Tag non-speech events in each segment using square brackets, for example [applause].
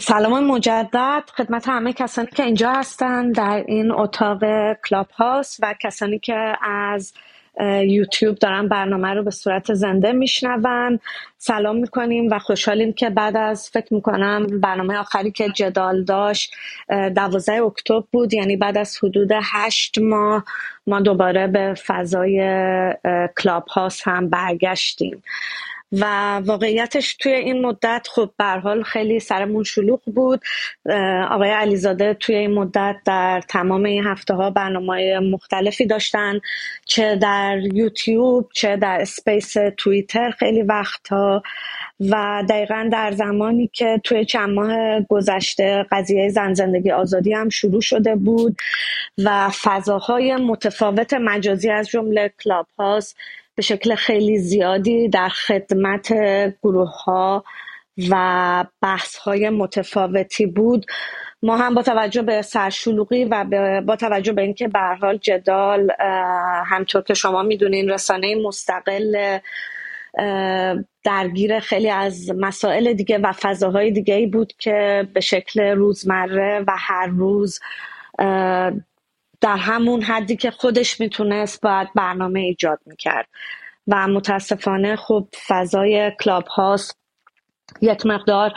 سلام مجدد. خدمت همه کسانی که اینجا هستن در این اتاق کلاب هاست و کسانی که از یوتیوب دارن برنامه رو به صورت زنده میشنون. سلام می‌کنیم و خوشحالیم که بعد از فکر می‌کنم برنامه آخری که جدال داشت دوازده اکتبر بود یعنی بعد از حدود هشت ماه ما دوباره به فضای کلاب هاست هم برگشتیم. و واقعیتش توی این مدت خب به حال خیلی سرمون شلوغ بود. آقای علیزاده توی این مدت در تمام این هفته ها برنامه مختلفی داشتن چه در یوتیوب چه در Space توییتر خیلی وقتها و دقیقا در زمانی که توی چند ماه گذشته قضیه زن زندگی آزادی هم شروع شده بود و فضاهای متفاوت مجازی از جمله Clubhouse به شکل خیلی زیادی در خدمت گروه ها و بحث های متفاوتی بود. ما هم با توجه به سرشلوغی و با توجه به اینکه به حال جدال همطور که شما می‌دونین رسانه مستقل درگیر خیلی از مسائل دیگه و فضاهای دیگه ای بود که به شکل روزمره و هر روز در همون حدی که خودش می‌تونست باید برنامه ایجاد می‌کرد. و متاسفانه خب فضای کلاب هاست یک مقدار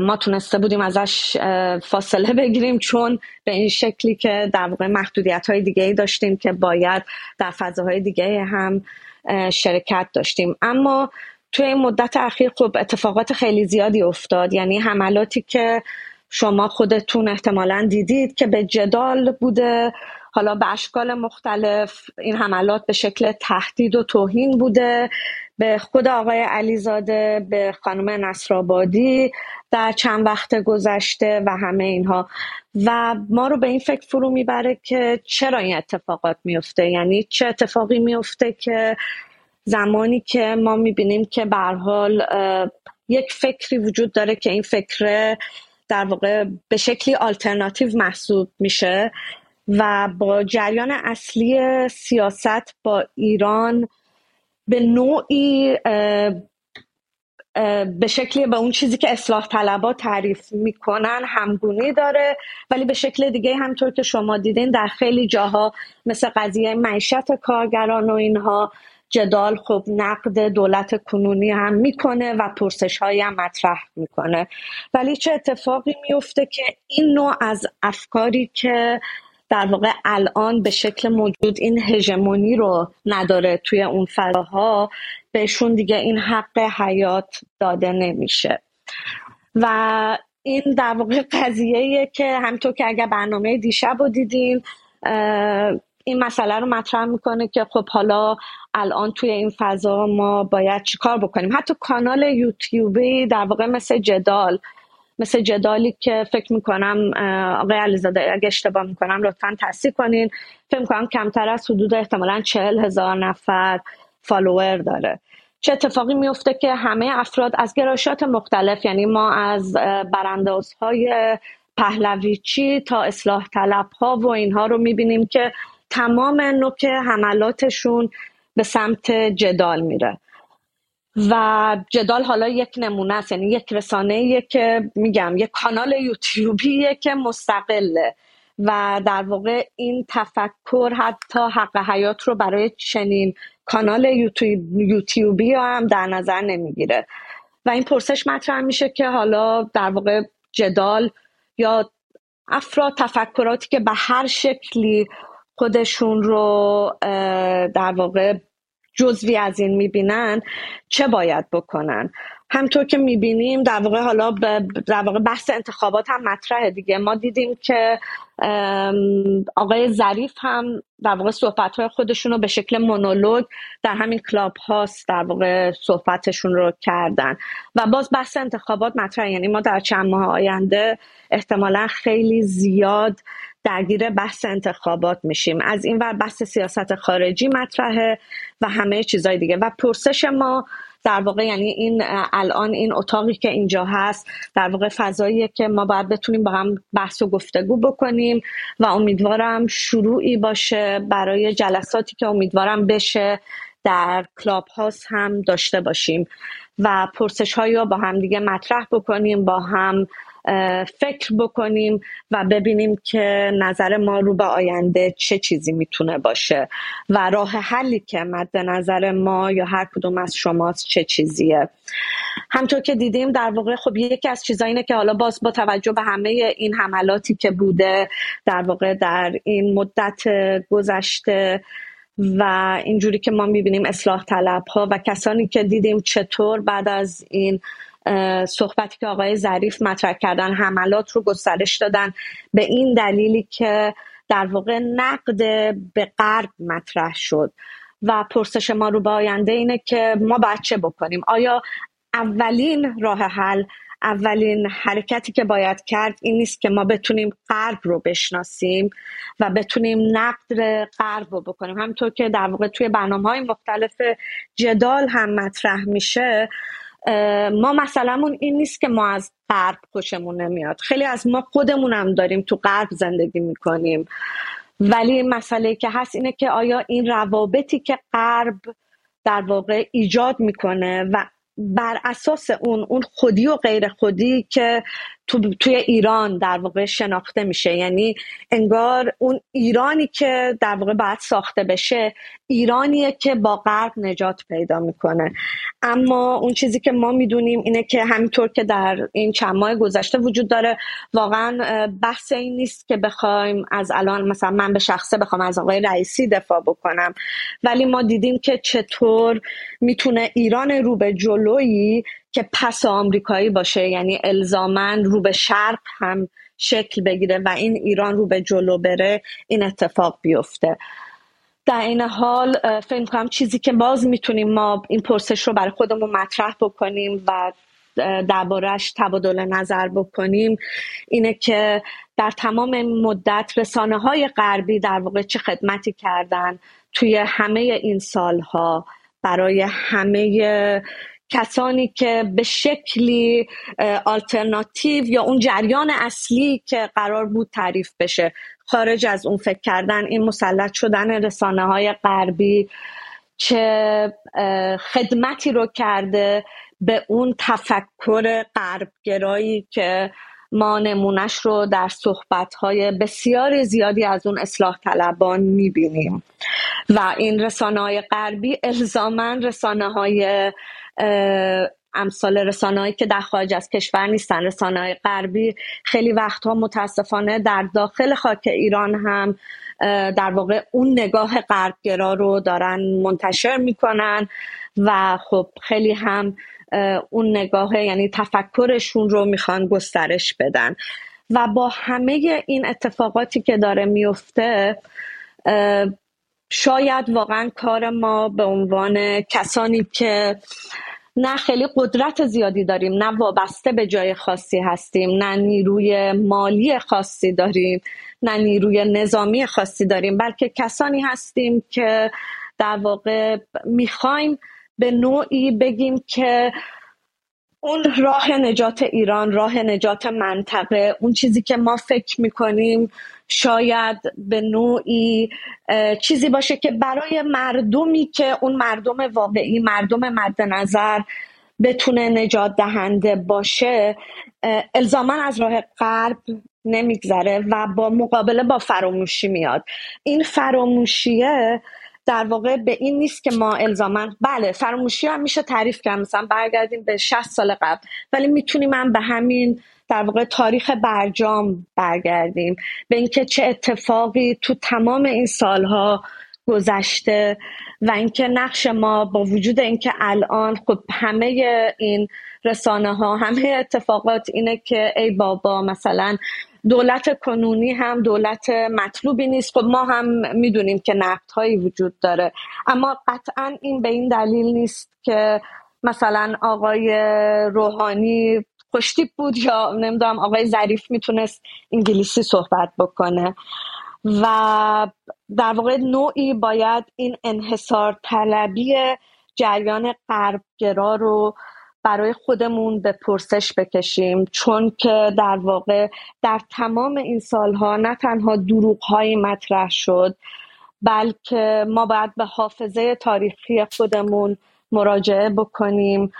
ما تونسته بودیم ازش فاصله بگیریم چون به این شکلی که در واقع محدودیت های دیگه ای داشتیم که باید در فضاهای دیگه هم شرکت داشتیم. اما توی این مدت اخیر خب اتفاقات خیلی زیادی افتاد. یعنی حملاتی که شما خودتون احتمالا دیدید که به جدال بوده. حالا به اشکال مختلف این حملات به شکل تهدید و توهین بوده. به خود آقای علیزاده به خانم نصرآبادی در چند وقت گذشته و همه اینها. و ما رو به این فکر فرو می‌بره که چرا این اتفاقات میفته یعنی چه اتفاقی میفته که زمانی که ما می‌بینیم که به حال یک فکری وجود داره که این فکر در واقع به شکلی آلترناتیو محسوب میشه و با جریان اصلی سیاست با ایران به نوعی به شکلی به اون چیزی که اصلاح طلبا تعریف می‌کنن همگونی داره. ولی به شکل دیگه همطور که شما دیدین در خیلی جاها مثل قضیه معیشت کارگران و اینها جدال خب نقد دولت کنونی هم می‌کنه و پرسش های هم مطرح می‌کنه. ولی چه اتفاقی میفته که این نوع از افکاری که در واقع الان به شکل موجود این هژمونی رو نداره توی اون فضاها بهشون دیگه این حق حیات داده نمیشه. و این در واقع قضیه که همینطور که اگر برنامه دیشب رو دیدین این مسئله رو مطرح می‌کنه که خب حالا الان توی این فضا ما باید چیکار بکنیم؟ حتی کانال یوتیوبی در واقع مثل جدال مثل جدالی که فکر می‌کنم آقای علیزاده اگه اشتباه می‌کنم لطفا تصدیق کنین. فکر می‌کنم کمتر از حدود احتمالا چهل هزار نفر فالوور داره. چه اتفاقی میفته که همه افراد از گرایشات مختلف یعنی ما از برانداز های پهلویچی تا اصلاح طلب ها و اینها رو می‌بینیم که تمام نوک حملاتشون به سمت جدال میره. و جدال حالا یک نمونه است یعنی یک رسانه که میگم یک کانال یوتیوبیه که مستقله. و در واقع این تفکر حتی حق حیات رو برای چنین کانال یوتیوبی هم در نظر نمی‌گیره. و این پرسش مطرح میشه که حالا در واقع جدال یا افراد تفکراتی که به هر شکلی خودشون رو در واقع جزوی از این می‌بینن چه باید بکنن؟ همطور که می‌بینیم در واقع حالا در واقع بحث انتخابات هم مطرحه دیگه. ما دیدیم که آقای ظریف هم در واقع صحبت های خودشون رو به شکل مونولوگ در همین کلاب هاست در واقع صحبتشون رو کردن. و باز بحث انتخابات مطرحه. یعنی ما در چند ماه آینده احتمالا خیلی زیاد درگیر بحث انتخابات میشیم. از این ور بحث سیاست خارجی مطرحه و همه چیزهای دیگه. و پرسش ما در واقع یعنی این الان این اتاقی که اینجا هست در واقع فضاییه که ما باید بتونیم با هم بحث و گفتگو بکنیم و امیدوارم شروعی باشه برای جلساتی که امیدوارم بشه در کلاب هاست هم داشته باشیم. و پرسش هایی رو با هم دیگه مطرح بکنیم با هم فکر بکنیم و ببینیم که نظر ما رو به آینده چه چیزی می‌تونه باشه و راه حلی که مد نظر ما یا هر کدوم از شماست چه چیزیه. همطور که دیدیم در واقع خب یکی از چیزا اینه که حالا باز با توجه به همه این حملاتی که بوده در واقع در این مدت گذشته و اینجوری که ما می‌بینیم اصلاح طلب ها و کسانی که دیدیم چطور بعد از این صحبتی که آقای ظریف مطرح کردن حملات رو گسترش دادن. به این دلیلی که در واقع نقد به غرب مطرح شد. و پرسش ما رو به آینده اینه که ما باید چه بکنیم؟ آیا اولین راه حل اولین حرکتی که باید کرد این نیست که ما بتونیم غرب رو بشناسیم و بتونیم نقد غرب رو بکنیم؟ همینطور که در واقع توی برنامه های مختلف جدال هم مطرح میشه ما مثلا این نیست که ما از غرب خوشمون نمیاد. خیلی از ما خودمون هم داریم تو غرب زندگی می‌کنیم. ولی مسئله که هست اینه که آیا این روابطی که غرب در واقع ایجاد می‌کنه و بر اساس اون اون خودی و غیر خودی که تو توی ایران در واقع شناخته میشه. یعنی انگار اون ایرانی که در واقع باید ساخته بشه ایرانیه که با غرب نجات پیدا می‌کنه. اما اون چیزی که ما می‌دونیم اینه که همینطور که در این چند ماه گذشته وجود داره واقعا بحث این نیست که بخوایم از الان مثلا من به شخصه بخوام از آقای رئیسی دفاع بکنم. ولی ما دیدیم که چطور می‌تونه ایران رو به جلویی که پس آمریکایی باشه یعنی الزامن رو به شرق هم شکل بگیره و این ایران رو به جلو بره این اتفاق بیفته. در این حال فکر کنم چیزی که باز می‌تونیم ما این پرسش رو برای خودمون مطرح بکنیم و دربارهش تبادل نظر بکنیم اینه که در تمام مدت رسانه های غربی در واقع چه خدمتی کردن توی همه این سالها؟ برای همه کسانی که به شکلی آلترناتیو یا اون جریان اصلی که قرار بود تعریف بشه. خارج از اون فکر کردن این مسلط شدن رسانه های غربی چه خدمتی رو کرده به اون تفکر غربگرایی که ما نمونش رو در صحبتهای بسیار زیادی از اون اصلاح طلبان می‌بینیم. و این رسانه های غربی الزامن رسانه های امثال رسانه‌ای که در خارج از کشور نیستن. رسانه غربی خیلی وقتها متاسفانه در داخل خاک ایران هم در واقع اون نگاه غربگرا رو دارن منتشر می‌کنن و خب خیلی هم اون نگاه یعنی تفکرشون رو می‌خوان گسترش بدن. و با همه این اتفاقاتی که داره میفته شاید واقعا کار ما به عنوان کسانی که نه خیلی قدرت زیادی داریم نه وابسته به جای خاصی هستیم نه نیروی مالی خاصی داریم نه نیروی نظامی خاصی داریم بلکه کسانی هستیم که در واقع می‌خوایم به نوعی بگیم که اون راه نجات ایران راه نجات منطقه اون چیزی که ما فکر می‌کنیم شاید به نوعی چیزی باشه که برای مردمی که اون مردم واقعی مردم مد نظر بتونه نجات دهنده باشه الزاما از راه غرب نمیگذره و با مقابله با فراموشی میاد. این فراموشیه در واقع به این نیست که ما الزاما بله فراموشی هم میشه تعریف کرد. مثلا برگردیم به 60 سال قبل ولی می‌تونیم هم به همین در واقع تاریخ برجام برگردیم به اینکه چه اتفاقی تو تمام این سالها گذشته و اینکه نقش ما با وجود اینکه الان خب همه این رسانه ها همه اتفاقات اینه که ای بابا مثلا دولت کنونی هم دولت مطلوبی نیست. خب ما هم می‌دونیم که نقد هایی وجود داره. اما قطعا این به این دلیل نیست که مثلا آقای روحانی خوشتیپ بود یا نمی‌دونم آقای ظریف می‌تونست انگلیسی صحبت بکنه. و در واقع نوعی باید این انحصار طلبی جریان غربگرا رو برای خودمون به پرسش بکشیم. چون که در واقع در تمام این سالها نه تنها دروغ های مطرح شد بلکه ما باید به حافظه تاریخی خودمون مراجعه بکنیم.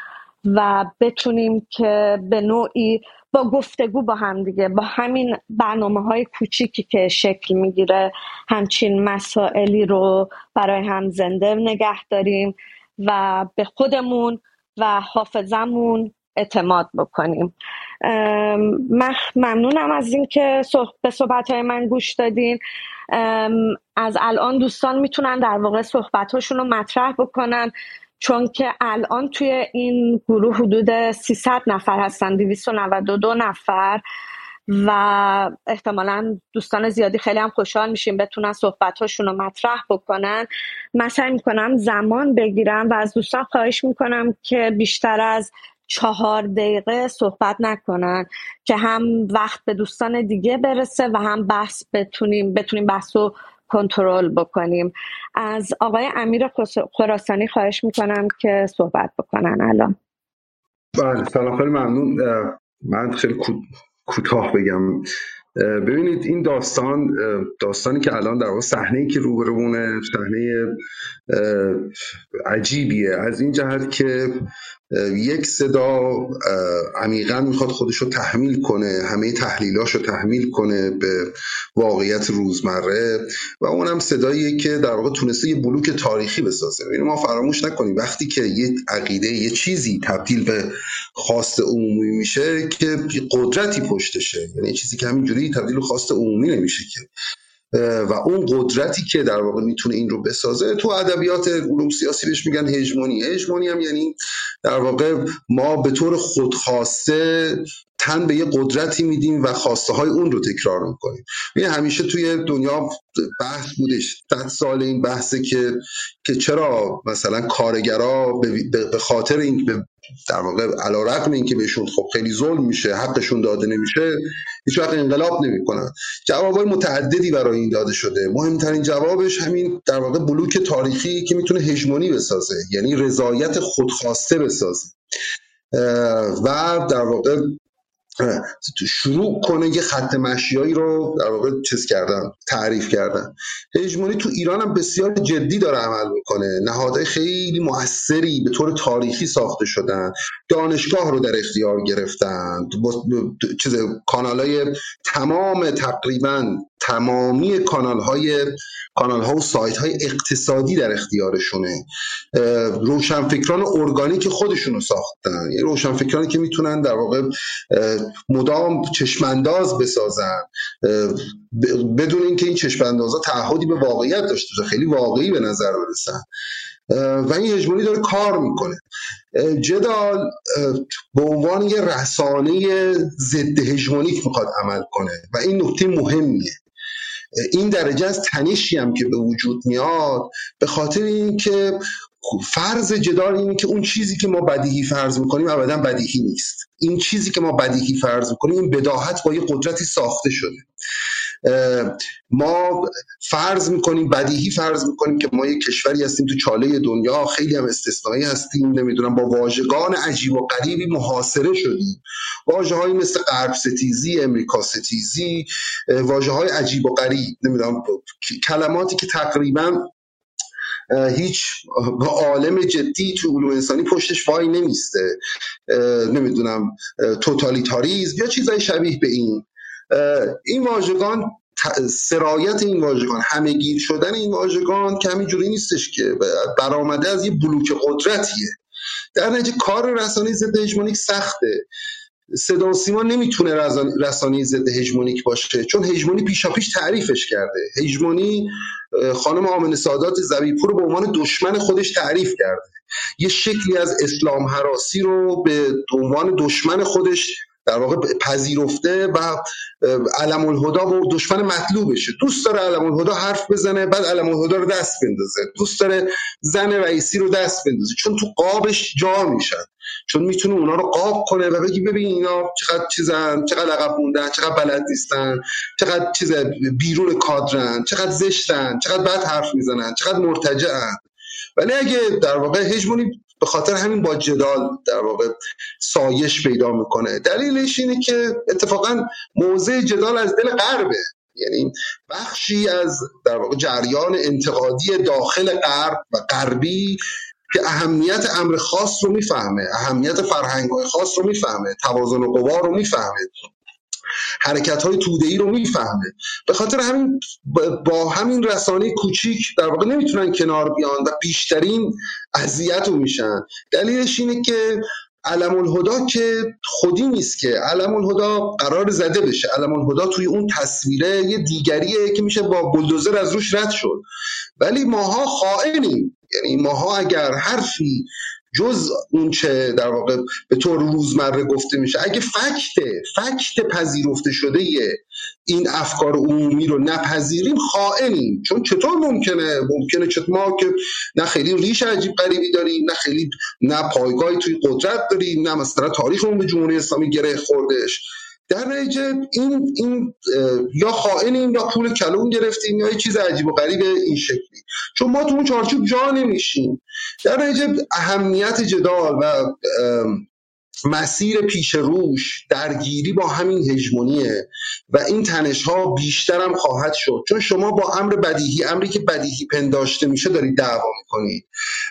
و بتونیم که به نوعی با گفتگو با هم دیگه با همین برنامه های کوچیکی که شکل می‌گیره همچین مسائلی رو برای هم زنده نگه داریم و به خودمون و حافظمون اعتماد بکنیم. ممنونم از اینکه به صحبت های من گوش دادین. از الان دوستان می‌تونن در واقع صحبت رو مطرح بکنن. چون که الان توی این گروه حدود 300 نفر هستن 292 نفر و احتمالا دوستان زیادی خیلی هم خوشحال میشیم بتونن صحبتاشون رو مطرح بکنن. من سعی می‌کنم زمان بگیرم و از دوستان خواهش می‌کنم که بیشتر از چهار دقیقه صحبت نکنن که هم وقت به دوستان دیگه برسه و هم بحث بتونیم بتونیم بحث رو کنترل بکنیم. از آقای امیر خراسانی خواهش می‌کنم که صحبت بکنن الان. بله سلام خیلی ممنون. من خیلی کوتاه بگم. ببینید این داستان داستانی که الان در واقع صحنه که روبرونه صحنه عجیبیه. از این جهت که یک صدا عمیقا می‌خواد خودش رو تحمیل کنه همه تحلیلاش رو تحمیل کنه به واقعیت روزمره و اونم صداییه که در واقع تونسته یه بلوک تاریخی بسازه. اینو ما فراموش نکنیم وقتی که یه عقیده یه چیزی تبدیل به خواست عمومی میشه که قدرتی پشتشه. یعنی چیزی که همینجوری تبدیل به خواست عمومی نمیشه که. و اون قدرتی که در واقع می‌تونه این رو بسازه تو ادبیات علوم سیاسی بهش میگن هژمونی. هژمونی هم یعنی در واقع ما به طور خودخواسته تن به یه قدرتی میدیم و خواسته های اون رو تکرار می‌کنیم. یعنی همیشه توی دنیا بحث بودش صد سال این بحثه که که چرا مثلا کارگرا به خاطر این در واقع علا رقم این که بهشون خب خیلی ظلم میشه حقشون داده نمیشه هیچ وقت انقلاب نمی‌کنن. جوابای متعددی برای این داده شده. مهمترین جوابش همین در واقع بلوک تاریخی که می‌تونه هژمونی بسازه یعنی رضایت خودخواسته بسازه. و در واقع شروع کنه یه خط مشیایی رو در واقع چیز کردن تعریف کردن. هژمونی تو ایران هم بسیار جدی داره عمل می‌کنه. نهادهای خیلی موثری به طور تاریخی ساخته شدن. دانشگاه رو در اختیار گرفتن. چیز کانالای تمام تقریبا تمامی کانال های کانال ها و سایت های اقتصادی در اختیارشونه. روشنفکران ارگانیک خودشون رو ساختن. یه روشنفکرانی که می‌تونن در واقع مدام چشمانداز بسازن. بدون اینکه این چشماندازها تعهدی به واقعیت داشته باشه خیلی واقعی به نظر برسن. و این هژمونی داره کار می‌کنه. جدال به عنوان یه رسانه ضد هژمونیک می‌خواد عمل کنه. و این نکته مهمیه. این درجه از تنشی هم که به وجود میاد به خاطر اینکه فرض جدال اینه که اون چیزی که ما بدیهی فرض می‌کنیم ابدا بدیهی نیست. این چیزی که ما بدیهی فرض می‌کنیم این بداهت با یه قدرتی ساخته شده. ما فرض می‌کنیم بدیهی فرض می‌کنیم که ما یک کشوری هستیم تو چاله دنیا. خیلی هم استثنایی هستیم نمی‌دونم با واژگان عجیب و غریبی محاصره شدیم. واژه های مثل غرب ستیزی امریکا ستیزی واژه های عجیب و غریب نمی‌دونم کلماتی که تقریبا هیچ عالم جدی تو علوم انسانی پشتش وای نمیسته. نمی‌دونم توتالیتاریزم یا چیزای شبیه به این. این واژگان سرایت این واژگان همهگیر شدن این واژگان که همینجوری نیستش که برآمده از یه بلوک قدرتیه. در نتیجه کار رسانه ضد هژمونیک سخته. صدا سیما نمی‌تونه رسانه ضد هژمونیک باشه چون هژمونی پیشاپیش تعریفش کرده. هژمونی خانم آمن سادات زبیپور به عنوان دشمن خودش تعریف کرده. یه شکلی از اسلام حراسی رو به عنوان دشمن خودش در واقع پذیرفته و علم الهدا و دشمن مطلوبشه. دوست داره علم الهدا حرف بزنه بعد علم الهدا رو دست بندازه. دوست داره زن رئیسی رو دست بندازه. چون تو قابش جا میشن. چون می‌تونه اونا رو قاب کنه و بگی ببین اینا چقدر چیزن چقدر عقب موندن چقدر بلد نیستن چقدر چیز بیرون کادرن چقدر زشتن چقدر بد حرف می‌زنن چقدر مرتجعن. ولی اگه در واقع هژمونی به خاطر همین با جدال در واقع سایش پیدا می‌کنه. دلیلش اینه که اتفاقا موضع جدال از دل غربه. یعنی بخشی از در واقع جریان انتقادی داخل غرب و غربی که اهمیت امر خاص رو می‌فهمه اهمیت فرهنگ خاص رو می‌فهمه توازن قوا رو می‌فهمه. حرکت های توده ای رو می‌فهمه. به خاطر همین با همین رسانه کوچیک در واقع نمی‌تونن کنار بیان و بیشترین اذیت رو میشن. دلیلش اینه که علم الهدا که خودی نیست که. علم الهدا قرار زده بشه. علم الهدا توی اون تصویره یه دیگریه که میشه با بلدوزر از روش رد شد. ولی ماها خائنیم. یعنی ماها اگر حرفی جز اون چه در واقع به طور روزمره گفته میشه. اگه فکت فکت پذیرفته شده این افکار عمومی رو نپذیریم خائنیم. چون چطور ممکنه؟ ممکنه چطور ما که نه خیلی ریش عجیب غریبی داریم نه خیلی نه پایگاهی توی قدرت داریم نه مثلا تاریخمون به جمهوری اسلامی گره خوردش در نتیجه این این یا خائنیم یا پول کلون گرفتیم یا یه چیز عجیب و غریب این شکلی. چون ما تو اون چارچوب جا نمیشیم. در نتیجه اهمیت جدال و مسیر پیش روش درگیری با همین هژمونیه و این تنش ها بیشتر هم خواهد شد. چون شما با امر بدیهی امری که بدیهی پنداشته میشه دارید دعوا می‌کنید.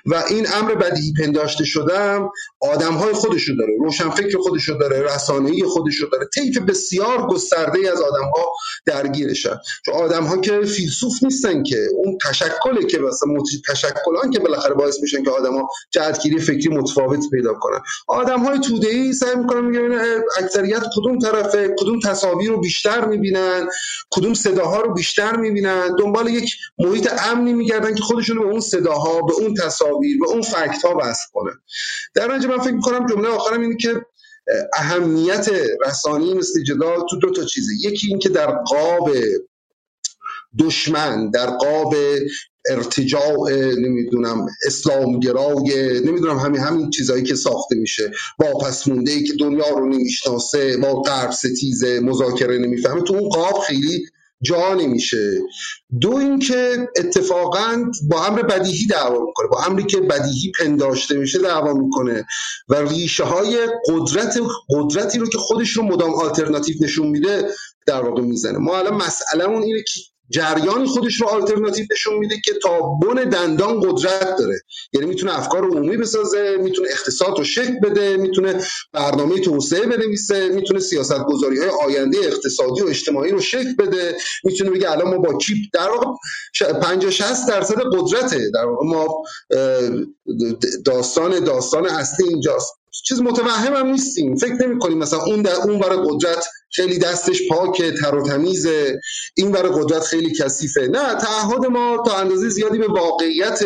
و این امر بدیهی پنداشته شدم آدم های خودشو داره روشن فکر خودشو داره رسانه‌ای خودشو داره طیف بسیار گسترده از آدم ها درگیرشن. چون آدم ها که فیلسوف نیستن که اون تشکله که مثلا تشکلان که بالاخره باعث میشن که آدم ها جهتگیری فکری متفاوت پیدا کنن. آدم های توده ای سعی می‌کنن میگن اکثریت کدوم طرفه کدوم تصاویر رو بیشتر می‌بینن کدوم صداها رو بیشتر می‌بینن دنبال یک محیط امنی میگردن که خودشون به اون صداها به اون تصاویر به اون فکت ها بس کنه در نتیجه من فکر می‌کنم جمله آخرم اینه که اهمیت رسانی مثل جدال تو دو تا چیزه. یکی اینکه در قاب دشمن در قاب ارتجاع نمی‌دونم اسلامگرای نمی‌دونم همین همین چیزهایی که ساخته میشه. واپس مونده ای که دنیا رو نمی‌شناسه با غرب ستیزه مذاکره نمی‌فهمه. تو اون قاب خیلی جا نمیشه. دو اینکه اتفاقا با امر بدیهی دعوا می‌کنه. با امری که بدیهی پنداشته میشه دعوا می‌کنه. و ریشه های قدرت قدرتی رو که خودش رو مدام آلترناتیو نشون میده در واقع می‌زنه. ما الان مسئلهمون اینه که جریانی خودش رو آلترناتیو نشون میده که تا بن دندان قدرت داره. یعنی می‌تونه افکار عمومی بسازه می‌تونه اقتصاد رو شکل بده می‌تونه برنامه توسعه بنویسه می‌تونه سیاست گذاری های آینده اقتصادی و اجتماعی رو شکل بده. می‌تونه بگه الان ما با چیپ در واقع 50 60 درصد قدرته. در واقع ما داستان داستان اصلی اینجاست. چیز متوهم هم نیستیم. فکر نمی کنیم مثلا اون در اون برای قدرت خیلی دستش پاکه تر و تمیزه. این برای قدرت خیلی کثیفه. نه تعهد ما تا اندازه زیادی به واقعیت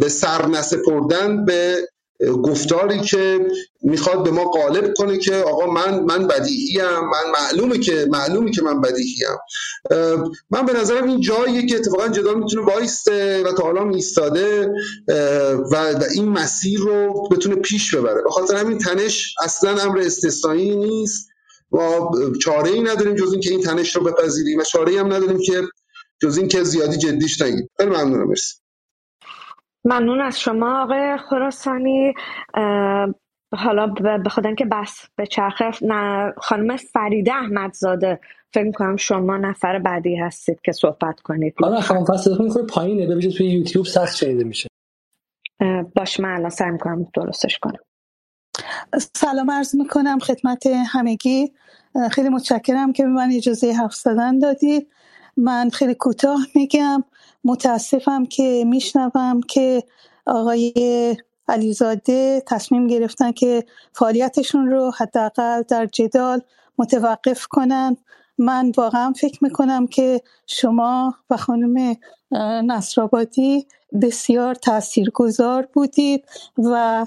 به سر نسپردن به گفتاری که می‌خواد به ما غالب کنه که آقا من من بدیهی من معلومه که معلومه که من بدیهی من به نظرم این جاییه که اتفاقا جدال می‌تونه وایسته و تا حالا میستاده و این مسیر رو بتونه پیش ببره. به خاطر همین تنش اصلا امر استثنایی نیست. ما چاره ای نداریم جز اینکه این تنش رو بپذیریم و چاره ای هم نداریم که جز اینکه زیادی جدیش نگیریم خیلی ممنونم مرسی. ممنون از شما آقای خراسانی. حالا به خودم که بس به چرخه خانم فریده احمدزاده فکر می‌کنم شما نفر بعدی هستید که صحبت کنید. حالا خانم فصل می‌خوره پایینه. ببینید توی یوتیوب سخت شنیده میشه. باش من الان سعی می‌کنم درستش کنم. سلام عرض می‌کنم خدمت همگی. خیلی متشکرم که به من اجازه حرف زدن دادید من خیلی کوتاه میگم. متاسفم که میشنوم که آقای علیزاده تصمیم گرفتن که فعالیتشون رو حداقل در جدال متوقف کنن. من واقعا فکر می‌کنم که شما و خانم نصرآبادی بسیار تاثیرگذار بودید و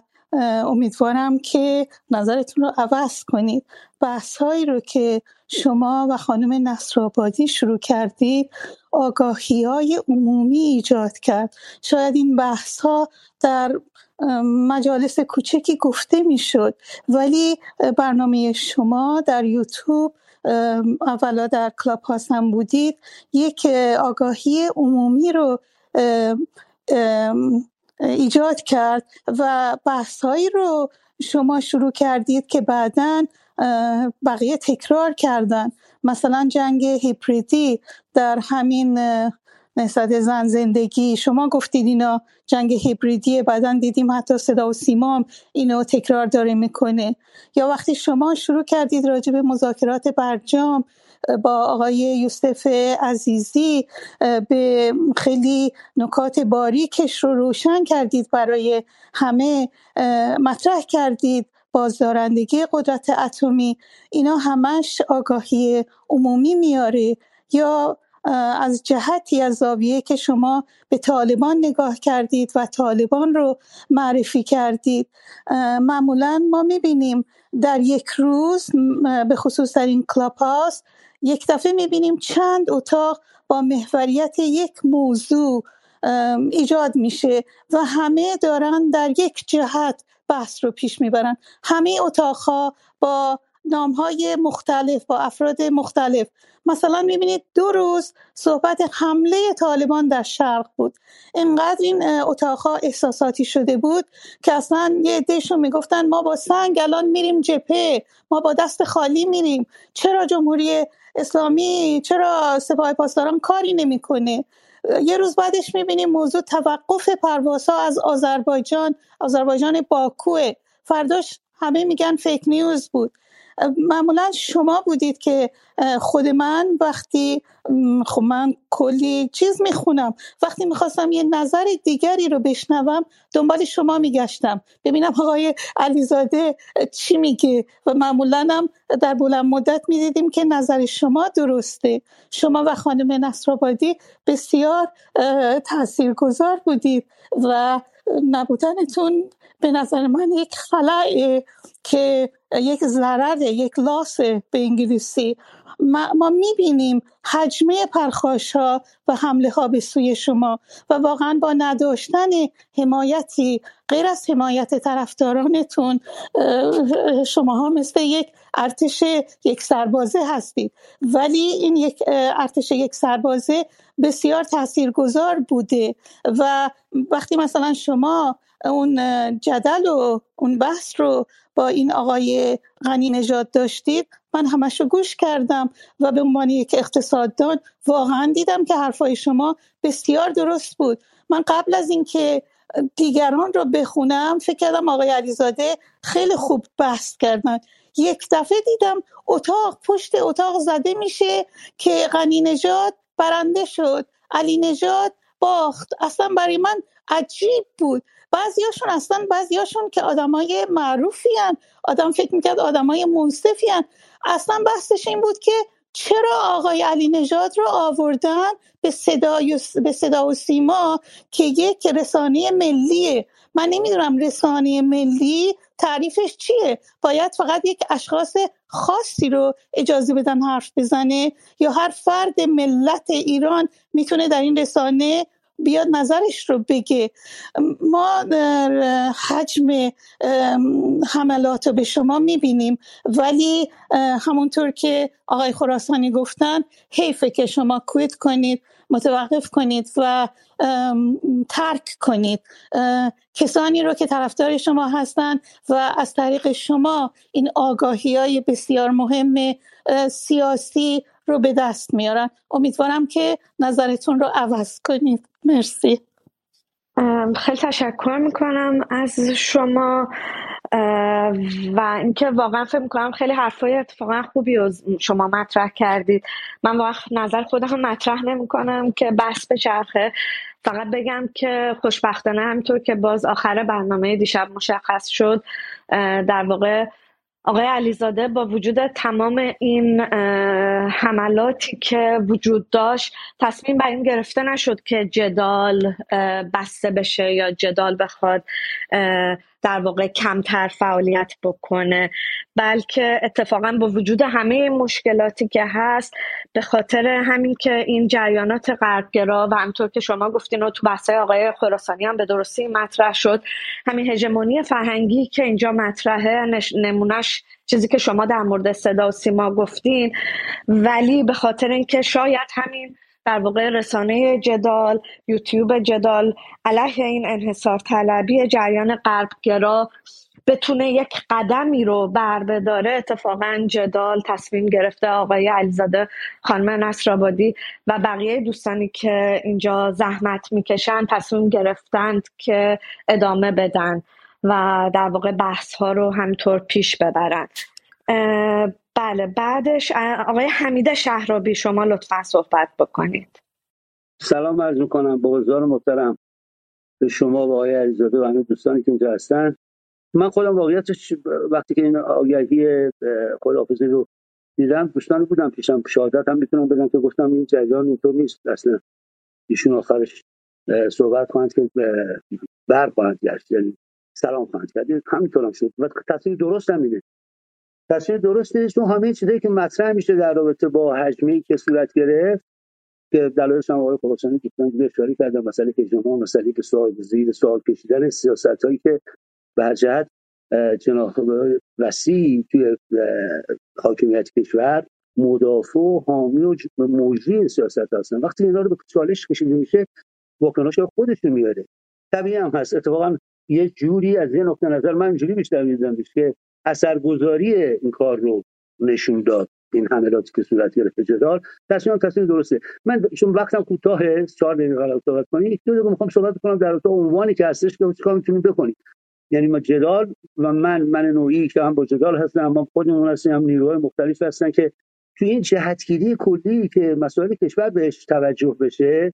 امیدوارم که نظرتون رو عوض کنید. بحث هایی رو که شما و خانم نصرآبادی شروع کردید آگاهی های عمومی ایجاد کرد. شاید این بحث ها در مجالس کوچکی گفته می‌شد ولی برنامه شما در یوتیوب اولا در کلاب هم بودید. یک آگاهی عمومی رو ایجاد کرد و بحثهایی رو شما شروع کردید که بعدا بقیه تکرار کردن. مثلا جنگ هیپریدی در همین نهضت زن زندگی. شما گفتید اینا جنگ هیبریدیه بعدا دیدیم حتی صدا و سیمام اینو تکرار داره می‌کنه. یا وقتی شما شروع کردید راجع به مذاکرات برجام با آقای یوسف عزیزی به خیلی نکات باریکش رو روشن کردید برای همه مطرح کردید. بازدارندگی قدرت اتمی اینا همش آگاهی عمومی میاره یا از جهتی از زاویه که شما به طالبان نگاه کردید و طالبان رو معرفی کردید. معمولا ما می‌بینیم در یک روز به خصوص در این کلاپ هاست یک دفعه می‌بینیم چند اتاق با محوریت یک موضوع ایجاد میشه و همه دارن در یک جهت بحث رو پیش می‌برن. همه اتاقها با نام های مختلف با افراد مختلف. مثلا می‌بینید دو روز صحبت حمله طالبان در شرق بود. اینقدر این اتاقها احساساتی شده بود که اصلا یه عدهشون می‌گفتن ما با سنگ الان میریم جپه ما با دست خالی میریم. چرا جمهوری اسلامی چرا سپاه پاسداران کاری نمی‌کنه؟ یه روز بعدش می‌بینیم موضوع توقف پروازها از آذربایجان آذربایجان باکوه. فرداش همه میگن فیک نیوز بود. معمولا شما بودید که خود من وقتی خب من کلی چیز می‌خونم. وقتی می‌خواستم یه نظر دیگری رو بشنوم دنبال شما میگشتم. ببینم آقای علیزاده چی میگه. و معمولا هم در بلند مدت می‌دیدیم که نظر شما درسته. شما و خانم نصرآبادی بسیار تاثیرگذار بودید و نبودنتون به نظر من یک خلاه که یک ضرر یک لاس به انگلیسی. ما, ما می‌بینیم حجمه پرخاش ها و حمله ها به سوی شما و واقعا با نداشتن حمایتی غیر از حمایت طرفدارانتون شما مثل یک ارتش یک سربازه هستید. ولی این یک ارتش یک سربازه بسیار تاثیرگذار بوده و وقتی مثلا شما اون جدل و اون بحث رو این آقای غنی نجات داشتید من همش رو گوش کردم و به عنوان یک اقتصاددان واقعا دیدم که حرفای شما بسیار درست بود. من قبل از اینکه دیگران رو بخونم فکر کردم آقای علیزاده خیلی خوب بحث کردن. یک دفعه دیدم اتاق پشت اتاق زده میشه که غنی نجات برنده شد. علی نجات باخت. اصلا برای من عجیب بود. بعضیاشون اصلا بعضیاشون که آدمای معروفی هن. آدم فکر می‌کرد آدمای منصفی هن. اصلا بحثش این بود که چرا آقای علی نژاد رو آوردن به صدا, به صدا و سیما که یک رسانه ملیه من نمی‌دونم رسانه ملی تعریفش چیه باید فقط یک اشخاص خاصی رو اجازه بدن حرف بزنه یا هر فرد ملت ایران می‌تونه در این رسانه بیاد نظرش رو بگه. ما حجم حملات رو به شما می‌بینیم ولی همونطور که آقای خراسانی گفتن حیفه که شما کویت کنید متوقف کنید و ترک کنید. کسانی رو که طرفدار شما هستند و از طریق شما این آگاهی های بسیار مهم سیاسی رو به دست میارن. امیدوارم که نظرتون رو عوض کنید. مرسی. خیلی تشکر می‌کنم. از شما و اینکه واقعا فکر می‌کنم خیلی حرفای اتفاقا خوبی شما مطرح کردید. من وقت نظر خودم مطرح نمی‌کنم که بحث به چرخه. فقط بگم که خوشبختانه همینطور که باز آخر برنامه دیشب مشخص شد در واقع آقای علیزاده با وجود تمام این حملاتی که وجود داشت تصمیم بر این گرفته نشد که جدال بسته بشه یا جدال بخواد در واقع کمتر فعالیت بکنه بلکه اتفاقا با وجود همه مشکلاتی که هست به خاطر همین که این جریانات غربگرا و همطور که شما گفتین و تو بحثای آقای خراسانی هم به درستی مطرح شد همین هژمونی فرهنگی که اینجا مطرحه نمونش چیزی که شما در مورد صدا و سیما گفتین ولی به خاطر اینکه شاید همین در واقع رسانه جدال یوتیوب جدال علیه این انحصار طلبی جریان غربگرا بتونه یک قدمی رو بر بداره اتفاقا جدال تصمیم گرفته آقای علیزاده خانم نصرآبادی و بقیه دوستانی که اینجا زحمت می‌کشن تصمیم گرفتند که ادامه بدن و در واقع بحث ها رو همطور پیش ببرن. بله بعدش آقای حمید شهرابی شما لطفا صحبت بکنید. سلام عرض می‌کنم با حضار محترم. به شما و آقای علیزاده و همه دوستانی که اینجا هستن. من خودم واقعیتش وقتی که این آگهی خداحافظی رو دیدم دوستانی بودم پیشم. شهادت هم می‌تونم بدم که گفتم این جریان اینطور نیست. اصلا ایشون آخرش صحبت خواهند که بر خواهند گشت. یعنی سلام خواهند کرد. همینطور هم شد. و تصویر درست همینه تصویر درست نیست چون همه چیزایی که مطرح میشه در رابطه با حجمی که صورت گرفت که دلایلش هم آقای خراسانی دیگه اشاره کردن مسئله ها مسئله که سوال زیر سوال کشیدن سیاست هایی که به جهت جناح وسیع توی حاکمیت کشور مدافع و حامی و موجی سیاست هستن. وقتی اینا رو به چالش کشیده میشه واکنش خودش میاره. طبیعی هم هست. اتفاقا یه جوری از یه نقطه نظر من اینجوری بیشتر می‌دیدم که اثرگذاری این کار رو نشون داد این حملاتی که صورت گرفت جدال. تصمیم تصمیم درسته. من چون وقتم کوتاه چهار دقیقه قرار صحبت کنیم دو دقیقه می‌خوام صحبت کنم در تو عنوانی که هستش که چیکار می‌تونیم بکنیم. یعنی ما جدال و من من نوعی که هم با جدال هستم اما خودمون هستیم هم نیروهای مختلف هستن که توی این جهتگیری کلی که مسائل کشور بهش توجه بشه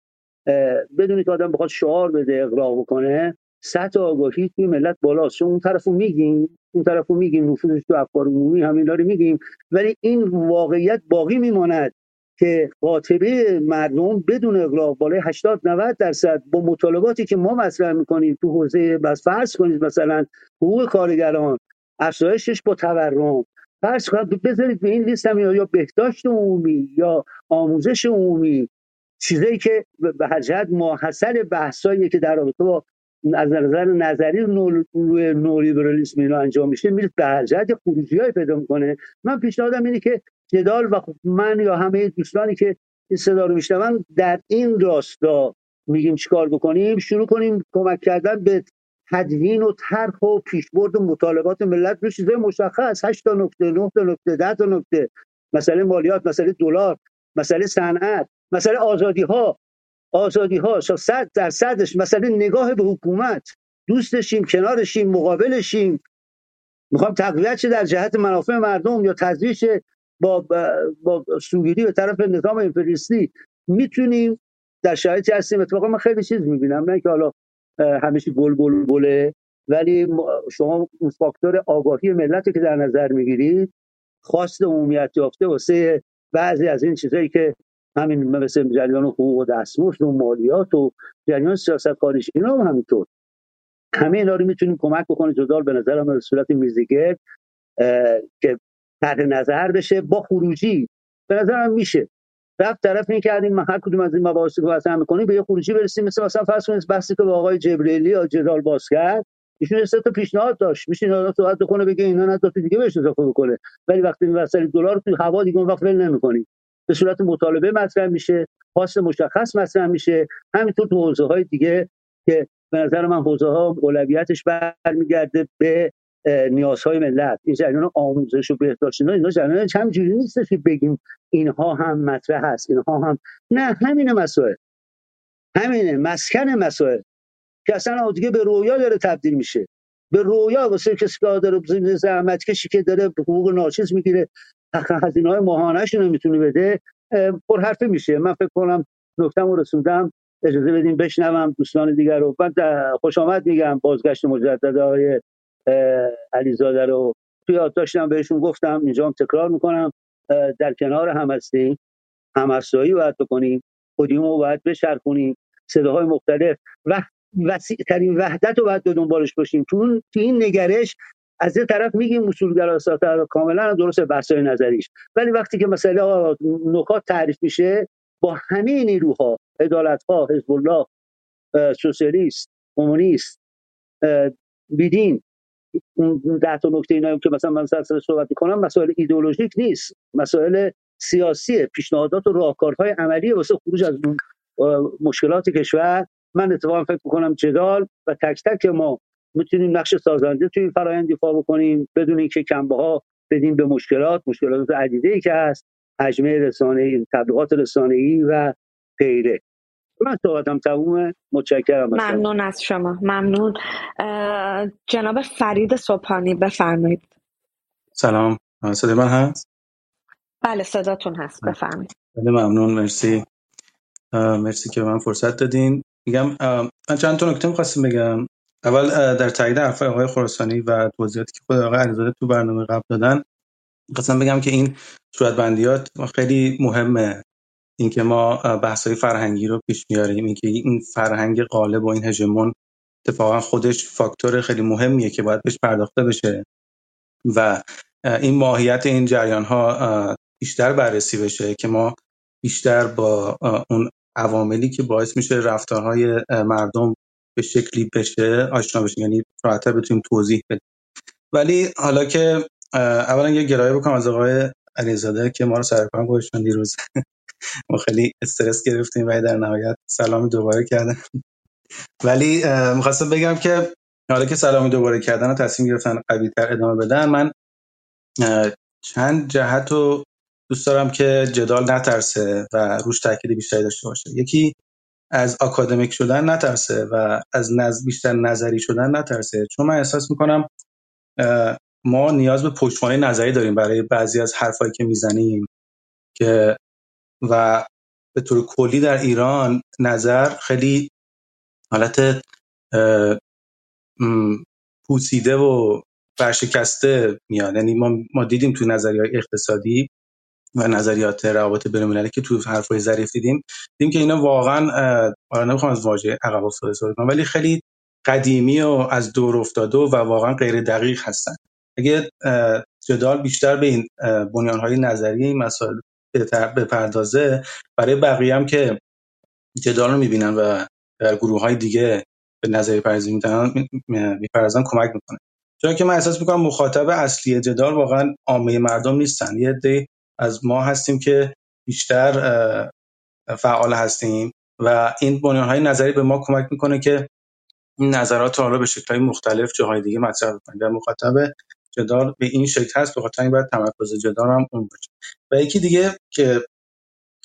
بدونی که آدم بخواد شعار بده اقراق بکنه سطح آگاهی توی ملت بالاست. چون اون طرفو میگیم اون طرفو میگیم نفوذش تو افکار عمومی همین داره میگیم. ولی این واقعیت باقی میماند که قاطبه مردم بدون اغراق بالای 80 90 درصد با مطالباتی که ما مطرح می‌کنیم تو حوزه بس فرض کنید مثلا حقوق کارگران افزایشش با تورم. فرض کنید بذارید به این لیست هم یا بهداشت عمومی یا آموزش عمومی. چیزایی که به هر جهت ماحصل بحثایی که در رابطه با از نظر نظری روی نولیبرالیسم اینا انجام میشه میره به جهت خروجی های پیدا می‌کنه. من پیشنهادم اینه که جدال و خب من یا همه دوستانی که این صدا رو میشنون در این راستا میگیم چیکار بکنیم؟ شروع کنیم کمک کردن به تدوین و طرح و پیشبرد و مطالبات ملت. رو چیزای مشخص 8 تا نکته 9 تا نکته 10 تا نکته. مسئله مالیات مسئله دلار مسئله صنعت مسئله آزادی ها آزادی ها صد در صدش مسئله نگاه به حکومت دوستشیم کنارشیم مقابلشیم. می‌خوام تقویت در جهت منافع مردم یا تضریش با با سوگیری به طرف نظام امپریالیستی. می‌تونیم در شرایطی هستیم. اتفاقا من خیلی چیز می‌بینم. نه که حالا همیشه گل بل بله ولی شما اون فاکتور آگاهی ملت که در نظر می‌گیرید خواست عمومیت یافته واسه بعضی از این چیزایی که همین مثل جریان حقوق و دستمزد و مالیات و جریان سیاست کاریش اینا هم همینطور. همه اینا رو می‌تونیم کمک بکنه جدال به نظرم به صورت میزیگر که تحت نظر بشه با خروجی. به میشه. رفت طرف این کردیم هر کدوم از این مباحث رو مطرح می‌کنیم به یه خروجی برسیم. مثل مثلا فرض کنید بحثی که با آقای جبریلی یا جدال باز کرد ایشون سه تا پیشنهاد داشت. میشه اینا صحبت بکنه بگه اینا نه دیگه بهش اضافه بکنه. ولی وقتی این وسیله دلار تو هوا دیگه اون وقت ول نمی‌کنیم به صورت مطالبه مطرح میشه خاص مشخص مطرح میشه. همینطور تو حوزه های دیگه که به نظر من حوزه ها اولویتش برمیگرده به نیازهای ملت. این جریان آموزش و بهداشت اینا اینا جریان همینجوری نیست که بگیم اینها هم مطرح هست اینها هم. نه همین مسائل. همینه مسکن مسائل. که اصلا دیگه به رویا داره تبدیل میشه. به رویا واسه کسی که داره زحمت کشی که داره حقوق ناچیز می‌گیره. هزینه های ماهانهش رو می‌تونه بده پر حرفه میشه. من فکر کنم نکتم رسوندم اجازه بدیم بشنوم دوستان دیگر رو. من خوش آمد میگم بازگشت مجدد های علیزاده رو. توی داشتم بهشون گفتم اینجا هم تکرار می‌کنم. در کنار هم هستیم همرسایی باید بکنیم خودیمو رو باید بشرخونیم صداهای مختلف. و وسیع ترین وحدت رو باید به دنبالش باشیم. تو این نگرش از یه طرف میگیم اصولگرا کاملا درست بحثای نظریش. ولی وقتی که مسئله نکات تعریف میشه با همه نیروها عدالت ها حزب الله سوسیالیست کمونیست بیدین اون ده تا نکته اینا که مثلا من سر صحبت می‌کنم مسائل ایدئولوژیک نیست. مسائل سیاسی پیشنهادات و راهکارهای عملی واسه خروج از مشکلات کشور. من اتفاقا فکر می‌کنم جدال و تک تک ما می‌تونیم نقش سازنده توی این فرایند ایفا بکنیم بدون اینکه کمبه ها بدیم به مشکلات. مشکلات عدیده ای که هست حجمه رسانه تبلیغات رسانه ای و غیره من صحبتم تمومه. متشکرم ممنون از شما. ممنون. جناب فرید صبحانی بفرمایید. سلام. صدای من هست؟ بله صداتون هست. بفرمایید. بله ممنون. مرسی. مرسی که من فرصت دادین. میگم من چند تا نکته می‌خواستم بگم. اول در تایید حرف آقای خراسانی و توضیحاتی که خود آقای علیزاده تو برنامه قبل دادن می‌خواستم بگم که این صورتبندیات خیلی مهمه. اینکه ما بحث فرهنگی رو پیش میاریم اینکه این فرهنگ غالب و این هژمون اتفاقا خودش فاکتور خیلی مهمیه که باید بهش پرداخته بشه. و این ماهیت این جریان ها بیشتر بررسی بشه که ما بیشتر با اون عواملی که باعث میشه رفتارهای مردم به شکلی بشه آشنا بشیم یعنی راحتر بتونیم توضیح بدیم. ولی حالا که اولا یه گرایه بکنم از آقای علیزاده که ما رو سر کار گذاشتن دیروز [laughs] ما خیلی استرس گرفتیم و در نهایت سلامی دوباره کردن. ولی می‌خواستم بگم که حالا که سلامی دوباره کردن و تصمیم گرفتن قوی تر ادامه بدن من چند جهت رو دوست دارم که جدال نترسه و روش تاکید بیشتری داشته باشه. یکی از آکادمیک شدن نترسه و از نز... بیشتر نظری شدن نترسه. چون من احساس می‌کنم ما نیاز به پشتوانه نظری داریم برای بعضی از حرفایی که می‌زنیم که و به طور کلی در ایران نظر خیلی حالت پوسیده و ورشکسته میاد. یعنی ما, ما دیدیم تو نظریه اقتصادی و نظریات روابط بین‌المللی که تو حرفای ظریف دیدیم دیدیم که اینا واقعا حالا نمی‌خوام از واژه عقب افتاده استفاده کنم ولی خیلی قدیمی و از دور افتاده و واقعا غیر دقیق هستن. اگه جدال بیشتر به این بنیانهای نظری این مسائل بپردازه برای بقیه هم که جدال رو می‌بینن و در گروه های دیگه به نظری پردازی می‌پردازن کمک می‌کنه چون که من احساس می‌کنم مخاطب اصلی جدال واقعا عامه مردم نیستن. یه از ما هستیم که بیشتر فعال هستیم و این بنیان های نظری به ما کمک می‌کنه که این نظرات رو به شکل‌های مختلف جاهای دیگه مطرح کنیم و مخاطب جدال به این شکل هست به خاطر این باید تمرکز جدال هم اون باشه. و یکی دیگه که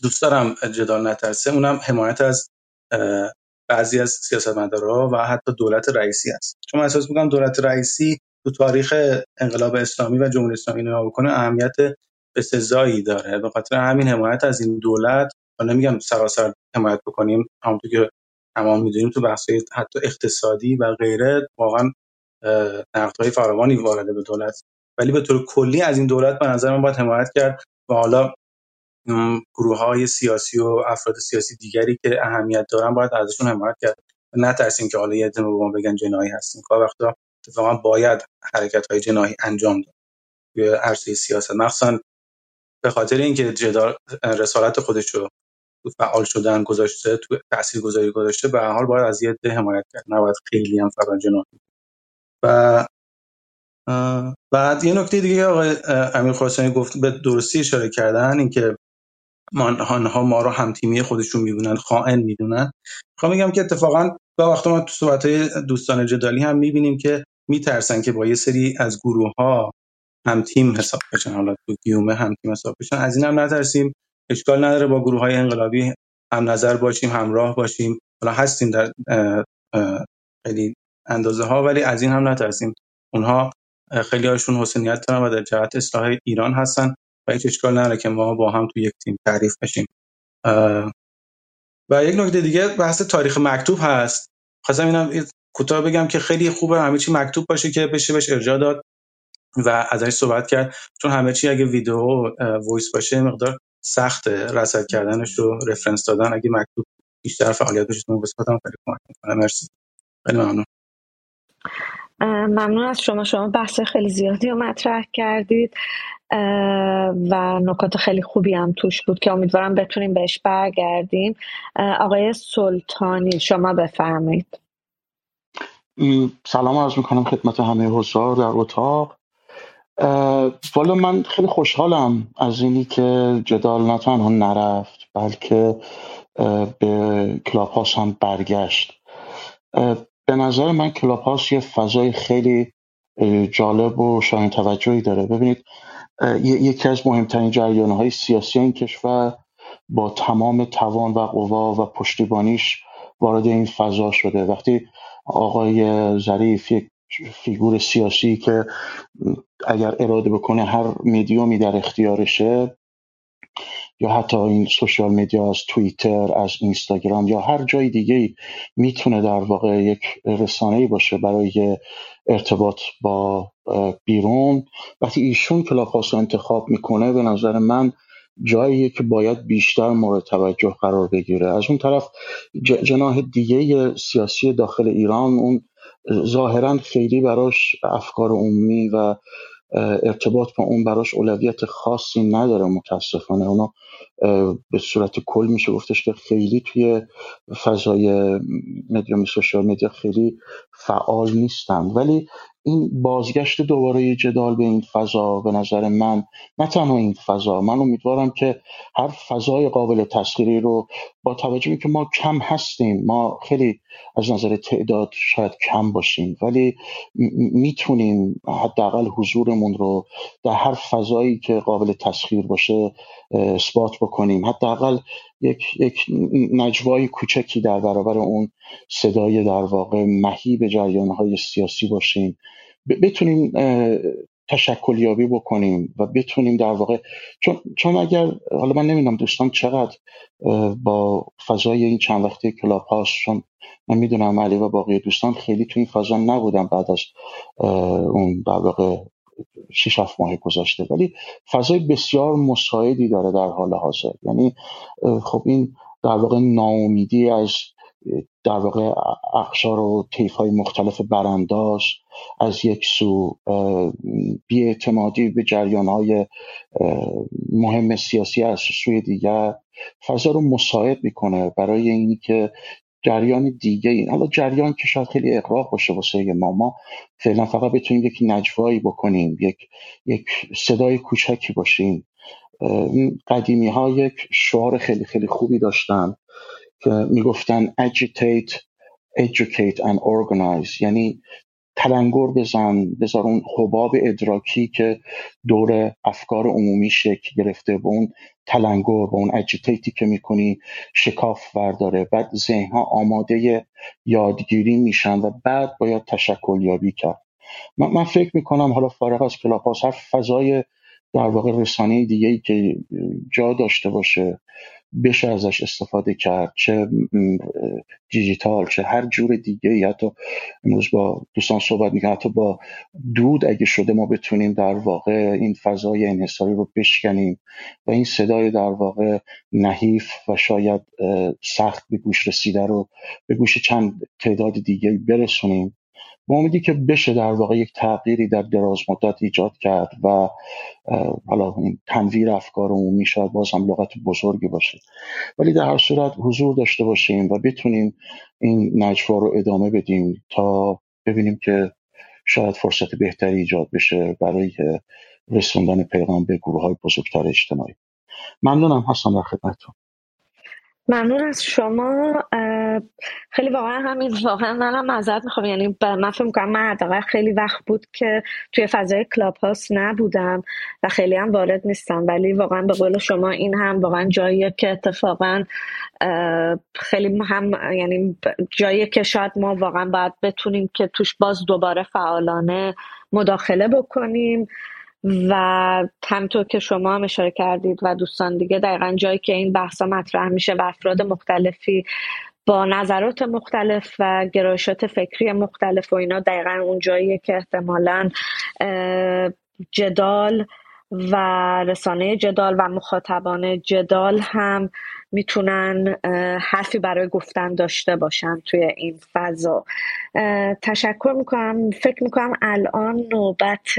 دوست دارم جدال نترسه اونم حمایت از بعضی از سیاستمدارا و حتی دولت رئیسی است چون احساس می‌کنم دولت رئیسی تو تاریخ انقلاب اسلامی و جمهوری اسلامی نگاه بکنه اهمیت بسزایی داره. به خاطر همین حمایت از این دولت حالا نمیگم سراسر حمایت بکنیم همونطور که تمام می‌دونیم تو بحث حتی اقتصادی و غیره واقعا نقدهای فراوانی وارد به دولت. ولی به طور کلی از این دولت به نظر من باید حمایت کرد و حالا گروه های سیاسی و افراد سیاسی دیگری که اهمیت دارن باید ازشون حمایت کرد. نترسیم که حالا یه به ما بگن جنایی هستیم. که وقتا اتفاقا باید حرکت های جناحی انجام داد. توی عرصه سیاست. مخصوصا به خاطر اینکه جدال رسالت خودش رو فعال شدن گذاشته تو تاثیرگذاری گذاشته به حال باید از یه ده حمایت کرد نباید خیلی هم جناحی و بعد یه نکته دیگه آقای امیر خراسانی گفت به درستی اشاره کردن اینکه آنها ما رو هم تیمی خودشون می‌بینن خائن می‌دونن. می‌خوام میگم که اتفاقا با وقت ما تو صحبت دوستان جدالی هم می‌بینیم که میترسن که با یه سری از گروه ها هم تیم حساب بشن. حالا تو گیومه هم تیم حساب بشن. از این هم نترسیم. اشکال نداره با گروه های انقلابی هم نظر باشیم همراه باشیم. حالا هستیم در خیلی اندازه ها ولی از این هم نترسیم. اونها خیلی هاشون حسنیت دارن و در جهت اصلاح ایران هستن و هیچ اشکال نداره که ما با هم تو یک تیم تعریف بشیم. و یک نکته دیگه بحث تاریخ مکتوب هست. خواستم اینم کوتاه بگم که خیلی خوبه همه چی مکتوب باشه که بشه بهش ارجاع داد. و ازش صحبت کرد. چون همه چی اگه ویدیو و voice باشه مقدار سخت رصد کردنش رو reference دادن. اگه مکتوب بیشتر فعالیت بشه تو هم خیلی کمک می‌کنه. مرسی. خیلی ممنون. ممنون از شما. شما بحث خیلی زیادی رو مطرح کردید. و نکات خیلی خوبی هم توش بود که امیدوارم بتونیم بهش برگردیم. آقای سلطانی شما بفرمایید. سلام عرض می‌کنم خدمت همه حضار در اتاق. والا من خیلی خوشحالم از اینی که جدال نه تنها نرفت بلکه به کلاب هم برگشت. به نظر من کلاب یه فضای خیلی جالب و شاین توجهی داره. ببینید یکی از مهمترین جریان های سیاسی این کشور با تمام توان و قوا و پشتیبانیش وارد این فضا شده. وقتی آقای ظریف یک فیگور سیاسی که اگر اراده بکنه هر میدیومی در اختیارشه یا حتی این سوشال میدیا از توییتر از اینستاگرام یا هر جای دیگه می‌تونه در واقع یک رسانه باشه برای ارتباط با بیرون. وقتی ایشون کلاب رو انتخاب می‌کنه به نظر من جاییه که باید بیشتر مورد توجه قرار بگیره. از اون طرف جناح دیگه سیاسی داخل ایران اون ظاهرا خیلی براش افکار عمومی و ارتباط با اون براش اولویت خاصی نداره متاسفانه. اونا به صورت کل میشه گفتش که خیلی توی فضای مدیوم سوشال مدیا خیلی فعال نیستن ولی این بازگشت دوباره جدال به این فضا به نظر من نه تنها این فضا من امیدوارم که هر فضای قابل تسخیری رو با توجه که ما کم هستیم ما خیلی از نظر تعداد شاید کم باشیم ولی می‌تونیم حداقل حضورمون رو در هر فضایی که قابل تسخیر باشه اثبات بکنیم حداقل یک یک نجوای کوچکی در برابر اون صدای در واقع مهیب های سیاسی باشیم. بتونیم تشکلیابی بکنیم و بتونیم در واقع چون, چون اگر حالا من نمی‌دونم دوستان چقدر با فضای این چند وقته کلاب هاست چون من می‌دونم علی و باقی دوستان خیلی تو این فضا نبودم بعد از اون در واقع شش هفت ماه گذاشته ولی فضای بسیار مساعدی داره در حال حاضر. یعنی خب این در واقع ناامیدی از در واقع اخشار و طیف های مختلف برانداز از یک سو بیاعتمادی به جریان های مهم سیاسی از سوی دیگر فضا رو مساعد می‌کنه. برای اینی که جریان دیگه این حالا جریان که شاید خیلی اقراق باشه واسه ما. ما فعلا فقط بتونیم یک نجوایی بکنیم یک یک صدای کوچکی باشیم. قدیمی ها یک شعار خیلی خیلی خوبی داشتن که می‌گفتن agitate educate and organize. یعنی تلنگر بزن بذار اون حباب ادراکی که دور افکار عمومی شکل گرفته به اون تلنگر با اون اجیتیتی که می‌کنی شکاف برداره. بعد ذهنها آماده یادگیری میشن و بعد باید تشکل یابی کرد. من, من فکر می‌کنم حالا فارغ از کلاپ هر فضای در واقع رسانه دیگه ای که جا داشته باشه بشه ازش استفاده کرد چه دیجیتال چه هر جور دیگه ای حتی امروز با دوستان صحبت می‌کنم حتی با دود اگه شده ما بتونیم در واقع این فضای انحصاری رو بشکنیم و این صدای در واقع نحیف و شاید سخت به گوش رسیده رو به گوش چند تعداد دیگه برسونیم. با امیدی که بشه در واقع یک تغییری در دراز مدت ایجاد کرد و حالا این تنویر افکار عمومی شاید باز هم لغت بزرگی باشه. ولی در هر صورت حضور داشته باشیم و بتونیم این نجوا رو ادامه بدیم تا ببینیم که شاید فرصت بهتری ایجاد بشه برای رسوندن پیغام به گروه های بزرگتر اجتماعی. ممنونم هستم در خدمتتون. ممنون از شما. خیلی واقعا همین واقعا منم معذرت می‌خوام. یعنی من فکر می‌کنم من حداقل خیلی وقت بود که توی فضای کلاب هاست نبودم و خیلی هم وارد نیستم. ولی واقعا به قول شما این هم واقعا جاییه که اتفاقا خیلی هم یعنی جایی که شاید ما واقعا باید بتونیم که توش باز دوباره فعالانه مداخله بکنیم. و همطور که شما هم اشاره کردید و دوستان دیگه دقیقا جایی که این بحثا مطرح میشه و افراد مختلفی با نظرات مختلف و گرایشات فکری مختلف و اینا دقیقا اون جاییه که احتمالا جدال و رسانه جدال و مخاطبان جدال هم می‌تونن حرفی برای گفتن داشته باشن توی این فضا. تشکر می‌کنم. فکر می‌کنم الان نوبت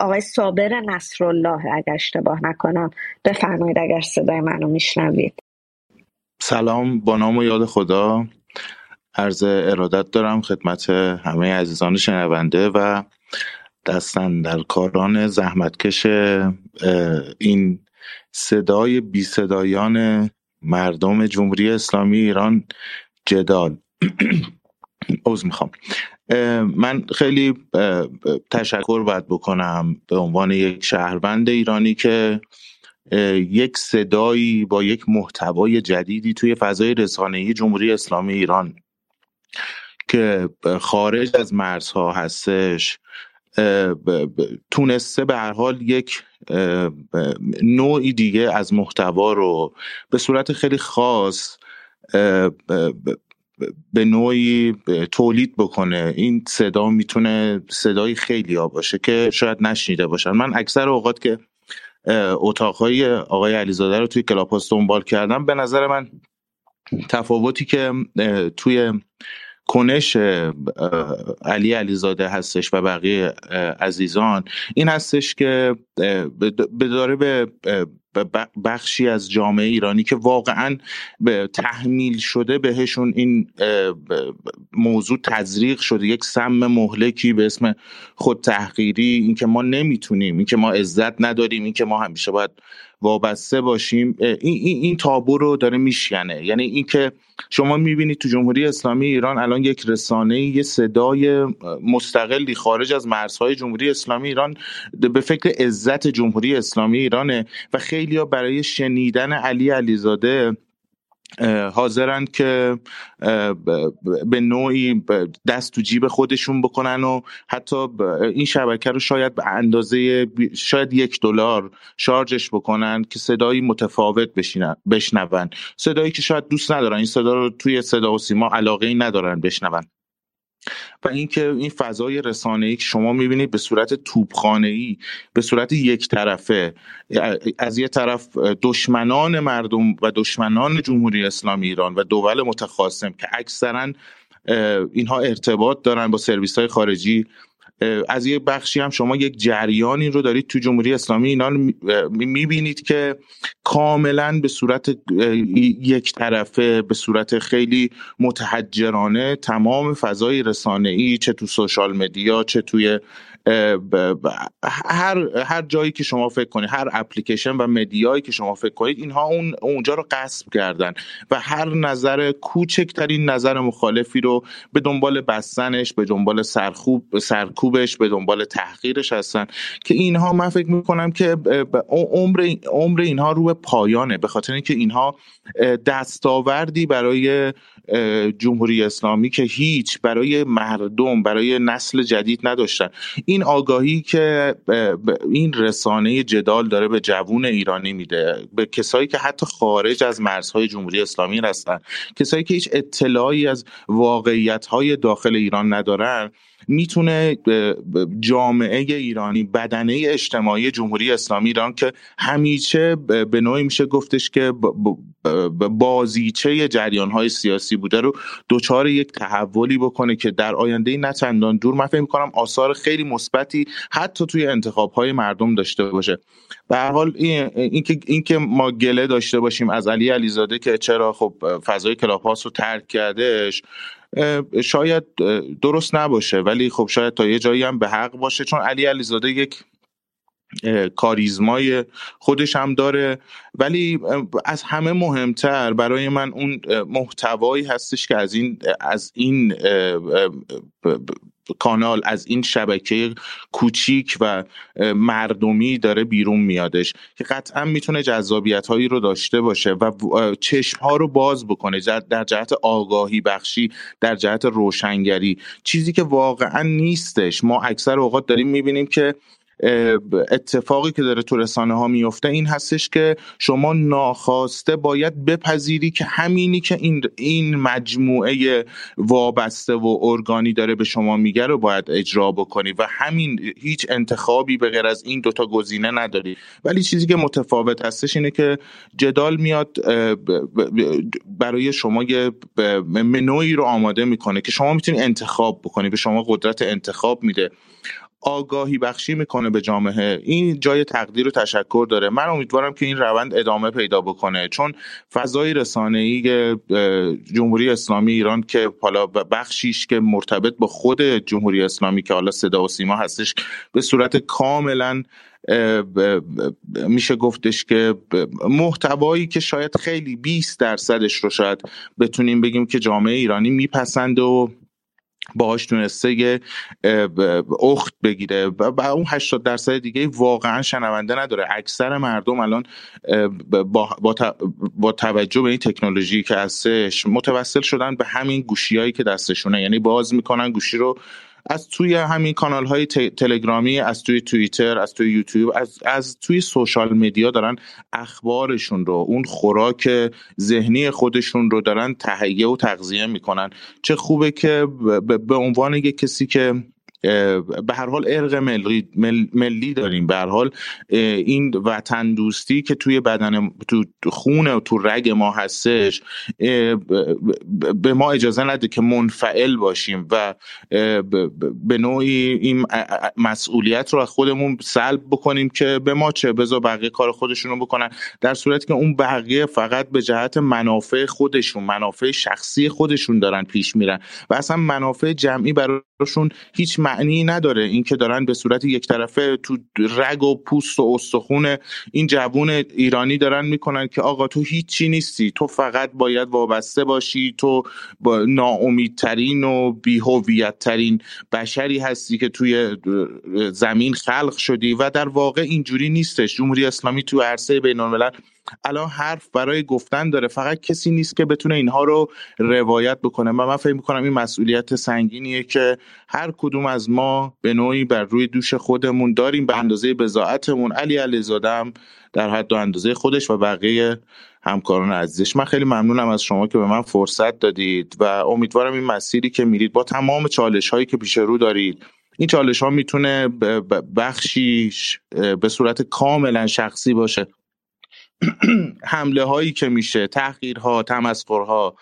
آقای صابر نصرالله اگر اشتباه نکنم. بفرمایید اگر صدای منو میشنوید. سلام. با نام و یاد خدا. عرض ارادت دارم خدمت همه عزیزان شنونده و دستن در کاران زحمتکش این صدای بی صدایان مردم جمهوری اسلامی ایران جدال. [clears throat] عوض می‌خوام. من خیلی تشکر باید بکنم به عنوان یک شهروند ایرانی که یک صدایی با یک محتوای جدیدی توی فضای رسانه‌ای جمهوری اسلامی ایران که خارج از مرزها هستش تونسته به هر حال یک نوعی دیگه از محتوا رو به صورت خیلی خاص به نوعی تولید بکنه. این صدا می‌تونه صدای خیلی ها باشه که شاید نشنیده باشن. من اکثر اوقات که اتاقهای آقای علیزاده رو توی کلاپاس دنبال کردم به نظر من تفاوتی که توی کنش علی علیزاده هستش و بقیه عزیزان. این هستش که داره به بخشی از جامعه ایرانی که واقعا به تحمیل شده بهشون این موضوع تزریق شده. یک سم مهلکی به اسم خود تحقیری اینکه ما نمی‌تونیم اینکه ما عزت نداریم اینکه ما همیشه باید وابسته باشیم. این, این, این تابو رو داره میشکنه. یعنی اینکه شما می‌بینید تو جمهوری اسلامی ایران الان یک رسانه یه صدای مستقلی خارج از مرزهای جمهوری اسلامی ایران به فکر عزت جمهوری اسلامی ایرانه و خیلی برای شنیدن علی علیزاده حاضرند که به نوعی دست تو جیب خودشون بکنن و حتی این شبکه رو شاید به اندازه شاید یک دلار شارژش بکنن که صدایی متفاوت بشنون. صدایی که شاید دوست ندارن این صدا رو توی صدا و سیما علاقه ای ندارن بشنون. و اینکه این فضای رسانه ای که شما می‌بینید به صورت توپخانه ای به صورت یک طرفه از یه طرف دشمنان مردم و دشمنان جمهوری اسلامی ایران و دول متخاصم که اکثرا اینها ارتباط دارن با سرویس های خارجی از یک بخشی هم شما یک جریانی رو دارید تو جمهوری اسلامی اینا می‌بینید که کاملا به صورت یک طرفه به صورت خیلی متحجرانه تمام فضای رسانه ای چه تو سوشال مدیا چه توی هر هر جایی که شما فکر کنید هر اپلیکیشن و مدیایی که شما فکر کنید اینها اون اونجا رو غصب کردن و هر نظر کوچکترین نظر مخالفی رو به دنبال بستنش به دنبال سرخوب سرکوبش به دنبال تحقیرش هستن که اینها من فکر می‌کنم که عمر عمر اینها رو به پایانه به خاطر اینکه اینها دستاوردی برای جمهوری اسلامی که هیچ برای مردم برای نسل جدید نداشتن. این آگاهی که این رسانه جدال داره به جوون ایرانی میده به کسایی که حتی خارج از مرزهای جمهوری اسلامی هستن کسایی که هیچ اطلاعی از واقعیت داخل ایران ندارن می‌تونه جامعه ایرانی بدنه اجتماعی جمهوری اسلامی ایران که همیشه به نوعی میشه گفتش که بازیچه جریان های سیاسی بوده رو دچار یک تحولی بکنه که در آینده نه چندان دور. من فکر می‌کنم آثار خیلی مثبتی حتی توی انتخاب های مردم داشته باشه. به هر حال اینکه این که ما گله داشته باشیم از علی علیزاده که چرا خب فضای کلاپاس رو ترک کردهش شاید درست نباشه ولی خب شاید تا یه جایی هم به حق باشه. چون علی علیزاده یک کاریزمای خودش هم داره. ولی از همه مهمتر برای من اون محتوایی هستش که از این از این کانال از این شبکه کوچیک و مردمی داره بیرون میادش که قطعا می‌تونه جذابیت هایی رو داشته باشه و چشم ها رو باز بکنه در جهت آگاهی بخشی در جهت روشنگری. چیزی که واقعا نیستش. ما اکثر اوقات داریم می‌بینیم که اتفاقی که داره تو رسانه ها میفته این هستش که شما ناخواسته باید بپذیری که همینی که این این مجموعه وابسته و ارگانی داره به شما میگه رو باید اجرا بکنی و همین هیچ انتخابی به غیر از این دوتا گزینه نداری. ولی چیزی که متفاوت هستش اینه که جدال میاد برای شما یه منوی رو آماده می‌کنه که شما می‌تونی انتخاب بکنی به شما قدرت انتخاب میده. آگاهی بخشی می‌کنه به جامعه. این جای تقدیر و تشکر داره. من امیدوارم که این روند ادامه پیدا بکنه. چون فضای ای جمهوری اسلامی ایران که حالا بخشیش که مرتبط با خود جمهوری اسلامی که حالا صدا و سیما هستش به صورت کاملا میشه گفتش که محتوایی که شاید خیلی 20 درصدش رو شاید بتونیم بگیم که جامعه ایرانی میپسنده و باهاش تونسته یه اخت بگیره و اون 80 درصد دیگه واقعا شنونده نداره. اکثر مردم الان با, با, با توجه به این تکنولوژی که هستش متوسل شدن به همین گوشیایی که دستشونه. یعنی باز می‌کنن گوشی رو از توی همین کانال های تلگرامی از توی توییتر از توی یوتیوب از, از توی سوشال مدیا دارن اخبارشون رو اون خوراک ذهنی خودشون رو دارن تهیه و تغذیه می‌کنن. چه خوبه که به عنوان یک کسی که به هر حال ارق ملی, داریم. به هر حال این وطن دوستی که توی بدن تو خون و تو رگ ما هستش به ما اجازه نده که منفعل باشیم و به نوعی این مسئولیت رو از خودمون سلب بکنیم که به ما چه بذار بقیه کار خودشون رو بکنن. در صورتی که اون بقیه فقط به جهت منافع خودشون منافع شخصی خودشون دارن پیش میرن و اصلا منافع جمعی براشون هیچ معنی نداره. اینکه دارن به صورت یک طرفه تو رگ و پوست و استخون این جوون ایرانی دارن می‌کنن که آقا تو هیچی نیستی. تو فقط باید وابسته باشی. تو با ناامیدترین و بیهویت ترین بشری هستی که توی زمین خلق شدی و در واقع اینجوری نیستش. جمهوری اسلامی تو عرصه بین الملل الان حرف برای گفتن داره. فقط کسی نیست که بتونه اینها رو روایت بکنه. و من فکر می‌کنم این مسئولیت سنگینیه که هر کدوم از ما به نوعی بر روی دوش خودمون داریم به اندازه بزاعتمون علی علیزاده در حد و اندازه خودش و بقیه همکاران عزیزش. من خیلی ممنونم از شما که به من فرصت دادید و امیدوارم این مسیری که میرید با تمام چالش هایی که پیش رو دارید. این چالش ها می‌تونه بخشیش به صورت کاملا شخصی باشه. [clears throat] حمله هایی که میشه تحقیرها تمسخرها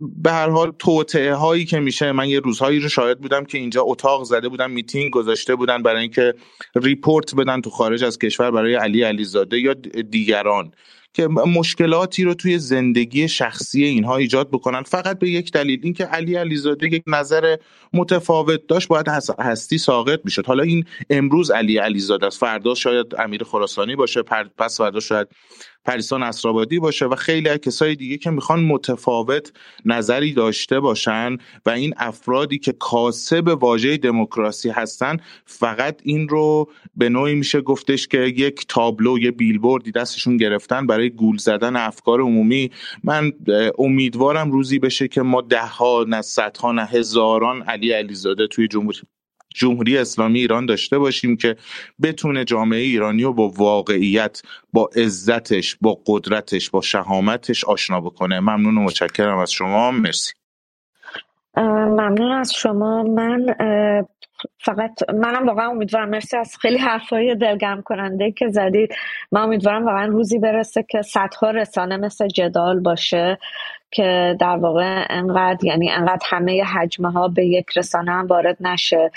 به هر حال توطئه هایی که میشه من یه روزهایی رو شاهد بودم که اینجا اتاق زده بودن میتینگ گذاشته بودن برای اینکه report بدن تو خارج از کشور برای علی علیزاده یا دیگران. که مشکلاتی رو توی زندگی شخصی اینها ایجاد بکنن. فقط به یک دلیل اینکه علی علیزاده یک نظر متفاوت داشت باید هستی ساقط می‌شد. حالا این امروز علی علیزاده است. فردا شاید امیر خراسانی باشه پس فردا شاید پریسا نصرآبادی باشه و خیلی از کسای دیگه که می‌خوان متفاوت نظری داشته باشن و این افرادی که کاسب واژه دموکراسی هستن فقط این رو به نوعی میشه گفتش که یک تابلو یه بیلبوردی دستشون گرفتن برای گول زدن افکار عمومی. من امیدوارم روزی بشه که ما ده ها نه صدها نه هزاران علی علیزاده توی جمهوری جمهوری اسلامی ایران داشته باشیم که بتونه جامعه ایرانی رو با واقعیت با عزتش با قدرتش با شهامتش آشنا بکنه. ممنون و متشکرم از شما. مرسی. ممنون از شما. من فقط منم واقعا امیدوارم. مرسی از خیلی حرفای دلگرم کننده که زدید من امیدوارم واقعا روزی برسه که صدها رسانه مثل جدال باشه که در واقع انقدر یعنی انقدر همه حجمه ها به یک رسانه هم وارد نشه.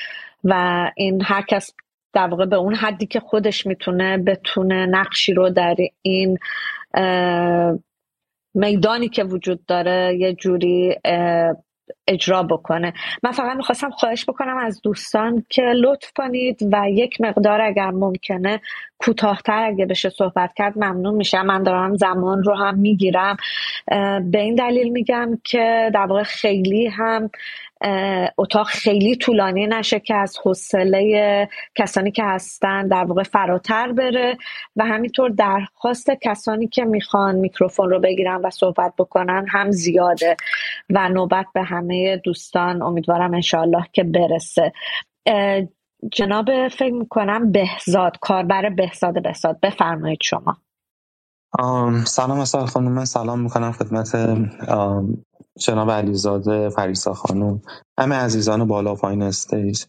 و این هر کس در واقع به اون حدی که خودش می‌تونه بتونه نقشی رو در این میدانی که وجود داره یه جوری اجرا بکنه. من فقط می‌خواستم خواهش بکنم از دوستان که لطف کنید و یک مقدار اگر ممکنه کوتاهتر اگه بشه صحبت کرد ممنون میشم. من دارم زمان رو هم می‌گیرم. به این دلیل میگم که در واقع خیلی هم اتاق خیلی طولانی نشه که از حوصله کسانی که هستن در واقع فراتر بره و همینطور درخواست کسانی که می‌خوان میکروفون رو بگیرن و صحبت بکنن هم زیاده و نوبت به همه دوستان امیدوارم انشاءالله که برسه. جناب فکر می‌کنم بهزاد کاربر بهزاد بهزاد بفرمایید شما. سلام اصلا خانم سلام می‌کنم خدمت جناب علیزاده فریسا خانم همه عزیزان بالا و پایین استیج.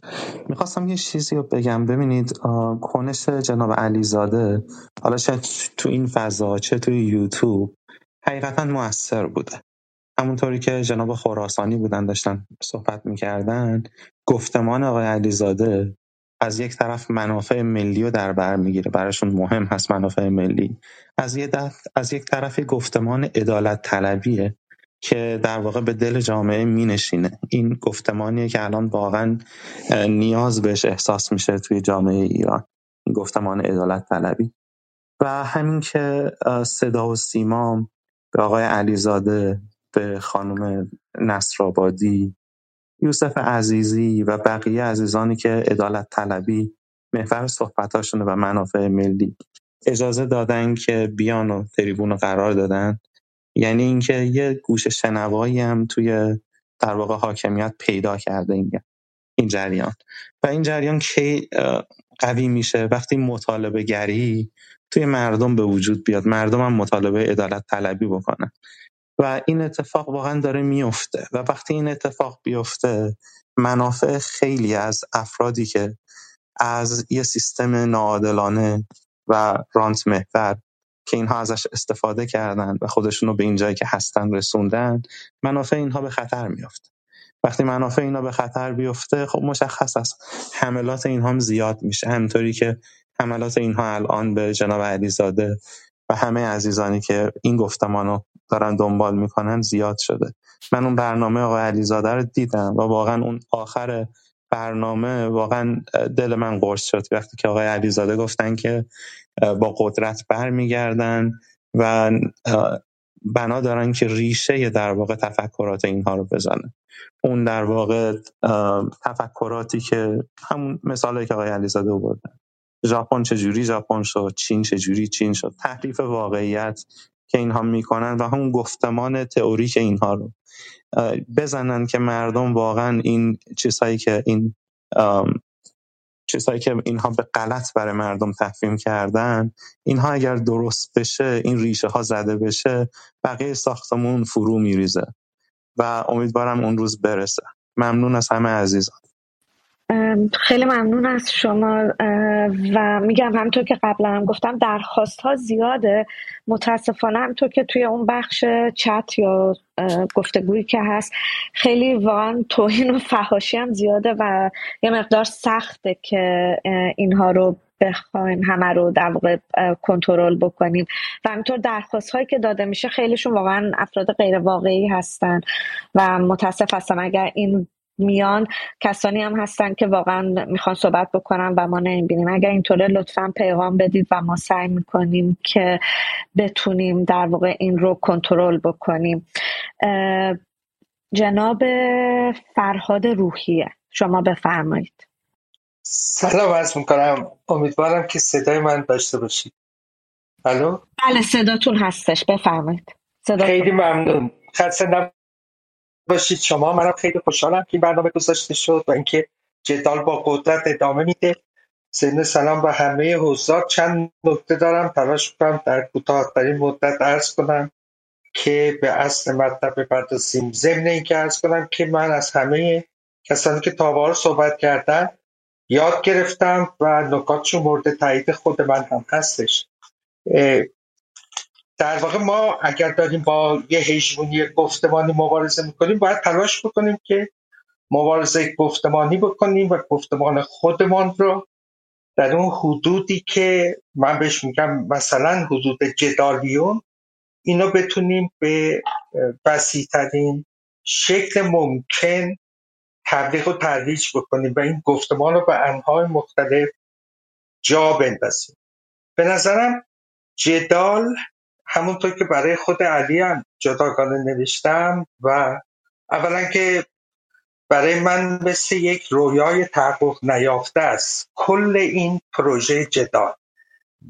می‌خواستم یه چیزی رو بگم. ببینید کنش جناب علیزاده حالا چه تو این فضا چه توی یوتیوب حقیقتا موثر بوده. همونطوری که جناب خراسانی بودن داشتن صحبت می‌کردن گفتمان آقای علیزاده از یک طرف منافع ملی رو در بر می‌گیره براشون مهم هست منافع ملی. از, یه از یک طرف گفتمان عدالت طلبیه که در واقع به دل جامعه مینشینه. این گفتمانیه که الان واقعا نیاز بهش احساس میشه توی جامعه ایران. این گفتمان عدالت طلبی. و همین که صدا و سیمام به آقای علیزاده به خانم نصرآبادی یوسف عزیزی و بقیه عزیزانی که عدالت طلبی محور صحبتاشونه و منافع ملی اجازه دادن که بیان و تریبون قرار دادن. یعنی اینکه یه گوش شنوایی هم توی در واقع حاکمیت پیدا کرده این این جریان. و این جریان کی قوی میشه؟ وقتی مطالبه گری توی مردم به وجود بیاد مردم هم مطالبه عدالت طلبی بکنن. و این اتفاق واقعا داره میفته و وقتی این اتفاق بیفته منافع خیلی از افرادی که از یه سیستم ناعادلانه و رانت محور که اینها ازش استفاده کردن و خودشون رو به این جایی که هستن رسوندن منافع اینها به خطر میافته. وقتی منافع اینا به خطر بیفته خب مشخص است. حملات اینها هم زیاد میشه. همینطوری که حملات اینها الان به جناب علیزاده و همه عزیزانی که این گفتمانو دارن دنبال می‌کنن زیاد شده. من اون برنامه آقای علیزاده رو دیدم و واقعا اون آخر برنامه واقعا دل من قرص شد وقتی که آقای علیزاده گفتن که با قدرت برمیگردن و بنا دارن که ریشه در واقع تفکرات اینها رو بزنن اون در واقع تفکراتی که همون مثالی که آقای علیزاده بردن ژاپن چجوری ژاپن شد چین چجوری چین شد. تحریف واقعیت که اینها می‌کنن و همون گفتمان تئوریک اینها رو. بزنن که مردم واقعا این چیزهایی که این چیزهایی که اینها به غلط برای مردم تفهیم کردن اینها اگر درست بشه این ریشه ها زده بشه بقیه ساختمون فرو میریزه و امیدوارم اون روز برسه. ممنون از همه عزیزان. خیلی ممنون از شما و میگم همطور که قبلا هم گفتم درخواست ها زیاده. متاسفانه همطور که توی اون بخش چت یا گفتگویی که هست خیلی واقعا توهین و فهاشی هم زیاده و یه مقدار سخته که اینها رو بخوایم همه رو در واقع کنترل بکنیم. و همینطور درخواست هایی که داده میشه خیلیشون واقعا افراد غیر واقعی هستن و متاسف هستم اگر این میان کسانی هم هستن که واقعا می‌خوان صحبت بکنن و ما نمی‌بینیم. اگر اینطوره لطفا پیغام بدید و ما سعی می‌کنیم که بتونیم در واقع این رو کنترل بکنیم. جناب فرهاد روحیه شما بفرمایید. سلام عرض می‌کنم. امیدوارم که صدای من داشته باشید. الو؟ بله صداتون هستش. بفرمایید. خیلی ممنون. خسته باشید. شما منم خیلی خوشحالم که این برنامه گذاشته شد و اینکه جدال با قدرت ادامه میده. سین سلام به همه حضار چند نکته دارم. تلاش کنم در کوتاهترین مدت ارز کنم که به اصل مطلب بپردازیم. ضمن اینکه ارز کنم که من از همه کسانی که تابار صحبت کردن یاد گرفتم و نکاتشون مورد تایید خود من هم هستش. در واقع ما اگر داریم با یه هژمونی گفتمانی مبارزه می‌کنیم باید تلاش بکنیم که مبارزه گفتمانی بکنیم و گفتمان خودمان رو در اون حدودی که من بهش میگم مثلا حدود جدالیون اینو بتونیم به وسیعترین شکل ممکن تبلیغ و ترویج بکنیم و این گفتمان رو به انهای مختلف جا بندازیم. به نظرم جدال همونطور که برای خود علی هم جداگانه نوشتم و اولا که برای من مثل یک رویای تحقق نیافته است. کل این پروژه جدال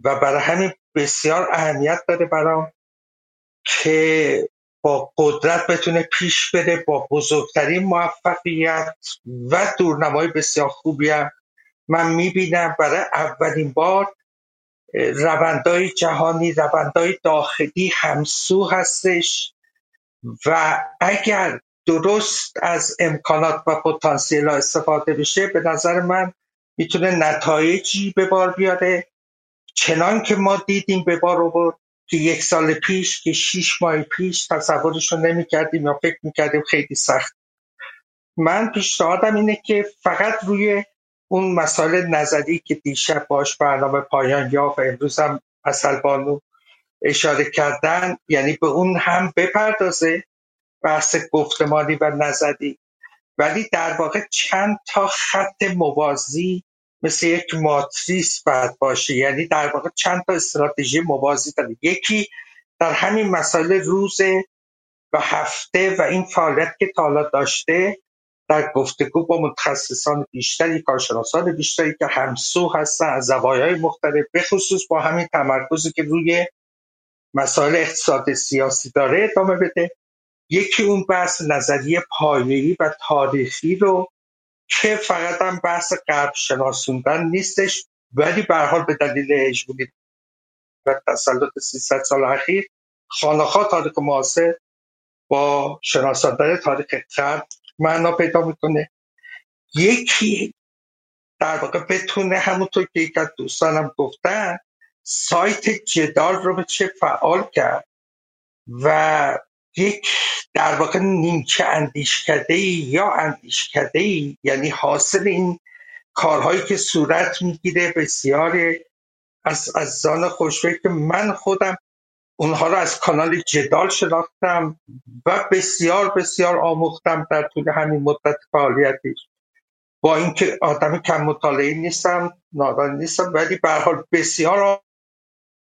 و برای همین بسیار اهمیت داره برام که با قدرت بتونه پیش بره با بزرگترین موفقیت و دورنمای بسیار خوبی هم من می‌بینم. برای اولین بار روندهای جهانی روندهای داخلی همسو هستش و اگر درست از امکانات و پتانسیل استفاده بشه به نظر من می‌تونه نتایجی به بار بیاره. چنان که ما دیدیم به بار آورد که یک سال پیش که شیش ماه پیش تصورش رو نمی کردیم یا فکر می کردیم خیلی سخت. من پیشنهادم اینه که فقط روی اون مسائل نظری که دیشب باش برنامه پایان یافت امروز هم اصل بانو اشاره کردن یعنی به اون هم بپردازه بحث گفتمانی و نظری. ولی در واقع چند تا خط موازی مثل یک ماتریس باید باشه. یعنی در واقع چند تا استراتژی موازی داره. یکی در همین مسائل روز و هفته و این فعالیت که تا داشته در گفتگو با متخصصان بیشتری کارشناسان بیشتری که همسو هستن از زوایای مختلف به خصوص با همین تمرکزی که روی مسائل اقتصاد سیاسی داره ادامه بده. یکی اون بحث نظریه پایه‌ای و تاریخی رو که فقط هم بحث غرب شناسوندن نیستش ولی به حال به دلیل هژمونی و تسلط 300 سال اخیر خانه‌ها تاریخ معاصر با شناساندن تاریخ غرب معنا پیدا می‌کنه. یکی در واقع بتونه همونطور که یک از دوستانم گفتن سایت جدال رو به چه فعال کرد و یک در واقع نیمچه اندیشکده یا اندیشکده یعنی حاصل این کارهایی که صورت می‌گیره بسیار از عزیزان خوشفکر که من خودم اونها رو از کانال جدال شناختم و بسیار بسیار آموختم در طول همین مدت فعالیتی با اینکه آدم کم مطالعه نیستم نادان نیستم ولی به حال بسیار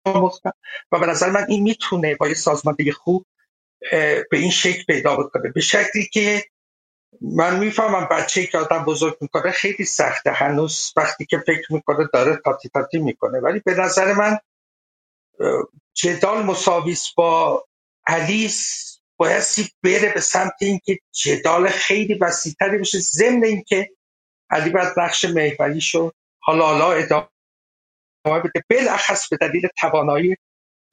آموختم و به نظر من این می‌تونه با یه سازماندهی خوب به این شکل پیدا بکنه. به شکلی که من می‌فهمم بچه که آدم بزرگ می‌کنه خیلی سخته. هنوز وقتی که فکر می‌کنه داره تاتی تاتی می‌کنه. ولی به نظر من جدال مساویس با علیس بایستی بره به سمت اینکه جدال خیلی وسیعتری بشه ضمن اینکه علی بعد نقش محوریشو حالا حالا ادامه بده. بالاخص به دلیل توانایی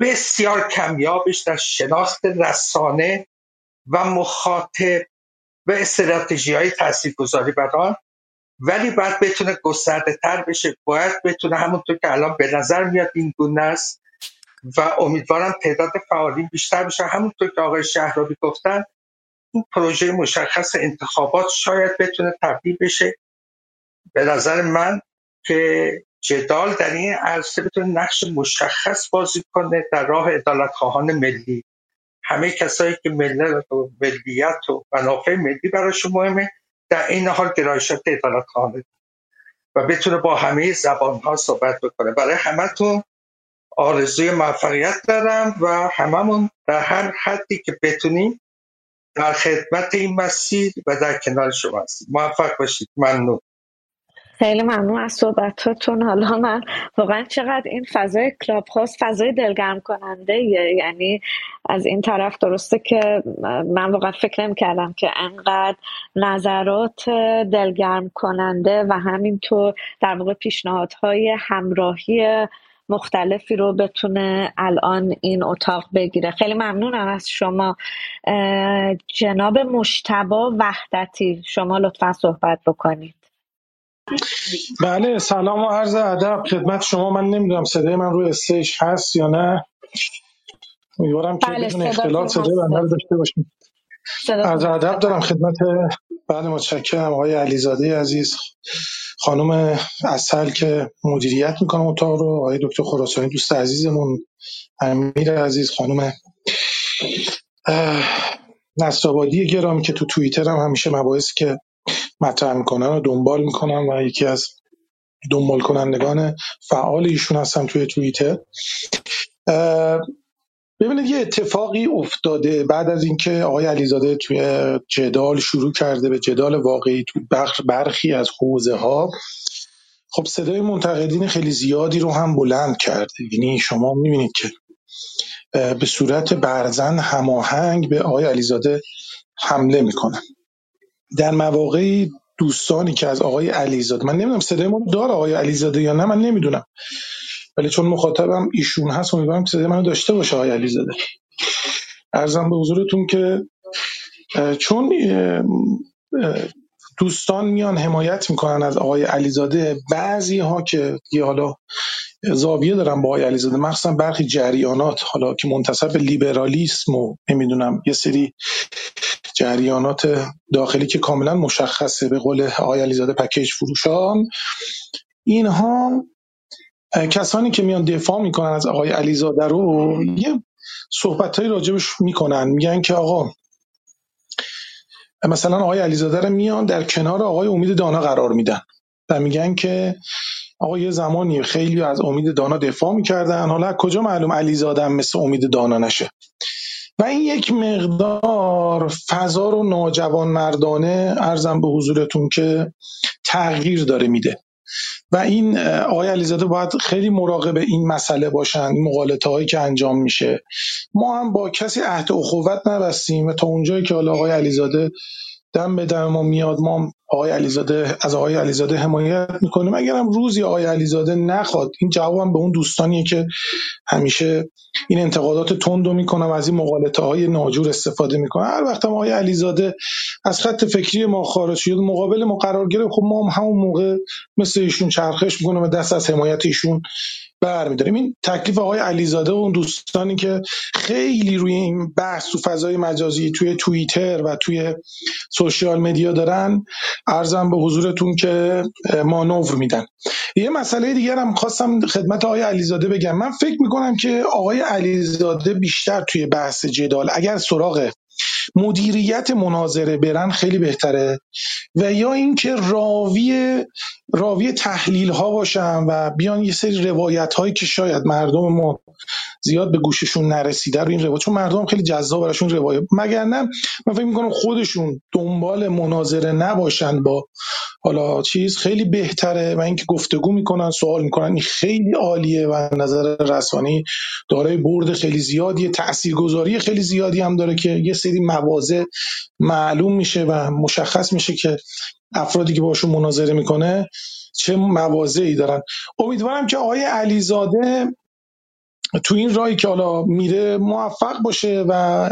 بسیار کمیابش در شناخت رسانه و مخاطب و استراتژی های تاثیر گذاری بر آن. ولی باید بتونه گسترده تر بشه. باید بتونه همونطور که الان به نظر میاد این گونه است. و امیدوارم تعداد فعالین بیشتر بشه. همونطور که آقای شهرابی گفتن این پروژه مشخص انتخابات شاید بتونه تبدیل بشه. به نظر من که جدال در این عرصه بتونه نقش مشخص بازی کنه در راه عدالت خواهان ملی. همه کسایی که ملت و ملیت و منافع ملی براشون مهمه در این حال گرایشات عدالت خواهانه و بتونه با همه زبان ها صحبت بکنه. برای همتون آرزوی موفقیت دارم و هممون در هر حدی که بتونیم در خدمت این مسیر و در کنار شما هستیم. موفق باشید. ممنون. خیلی ممنون از صحبتاتون. حالا من واقعا چقدر این فضای کلاب هاست فضای دلگرم کننده ایه. یعنی از این طرف درسته که من واقعا فکر نمی کردم که انقدر نظرات دلگرم کننده و همینطور در واقع پیشنهادهای همراهی مختلفی رو بتونه الان این اتاق بگیره. خیلی ممنونم از شما. جناب مشتبا وحدتی شما لطفا صحبت بکنید. بله سلام و عرض ادب. خدمت شما من نمی‌دونم صدای من روی استیج هست یا نه. امیدوارم که بله بدون اختلاط صدای هست. داشته باشیم. هست. ادب دارم خدمت بله متشکرم آقای علیزاده عزیز. خانم اصل که مدیریت می‌کنم اتاق رو آقای دکتر خراسانی دوست عزیزمون امیر عزیز خانم اه، نصرآبادی گرامی که تو توییتر هم همیشه مباحثی که مطرح می‌کنن رو دنبال می‌کنم و یکی از دنبال کنندگان فعال ایشون هستم توی توییتر. ببینید یه اتفاقی افتاده بعد از اینکه آقای علیزاده توی جدال شروع کرده به جدال واقعی تو بخش برخی از حوزه ها خب صدای منتقدین خیلی زیادی رو هم بلند کرده. یعنی شما می‌بینید که به صورت برزن هماهنگ به آقای علیزاده حمله می‌کنن در مواقعی دوستانی که از آقای علیزاده من نمی‌دونم صدای ما داره آقای علیزاده یا نه من نمی‌دونم. ولی چون مخاطبم ایشون هست امیدوارم که صدای منو داشته باشه آقای علیزاده. ارزم به حضورتون که چون دوستان میان حمایت می‌کنن از آقای علیزاده بعضی ها که حالا زاویه دارن با آقای علیزاده مخصوصا برخی جریانات حالا که منتصب به لیبرالیسم و نمی‌دونم یه سری جریانات داخلی که کاملا مشخصه به قول آقای علیزاده پکیج فروشان اینها کسانی که میان دفاع می‌کنن از آقای علیزاده رو یه صحبتهایی راجبش می‌کنن. میگن که آقا مثلا آقای علیزاده رو میان در کنار آقای امید دانا قرار میدن. و میگن که آقا یه زمانی خیلی از امید دانا دفاع می‌کردن. حالا کجا معلوم علیزاده هم مثل امید دانا نشه؟ و این یک مقدار فضا رو ناجوان مردانه ارزم به حضورتون که تغییر داره میده. و این آقای علیزاده باید خیلی مراقب این مسئله باشن مقالطه هایی که انجام میشه. ما هم با کسی عهد اخوت نبستیم و تا اونجایی که حالا آقای علیزاده دم به دم ما میاد ما آقای علیزاده از آقای علیزاده حمایت می‌کنیم. اگرم روزی آقای علیزاده نخواد این جوابم به اون دوستانیه که همیشه این انتقادات تند رو می‌کنم از این مقالطه های ناجور استفاده می‌کنم هر وقت هم آقای علیزاده از خط فکری ما خارج شد مقابل ما قرار گرفت خب ما هم همون موقع مثل ایشون چرخش می‌کنم و دست از حمایت ایشون برمیداریم. این تکلیف آقای علیزاده و اون دوستانی که خیلی روی این بحث تو فضای مجازی توی توییتر و توی سوشیال مدیا دارن. ارزم به حضورتون که مانور میدن. یه مسئله دیگر هم خواستم خدمت آقای علیزاده بگم. من فکر می‌کنم که آقای علیزاده بیشتر توی بحث جدال اگر سراغ مدیریت مناظره برن خیلی بهتره. و یا اینکه راوی راوی تحلیل ها باشن و بیان یه سری روایت هایی که شاید مردم ما زیاد به گوششون نرسیده رو این روایت چون مردم خیلی جذاب براشون روایت. مگر نه من فکر می‌کنم خودشون دنبال مناظره نباشن با حالا چیز خیلی بهتره و اینکه گفتگو می‌کنن سوال می‌کنن. این خیلی عالیه و نظر رسانی دارای برد خیلی زیادی تاثیرگذاری خیلی زیادی هم داره که یه سری مواضع معلوم میشه و مشخص میشه که افرادی که باشون مناظره می‌کنه چه مواضعی دارن. امیدوارم که آقای علیزاده تو این راهی که حالا میره موفق باشه و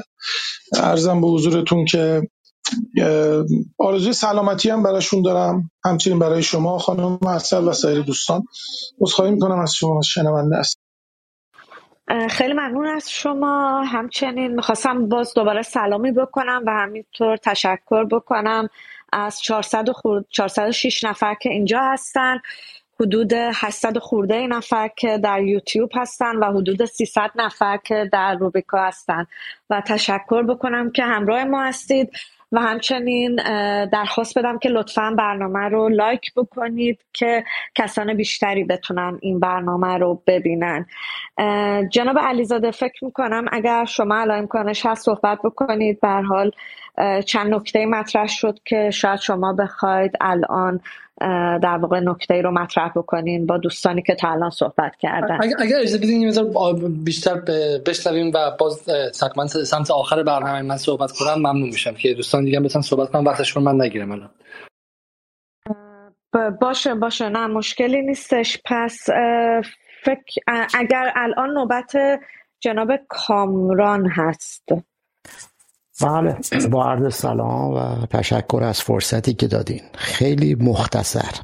ارزم به حضورتون که آرزوی سلامتی هم براشون دارم. همچنین برای شما خانم اصل و سایر دوستان. عذرخواهی می‌کنم از شما شنونده است خیلی ممنون از شما. همچنین می‌خواستم باز دوباره سلامی بکنم و همینطور تشکر بکنم از 400 خورد 406 نفر که اینجا هستن حدود 800 خورده نفر که در یوتیوب هستن و حدود 300 نفر که در روبیکا هستن. و تشکر بکنم که همراه ما هستید. و همچنین درخواست بدم که لطفا برنامه رو لایک بکنید که کسان بیشتری بتونن این برنامه رو ببینن. جناب علیزاده فکر می‌کنم اگر شما الان امکانش هست صحبت بکنید بر حال چند نکته مطرح شد که شاید شما بخواید الان در واقع نکته رو مطرح بکنین با دوستانی که تا الان صحبت کردن. اگر اجازه بدین بیشتر بشنویم و باز سمت آخر برنامه من صحبت کنم. ممنون میشم که دوستان دیگه بتونن صحبت کنم وقتشون من نگیرم الان. باشه باشه. نه مشکلی نیستش. پس فکر اگر الان نوبت جناب کامران هست. بله. با عرض سلام و تشکر از فرصتی که دادین. خیلی مختصر.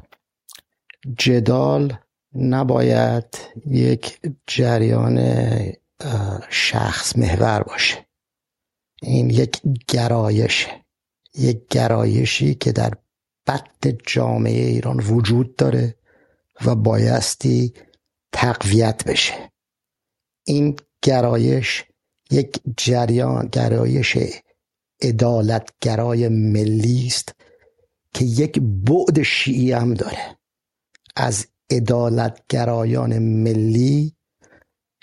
جدال نباید یک جریان شخص محور باشه. این یک گرایش یک گرایشی که در بد جامعه ایران وجود داره و بایستی تقویت بشه. این گرایش یک جریان گرایش ادالتگرای ملی است که یک بعد شیعی هم داره. از ادالتگرایان ملی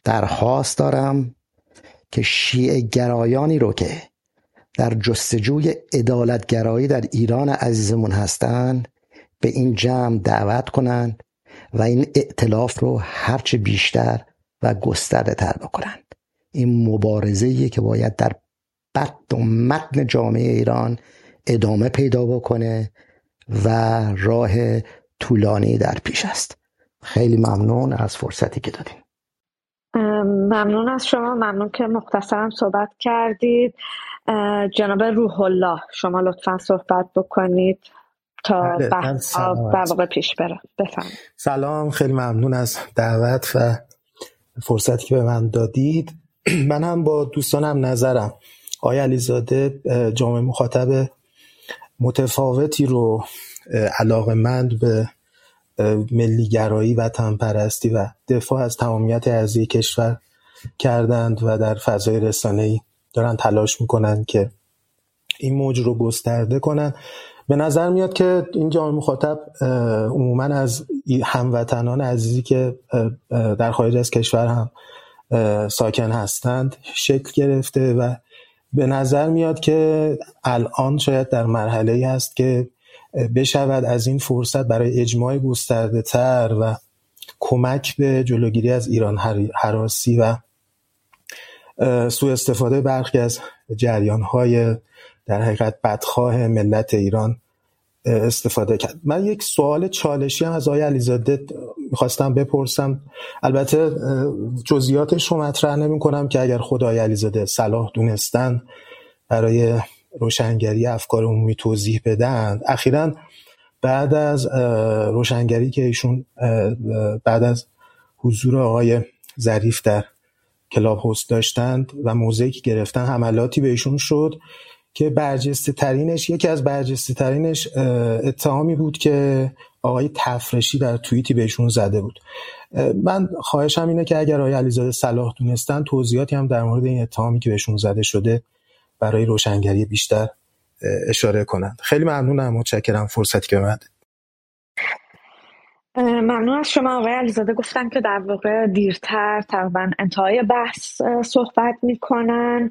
درخواست دارم که شیعه گرایانی رو که در جستجوی ادالتگرایی در ایران عزیزمون هستند به این جمع دعوت کنند و این ائتلاف رو هرچه بیشتر و گسترده تر بکنند این مبارزه که باید در و متن جامعه ایران ادامه پیدا بکنه و راه طولانی در پیش است. خیلی ممنون از فرصتی که دادیم ممنون از شما. ممنون که مختصرم صحبت کردید. جناب روح الله شما لطفا صحبت بکنید تا بله، بحث در واقع پیش بره. بفهم سلام خیلی ممنون از دعوت و فرصتی که به من دادید. [clears throat] من هم با دوستانم نظرم. آقای علیزاده جامعه مخاطب متفاوتی رو علاقمند به ملیگرایی و تنپرستی و دفاع از تمامیت ارضی کشور کردند و در فضای رسانه‌ای دارن تلاش می‌کنن که این موج رو گسترده کنن. به نظر میاد که این جامعه مخاطب عموما از هموطنان عزیزی که در خارج از کشور هم ساکن هستند شکل گرفته و به نظر میاد که الان شاید در مرحله ای هست که بشود از این فرصت برای اجماع گسترده تر و کمک به جلوگیری از ایران حراسی و سوء استفاده برخی از جریان های در حقیقت بدخواه ملت ایران استفاده کرد. من یک سوال چالشی هم از آقای علیزاده می‌خواستم بپرسم. البته جزئیاتش رو مطرح نمی کنم که اگر خود آقای علیزاده صلاح دونستن برای روشنگری افکار عمومی توضیح بدن اخیرا بعد از روشنگری که ایشون بعد از حضور آقای ظریف در کلاب هست داشتند و موضعی که گرفتن حملاتی بهشون شد که برجسته ترینش یکی از برجسته ترینش اتهامی بود که آقای تفرشی در توییتی بهشون زده بود. من خواهشم اینه که اگر آقای علیزاده صلاح دونستن توضیحاتی هم در مورد این اتهامی که بهشون زده شده برای روشنگری بیشتر اشاره کنند. خیلی ممنونم. متشکرم. فرصتی که بعد ممنون از شما آقای علیزاده. گفتن که در واقع دیرتر تقریبا انتهای بحث صحبت می‌کنن.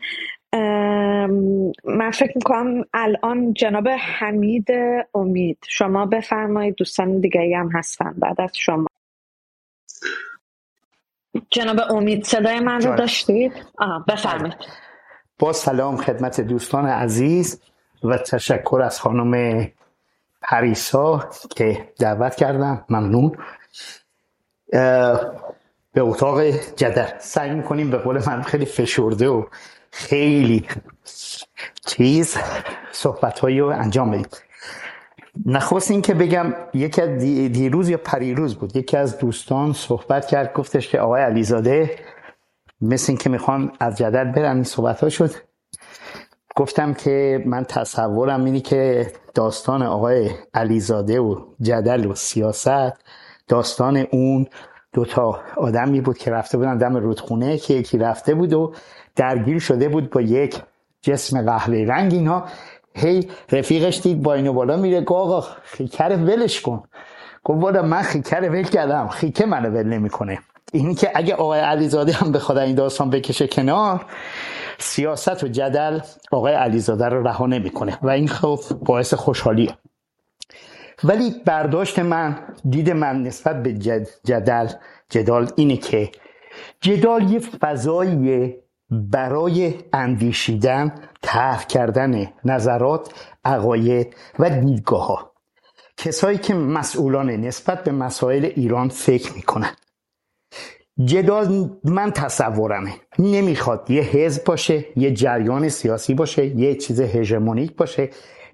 من فکر می‌کنم الان جناب حمید امید شما بفرمایید دوستان دیگه هم هستن بعد از شما. جناب امید صدای من رو داشتید؟ بفرمایید. با سلام خدمت دوستان عزیز و تشکر از خانم پریسا که دعوت کردم ممنون. به اتاق جدر سعی می‌کنیم به قول من خیلی فشرده و خیلی چیز صحبت هایی رو انجام بدیم. نخواست این که بگم یکی از دیروز یا پریروز بود یکی از دوستان صحبت کرد گفتش که آقای علیزاده مثل این که می‌خوان از جدل برن این صحبت ها شد. گفتم که من تصورم اینی که داستان آقای علیزاده و جدل و سیاست داستان اون دوتا آدمی بود که رفته بودن دم رودخونه که یکی رفته بود و درگیر شده بود با یک جسم قهوه رنگ اینا. هی رفیقش دید با اینو بالا میره. گو آقا خیکر ولش کن. گفت بالا من خیکر ول کردم. خیکه منو ول نمی‌کنه. اینی که اگه آقای علیزاده هم بخواد این داستان بکشه کنار سیاست و جدل آقای علیزاده رو رها نمی‌کنه. و این خب باعث خوشحالیه. ولی برداشت من دید من نسبت به جدل جدال اینه که جدال یه فضاییه برای اندیشیدن طرح کردن نظرات عقاید و دیدگاه ها کسایی که مسئولان نسبت به مسائل ایران فکر می‌کنن جدال من تصورمه. نمی‌خواد یه حزب باشه یه جریان سیاسی باشه یه چیز هژمونیک باشه.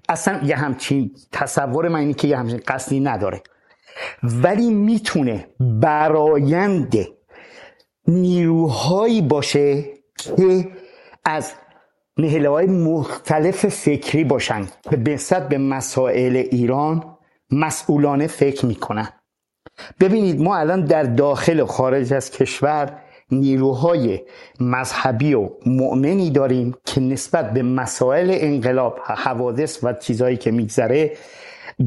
اصلا یه همچین تصور من اینه که یه همچین قصدی نداره. ولی می‌تونه برایند نیروهایی باشه که از نهله های مختلف فکری باشن. که به به مسائل ایران مسئولانه فکر می‌کنن. ببینید ما الان در داخل و خارج از کشور نیروهای مذهبی و مؤمنی داریم که نسبت به مسائل انقلاب حوادث و چیزهایی که میگذره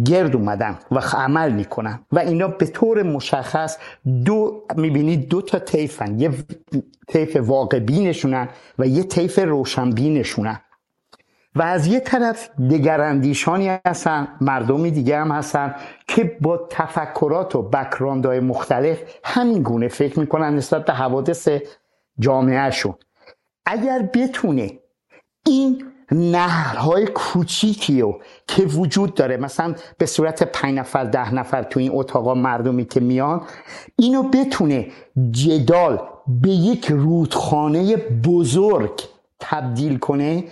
گرد اومدن و عمل می‌کنن. و اینا به طور مشخص دو می‌بینید دو تا تیفن یه تیف واقع بینشونن و یه تیف روشن بینشونن. و از یه طرف دگراندیشانی هستن مردمی دیگه هم هستن که با تفکرات و بکراندهای مختلف همین گونه فکر می‌کنن نسبت به حوادث جامعهشون. اگر بتونه این نهرهای کوچیکی و که وجود داره. مثلا به صورت پنج نفر ده نفر تو این اتاقا مردمی که میان اینو بتونه جدال به یک رودخانه بزرگ تبدیل کنه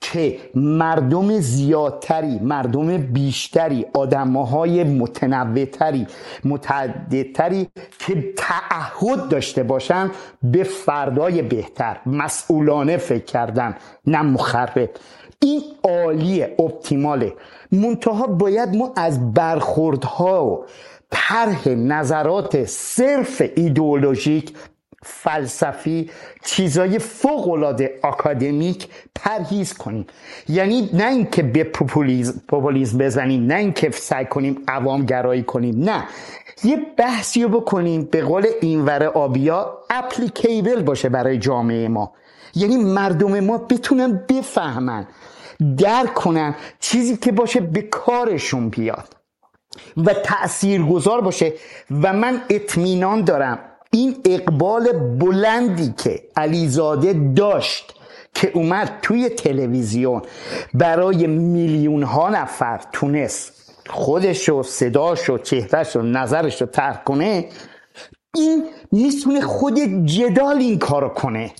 که مردم زیادتری مردم بیشتری آدمهای متنوعتری متعددتری که تعهد داشته باشن به فردای بهتر مسئولانه فکر کردن نه مخرب. این عالیه اپتیماله منتها باید ما از برخوردها و طرح نظرات صرف ایدئولوژیک فلسفی چیزای فوق العاده آکادمیک پرهیز کنیم. یعنی نه اینکه به پوپولیزم بزنیم نه اینکه سعی کنیم عوام گرایی کنیم نه. یه بحثی رو بکنیم به قول اینور آبیا اپلیکیبل باشه برای جامعه ما. یعنی مردم ما بتونن بفهمن درک کنن چیزی که باشه به کارشون بیاد و تأثیر باشه. و من اطمینان دارم این اقبال بلندی که علیزاده داشت که اومد توی تلویزیون برای میلیون ها نفر تونست خودش و صداش و چهرش و نظرش رو ترک کنه این می‌تونه خود جدال این کارو کنه.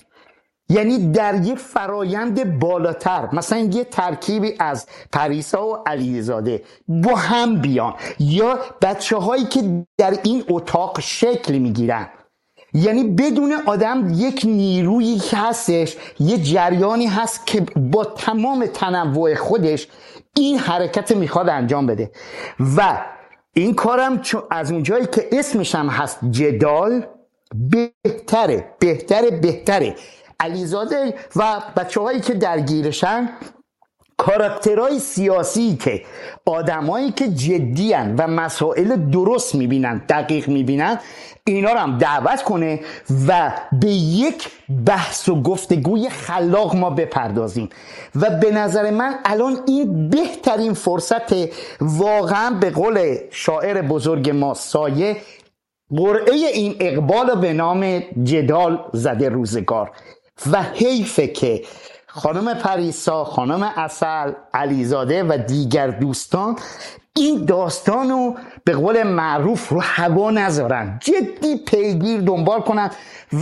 یعنی در یه فرایند بالاتر مثلا یه ترکیبی از پریسا و علیزاده با هم بیان. یا بچه هایی که در این اتاق شکل می‌گیرن. یعنی بدون آدم یک نیرویی هستش یه جریانی هست که با تمام تنوع خودش این حرکت می‌خواد انجام بده. و این کارم از اونجایی که اسمش هم هست جدال بهتره بهتره بهتره. علیزاده و بچه هایی که درگیرشن کاراکترهای سیاسی که آدمایی که جدی و مسائل درست می‌بینن دقیق می‌بینن اینا رو هم دعوت کنه و به یک بحث و گفتگوی خلاق ما بپردازیم. و به نظر من الان این بهترین فرصت واقعا به قول شاعر بزرگ ما سایه قرعه این اقبال به نام جدال زده روزگار. و حیفه که خانم پریسا خانم اصل علیزاده و دیگر دوستان این داستان رو به قول معروف رو هوا نذارن. جدی پیگیر دنبال کنن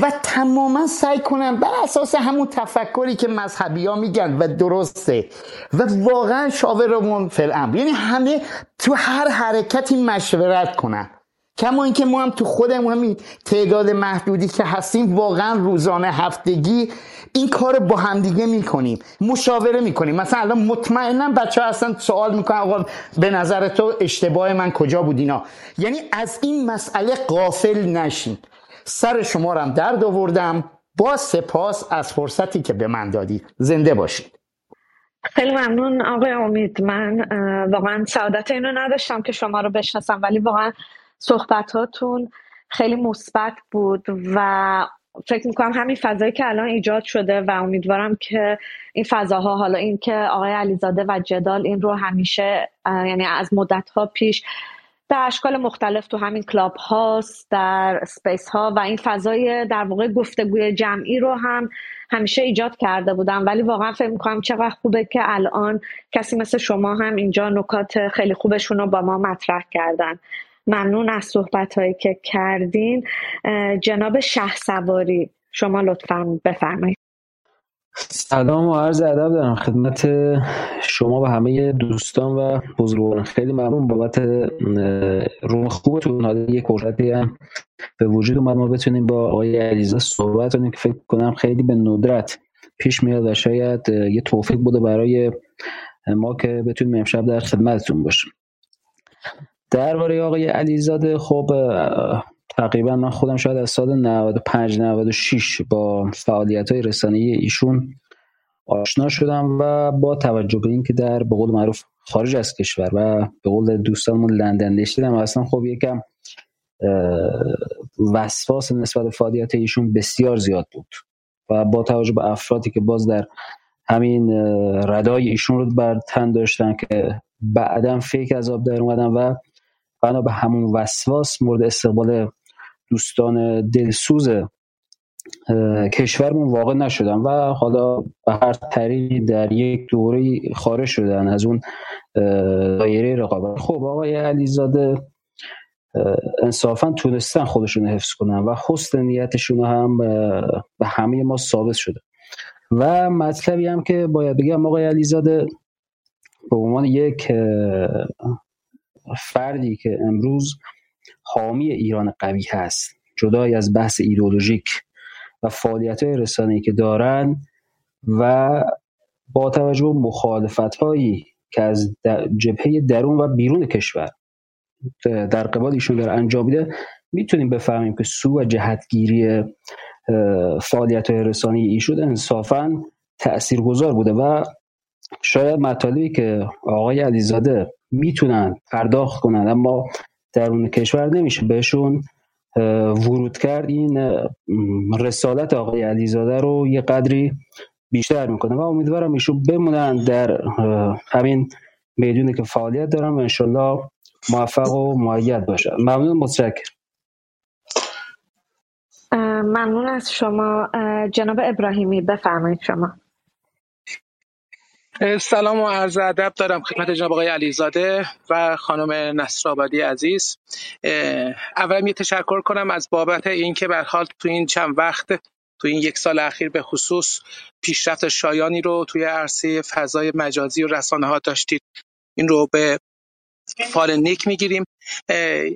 و تماما سعی کنن بر اساس همون تفکری که مذهبی ها میگن و درسته. و واقعا شاورمون فلعم یعنی همه تو هر حرکتی مشورت کنن. کما اینکه ما هم تو خودمون همین تعداد محدودی که هستیم واقعا روزانه هفتگی این کار با همدیگه می‌کنیم مشاوره می‌کنیم. مثلا الان مطمئنا بچه ها اصلا سوال می‌کنن آقا به نظر تو اشتباه من کجا بود اینا؟ یعنی از این مسئله قافل نشین. سر شما هم درد آوردم. با سپاس از فرصتی که به من دادید زنده باشید. خیلی ممنون آقای امید. من واقعا سعادت اینو نداشتم که شما رو بشناسم ولی واقعا صحبتاتون خیلی مثبت بود و فکر می‌کنم همین فضایی که الان ایجاد شده و امیدوارم که این فضاها حالا این که آقای علیزاده و جدال این رو همیشه یعنی از مدت ها پیش در اشکال مختلف تو همین Clubhouse در Space ها و این فضای در واقع گفتگوی جمعی رو هم همیشه ایجاد کرده بودم. ولی واقعا فکر می‌کنم چقدر خوبه که الان کسی مثل شما هم اینجا نکات خیلی خوبشون رو با ما مطرح کردن. ممنون از صحبت هایی که کردین. جناب شه سواری شما لطفا بفرمایید. سلام و عرض ادب دارم خدمت شما و همه دوستان و بزرگان خیلی ممنون بابت روم خوبتون. حالا یک فرصتی هم به وجود اومد ما بتونیم با آقای علیزا صحبت کنیم که فکر کنم خیلی به ندرت پیش میاد و شاید یه توفیق بوده برای ما که بتونیم امشب در خدمتتون باشیم. درباره آقای علیزاده خب تقریبا من خودم شاید از سال 95 96 با فعالیت های رسانه ایشون آشنا شدم و با توجه به اینکه در به قول معروف خارج از کشور و به قول دوستانمون لندن نشیدم اصلا خب یکم وسواس نسبت فعالیت ایشون بسیار زیاد بود و با توجه به افرادی که باز در همین ردای ایشون رو بر تن داشتن که بعدا فیک از آب در اومدن و بنا به همون وسواس مورد استقبال دوستان دلسوز کشورمون واقع نشدن و حالا به هر طریقی در یک دوره خارج شدن از اون دایره رقابت. خب آقای علیزاده انصافا تونستن خودشون حفظ کنن و حسن نیتشون هم به همه ما ثابت شده. و مطلبی هم که باید بگم آقای علیزاده به عنوان یک فردی که امروز حامی ایران قوی هست جدای از بحث ایدولوژیک و فعالیت های رسانه‌ای که دارن و با توجه به مخالفت هایی که از جبهه درون و بیرون کشور در قبال ایشون در انجام میده می‌تونیم بفهمیم که سو و جهتگیری فعالیت های رسانی ایشون انصافا تاثیرگذار بوده و شاید مطالبی که آقای علیزاده می‌تونن پرداخت کنند اما درون کشور نمیشه. بهشون ورود کرد این رسالت آقای علیزاده رو یه قدری بیشتر می‌کنه و امیدوارم ایشون بمونن در همین می‌دونی که فعالیت دارن و انشالله موفق و معید باشن. ممنون متشکر ممنون از شما. جناب ابراهیمی بفرمایید شما. سلام و عرض ادب دارم خدمت جناب آقای علیزاده و خانم نصرآبادی عزیز. اول یه تشکر کنم از بابت اینکه به حال تو این چند وقت تو این یک سال اخیر به خصوص پیشرفت شایانی رو توی عرصه فضای مجازی و رسانه ها داشتید. این رو به فال نیک می‌گیریم.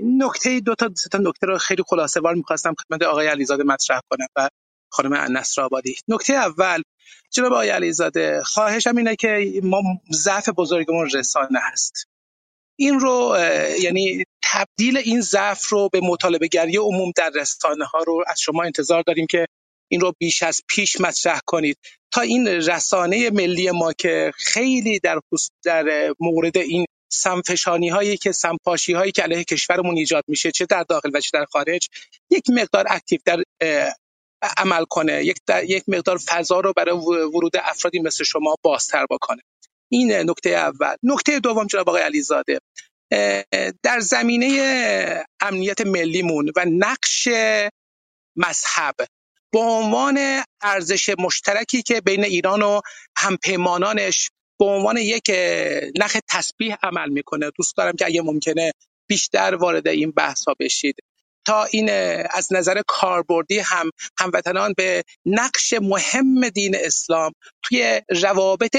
نکته دو تا سه تا نکته رو خیلی خلاصه وار می‌خواستم خدمت آقای علیزاده مطرح کنم و خانم نصر آبادی. نکته اول جناب آقای علیزاده خواهشم اینه که ما ضعف بزرگمون رسانه هست. این رو یعنی تبدیل این ضعف رو به مطالبه گری عموم در رسانه ها رو از شما انتظار داریم که این رو بیش از پیش مطرح کنید. تا این رسانه ملی ما که خیلی در در مورد این سمفشانی هایی که سمپاشی هایی که علیه کشورمون ایجاد میشه چه در داخل و چه در خارج یک مقدار اکتیو در عمل کنه یک, یک مقدار فضا رو برای ورود افرادی مثل شما بازتر بکنه. این نکته اول. نکته دوم جناب آقای علیزاده. در زمینه امنیت ملیمون و نقش مذهب به عنوان ارزش مشترکی که بین ایران و همپیمانانش به عنوان یک نخ تسبیح عمل می‌کنه. دوست دارم که اگه ممکنه بیشتر وارد این بحث ها بشید. تا این از نظر کاربردی هم هموطنان به نقش مهم دین اسلام توی روابط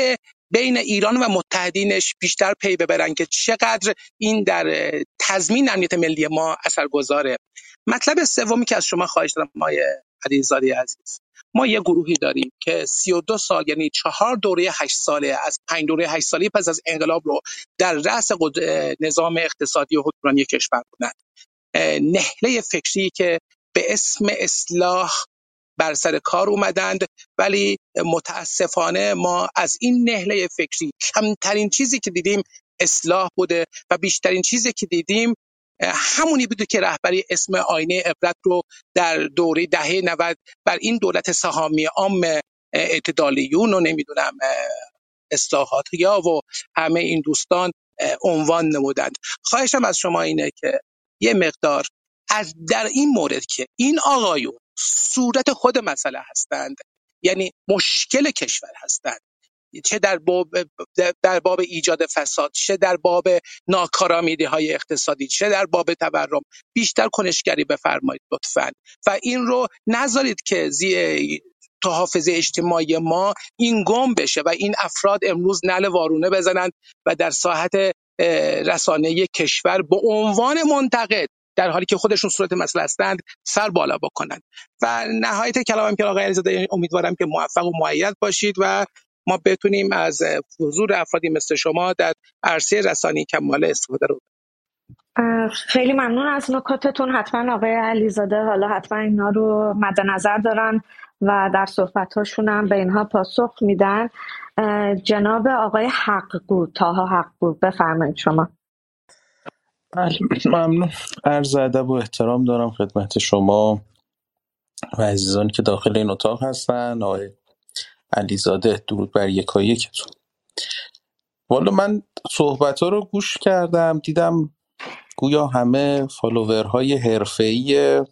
بین ایران و متحدینش بیشتر پی ببرن که چقدر این در تضمین امنیت ملی ما اثرگذاره. مطلب سومی که از شما خواهش دارم مای علیزاده عزیز. ما یه گروهی داریم که 32 سال یعنی چهار دوره 8 ساله از پنج دوره 8 ساله پس از انقلاب رو در رأس نظام اقتصادی و حکمرانی کشور بودند نهله فکری که به اسم اصلاح بر سر کار اومدند. ولی متاسفانه ما از این نهله فکری کمترین چیزی که دیدیم اصلاح بوده و بیشترین چیزی که دیدیم همونی بوده که رهبری اسم آینه عبرت رو در دوره دهه 90 بر این دولت سهامی عام اعتدالیون و نمی‌دونم اصلاحات یا و همه این دوستان عنوان نمودند. خواهشم از شما اینه که یه مقدار از در این مورد که این آقایون صورت خود مسئله هستند یعنی مشکل کشور هستند چه در باب در باب ایجاد فساد چه در باب ناکارآمدی های اقتصادی چه در باب تورم بیشتر کنشگری بفرمایید لطفا. و این رو نذارید که زی حافظه اجتماعی ما این گم بشه و این افراد امروز نل وارونه بزنند و در ساحت رسانه کشور به عنوان منتقد در حالی که خودشون صورت مسئله هستند سر بالا بکنند و نهایت کلامم که آقای علیزاده امیدوارم که موفق و معید باشید و ما بتونیم از حضور افرادی مثل شما در عرصه رسانی کمال استفاده رو خیلی ممنون از نکاتتون. حتما آقای علیزاده حالا حتما اینا رو مد نظر دارن و در صحبت هاشون هم به اینها پاسخ میدن. جناب آقای حقگو تاها حقگو بفرمایید شما. بله ممنون. عرض ادب و احترام دارم خدمت شما و عزیزانی که داخل این اتاق هستن آقای علیزاده درود بر یکایکتون. والا من صحبت ها رو گوش کردم دیدم گویا همه فالوورهای حرفه‌ای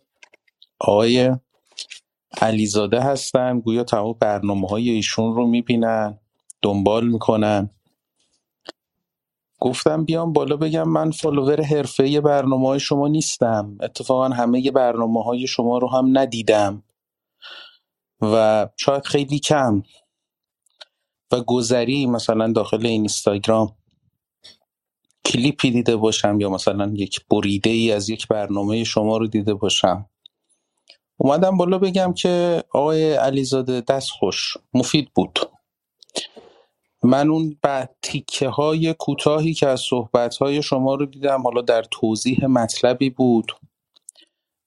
آقای علیزاده هستن گویا تمام برنامه های ایشون رو می‌بینن. دنبال می‌کنن. گفتم بیام بالا بگم من فالوور حرفه‌ای برنامه های شما نیستم. اتفاقا همه برنامه های شما رو هم ندیدم. و شاید خیلی کم. و گذری مثلا داخل این اینستاگرام کلیپی دیده باشم یا مثلا یک بریده ای از یک برنامه شما رو دیده باشم. اومدم بالا بگم که آقای علیزاده دست خوش مفید بود. من اون بعد های کوتاهی که از صحبت های شما رو دیدم حالا در توضیح مطلبی بود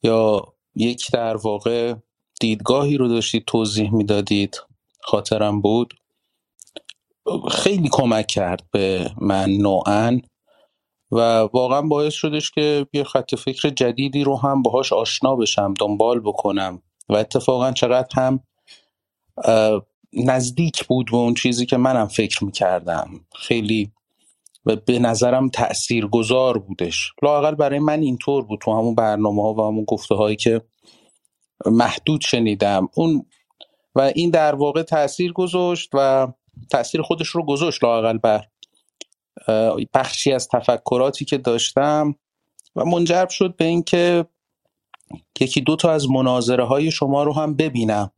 یا یک در واقع دیدگاهی رو داشتید توضیح می‌دادید خاطرم بود. خیلی کمک کرد به من نوعا و واقعا باعث شدش که یه خط فکر جدیدی رو هم باهاش آشنا بشم دنبال بکنم و اتفاقا چقدر هم نزدیک بود به اون چیزی که منم فکر می‌کردم. خیلی و به نظرم تأثیر گذار بودش. لاقل برای من اینطور بود تو همون برنامه ها و همون گفته هایی که محدود شنیدم. اون و این در واقع تأثیر گذاشت و تأثیر خودش رو گذاشت لاقل بر بخشی از تفکراتی که داشتم و منجر شد به اینکه یکی دو تا از مناظره های شما رو هم ببینم.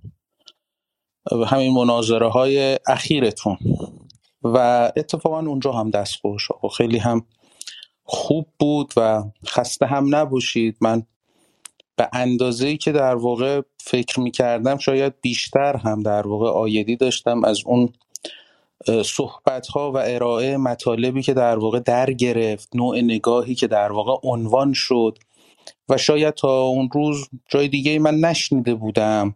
همین مناظره های اخیرتون. و اتفاقا اونجا هم دست خوش خیلی هم خوب بود و خسته هم نباشید. من به اندازه‌ای که در واقع فکر می‌کردم شاید بیشتر هم در واقع آیدی داشتم از اون صحبت ها و ارائه مطالبی که در واقع در گرفت نوع نگاهی که در واقع عنوان شد. و شاید تا اون روز جای دیگه من نشنیده بودم.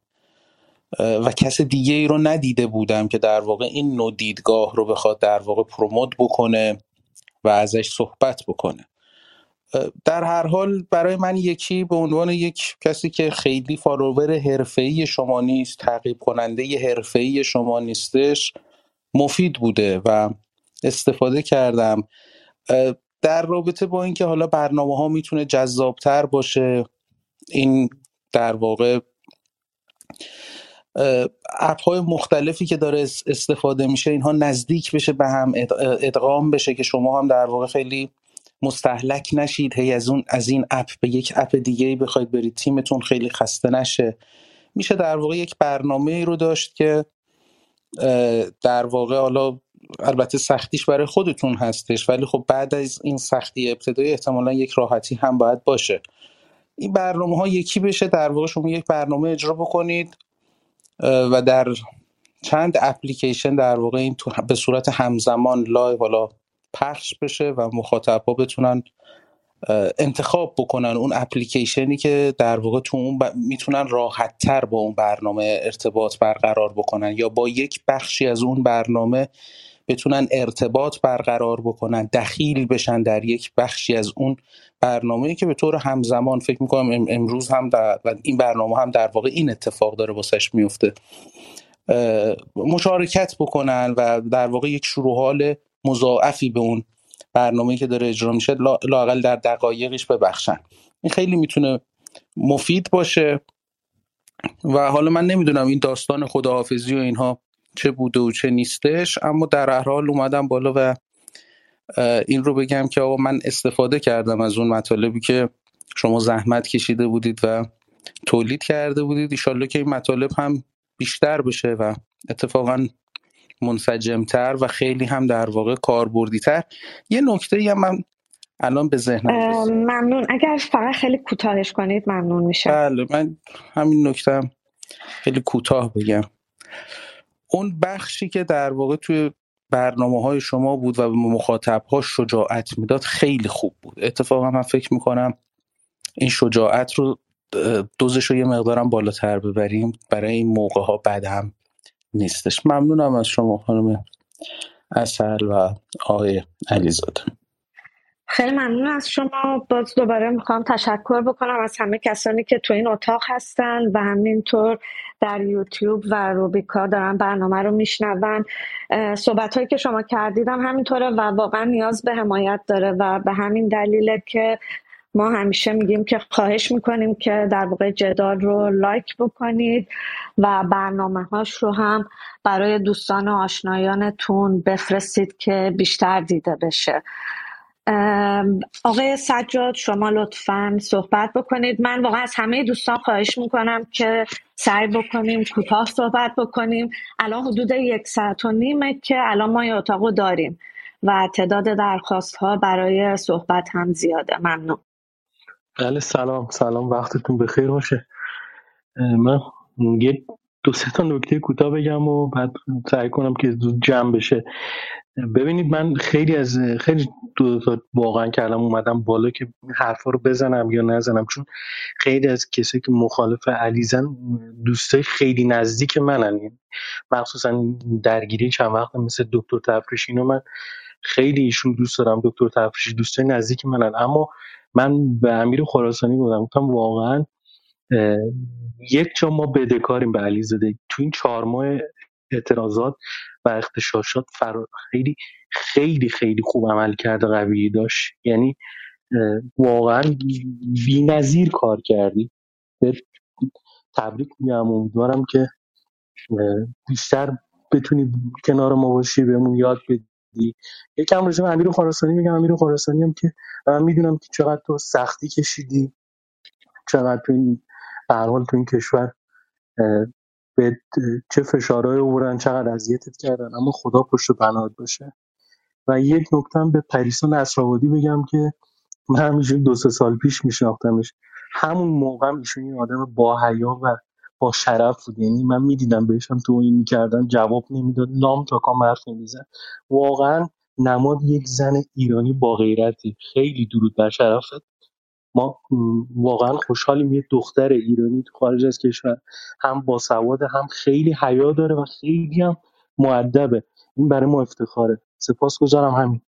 و کس دیگه ای رو ندیده بودم که در واقع این نوع دیدگاه رو بخواد در واقع پروموت بکنه و ازش صحبت بکنه. در هر حال برای من یکی به عنوان یک کسی که خیلی فالوور حرفه‌ای شما نیست تعقیب کننده حرفه‌ای شما نیستش مفید بوده و استفاده کردم. در رابطه با اینکه حالا برنامه ها می‌تونه جذابتر باشه این در واقع اپ های مختلفی که داره استفاده میشه اینها نزدیک بشه به هم ادغام بشه که شما هم در واقع خیلی مستحلک نشید. هی از اون از این اپ به یک اپ دیگه بخواید برید. تیمتون خیلی خسته نشه. میشه در واقع یک برنامه ای رو داشت که در واقع حالا البته سختیش برای خودتون هستش ولی خب بعد از این سختی ابتدایی احتمالا یک راحتی هم باید باشه. این برنامه ها یکی بشه. در واقع شما یک برنامه اجرا بکنید. و در چند اپلیکیشن در واقع این به صورت همزمان live حالا پخش بشه و مخاطب ها بتونن انتخاب بکنن اون اپلیکیشنی که در واقع تو اون ب... می‌تونن راحت تر با اون برنامه ارتباط برقرار بکنن یا با یک بخشی از اون برنامه بتونن ارتباط برقرار بکنن دخیل بشن در یک بخشی از اون برنامه که به طور همزمان فکر می‌کنم امروز هم در و این برنامه هم در واقع این اتفاق داره واسش میفته مشارکت بکنن و در واقع یک شروع حال مضاعفی به اون برنامه که داره اجرا میشه لاقل در دقایقش ببخشن. این خیلی می‌تونه مفید باشه و حالا من نمی‌دونم این داستان خداحافظی و اینها چه بوده و چه نیستش اما در هر حال اومدم بالا و این رو بگم که آقا من استفاده کردم از اون مطالبی که شما زحمت کشیده بودید و تولید کرده بودید. ایشالله که این مطالب هم بیشتر بشه و اتفاقا منسجمتر و خیلی هم در واقع کاربردیتر. یه نکته هم من الان به ذهنم ممنون. اگر فقط خیلی کوتاهش کنید ممنون میشه بله من همین نکته خیلی کوتاه بگم. اون بخشی که در واقع توی برنامه های شما بود و به مخاطب ها شجاعت می‌داد خیلی خوب بود. اتفاقا من فکر می‌کنم این شجاعت رو دوزش رو یه مقدارم بالاتر ببریم. برای این موقع ها بد هم نیستش. ممنونم از شما خانم اصل و آقای علیزاده. خیلی ممنون از شما. باز دوباره می‌خوام تشکر بکنم از همه کسانی که تو این اتاق هستن و همینطور در یوتیوب و روبیکا دارن برنامه رو میشنون. صحبت هایی که شما کردیدم همینطوره و واقعا نیاز به حمایت داره و به همین دلیله که ما همیشه میگیم که خواهش می‌کنیم که در واقع جدال رو لایک بکنید و برنامه هاش رو هم برای دوستان و آشنایانتون بفرستید که بیشتر دیده بشه. آقای سجاد شما لطفا صحبت بکنید. من واقعا از همه دوستان خواهش می‌کنم که سعی بکنیم کوتاه صحبت بکنیم. الان حدود یک ساعت و نیمه که الان ما یه اتاق داریم و تعداد درخواست ها برای صحبت هم زیاده. ممنون. بله سلام. سلام. وقتتون بخیر باشه. من یه دو سه تا نکته کوتاه بگم و بعد سعی کنم که زود جمع بشه. ببینید من خیلی از خیلی دو تا واقعا کلم اومدم بالا که حرفا رو بزنم یا نزنم. چون خیلی از کسایی که مخالف علیزن دوستای خیلی نزدیک منن. مخصوصا درگیری چند وقت مثل دکتر تفریش اینو من خیلی ایشون دوست دارم دکتر تفریشی دوستای نزدیک منن. اما من به امیر خراسانی بودم گفتم واقعا یک جا ما بدهکاریم به علیزاده تو این چهار ماه اعتراضات و اغتشاشات فرا خیلی خیلی خیلی خوب عمل کرده قوی داشت. یعنی واقعا بی‌نظیر کار کردی. تبریک میگم. امیدوارم که بیشتر بتونی کنار ما باشی بهمون یاد بدی. یکم راجع به امیر خراسانی میگم. امیر خراسانی هم که من می‌دونم که چقدر تو سختی کشیدی چقدر تو این به حال تو این کشور به چه فشارهای آوردن چقدر اذیتت کردن اما خدا پشت و پناهت باشه. و یک نکته هم به پریسا نصرآبادی بگم که من همینجوری دو سه سال پیش میشناختمش. همون موقع ایشون یه آدم با حیا و با شرف بود. یعنی من می‌دیدم بهشم توهین می‌کردن جواب نمی‌داد لام تا کام حرف نمی‌زد. واقعا نماد یک زن ایرانی با غیرتی. خیلی درود بر شرفت. ما واقعا خوشحالیم یه دختر ایرانی تو خارج از کشور هم باسواده هم خیلی حیا داره و خیلی هم مؤدبه. این برای ما افتخاره. سپاسگزارم همین.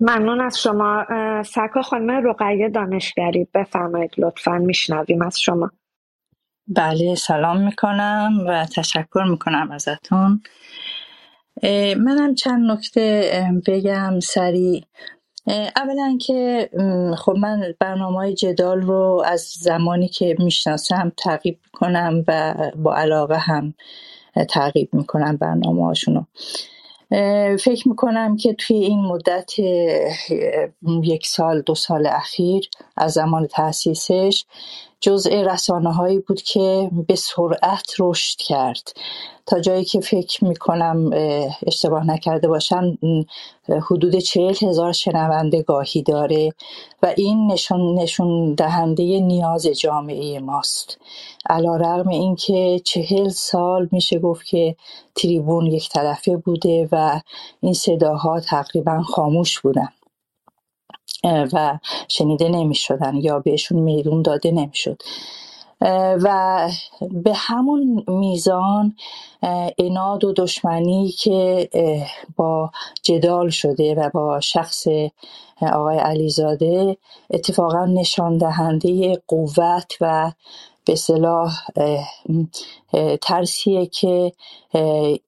ممنون از شما. سرکار خانم رقیه دانشگری بفرمایید لطفا میشنویم از شما. بله سلام می‌کنم و تشکر می‌کنم ازتون. منم چند نکته بگم. سریع اولا که خب من برنامه جدال رو از زمانی که می‌شناسم تعقیب می‌کنم و با علاقه هم تعقیب می‌کنم برنامه هاشونو فکر می‌کنم که توی این مدت یک سال دو سال اخیر از زمان تاسیسش جزء رسانه هایی بود که به سرعت رشد کرد. تا جایی که فکر می‌کنم اشتباه نکرده باشم حدود چهل هزار شنونده گاهی داره و این نشون, نشون دهنده نیاز جامعه ماست. علا رغم این که چهل سال میشه گفت که تریبون یک طرفه بوده و این صداها تقریبا خاموش بودن. و شنیده نمی شدن یا بهشون میدون داده نمی شد و به همون میزان اناد و دشمنی که با جدال شده و با شخص آقای علیزاده اتفاقا نشان دهنده قوت و به صلاح ترسیه که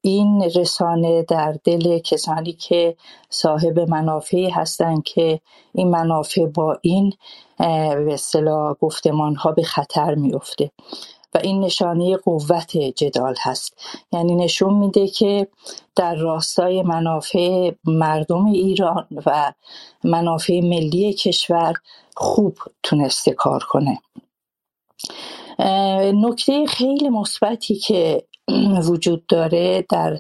این رسانه در دل کسانی که صاحب منافعی هستند که این منافع با این به اصطلاح گفتمان ها به خطر میفته و این نشانه قوت جدال هست. یعنی نشون میده که در راستای منافع مردم ایران و منافع ملی کشور خوب تونسته کار کنه. نکته خیلی مثبتی که [clears throat] وجود داره در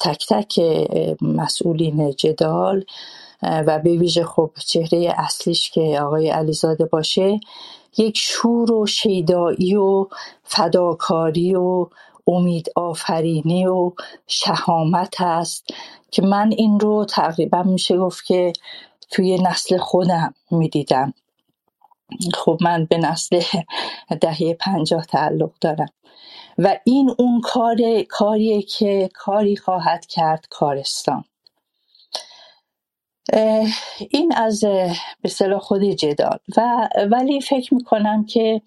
تک تک مسئولین جدال و به ویژه خب چهره اصلیش که آقای علیزاده باشه یک شور و شیدایی و فداکاری و امید آفرینی و شهامت هست که من این رو تقریبا میشه گفت که توی نسل خودم می‌دیدم. خب من به نسل [laughs] دهه پنجاه تعلق دارم. و این اون کار کاریه که کاری خواهد کرد کارستان. این از به صلاح خود جدال. و ولی فکر می‌کنم که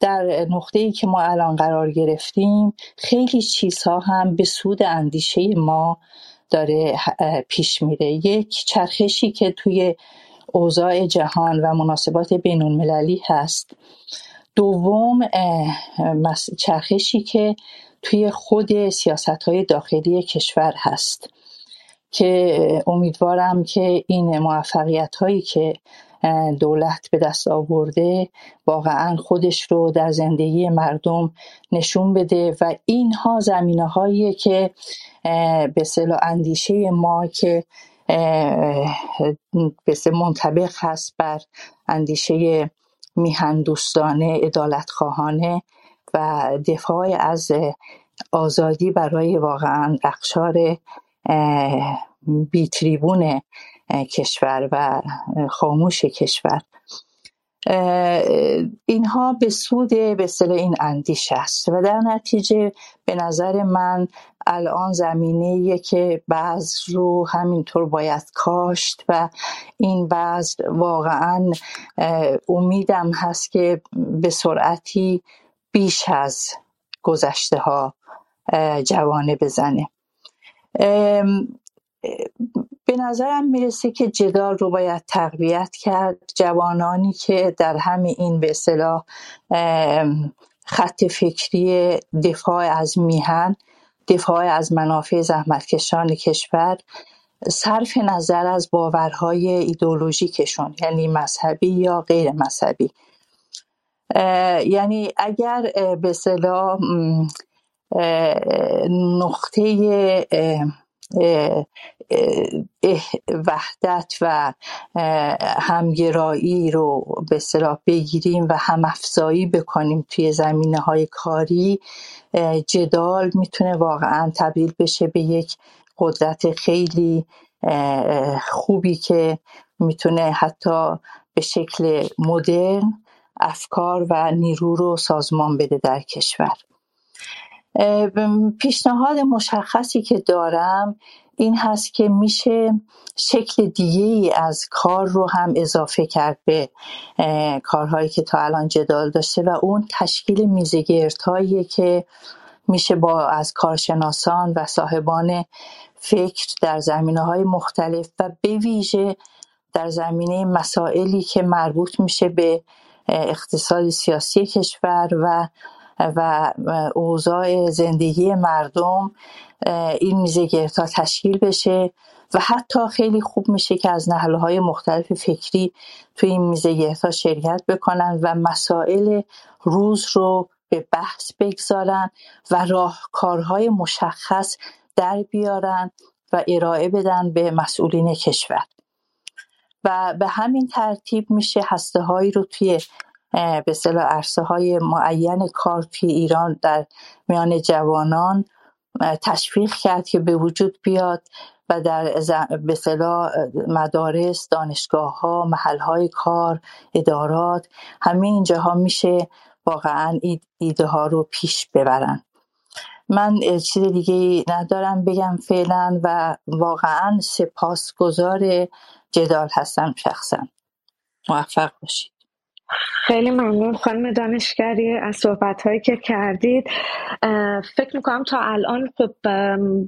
در نقطه ای که ما الان قرار گرفتیم خیلی چیزها هم به سود اندیشه ما داره پیش میره. یک چرخشی که توی اوضاع جهان و مناسبات بین المللی هست. دوم چرخشی که توی خود سیاست های داخلی کشور هست که امیدوارم که این موفقیت هایی که دولت به دست آورده واقعا خودش رو در زندگی مردم نشون بده و اینها زمینه هایی که به صلاح اندیشه ما که به منطبق هست بر اندیشه میهن دوستانه ادالت خواهانه و دفاع از آزادی برای واقعا اقشار بیتریبون کشور و خاموش کشور. اینها به سود به این اندیش است. و در نتیجه به نظر من الان زمینه که بعض رو همینطور باید کاشت و این بعض واقعا امیدم هست که به سرعتی بیش از گذشته ها جوانه بزنه. به نظرم می‌رسه که جدال رو باید تقویت کرد. جوانانی که در همین این به اصطلاح خط فکری دفاع از میهن دفاع از منافع زحمتکشان کشور صرف نظر از باورهای ایدولوژیکشون یعنی مذهبی یا غیر مذهبی. یعنی اگر به اصطلاح نقطه وحدت و همگرایی رو به صلاح بگیریم و هم افزایی بکنیم توی زمینه های کاری جدال می‌تونه واقعا تبدیل بشه به یک قدرت خیلی خوبی که می‌تونه حتی به شکل مدرن افکار و نیرو رو سازمان بده در کشور. پیشنهاد مشخصی که دارم این هست که میشه شکل دیگه ای از کار رو هم اضافه کرد به کارهایی که تا الان جدال داشته و اون تشکیل میزگردهایی که میشه با از کارشناسان و صاحبان فکر در زمینه های مختلف و به ویژه در زمینه مسائلی که مربوط میشه به اقتصاد سیاسی کشور و و اوضاع زندگی مردم این میزه ها تشکیل بشه و حتی خیلی خوب میشه که از نحله های مختلف فکری توی این میزه ها شرکت بکنن و مسائل روز رو به بحث بگذارن و راهکارهای مشخص در بیارن و ارائه بدن به مسئولین کشور. و به همین ترتیب میشه هسته هایی رو توی به اصطلاح عرصه های معین کار توی ایران در میان جوانان تشویق کرد که به وجود بیاد و در به مدارس دانشگاه ها محل های کار ادارات همه اینجاها میشه واقعا ایده ها رو پیش ببرن. من چیز دیگه ندارم بگم فعلا و واقعا سپاسگزار جدال هستم شخصا. موفق باشید. خیلی ممنون خانم دانشگری از صحبت هایی که کردید. فکر می‌کنم تا الان خب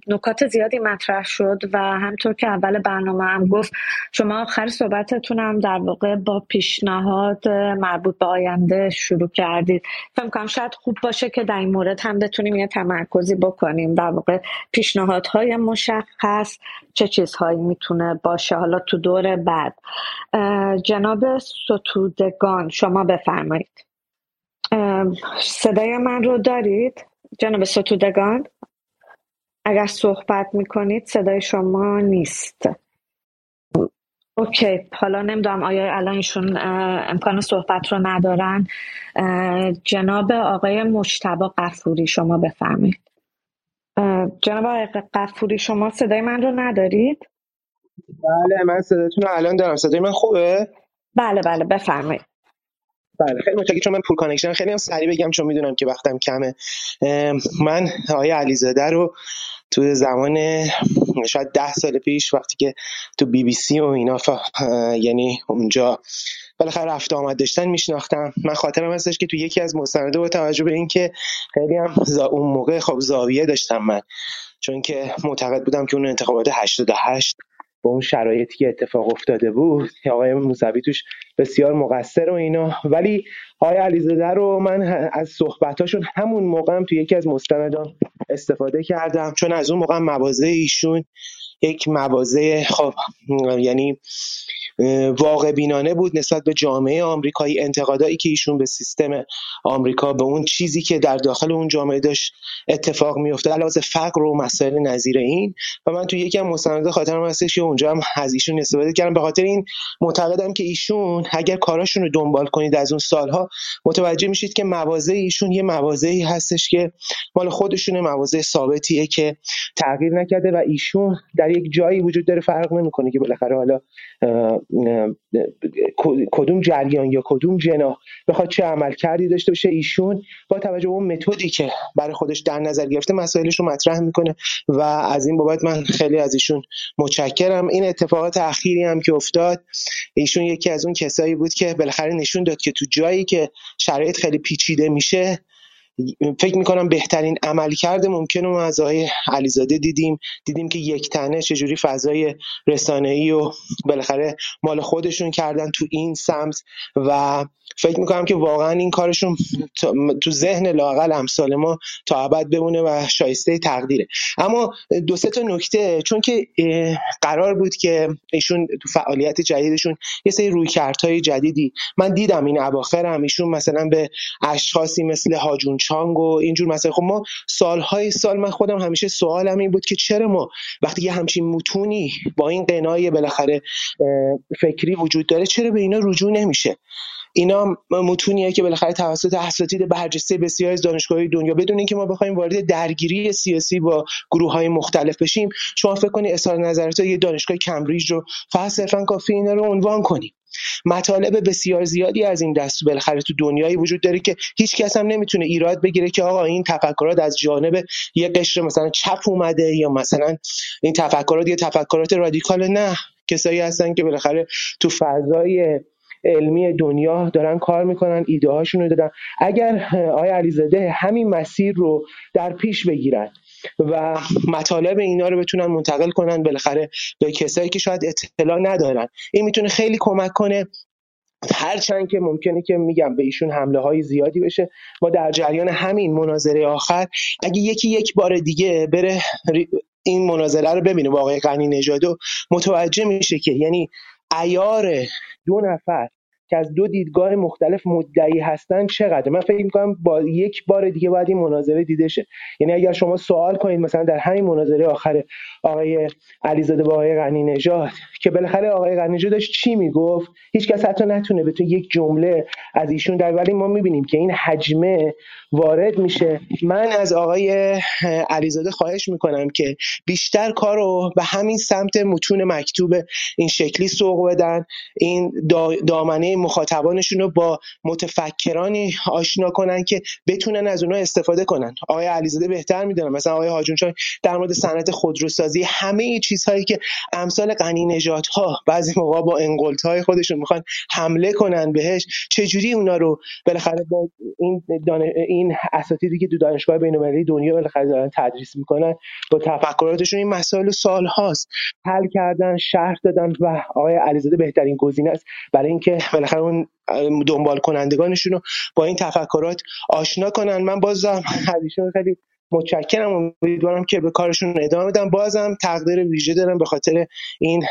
نکات زیادی مطرح شد و همطور که اول برنامه هم گفت شما آخر صحبتتون هم در واقع با پیشنهاد مربوط به آینده شروع کردید. فکر می‌کنم شاید خوب باشه که در این مورد هم بتونیم یه تمرکزی بکنیم. در واقع پیشنهادهای مشخص چه چیزهایی می‌تونه باشه حالا تو دور بعد. جناب ستودگان شما بفرمایید. صدای من رو دارید؟ جناب ستودگان اگر صحبت می‌کنید صدای شما نیست. OK حالا نمی‌دونم آیا الان ایشون امکان صحبت رو ندارن. جناب آقای مجتبی غفوری شما بفرمایید. جناب آقای غفوری شما صدای من رو ندارید؟ بله من صدایتون رو الان دارم. صدای من خوبه؟ بله بله بفرمایید. بله خیلی متشکرم. چون من poor connection خیلی هم سریع بگم چون می‌دونم که وقتم کمه. من آقای علیزاده رو تو زمان شاید ده سال پیش وقتی که تو بی بی سی و اینا یعنی اونجا بالاخره رفت آمد داشتن میشناختم. من خاطرم هستش که تو یکی از مستنده با توجه به اینکه خیلی هم اون موقع خب زاویه داشتم من. چون که معتقد بودم که اون انتخابات 88 با اون شرایطی که اتفاق افتاده بود آقای موسوی توش بسیار مقصر و اینا. ولی آقای علیزاده رو من از صحبتاشون همون موقع هم توی یکی از مستندان استفاده کردم. چون از اون موقع مواضع ایشون یک مواضع خب یعنی واقع بینانه بود نسبت به جامعه آمریکایی انتقادایی که ایشون به سیستم آمریکا به اون چیزی که در داخل اون جامعه داشت اتفاق میافتاد. علاوه فقر و مسائل نظیر این. و من تو یکی از خاطرم هستش که اونجا هم از ایشون استفاده کردم. به خاطر این معتقدم که ایشون اگر کاراشون رو دنبال کنید از اون سالها متوجه میشید که مواضع ایشون یه مواضعی هستش که مال خودشونه مواضع ثابتیه که تغییر نکرده و ایشون در یک جایی وجود داره فرق نمی‌کنه که بالاخره حالا کدوم جریان یا کدوم جناح بخواد چه عمل کردی داشته باشه ایشون با توجه به اون متدی که برای خودش در نظر گرفته مسائلش رو مطرح می‌کنه و از این بابت من خیلی از ایشون متشکرم. این اتفاقات اخیری هم که افتاد ایشون یکی از اون کسایی بود که بالاخره نشون داد که تو جایی که شرایط خیلی پیچیده میشه فکر می‌کنم بهترین عملکرد ممکن رو از آقای علیزاده دیدیم. دیدیم که یک تنه چجوری فضای ای و بالاخره مال خودشون کردن تو این سمت و فکر می‌کنم که واقعا این کارشون تو ذهن لاقل امثال ما تا ابد بمونه و شایسته تقدیره. اما دو سه تا نکته چون که قرار بود که ایشون تو فعالیت جدیدشون یه سری رویکردهای جدیدی من دیدم این اواخر هم ایشون مثلا به اشخاصی مثل هاجون چانگ و اینجور مثلا خب ما سالهای سال من خودم همیشه سوالم این بود که چرا ما وقتی یه همچین متونی با این قنای بالاخره فکری وجود داره چرا به اینا رجوع نمیشه؟ اینا متونیه که بالاخره توسط اساتید برجسته بسیاری از دانشگاه‌های دنیا بدون اینکه ما بخوایم وارد درگیری سیاسی با گروه های مختلف بشیم شما فکر کنید اظهار نظرات یه دانشگاه کمبریج رو فقط صرفا کافی اینا رو عنوان کنیم. مطالب بسیار زیادی از این دست بالاخره تو دنیایی وجود داره که هیچ کس هم نمی‌تونه ایراد بگیره که آقا این تفکرات از جانب یه قشر مثلا چپ اومده یا مثلا این تفکرات یه تفکرات رادیکال نه. کسایی هستن که بالاخره تو فضای علمی دنیا دارن کار می‌کنن ایده هاشون رو دادن. اگر آقای علیزاده همین مسیر رو در پیش بگیرن و مطالب اینا رو بتونن منتقل کنن بالاخره به کسایی که شاید اطلاع ندارن. این می‌تونه خیلی کمک کنه. هرچند که ممکنه که میگم به ایشون حمله های زیادی بشه. ما در جریان همین مناظره آخر اگه یکی یک بار دیگه بره این مناظره رو ببینه واقعی قنی نژاد متوجه میشه که یعنی ایار دو نفر که از دو دیدگاه مختلف مدعی هستن چقدر؟ من فکر می‌کنم با یک بار دیگه باید این مناظره دیده شه. یعنی اگر شما سوال کنید مثلا در همین مناظره آخر آقای علیزاده با آقای غنی نژاد که بالاخره آقای غنی نژاد داشت چی می‌گفت؟ هیچ کس حتی نتونه بتونه یک جمله از ایشون در ولی ما می‌بینیم که این حجمه وارد میشه. من از آقای علیزاده خواهش می‌کنم که بیشتر کار رو به همین سمت متون مکتوب این شکلی سوق بدن. این دامنه مخاطبانشون رو با متفکرانی آشنا کنن که بتونن از اونها استفاده کنن. آقای علیزاده بهتر می‌دونن مثلا آقای هاجون در مورد صنعت خودروسازی همه چیزهایی که امثال غنی نژاد ها بعضی موقع با انقلت های خودشون می‌خوان حمله کنن بهش چجوری اونا رو بالاخره با این این اساتیدی که تو دانشگاه بین‌المللی دنیا بالاخره دارن تدریس می‌کنن با تفکراتشون این مسائل سال هاست حل کردن شرح دادن و آقای علیزاده بهترین گزینه است. برای اینکه بالاخره اون دنبال کنندگانشون رو با این تفکرات آشنا کنن. من بازم از خیلی متشکرم. امیدوارم که به کارشون ادامه بدم بازم تقدیر ویژه دارم به خاطر این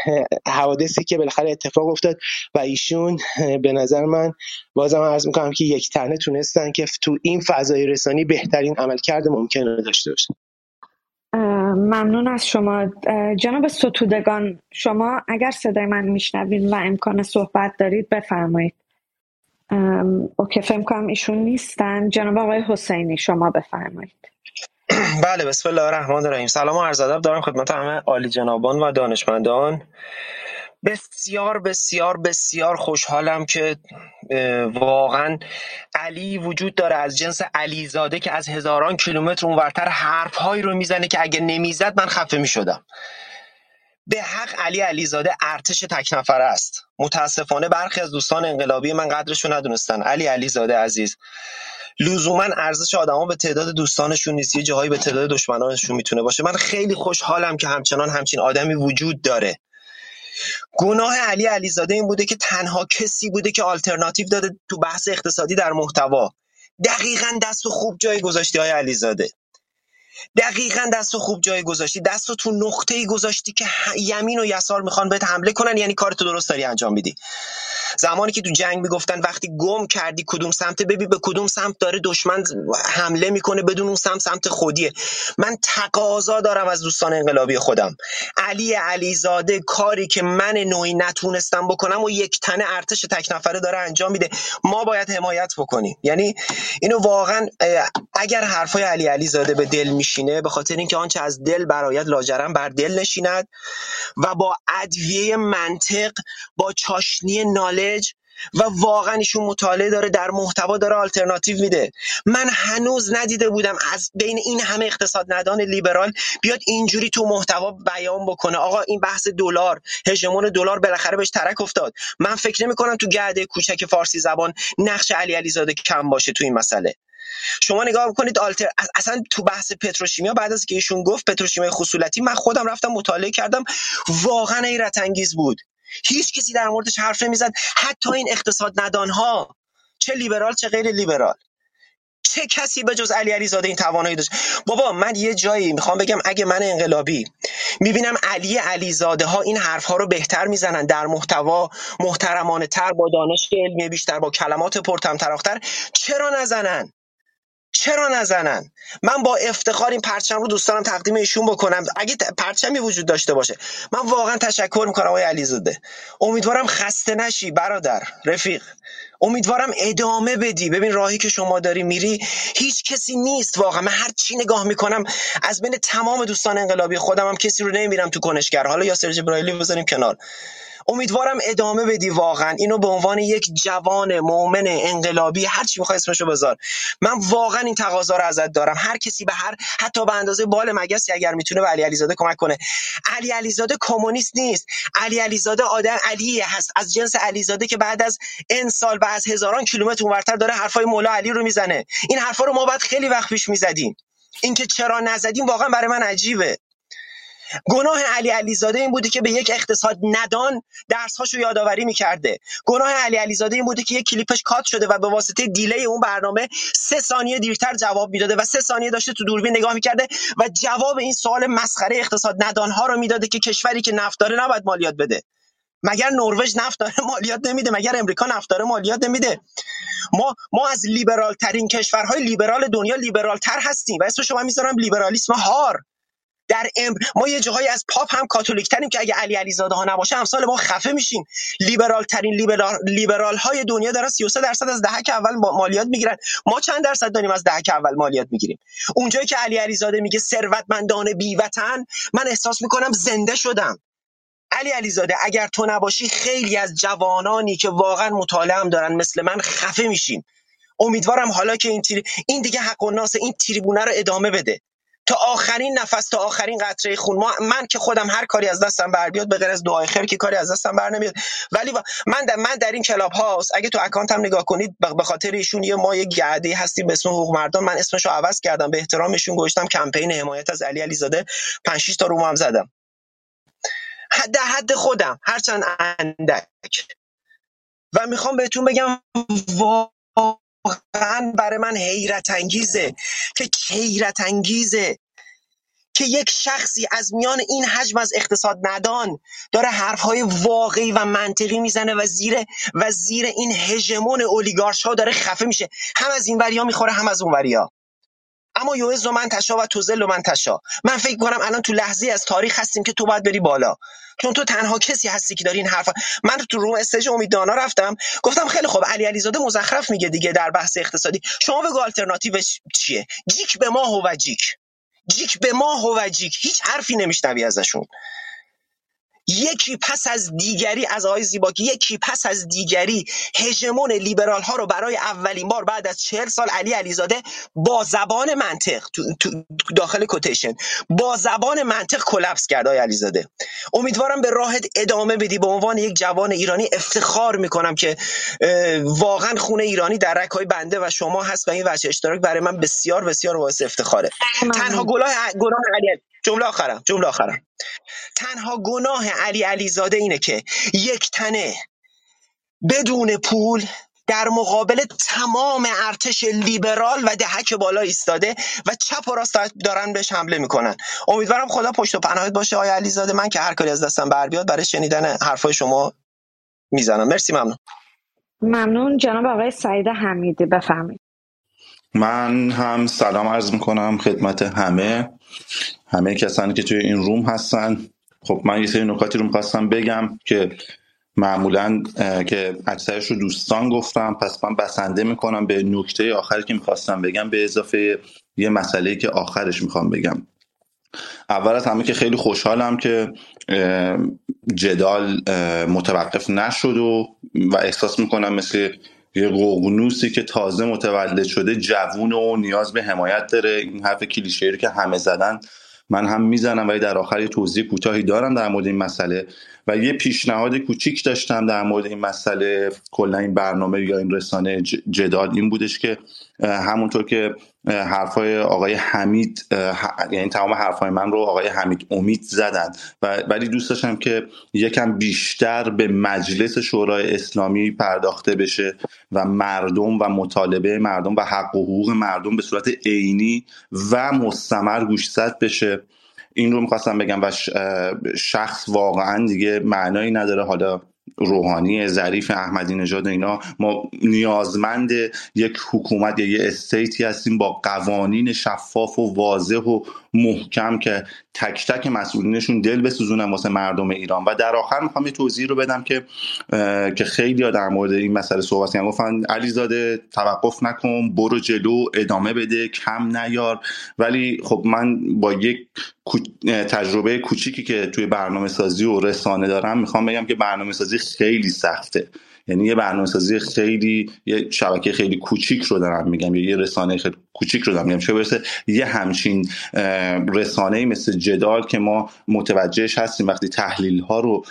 حوادثی که بالاخره اتفاق افتاد و ایشون به نظر من بازم عرض می‌کنم که یک تنه تونستن که تو این فضای رسانی بهترین عملکرد ممکن رو داشته باشن. ممنون از شما. جناب ستودگان شما اگر صدای من میشنوین و امکان صحبت دارید بفرمایید. اوکی فهم کنم ایشون نیستن. جناب آقای حسینی شما بفرمایید. [clears throat] بله بسم الله الرحمن الرحیم. سلام و عرض ادب دارم خدمت همه عالی جنابان و دانشمندان. بسیار بسیار بسیار خوشحالم که واقعا علی وجود داره از جنس علیزاده که از هزاران کیلومتر اونورتر حرفهایی رو می‌زنه که اگه نمی‌زد من خفه می‌شدم. به حق علی علیزاده ارتش تک نفره است. متاسفانه برخی از دوستان انقلابی من قدرشو ندونستن. علی علیزاده عزیز لزوما ارزش آدما به تعداد دوستانشون نیست. یه جاهایی به تعداد دشمنانشون می‌تونه باشه. من خیلی خوشحالم که همچنان همچین آدمی وجود داره. گناه علی علیزاده این بوده که تنها کسی بوده که آلترناتیو داده تو بحث اقتصادی در محتوا. دقیقا دست و خوب جای گذاشتی های علیزاده. دقیقا دست خوب جای گذاشتی. دست تو نقطه ای گذاشتی که یمین و یسار می‌خوان بهت حمله کنن یعنی کارتو درست داری انجام میدی. زمانی که تو جنگ می‌گفتن وقتی گم کردی کدوم سمت ببین به کدوم سمت داره دشمن حمله می‌کنه بدون اون سمت سمت خودیه. من تقاضا دارم از دوستان انقلابی خودم. علی علیزاده کاری که من نوعی نتونستم بکنم و یک تنه ارتش تک نفره داره انجام میده. ما باید حمایت بکنیم. یعنی اینو واقعا اگر حرفای علی علیزاده به دل میشینه به خاطر اینکه آنچه از دل برایت لاجرم بر دل نشیند و با ادویه منطق با چاشنی نالج و واقعا ایشون مطالعه داره در محتوا داره آلترناتیو میده. من هنوز ندیده بودم از بین این همه اقتصاد ندان لیبرال بیاد اینجوری تو محتوا بیان بکنه. آقا این بحث دلار هژمون دلار بالاخره بهش ترک افتاد. من فکر نمی کنم تو گرده کوچک فارسی زبان نقش علی علیزاده کم باشه تو این مسئله. شما نگاه می‌کنید آلتر اصلا تو بحث پتروشیمیا بعد از که ایشون گفت پتروشیمیا خصولتی من خودم رفتم مطالعه کردم. واقعا حیرت انگیز بود. هیچ کسی در موردش حرف نمی‌زد. حتی این اقتصاد ندانها. چه لیبرال چه غیر لیبرال. چه کسی به جز علی علیزاده این توانایی داشت؟ بابا من یه جایی می‌خوام بگم اگه من انقلابی می‌بینم علی علیزاده ها این حرف ها رو بهتر می‌زنن در محتوا محترمانه تر با دانش علمی بیشتر با کلمات پرتمطراقتر چرا نزنن؟ چرا نزنن؟ من با افتخار این پرچم رو دوستانم تقدیم ایشون بکنم. اگه پرچمی وجود داشته باشه. من واقعا تشکر می‌کنم آقای علیزاده. امیدوارم خسته نشی برادر رفیق. امیدوارم ادامه بدی. ببین راهی که شما داری میری هیچ کسی نیست واقعا. من هر چی نگاه می‌کنم از بین تمام دوستان انقلابی خودم هم کسی رو نمیرم تو کنشگر. حالا یا سرج برایلی بذاریم کنار. امیدوارم ادامه بدی واقعا. اینو به عنوان یک جوان مؤمن انقلابی هر چی می‌خوای اسمشو بذار. من واقعا این تقاضا رو ازت دارم. هر کسی به هر حتی به اندازه بال مگسی اگر می‌تونه به علی علیزاده کمک کنه. علی علیزاده کمونیست نیست. علی علیزاده آدم علی هست. از جنس علیزاده که بعد از ان سال و از هزاران کیلومتر اونورتر داره حرفای مولا علی رو می‌زنه. این حرفا رو ما بعد خیلی وقت پیش می‌زدیم. اینکه چرا نزدیم واقعا برای من عجیبه. گناه علی علیزاده این بوده که به یک اقتصاد ندان درسهاشو یادآوری می‌کرده. گناه علی علیزاده این بوده که یک کلیپش کات شده و به واسطه دیلی اون برنامه سه ثانیه دیرتر جواب می‌داده و سه ثانیه داشته تو دوربین نگاه می‌کرده و جواب این سوال مسخره اقتصاد ندان ها رو می‌داده که کشوری که نفت داره نباید مالیات بده. مگر نروژ نفت داره [laughs] مالیات نمیده مگر امریکا نفت داره مالیات نمیده. ما ما از لیبرال ترین کشورهای لیبرال دنیا لیبرال تر هستیم و اسم شما می‌ذارم لیبرالیسم هار. در امر ما یه جاهایی از پاپ هم کاتولیک تریم که اگه علی علیزاده ها نباشه امسال ما خفه میشیم. لیبرال ترین لیبرال, لیبرال های دنیا دارن 33 درصد از دهک اول مالیات می‌گیرن. ما چند درصد داریم از دهک اول مالیات می‌گیریم؟ اونجایی که علی علیزاده میگه ثروتمندان بی وطن من احساس می‌کنم زنده شدم. علی علیزاده اگر تو نباشی خیلی از جوانانی که واقعا مطالعه هم دارن مثل من خفه میشیم. امیدوارم حالا که این تیر... این دیگه حق و ناس این تریبونه رو ادامه بده. تا آخرین نفس تا آخرین قطره خون. ما من که خودم هر کاری از دستم بر بیاد به غیر از دعای خیر که کاری از دستم بر نمیاد. ولی من در من در این کلاب هاست. اگه تو اکانتم نگاه کنید به خاطر ایشون یه ما یه گعده هستیم به اسم حقوق مردان. من اسمشو عوض کردم به احترامشون گذاشتم. کمپین حمایت از علی علیزاده 5 6 تا روم هم زدم. حد حد خودم هرچند اندک. و می‌خوام بهتون بگم واقعا برای من حیرت انگیزه که حیرت انگیزه که یک شخصی از میان این حجم از اقتصاد ندان داره حرفهای واقعی و منطقی می‌زنه و زیر و زیر این هژمون اولیگارش ها داره خفه میشه. هم از این وریا می‌خوره هم از اون وریا. اما یوز من تشا و توزل من تشا من فکر کنم الان تو لحظه از تاریخ هستیم که تو باید بری بالا. چون تو تنها کسی هستی که داری این حرفا من تو روم استیج امیددانا رفتم گفتم خیلی خوب علی علیزاده مزخرف میگه دیگه در بحث اقتصادی. شما بگو آلترناتیوش چیه؟ جیک به ما و جیک. جیک به ما و جیک. هیچ حرفی نمیشنوی ازشون. یکی پس از دیگری از آقای زیباکی یکی پس از دیگری هژمون لیبرال ها رو برای اولین بار بعد از چهل سال علی علیزاده با زبان منطق تو داخل کوتیشن با زبان منطق کلپس کرد آقای علیزاده. امیدوارم به راهت ادامه بدی. به عنوان یک جوان ایرانی افتخار می‌کنم که واقعا خونه ایرانی در رکای بنده و شما هست و این وجه اشتراک برای من بسیار بسیار باعث افتخاره. تنها گناه گناه علی جمله آخرم جمله آخرم. تنها گناه علی علیزاده اینه که یک تنه بدون پول در مقابل تمام ارتش لیبرال و دهک بالا ایستاده و چپ و راست دارن بهش حمله می‌کنن. امیدوارم خدا پشت و پناهت باشه آیا علیزاده. من که هر کاری از دستم بر بیاد برای شنیدن حرفای شما می‌زنم. مرسی ممنون. ممنون. جناب آقای سعید حمیدی بفرمایید. من هم سلام عرض می‌کنم خدمت همه. همه کسانی که توی این روم هستن. خب من یه سری نکاتی رو می‌خواستم بگم که معمولا که اکثرش رو دوستان گفتم. پس من بسنده می‌کنم به نکته آخری که می‌خواستم بگم به اضافه یه مسئله که آخرش می‌خوام بگم. اول از همه که خیلی خوشحالم که جدال متوقف نشد و و احساس می‌کنم مثل یه ققنوسی که تازه متولد شده جوون و نیاز به حمایت داره. این حرف کلیشه رو که همه زدن من هم می‌زنم ولی در آخر یه توضیح کوتاهی دارم در مورد این مسئله. و یه پیشنهاد کوچیک داشتم در مورد این مسئله. کلا این برنامه یا این رسانه جدال این بودش که همونطور که حرفای آقای حمید یعنی تمام حرفای من رو آقای حمید امید زدن و ولی دوست داشتم که یکم بیشتر به مجلس شورای اسلامی پرداخته بشه و مردم و مطالبه مردم و حق و حقوق مردم به صورت عینی و مستمر گوشزد بشه. این رو می‌خواستم بگم و شخص واقعا دیگه معنایی نداره. حالا روحانی ظریف احمدی نژاد اینا. ما نیازمند یک حکومت یا یه استیتی هستیم با قوانین شفاف و واضح و محکم که تک تک مسئولینشون دل بسوزونن واسه مردم ایران. و در آخر می‌خوام یه توضیح رو بدم که که خیلی در مورد این مسئله صحبت کردن. گفتن علیزاده توقف نکن برو جلو ادامه بده کم نیار. ولی خب من با یک تجربه کوچیکی که توی برنامه سازی و رسانه دارم می‌خوام بگم که برنامه سازی خیلی سخته. یعنی یه برنامه سازی خیلی یه شبکه خیلی کوچیک رو دارم میگم. یه رسانه خیلی کوچیک رو دارم. میگم چه برسه یه همچین رسانه مثل جدال که ما متوجهش هستیم. وقتی تحلیل ها رو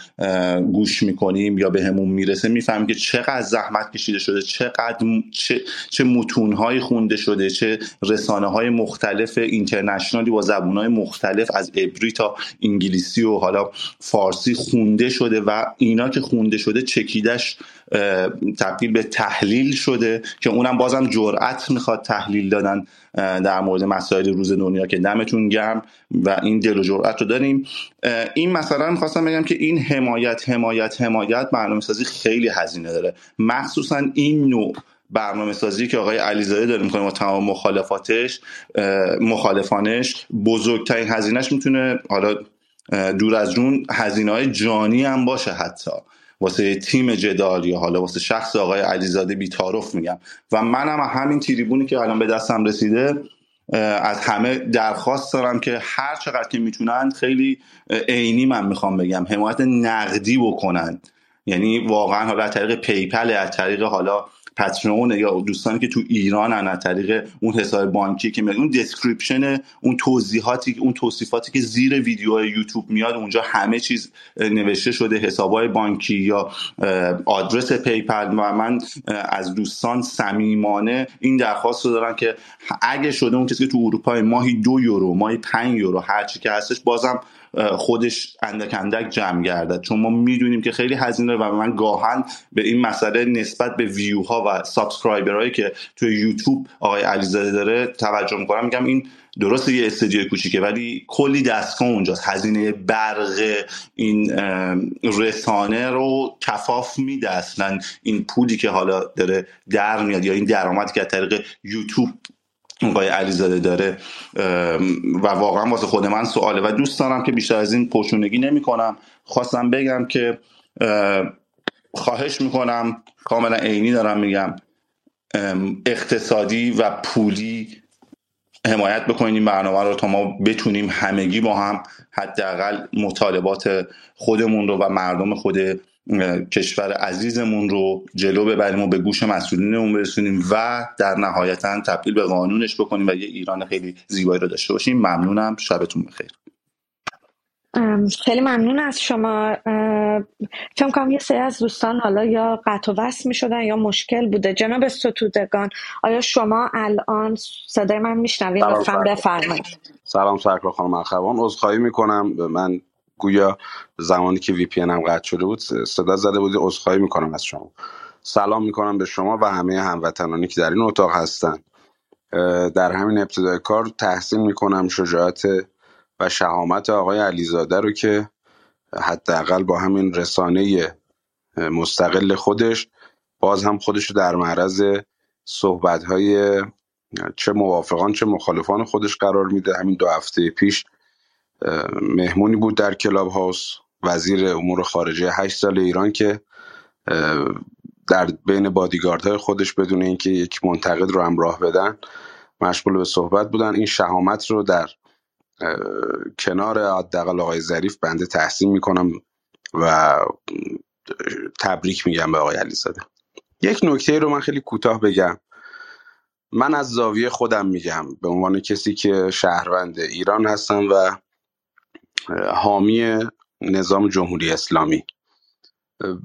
گوش می‌کنیم یا به همون می‌رسه می‌فهمیم که چقدر زحمت کشیده شده چقدر چه, چه متون های خونده شده چه رسانه های مختلف اینترنشنالی با زبون های مختلف از عبری تا انگلیسی و حالا فارسی خونده شده و اینا که خونده شده چکیدش تبدیل به تحلیل شده که اونم بازم جرأت می‌خواد تحلیل دادن. در مورد مسائل روز دنیا که دمتون گرم و این دل و جرأت رو داریم. این مثلا می‌خواستم بگم که این حمایت حمایت حمایت برنامه سازی خیلی هزینه داره. مخصوصا این نوع برنامه سازی که آقای علیزاده داره می‌کنه با تمام مخالفاتش مخالفانش بزرگترین هزینهش می‌تونه حالا دور از جون هزینه های جانی هم باشه حتی. واسه تیم جدال یا حالا واسه شخص آقای علیزاده بیتارف میگم. و منم همین تریبونی که الان به دستم رسیده از همه درخواست دارم که هر چقدر که می‌تونن خیلی عینی من می‌خوام بگم. حمایت نقدی بکنن. یعنی واقعا حالا از طریق PayPal از طریق حالا Patreon یا دوستانی که تو ایران از طریق اون حساب بانکی که میاد اون description اون توضیحاتی اون توصیفاتی که زیر ویدیو یوتیوب میاد اونجا همه چیز نوشته شده حسابهای بانکی یا آدرس PayPal. و من از دوستان صمیمانه این درخواست رو دارم که اگه شده اون چیزی که تو اروپا ماهی دو یورو ماهی پنج یورو هر چی که هستش بازم خودش اندک اندک جمع گردد. چون ما می‌دونیم که خیلی هزینه و من گاهاً به این مسئله نسبت به ویوها و subscriber هایی که توی یوتیوب آقای علیزاده داره توجه می‌کنم میگم این درست یه استودیو کوچیکه ولی کلی دستگاه اونجاست. هزینه برق این رسانه رو کفاف میده اصلا. این پولی که حالا داره در میاد یا این درآمدی که از طریق یوتیوب آقای علیزاده داره و واقعا واسه خود من سواله و دوست دارم که بیشتر از این پرچونگی نمی کنم خواستم بگم که خواهش می‌کنم کاملا عینی دارم میگم اقتصادی و پولی حمایت بکنید این برنامه رو تا ما بتونیم همگی با هم حداقل مطالبات خودمون رو و مردم خود کشور عزیزمون رو جلو ببریم و به گوش مسئولینمون برسونیم و در نهایتا تبدیل به قانونش بکنیم و یه ایران خیلی زیبایی رو داشته باشیم. ممنونم. شبتون بخیر. خیلی ممنون از شما. فکر کنم یه سری از دوستان حالا یا قطع و وصل می شدن یا مشکل بوده. جناب ستودگان آیا شما الان صدای من میشنوید؟ لطفا بفرمایید. سلام سرکار خانم اخوان. عذرخواهی می‌کنم. من گویا زمانی که وی پی هم قطع شده بود صدا زده بودی عذرخواهی می‌کنم از شما. سلام می‌کنم به شما و همه هموطنانی که در این اتاق هستن. در همین ابتدای کار تحسین می‌کنم شجاعت و شهامت آقای علیزاده رو که حداقل با همین رسانه مستقل خودش باز هم خودش رو در معرض صحبت های چه موافقان چه مخالفان خودش قرار میده. همین دو هفته پیش مهمونی بود در کلاب هاوس وزیر امور خارجه هشت سال ایران که در بین بادیگاردهای خودش بدون اینکه یک منتقد رو همراه بدن مشغول به صحبت بودن. این شهامت رو در کنار حداقل آقای ظریف بنده تحسین می‌کنم و تبریک میگم به آقای علیزاده. یک نکته رو من خیلی کوتاه بگم. من از زاویه خودم میگم. به عنوان کسی که شهروند ایران هستم و حامی نظام جمهوری اسلامی.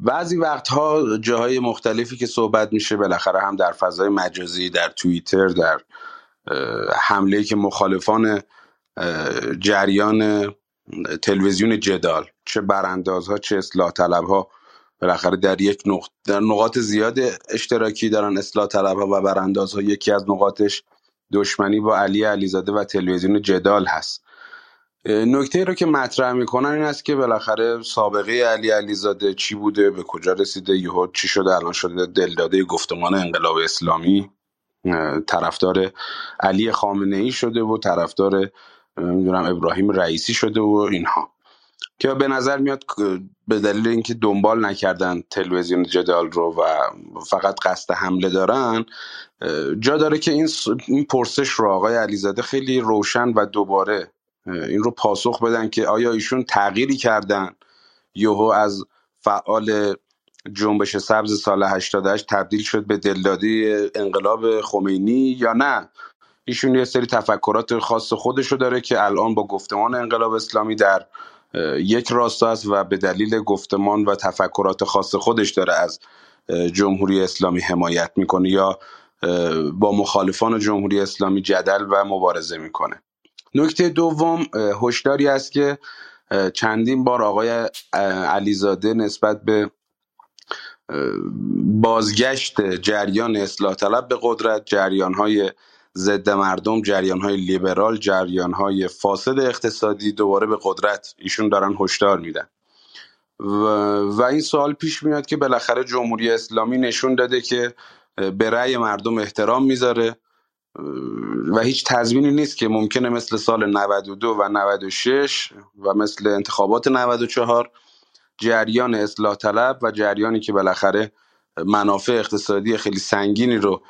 بعضی وقتها جاهای مختلفی که صحبت میشه بالاخره هم در فضای مجازی در توییتر در حمله که مخالفان جریان تلویزیون جدال چه براندازها چه اصلاح طلبها بالاخره در یک نقط در نقاط زیاد اشتراکی دارن اصلاح طلبها و براندازها. یکی از نقاطش دشمنی با علی علیزاده و تلویزیون جدال هست. نکته رو که مطرح می‌کنن این است که بالاخره سابقه علی علیزاده چی بوده؟ به کجا رسیده؟ یهو چی شده؟ الان شده دلداده گفتمان انقلاب اسلامی. طرفدار علی خامنه ای شده و طرفدار نمی‌دونم ابراهیم رئیسی شده و اینها. که به نظر میاد به دلیل اینکه دنبال نکردن تلویزیون جدال رو و فقط قصد حمله دارن جا داره که این پرسش رو آقای علیزاده خیلی روشن و دوباره این رو پاسخ بدن که آیا ایشون تغییری کردن؟ یهو از فعال جنبش سبز سال 88 تبدیل شد به دلدادی انقلاب خمینی یا نه؟ ایشون یه سری تفکرات خاص خودشو داره که الان با گفتمان انقلاب اسلامی در یک راستا است و به دلیل گفتمان و تفکرات خاص خودش داره از جمهوری اسلامی حمایت می‌کنه یا با مخالفان جمهوری اسلامی جدل و مبارزه می‌کنه. نکته دوم هشداری است که چندین بار آقای علیزاده نسبت به بازگشت جریان اصلاح طلب به قدرت جریان های ضد مردم جریان های لیبرال جریان های فاسد اقتصادی دوباره به قدرت ایشون دارن هشدار میدن. و, و این سوال پیش میاد که بالاخره جمهوری اسلامی نشون داده که به رأی مردم احترام می‌ذاره. و هیچ تضمینی نیست که ممکنه مثل سال 92 و 96 و مثل انتخابات 94 جریان اصلاح طلب و جریانی که بالاخره منافع اقتصادی خیلی سنگینی رو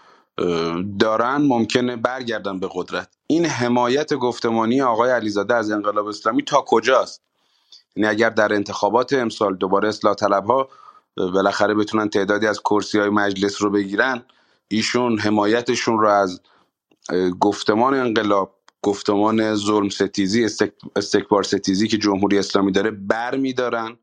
دارن ممکنه برگردن به قدرت. این حمایت گفتمانی آقای علیزاده از انقلاب اسلامی تا کجاست؟ یعنی اگر در انتخابات امسال دوباره اصلاح طلب ها بالاخره بتونن تعدادی از کرسی های مجلس رو بگیرن ایشون حمایتشون رو از گفتمان انقلاب گفتمان ظلم ستیزی استکبار ستیزی که جمهوری اسلامی داره بر میدارن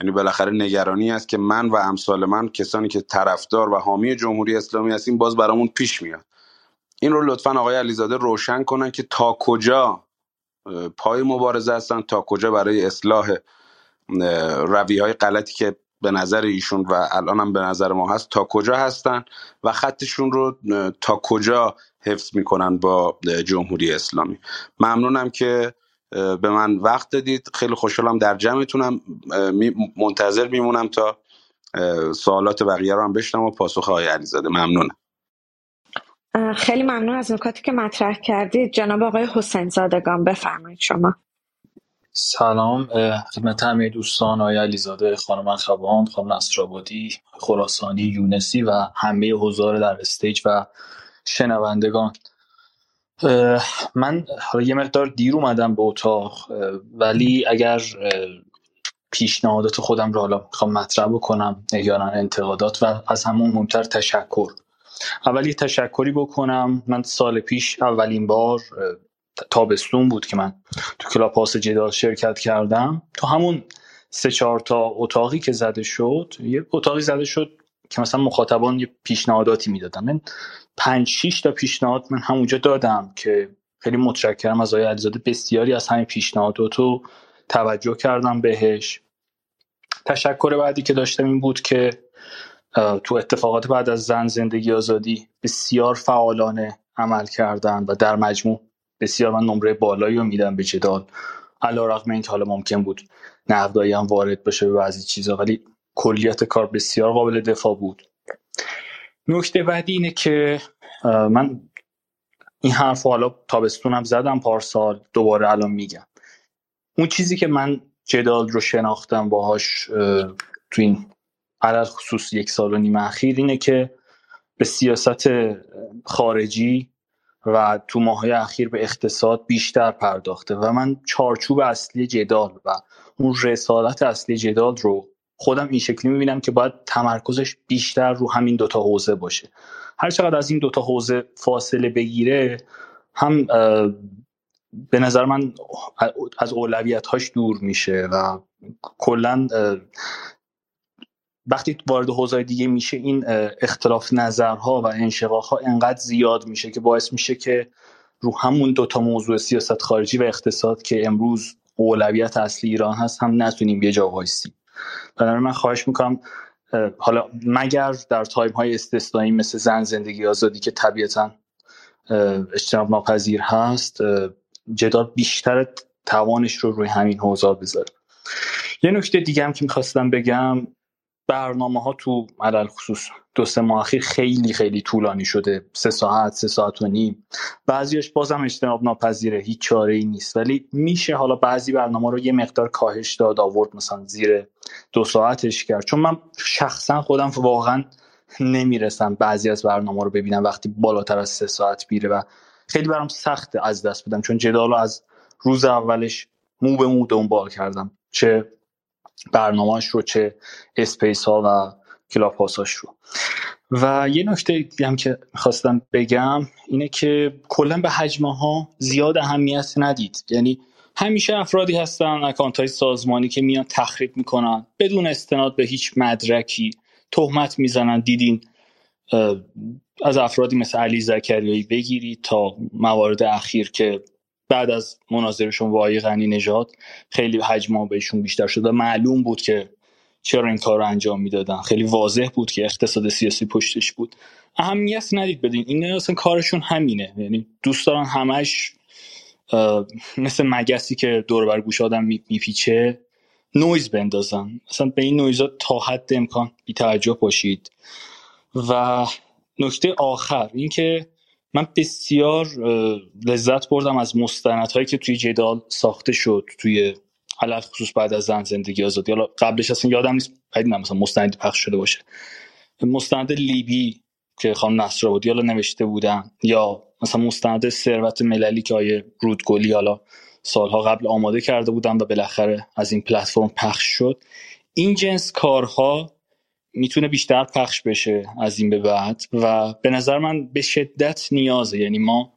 یعنی بالاخره نگرانی است که من و امثال من کسانی که طرفدار و حامی جمهوری اسلامی هستیم باز برامون پیش میاد. این رو لطفا آقای علیزاده روشن کنن که تا کجا پای مبارزه هستن تا کجا برای اصلاح روی های غلطی که به نظر ایشون و الان هم به نظر ما هست تا کجا هستن و خطشون رو تا کجا حفظ می‌کنن با جمهوری اسلامی. ممنونم که به من وقت دادید. خیلی خوشحالم در جمعتونم منتظر میمونم تا سوالات بقیه رو هم بشنم و پاسخ آقای علیزاده. ممنونم. خیلی ممنون از نکاتی که مطرح کردید. جناب آقای حسین زادگان بفرمایید شما. سلام خدمت همه دوستان آقای علیزاده خانم اخوان خانم نصرآبادی خراسانی یونسی و همه حضار در استیج و شنوندگان. من حالا یه مقدار دیر اومدم به اتاق ولی اگر پیشنهادات خودم رو حالا می‌خوام مطرح بکنم یا انتقادات و از همون مهمتر تشکر. اول یه تشکری بکنم. من سال پیش اولین بار تابستون بود که من تو کلاب هاوس جدال شرکت کردم. تو همون سه چهار تا اتاقی که زده شد یه اتاقی زده شد که مثلا مخاطبان یه پیشنهاداتی می‌دادن. من پنج شیش تا پیشنهاد من همونجا دادم که خیلی متشکرم از آقای علیزاده. بسیاری از همین پیشنهادات رو توجه کردم بهش. تشکر بعدی که داشتم این بود که تو اتفاقات بعد از زن زندگی آزادی بسیار فعالانه عمل کردن و در مجموع بسیار من نمره بالایی رو میدم به جدال. علا رقم این که حالا ممکن بود نقدایی هم وارد بشه به بعضی چیزا ولی کلیت کار بسیار قابل دفاع بود. نکته بعدی اینه که من این حرف حالا تابستونم زدم پارسال دوباره الان میگم. اون چیزی که من جدال رو شناختم باهاش تو این علل خصوص یک سال و نیم اخیر اینه که به سیاست خارجی و تو ماهای اخیر به اقتصاد بیشتر پرداخته و من چارچوب اصلی جدال و اون رسالت اصلی جدال رو خودم این شکلی می‌بینم که باید تمرکزش بیشتر رو همین دوتا حوزه باشه. هر چقدر از این دوتا حوزه فاصله بگیره هم به نظر من از اولویت هاش دور میشه و کلا وقتی وارد حوزه دیگه میشه این اختلاف نظرها و انشقاقها انقدر زیاد میشه که باعث میشه که رو همون دوتا موضوع سیاست خارجی و اقتصاد که امروز اولویت اصلی ایران هست هم نتونیم یه جا وایسیم. بنابراین من خواهش می‌کنم حالا مگر در تایم های استثنایی مثل زن زندگی آزادی که طبیعتا اجتناب ناپذیر هست جدال بیشتر توانش رو روی همین حوزه بذاره. یه نکته دیگه هم که می‌خواستم بگم برنامه ها تو علل خصوص. دو سه ماه اخیر خیلی خیلی طولانی شده. سه ساعت سه ساعت و نیم. بعضیش بازم اجتناب ناپذیره. هیچ چاره ای نیست. ولی میشه حالا بعضی برنامه رو یه مقدار کاهش داد آورد مثلا زیر دو ساعتش کرد. چون من شخصا خودم واقعا نمی‌رسم بعضی از برنامه رو ببینم وقتی بالاتر از سه ساعت میره و خیلی برام سخته از دست بدم. چون جدال از روز اولش مو به مو دنبال کردم. چه برنامه‌ش رو چه اسپیس ها و کلاب هاش رو. و یه نکته هم که خواستم بگم اینه که کلا به حجمه ها زیاد اهمیت ندید. یعنی همیشه افرادی هستن اکانت های سازمانی که میان تخریب می‌کنن بدون استناد به هیچ مدرکی تهمت می‌زنن. دیدین از افرادی مثل علی زکریایی بگیرید تا موارد اخیر که بعد از مناظرشون با آقای غنی نژاد خیلی حجم بهشون بیشتر شد و معلوم بود که چرا این کار رو انجام می‌دادن. خیلی واضح بود که اقتصاد سیاسی پشتش بود. اهمیت ندید بدین. این اصلا کارشون همینه. یعنی دوست دارن همش مثل مگسی که دور بر گوش آدم میپیچه نویز بندازن. اصلا به این نویزا تا حد امکان بی باشید. و نکته آخر اینکه من بسیار لذت بردم از مستندهایی که توی جدال ساخته شد توی حالت خصوص بعد از زن زندگی آزادی. حالا قبلش اصلا یادم نیست بعد مثلا مستند پخش شده باشه. مستند لیبی که خانم نصرآبادی حالا نوشته بودن. یا مثلا مستند ثروت مللی که آیه رودگلی حالا سالها قبل آماده کرده بودن و بالاخره از این پلتفرم پخش شد. این جنس کارها می‌تونه بیشتر پخش بشه از این به بعد و به نظر من به شدت نیازه. یعنی ما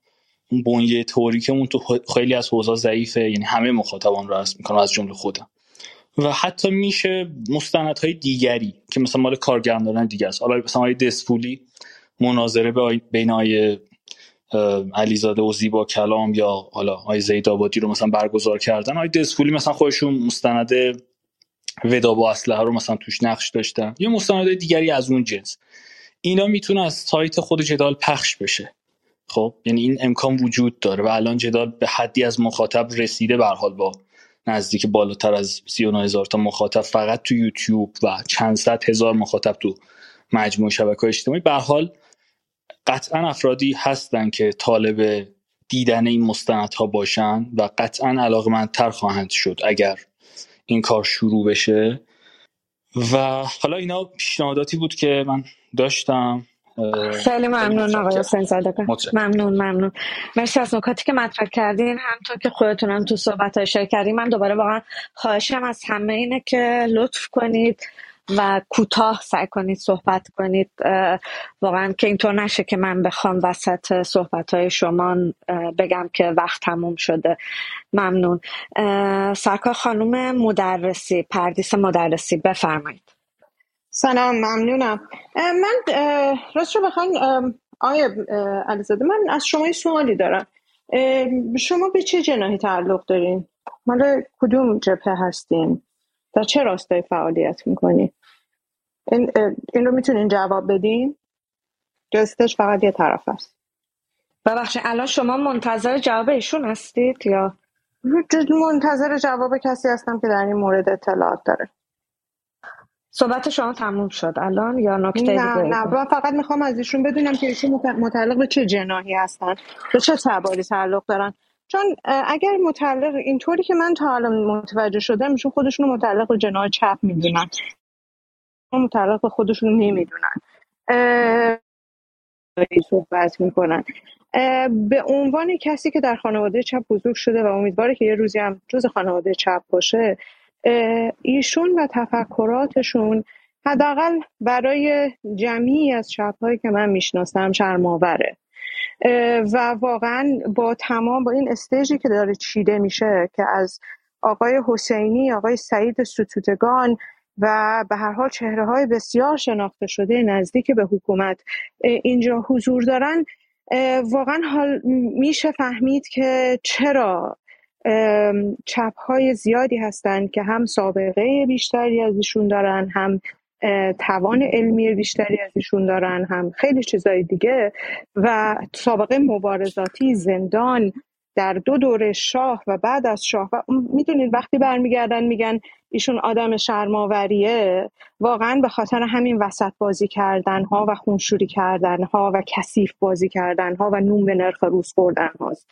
اون بنیه توریکمون تو خیلی از حوزا ضعیفه یعنی همه مخاطبان رو هست می‌کنم از جمله خودم. و حتی میشه مستندهای دیگری که مثلا مال کارگردانان دیگه است. حالا مثلا آقای دسفولی مناظره به بین آقای علیزاده و زیبا کلام یا حالا آقای زید آبادی رو مثلا برگزار کردن. آقای دسفولی مثلا خودشون مستند ودا با اسلحه رو مثلا توش نقش داشتن. یا مستند دیگری از اون جنس. اینا می‌تونه از سایت خود جدال پخش بشه. خب یعنی این امکان وجود داره و الان جدال به حدی از مخاطب رسیده به حال با نزدیک بالاتر از 39 هزار تا مخاطب. فقط تو یوتیوب و چند صد هزار مخاطب تو مجموع شبکه اجتماعی. به حال قطعا افرادی هستن که طالب دیدن این مستندها باشن و قطعا علاقمندتر خواهند شد اگر این کار شروع بشه. و حالا اینا پیشنهاداتی بود که من داشتم. خیلی ممنون آقای حسین زادگان ممنون ممنون. مرسی از نکاتی که مطرح کردین. همطور که خودتونم تو صحبت های شرک کردین من دوباره واقعا خواهشم از همه اینه که لطف کنید. و کوتاه سعی کنید صحبت کنید واقعا که اینطور نشه که من بخوام وسط صحبت های شما بگم که وقت تموم شده ممنون سرکار خانوم مدرسی پردیس مدرسی بفرمایید سلام ممنونم من راست رو بخواین آیا علیزاده من از شما سوالی دارم شما به چه جناحی تعلق دارین؟ مال کدوم جبهه هستین؟ در چه راستای فعالیت می‌کنین؟ این, این رو می‌تونین جواب بدین؟ جستش فقط یه طرف است. ببخشید الان شما منتظر جواب ایشون هستید یا؟ [laughs] منتظر جواب کسی هستم که در این مورد اطلاعات داره. صحبت شما تموم شد. الان یا نکته دیگه نه نه من فقط می‌خوام از ایشون بدونم که ایشون مت- متعلق به چه جناحی هستن به چه تباری تعلق دارن. چون اگر متعلق اینطوری که من تا الان متوجه شدم ایشون خودشون متعلق به جناح چپ می‌دونن. متعلق به خودشون نمی‌دونن. صحبت می‌کنن. به عنوان کسی که در خانواده چپ بزرگ شده و امیدواره که یه روزی هم جز خانواده چپ باشه ایشون و تفکراتشون حداقل برای جمعی از چپهایی که من می‌شناسم شرماوره و واقعا با تمام با این استیجی که داره چیده میشه که از آقای حسینی آقای سعید ستودگان و به هر حال چهره های بسیار شناخته شده نزدیک به حکومت. اینجا حضور دارن. واقعا حال میشه فهمید که چرا چپ های زیادی هستند که هم سابقه بیشتری از ایشون دارن هم توان علمی بیشتری از ایشون دارن هم خیلی چیزای دیگه و سابقه مبارزاتی زندان در دو دوره شاه و بعد از شاه و می‌دونید وقتی برمیگردن میگن ایشون آدم شرماوریه واقعا به خاطر همین وسط بازی کردن ها و خونشوری کردن ها و کثیف بازی کردن ها و نون به نرخ روز خوردن هاست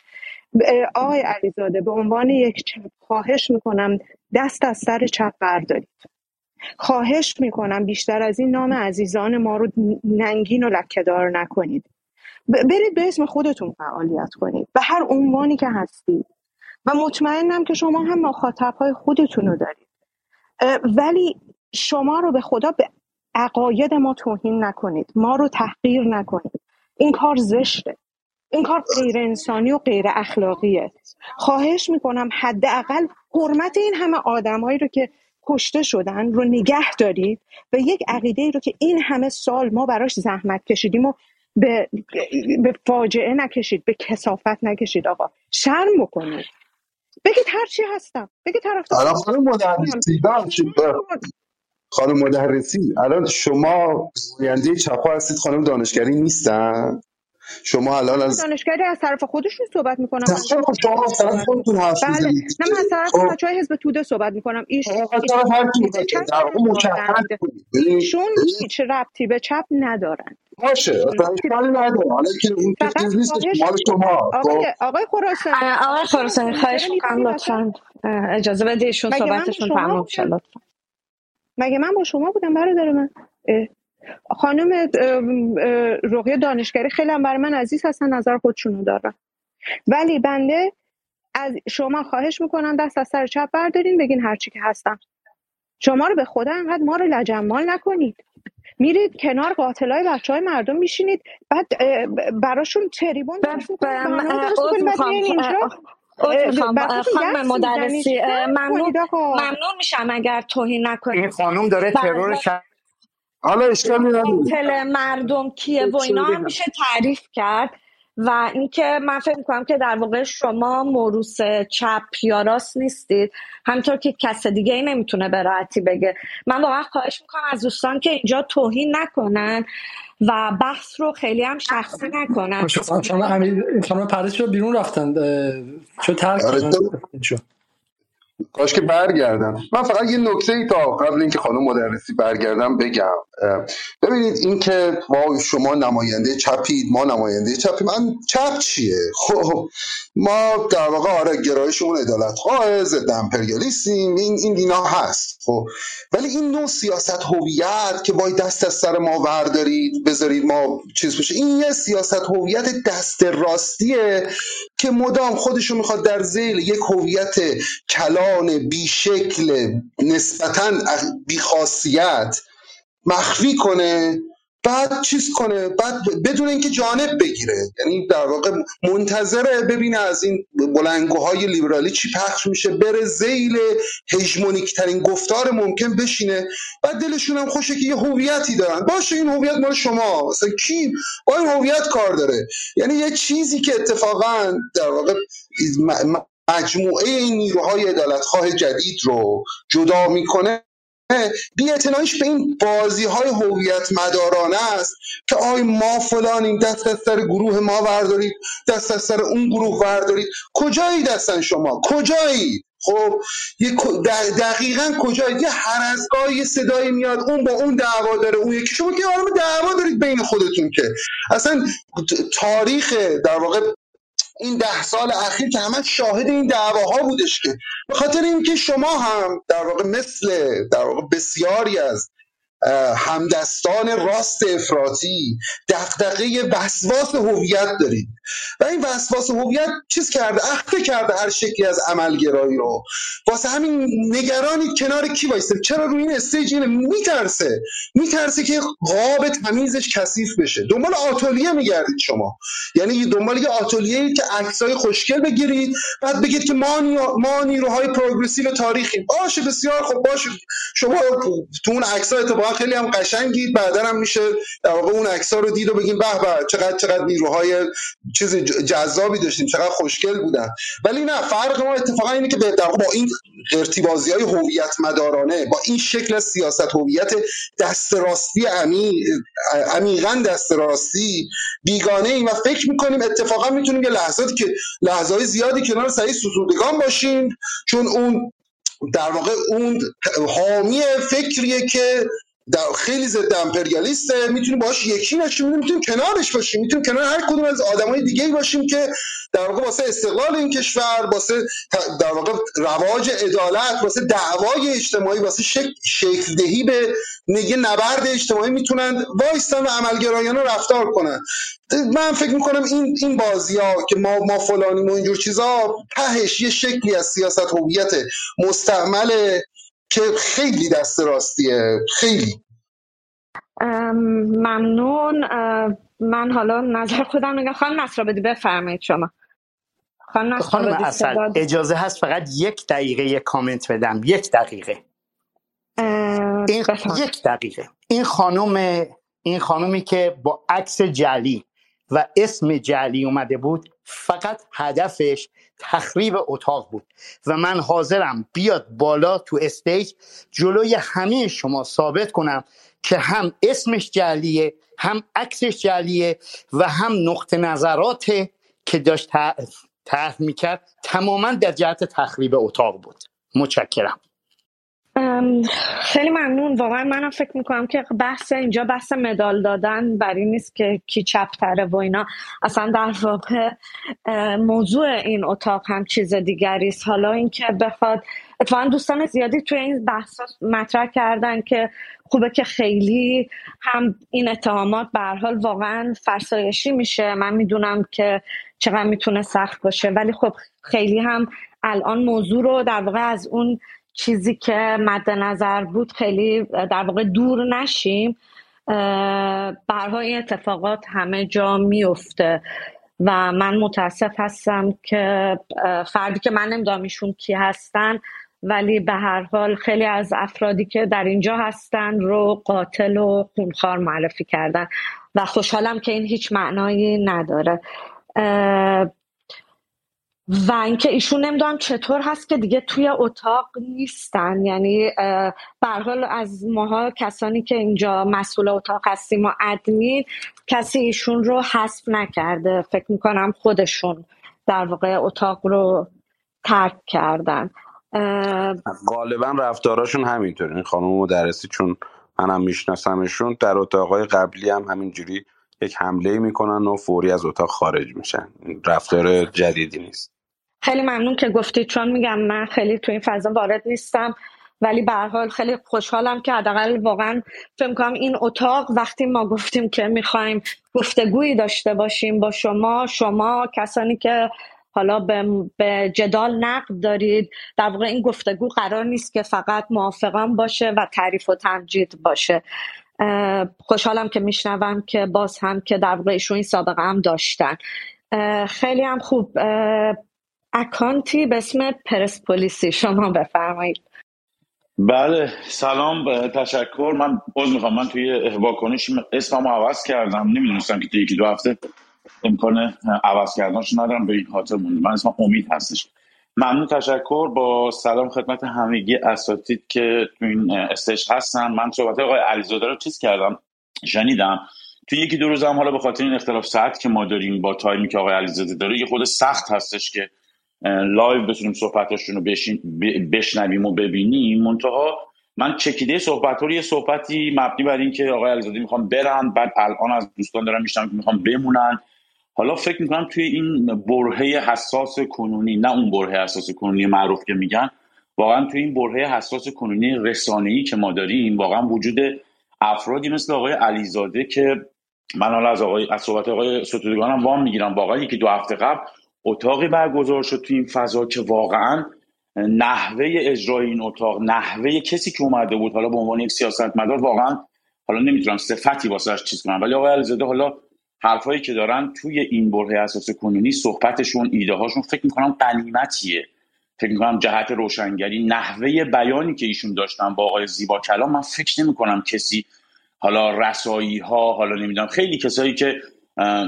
آقای علیزاده به عنوان یک چپ خواهش می‌کنم دست از سر چپ بردارید. خواهش می‌کنم بیشتر از این نام عزیزان ما رو ننگین و لکهدار نکنید. برید به اسم خودتون فعالیت کنید. به هر عنوانی که هستید. و مطمئنم که شما هم مخاطب های خودتون رو دارید. ولی شما رو به خدا به عقاید ما توهین نکنید. ما رو تحقیر نکنید. این کار زشته. این کار غیر انسانی و غیر اخلاقیه. خواهش می‌کنم حداقل حرمت این همه آدمایی رو که کشته شدن رو نگه دارید و یک عقیده رو که این همه سال ما براش زحمت کشیدیم و به, به فاجعه نکشید به کسافت نکشید آقا. شرم بکنید. بگید هرچی هستم. بگید طرفدار الان خانم. مدرسی ببخشید خانم مدرسی الان شما گوینده چپا هستید خانم دانشگری نیستن؟ شما الان از دانشگری از طرف خودشون صحبت می‌کنم. از خب شما از طرف خودتون حرف بله. نه من از طرف خب. بچه های حزب توده صحبت می‌کنم. ایش شما از طرف ایشون هیچ ربطی به چپ ندارند باشه اشکالی نداره حالا که این چیز مال شما. خب. آقای خراسانی آقای خراسانی خراسانی خواهش می‌کنم لطفا اجازه بده ایشون صحبتشون شما شه بودم لطفا. مگه من با شما بودم برادر من. خانم رقیه دانشگری خیلی هم برای من عزیز هستن نظر خودشونو دارن. ولی بنده از شما خواهش می‌کنم دست از سر چپ بردارین بگین هرچی که هستم. شما رو به خدا انقدر ما رو لجنمال نکنید. میرید کنار قاتلای بچه های مردم میشینید بعد براشون تریبون خانم می‌زنید مدرسی اه، شرم ممنون. ممنون میشم اگر توهین این نکنید خانوم داره ترور بله. حالا اشکالی نداره. قاتل مردم کیه و اینا هم میشه تعریف کرد و اینکه من فکر می‌کنم که در واقع شما موروس چپ یا راست نیستید. همینطور که کس دیگه ای نمی‌تونه به راحتی بگه. من واقعا خواهش می‌کنم از دوستان که اینجا توهین نکنن و بحث رو خیلی هم شخصی نکنن. خانم خانم امیر خانم پرش رو بیرون رفتن چون ترک کاش که برگردم. من فقط یه نکته ای تا قبل اینکه خانم مدرسی برگردم بگم. ببینید این که ما شما نماینده چپید ما نماینده چپی من چپ چیه؟ خب ما در واقع آره گرایشمون عدالت خواه ضد امپریالیستیم این این اینا هست. خب ولی این نوع سیاست هویت که باید دست از سر ما وردارید بذارید ما چیز بشه این یه سیاست هویت دست راستیه که مدام خودشو می‌خواد در زیل یک هویت کلان بیشکل نسبتا بیخاصیت مخفی کنه بعد چیز کنه؟ بعد بدون اینکه جانب بگیره. یعنی در واقع منتظره ببینه از این بلنگوهای لیبرالی چی پخش میشه بره زیل هژمونیک ترین گفتار ممکن بشینه. بعد دلشون هم خوشه که یه هویتی دارن. باشه این هویت مال شما. مثلا کی با این هویت کار داره؟ یعنی یه چیزی که اتفاقا در واقع مجموعه نیروهای عدالتخواه جدید رو جدا می‌کنه بی به این بازی های هویت مدارانه است که آی ما فلانیم دست از سر گروه ما وردارید دست از سر اون گروه وردارید. کجایی دستن شما؟ کجایی؟ خب دقیقا کجا یه هر از یه صدایی میاد اون با اون دعوا داره اون یکی. شما که عالم دعوا دارید بین خودتون که. اصلا تاریخ در واقع این ده سال اخیر که همه شاهد این دعواها بودش که. به خاطر اینکه شما هم در واقع مثل در واقع بسیاری از همدستان راست افراطی دغدغه وسواس هویت دارید. و این وسواس هویت چیز کرده؟ اخته کرده هر شکلی از عملگرایی رو. واسه همین نگرانی کنار کی وایسته؟ چرا روی این استیج اینه؟ میترسه. میترسه که قاب تمیزش کثیف بشه. دنبال آتولیه میگردید شما. یعنی دنبال یه آتولیه که عکسای خوشگل بگیرید بعد بگید که ما ما نیروهای پروگرسیو تاریخیم. باشه بسیار خب باشه. شما تو اون عکسای خیلی هم قشنگید. بعدا هم میشه در واقع اون عکس‌ها رو دید و بگیم به به چقدر چقدر نیروهای چیز جذابی داشتیم چقدر خوشگل بودن. ولی نه فرق ما اتفاقا اینه که در با این قرتیبازی های هویت مدارانه با این شکل سیاست هویت دست راستی عمیقا دست راستی بیگانه ایم و فکر می‌کنیم اتفاقا می‌تونیم یه لحظاتی که لحظه زیادی کنار سعی ستودگان باشیم چون اون در واقع اون حامی فکریه که در خیلی ضد امپریالیسته می‌تونیم باش یکی نشیم می‌تونیم کنارش باشیم می‌تونیم کنار هر کدوم از آدمای دیگه باشیم که در واقع واسه استقلال این کشور واسه در واقع رواج عدالت واسه دعوای اجتماعی واسه شکل, شکل دهی به یه نبرد اجتماعی می‌تونن وایستن و عملگرایانه رفتار کنن. من فکر می‌کنم این این بازی ها که ما ما فلانیم و اینجور چیزا تهش یه شکلی از سیاست هویت مستعمله که خیلی دست راستیه خیلی. ممنون. من حالا نظر خودم میگم. خانم نصر بدی بفرمایید شما. خانم, خانم اصل اجازه هست فقط یک دقیقه یک کامنت بدم. یک دقیقه. این یک دقیقه. این خانم این خانومی که با عکس جلی و اسم جلی اومده بود فقط هدفش تخریب اتاق بود و من حاضرم بیاد بالا تو استیج جلوی همه شما ثابت کنم که هم اسمش جلیه هم عکسش جلیه و هم نقطه نظرات که داشت طرح می‌کرد تماما در جهت تخریب اتاق بود. متشکرم. خیلی ممنون. واقعا منم فکر می‌کنم که بحث اینجا بحث مدال دادن بر این نیست که کی چپتره و اینا. اصلا در واقع موضوع این اتاق هم چیز دیگری است. حالا اینکه بخواد اتفاقا دوستان زیادی توی این بحث مطرح کردن که خوبه که خیلی هم این اتهامات به حال واقعا فرسایشی میشه. من می‌دونم که چقدر می‌تونه سخت باشه. ولی خب خیلی هم الان موضوع رو در واقع از اون چیزی که مد نظر بود خیلی در واقع دور نشیم برها این اتفاقات همه جا میفته و من متاسف هستم که فردی که من نمی‌دونم ایشون کی هستن ولی به هر حال خیلی از افرادی که در اینجا هستن رو قاتل و خونخوار معرفی کردن و خوشحالم که این هیچ معنایی نداره. و اینکه ایشون نمی‌دونم چطور هست که دیگه توی اتاق نیستن. یعنی حال از ماها کسانی که اینجا مسئول اتاق هستیم و ادمین کسی ایشون رو حذف نکرده. فکر می‌کنم خودشون در واقع اتاق رو ترک کردن. غالبا رفتاراشون همینطور این خانم مدرسی چون منم میشناسمشون در اتاقای قبلی هم همینجوری یک حمله می‌کنن و فوری از اتاق خارج میشن. رفتار جدیدی نیست. خیلی ممنون که گفتید چون میگم من خیلی تو این فضا وارد نیستم ولی به حال خیلی خوشحالم که حداقل واقعا فکر کنم این اتاق وقتی ما گفتیم که می‌خوایم گفتگویی داشته باشیم با شما شما کسانی که حالا به, جدال نقد دارید در واقع این گفتگو قرار نیست که فقط موافقان باشه و تعریف و تمجید باشه. خوشحالم که میشنوم که باز هم که در واقع ایشون این سابقه هم داشتن. خیلی هم خوب اکانتی به اسم پرسپولیسی. شما بفرمایید. بله سلام تشکر. من باز می‌خوام. من توی واکنش اسمم عوض کردم. نمی‌دونستم که یکی دو هفته امکان عوض کردنش ندارم. به این خاطر مونده. من اسمم امید هستش. ممنون تشکر. با سلام خدمت همگی اساتید که تو این استیج هستن. من صحبت آقای علیزاده رو چیز کردم شنیدم. تو یکی دو روز هم حالا به خاطر این اختلاف ساعت که ما داریم با تایمی که آقای علیزاده داره یه خرده سخت هستش که live بتونیم صحبتاشون رو بشنویم و ببینیم. منتها من چکیده صحبت رو یه صحبتی مبنی بر این که آقای علیزاده می‌خوام برن بعد الان از دوستان دارم می‌شنوم که می‌خوام بمونن. حالا فکر می‌کنم توی این برهه حساس کنونی نه اون برهه حساس کنونی معروف که میگن واقعا توی این برهه حساس کنونی رسانه‌ای که ما داریم واقعا وجود افرادی مثل آقای علیزاده که من حالا از آقای از صحبت آقای ستودگانم وام می‌گیرم. واقعا یکی دو هفته قبل اتاقی برگزار شد توی این فضا که واقعا نحوه اجرای این اتاق نحوه کسی که اومده بود حالا به عنوان یک سیاستمدار واقعا حالا نمی‌تونم صفتی واسش چیز کنم ولی آقای علیزاده حالا حرفایی که دارن توی این برهه اساس کنونی صحبتشون ایده هاشون فکر می‌کنم قنیمتیه. فکر می‌کنم جهت روشنگری نحوه بیانی که ایشون داشتن با آقای زیبا کلام من فکر نمی‌کنم کسی حالا رسایی ها حالا نمی‌دونم خیلی کسایی که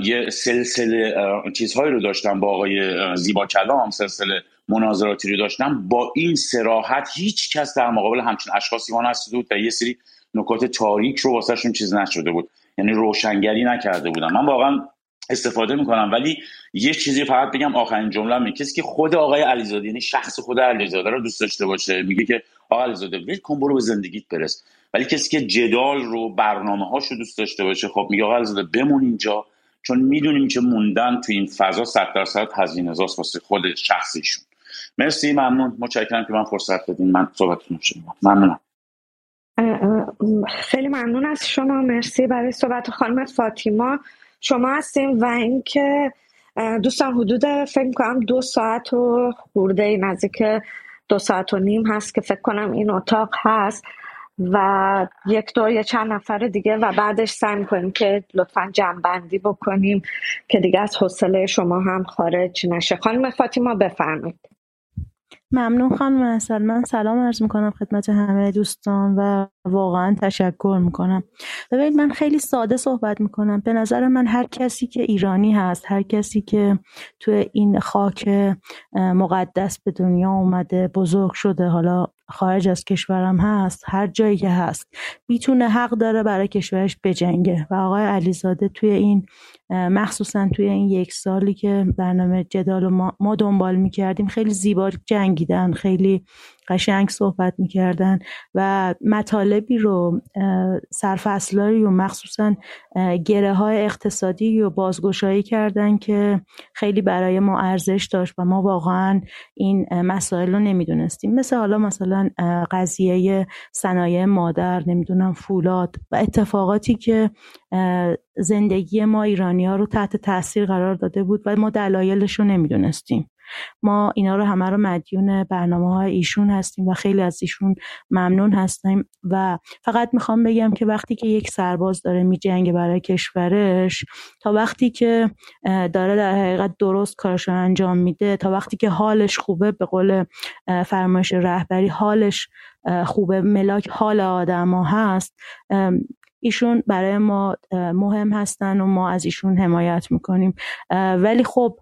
یه سلسله چیزهایی رو داشتن با آقای زیبا کلام سلسله مناظراتی رو داشتن با این سراحت هیچ کس در مقابل همچین اشخاصی ما نستده بود و یه سری نکات تاریک رو واسهشون چیز نشده بود. یعنی روشنگری نکرده بودم. من واقعا استفاده می‌کنم ولی یه چیزی فقط بگم آخرین جمله می کسی که خود آقای علیزاده یعنی شخص خود علیزاده رو دوست داشته باشه میگه که آقای علیزاده ول کن برو به زندگیت برس. ولی کسی که جدال رو برنامه هاش رو دوست داشته باشه خب میگه آقای علیزاده بمون اینجا. چون می‌دونیم که موندن تو این فضا صد درصد هزینه واسه خود شخصیشون. مرسی ممنون. متشکرم که من فرصت دادین. من صحبتتون شنیدم. ممنونم. خیلی ممنون از شما. مرسی برای صحبت خانم فاطیما. شما هستیم و اینکه دوستان حدود فکر کنم دو ساعت و خورده نزدیک دو ساعت و نیم هست که فکر کنم این اتاق هست. و یک دو یا چند نفر دیگه و بعدش سعی کنیم که لطفا جمعبندی بکنیم که دیگه از حوصله شما هم خارج نشه. خانم فاطیما بفرمایید. ممنون خانم اصل. من سلام عرض می‌کنم خدمت همه دوستان و واقعا تشکر می‌کنم. ببینید من خیلی ساده صحبت می‌کنم. به نظر من هر کسی که ایرانی هست هر کسی که تو این خاک مقدس به دنیا اومده بزرگ شده حالا خارج از کشورم هست هر جایی که هست. می‌تونه حق داره برای کشورش بجنگه. و آقای علیزاده توی این مخصوصا توی این یک سالی که برنامه جدال ما, ما دنبال می‌کردیم خیلی زیبا جنگیدن خیلی قشنگ صحبت می‌کردن و مطالبی رو سرفصلایی و مخصوصا گره های اقتصادی و بازگشایی کردن که خیلی برای ما ارزش داشت و ما واقعا این مسائل رو نمی‌دونستیم. مثل حالا مثلا قضیه صنایع مادر نمی‌دونم فولاد و اتفاقاتی که زندگی ما ایرانی ها رو تحت تاثیر قرار داده بود و ما دلایلش رو نمی‌دونستیم. ما اینا رو همه رو مدیون برنامه های ایشون هستیم و خیلی از ایشون ممنون هستیم و فقط می‌خوام بگم که وقتی که یک سرباز داره میجنگه برای کشورش تا وقتی که داره در حقیقت درست کارش رو انجام میده تا وقتی که حالش خوبه به قول فرمایش رهبری حالش خوبه ملاک حال آدما هست ایشون برای ما مهم هستن و ما از ایشون حمایت می‌کنیم. ولی خب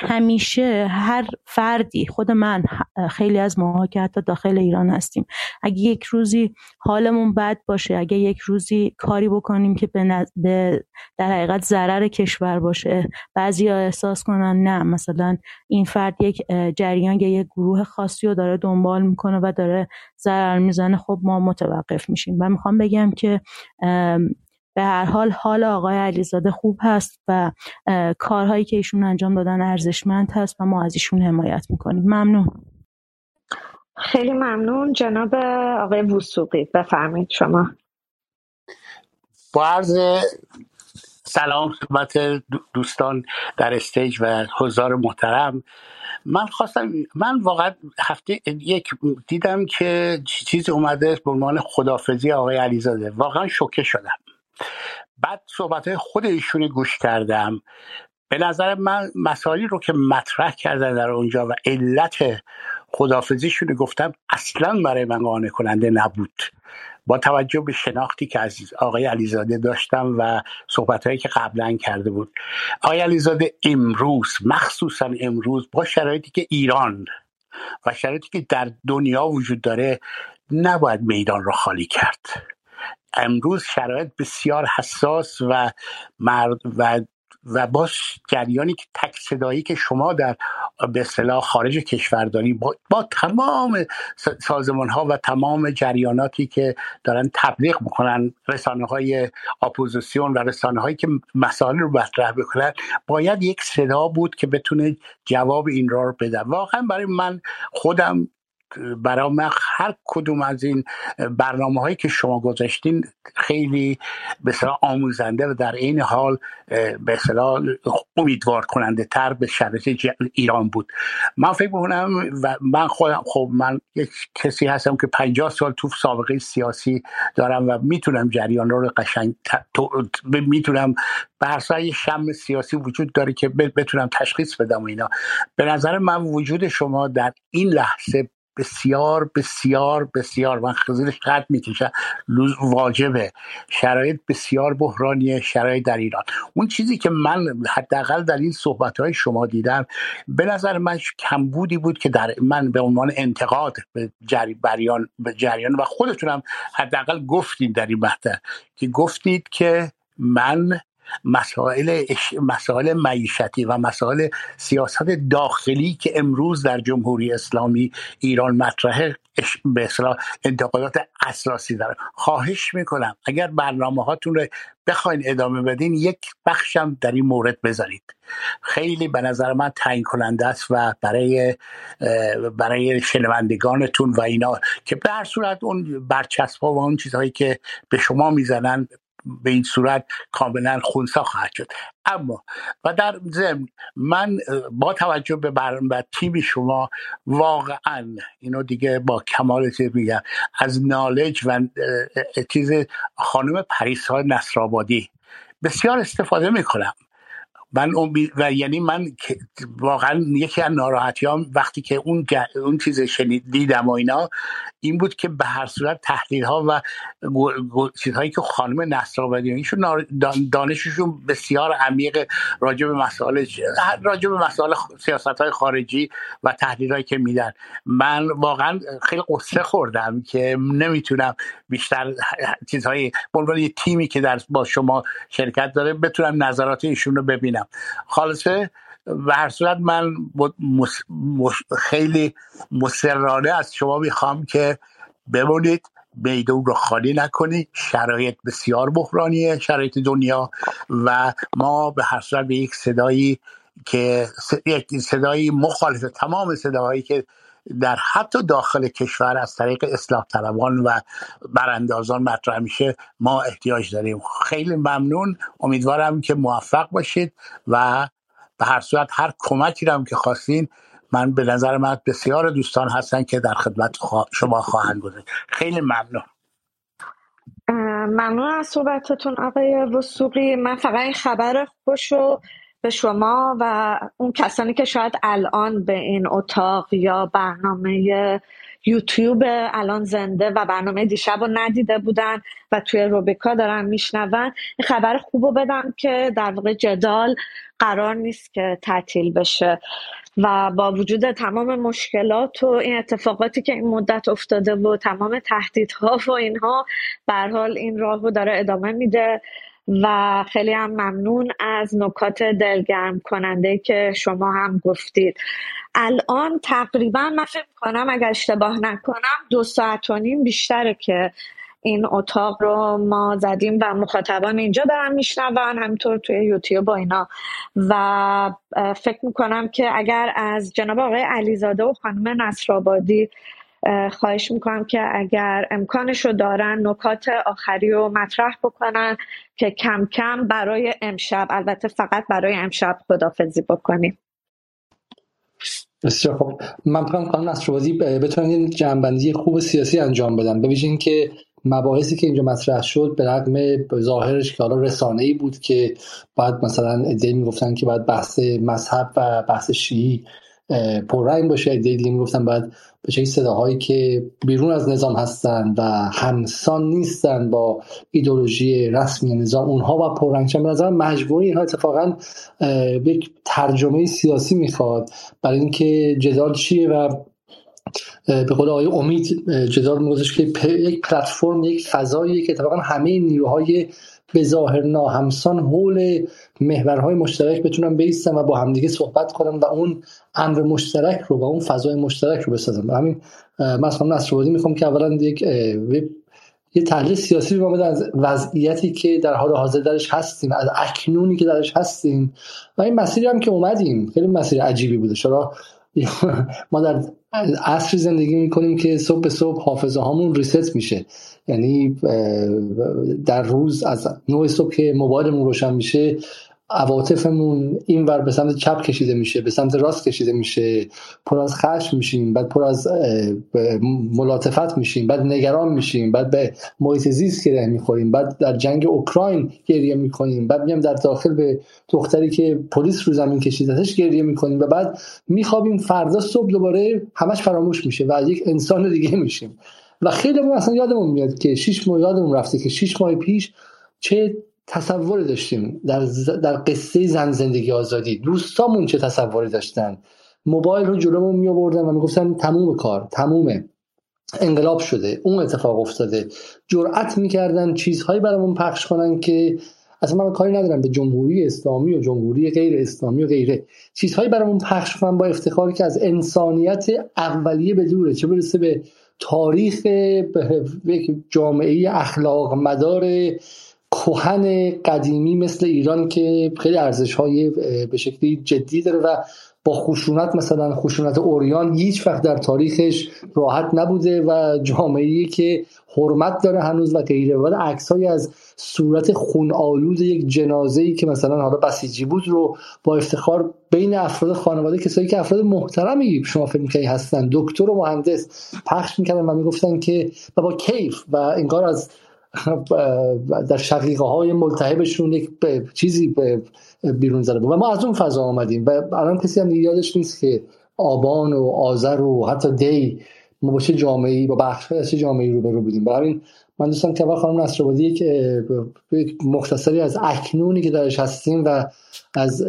همیشه هر فردی خود من خیلی از ماها که حتی داخل ایران هستیم اگه یک روزی حالمون بد باشه اگه یک روزی کاری بکنیم که به, در حقیقت ضرر کشور باشه بعضی احساس کنن نه مثلا این فرد یک جریان یا یک گروه خاصی رو داره دنبال می‌کنه و داره ضرر می‌زنه خب ما متوقف میشیم. و می‌خوام بگم که به هر حال حال آقای علیزاده خوب هست و کارهایی که ایشون انجام دادن ارزشمند هست و ما از ایشون حمایت می‌کنیم. ممنون. خیلی ممنون. جناب آقای وسوقی بفرمایید شما. با عرض سلام خدمت دوستان در استیج و حضار محترم. من خواستم من واقعا هفته یک دیدم که چیزی اومده به عنوان خدافزی آقای علیزاده. واقعا شوکه شدم. بعد صحبت خود ایشون گوش کردم. به نظر من مسائلی رو که مطرح کردن در اونجا و علت خدافزیشون گفتم اصلا برای من قانع کننده نبود. با توجه به شناختی که از آقای علیزاده داشتم و صحبت هایی که قبلا کرده بود. آقای علیزاده امروز مخصوصا امروز با شرایطی که ایران و شرایطی که در دنیا وجود داره نباید میدان را خالی کرد. امروز شرایط بسیار حساس و مرد و و با جریانی که تک صدایی که شما در به اصطلاح خارج کشور داری با, با تمام سازمان ها و تمام جریاناتی که دارن تبلیغ می‌کنن رسانه های اپوزیسیون و رسانه هایی که مسائل رو مطرح بکنن باید یک صدا بود که بتونه جواب این را رو بده. واقعا برای من خودم برای من هر کدوم از این برنامه هایی که شما گذاشتین خیلی به آموزنده و در این حال به امیدوار کننده تر به شرایط ایران بود. من فکر می‌کنم و من خودم خب من یک کسی هستم که 50 سال تو سابقه سیاسی دارم و می‌تونم جریان رو قشنگ می‌تونم بحثای شم سیاسی وجود داره که بتونم تشخیص بدم و اینا. به نظر من وجود شما در این لحظه بسیار بسیار بسیار. من خیلی خط می‌کشه. واجبه. شرایط بسیار بحرانیه شرایط در ایران. اون چیزی که من حداقل در این صحبت های شما دیدم به نظر من کمبودی بود که در من به عنوان انتقاد به جریان به جریان و خودتونم حداقل گفتید در این مقطع. که گفتید که من مسائل مسائل معیشتی و مسائل سیاست داخلی که امروز در جمهوری اسلامی ایران مطرحه به اصلاح انتقادات اساسی داره. خواهش می‌کنم اگر برنامه هاتون رو بخواین ادامه بدین یک بخشم در این مورد بذارید. خیلی به نظر من تعیین کننده است و برای برای شنوندگانتون و اینا که هر صورت اون برچسب ها و اون چیزهایی که به شما می‌زنن به این صورت کاملا خونسا خواهد شد. اما و در ضمن من با توجه به بر... تیم شما واقعا اینو دیگه با کمال میگم از نالج و چیز خانم پریسا نصرآبادی بسیار استفاده می‌کنم. من و یعنی من واقعا یکی از ناراحتی وقتی که اون, اون چیز شنید دیدم و اینا این بود که به هر صورت تحلیل ها و چیزهایی که خانم نصرآبادی ایشون دانششون بسیار عمیق راجع به مسائل راجع به مسائل سیاست های خارجی و تحلیل هایی که میدن. من واقعا خیلی قصه خوردم که نمی‌تونم بیشتر چیزهایی به یه تیمی که در با شما شرکت داره بتونم نظرات ایشون رو ببینم. خالصه و هر صورت من خیلی مسررانه از شما می‌خوام که بمونید میدون رو خالی نکنید شرایط بسیار بحرانیه شرایط دنیا و ما به هر صورت به یک صدایی که یک صدایی مخالف تمام صداهایی که در حتی داخل کشور از طریق اصلاح طلبان و براندازان مطرح میشه ما احتیاج داریم. خیلی ممنون. امیدوارم که موفق باشید و به هر صورت هر کمکی رو هم که خواستین من به نظر من بسیار دوستان هستن که در خدمت شما خواهند بوده خیلی ممنون. ممنون از صحبتتون آقای وسوقی من فقط خبر خوش رو به شما و اون کسانی که شاید الان به این اتاق یا برنامه یوتیوب الان زنده و برنامه دیشب رو ندیده بودن و توی روبیکا دارن میشنون این خبر خوب رو بدم که در واقع جدال قرار نیست که تعطیل بشه. و با وجود تمام مشکلات و این اتفاقاتی که این مدت افتاده و تمام تهدیدها و اینها به حال این راه رو داره ادامه میده. و خیلی هم ممنون از نکات دلگرم کننده که شما هم گفتید. الان تقریبا من فکر کنم اگر اشتباه نکنم دو ساعت و نیم بیشتره که این اتاق رو ما زدیم و مخاطبان اینجا دارن میشنون همینطور توی یوتیوب با اینا. و فکر می‌کنم که اگر از جناب آقای علیزاده و خانم نصرآبادی خواهش می‌کنم که اگر امکانش رو دارن نکات آخری رو مطرح بکنن که کم کم برای امشب البته فقط برای امشب خدافزی بکنیم. بسیار خب من می‌خوام خانم نصرآبادی بتونن جنبندی خوب سیاسی انجام بدن. ببینید که مباحثی که اینجا مطرح شد به رغم ظاهرش که حالا رسانه ای بود که باید مثلا ادعی می‌گفتن که باید بحث مذهب و بحث شیعی پررنگ باشه. ایده دیگه می‌گفتن باید به چه صداهایی که بیرون از نظام هستن و همسان نیستن با ایدولوژی رسمی نظام اونها و پررنگ به نظر مجموعی اینها اتفاقا یک ترجمه سیاسی می‌خواد. برای اینکه جدال چیه و به قول آقای امید جدال میگوزش که یک پلتفرم یک فضایی که اتفاقا همه نیروهای به ظاهر ناهمسان حول محورهای مشترک بتونن بیستن و با همدیگه صحبت کنن و اون امر مشترک رو و اون فضای مشترک رو بسازن و همین مثلا نصرآبادی می‌خوام که اولا یک یه تحلیل سیاسی رو از وضعیتی که در حال حاضر درش هستیم از اکنونی که درش هستیم. و این مسیری هم که اومدیم خیلی مسیر عجیبی بوده. چرا [laughs] ما در عصر زندگی می‌کنیم که صبح به صبح حافظه هامون ریست میشه. یعنی در روز از نوع صبح که موبایلمون روشن میشه عواطفمون این ور به سمت چپ کشیده میشه به سمت راست کشیده میشه پر از خشم میشیم بعد پر از ملاطفت میشیم بعد نگران میشیم بعد به محیط زیست گره می‌خوریم بعد در جنگ اوکراین گریه می‌کنیم بعد میام در داخل به دختری که پلیس رو زمین کشیدتش گریه می‌کنیم و بعد میخوابیم فردا صبح دوباره همش فراموش میشه و یک انسان دیگه میشیم. و خیلی ما اصلا یادمون میاد که شش ماه یادمون رفته که شش ماه پیش چه تصوری داشتیم در, در قصه زن زندگی آزادی. دوستامون چه تصوری داشتن. موبایل رو جلومون می آوردن و می‌گفتن تموم کار تمومه. انقلاب شده اون اتفاق افتاده. جرأت می‌کردن چیزهایی برامون پخش کنن که اصلا من کاری ندارم به جمهوری اسلامی و جمهوری غیر اسلامی و غیره. چیزهایی برامون پخش کنن با افتخاری که از انسانیت اولیه به دوره چه برسه به تاریخ یک جامعه اخلاق مدار کهن قدیمی مثل ایران که خیلی ارزش های به شکلی جدی داره و با خشونت مثلا خشونت اوریان هیچ وقت در تاریخش راحت نبوده و جامعه که حرمت داره هنوز و غیره. و عکس از صورت خون آلود یک جنازه ای که مثلا حالا بسیجی بود رو با افتخار بین افراد خانواده کسایی که افراد محترمی شما فکر می‌کنی هستن دکتر و مهندس پخش می‌کردن و می‌گفتن که و با کیف و انگار از [laughs] در شقیقه های ملتهبشون یک چیزی بیرون زده بود. و ما از اون فضا آمدیم و الان کسی هم یادش نیست که آبان و آذر و حتی دی ما با چه جامعه با بخش از چه جامعه رو بودیم؟ برای من دوستان که خانم نصرآبادی که مختصری از اکنونی که درش هستیم و از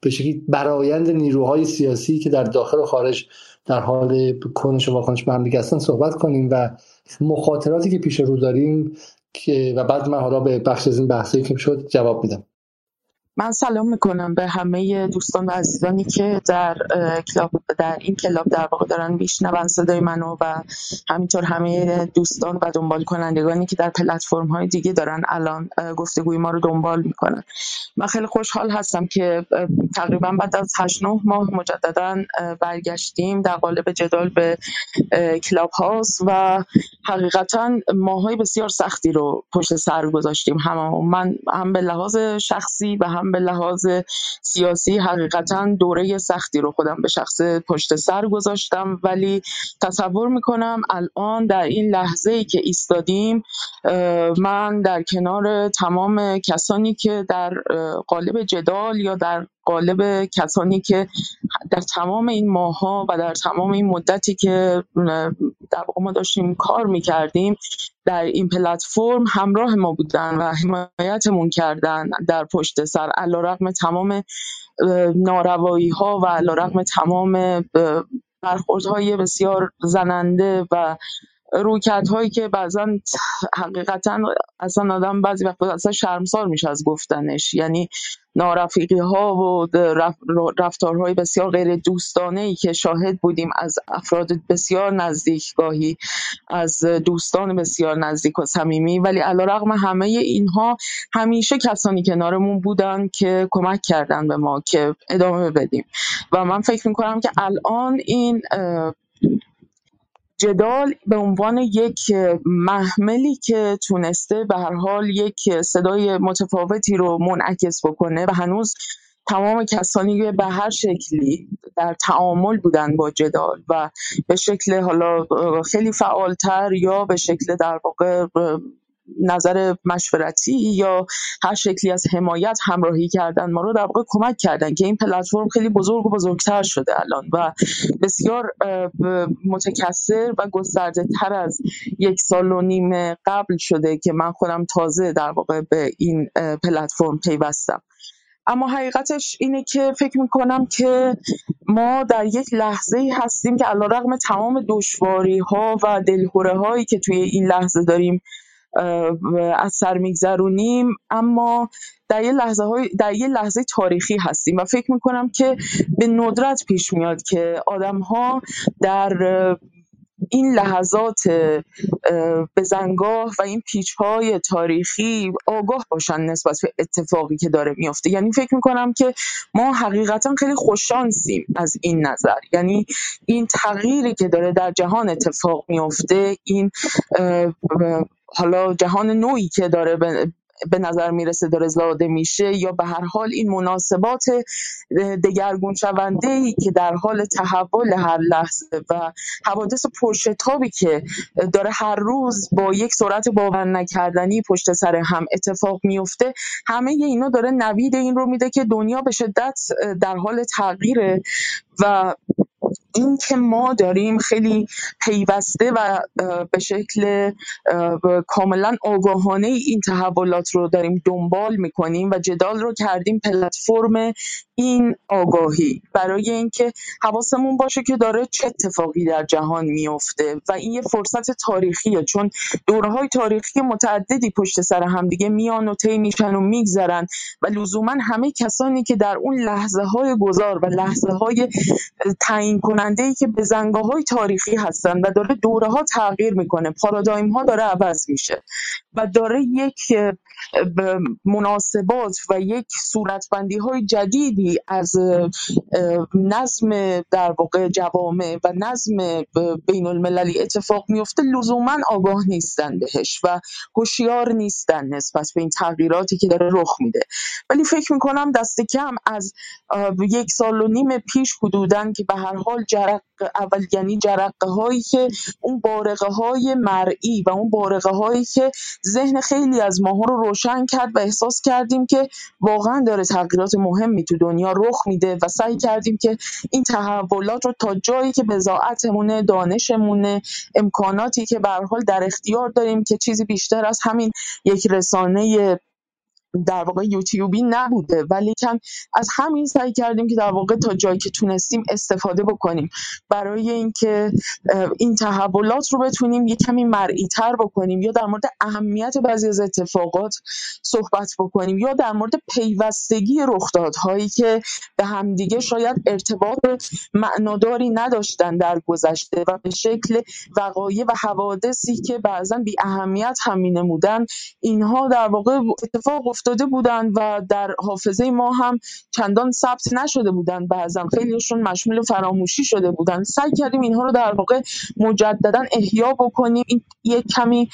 به شکلی برایند نیروهای سیاسی که در داخل و خارج در حال کنش و واکنش به هم هستن صحبت کنیم و مخاطراتی که پیش رو داریم که و بعد من حالا به بخش از این بحثی که شد جواب میدم. من سلام می‌کنم به همه دوستان و عزیزانی که در کلاب در این کلاب در واقع دارن میشنون صدای منو و همینطور همه دوستان و دنبال کنندگانی که در پلتفرم های دیگه دارن الان گفتگوی ما رو دنبال می‌کنن. من خیلی خوشحال هستم که تقریبا بعد از 8 9 ماه مجددا برگشتیم در قالب جدال به کلاب هاوس و حقیقتا ماهای بسیار سختی رو پشت سر گذاشتیم هم من هم به لحاظ شخصی و هم به لحاظ سیاسی حقیقتا دوره سختی رو خودم به شخص پشت سر گذاشتم. ولی تصور می‌کنم الان در این لحظه ای که ایستادیم من در کنار تمام کسانی که در قالب جدال یا در قالب کسانی که در تمام این ماها و در تمام این مدتی که در واقع ما داشتیم کار می‌کردیم در این پلتفرم همراه ما بودن و حمایتمون کردن در پشت سر علیرغم تمام ناروایی ها و علیرغم تمام برخوردهای بسیار زننده و رویکرد هایی که بعضا حقیقتا اصلا آدم بعضی وقت اصلا شرمسار میشه از گفتنش. یعنی نارفیقی ها و رفتارهای بسیار غیر دوستانه ای که شاهد بودیم از افراد بسیار نزدیک گاهی از دوستان بسیار نزدیک و صمیمی. ولی رغم همه اینها همیشه کسانی کنارمون بودن که کمک کردن به ما که ادامه بدیم. و من فکر می‌کنم که الان این جدال به عنوان یک محملی که تونسته به هر حال یک صدای متفاوتی رو منعکس بکنه و هنوز تمام کسانی که به هر شکلی در تعامل بودن با جدال و به شکل حالا خیلی فعالتر یا به شکل در واقع نظر مشورتی یا هر شکلی از حمایت همراهی کردن ما رو در واقع کمک کردن که این پلتفرم خیلی بزرگ و بزرگتر شده الان و بسیار متکثر و گسترده تر از یک سال و نیم قبل شده که من خودم تازه در واقع به این پلتفرم پیوستم. اما حقیقتش اینه که فکر می‌کنم که ما در یک لحظه ای هستیم که علیرغم تمام دشواری ها و دلهوره هایی که توی این لحظه داریم از سر میگذرونیم. اما در یه لحظه های در یه لحظه تاریخی هستیم و فکر می‌کنم که به ندرت پیش میاد که آدم ها در این لحظات بزنگاه و این پیچ‌های تاریخی آگاه باشن نسبت به اتفاقی که داره میفته یعنی فکر می‌کنم که ما حقیقتا خیلی خوششانسیم از این نظر. یعنی این تغییری که داره در جهان اتفاق میفته این حالا جهان نوعی که داره به نظر می‌رسه داره زاده میشه یا به هر حال این مناسبات دگرگون شونده ای که در حال تحول هر لحظه و حوادث پرشتابی که داره هر روز با یک سرعت باور نکردنی پشت سر هم اتفاق میفته همه اینا داره نوید این رو میده که دنیا به شدت در حال تغییره و این که ما داریم خیلی پیوسته و به شکل کاملا آگاهانه این تحولات رو داریم دنبال می‌کنیم و جدال رو کردیم. پلتفرم این آگاهی. برای اینکه حواسمون باشه که داره چه اتفاقی در جهان میفته و این یه فرصت تاریخیه چون های تاریخی متعددی پشت سر هم دیگه میان و طی میشن و میگذرن و لزوما همه کسانی که در اون لحظه های گذار و لحظه های تعیین کننده ای که به های تاریخی هستن و داره دوره ها تغییر می‌کنه. پارادایم ها داره عوض میشه و داره یک مناسبات و یک صورتبندی های جدیدی از نظم در واقع جوامع و نظم بین المللی اتفاق میفته لزوما آگاه نیستن بهش و هوشیار نیستن نسبت به این تغییراتی که داره رخ میده. ولی فکر می‌کنم دست کم از یک سال و نیم پیش حدودن که به هر حال جرق اول یعنی جرقه هایی که اون بارقه های مرئی و اون بارقه هایی که ذهن خیلی از ماها رو روشن کرد و احساس کردیم که واقعا داره تغییرات مهمی تو دنیا رخ میده و سعی کردیم که این تحولات رو تا جایی که بزاعتمونه دانشمونه امکاناتی که به حال در اختیار داریم که چیزی بیشتر از همین یک رسانه در واقع یوتیوبی نبوده. ولی کم از همین سعی کردیم که در واقع تا جایی که تونستیم استفاده بکنیم. برای اینکه این تحولات رو بتونیم یه کمی مرئی تر بکنیم یا در مورد اهمیت بعضی از اتفاقات صحبت بکنیم یا در مورد پیوستگی رخدادهایی که به همدیگه شاید ارتباط معناداری نداشتن در گذشته و به شکل وقایع و حوادثی که بعضا بی اهمیت هم می اینها در واقع اتفاق افتاده بودن و در حافظه ما هم چندان ثبت نشده بودن بعضا. خیلیشون مشمول فراموشی شده بودن. سعی کردیم اینها رو در واقع مجددا احیا بکنیم. این یک کمی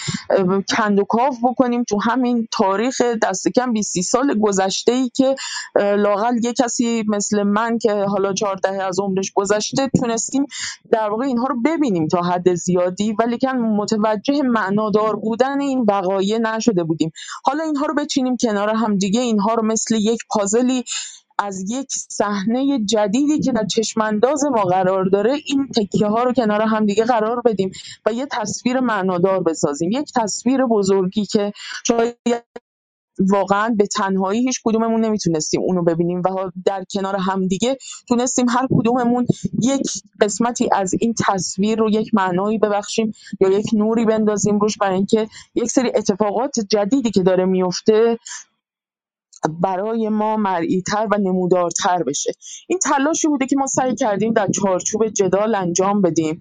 کندوکاو بکنیم تو همین تاریخ دست کم 20 سال گذشته ای که لاقل یه کسی مثل من که حالا 14 از عمرش گذشته تونستیم در واقع اینها رو ببینیم تا حد زیادی. ولی کن متوجه معنادار بودن این وقایع نشده بودیم. حالا اینها رو بچینیم کنار هم دیگه اینها رو مثل یک پازلی از یک صحنه جدیدی که در چشمانداز ما قرار داره این تکیه ها رو کنار هم دیگه قرار بدیم و یه تصویر معنادار بسازیم. یک تصویر بزرگی که شاید واقعا به تنهایی هیچ کدوممون نمی‌تونستیم اونو ببینیم و در کنار همدیگه تونستیم هر کدوممون یک قسمتی از این تصویر رو یک معنایی ببخشیم یا یک نوری بندازیم روش برای اینکه یک سری اتفاقات جدیدی که داره میفته برای ما مرئی‌تر و نمودارتر بشه. این تلاشی بوده که ما سعی کردیم در چارچوب جدال انجام بدیم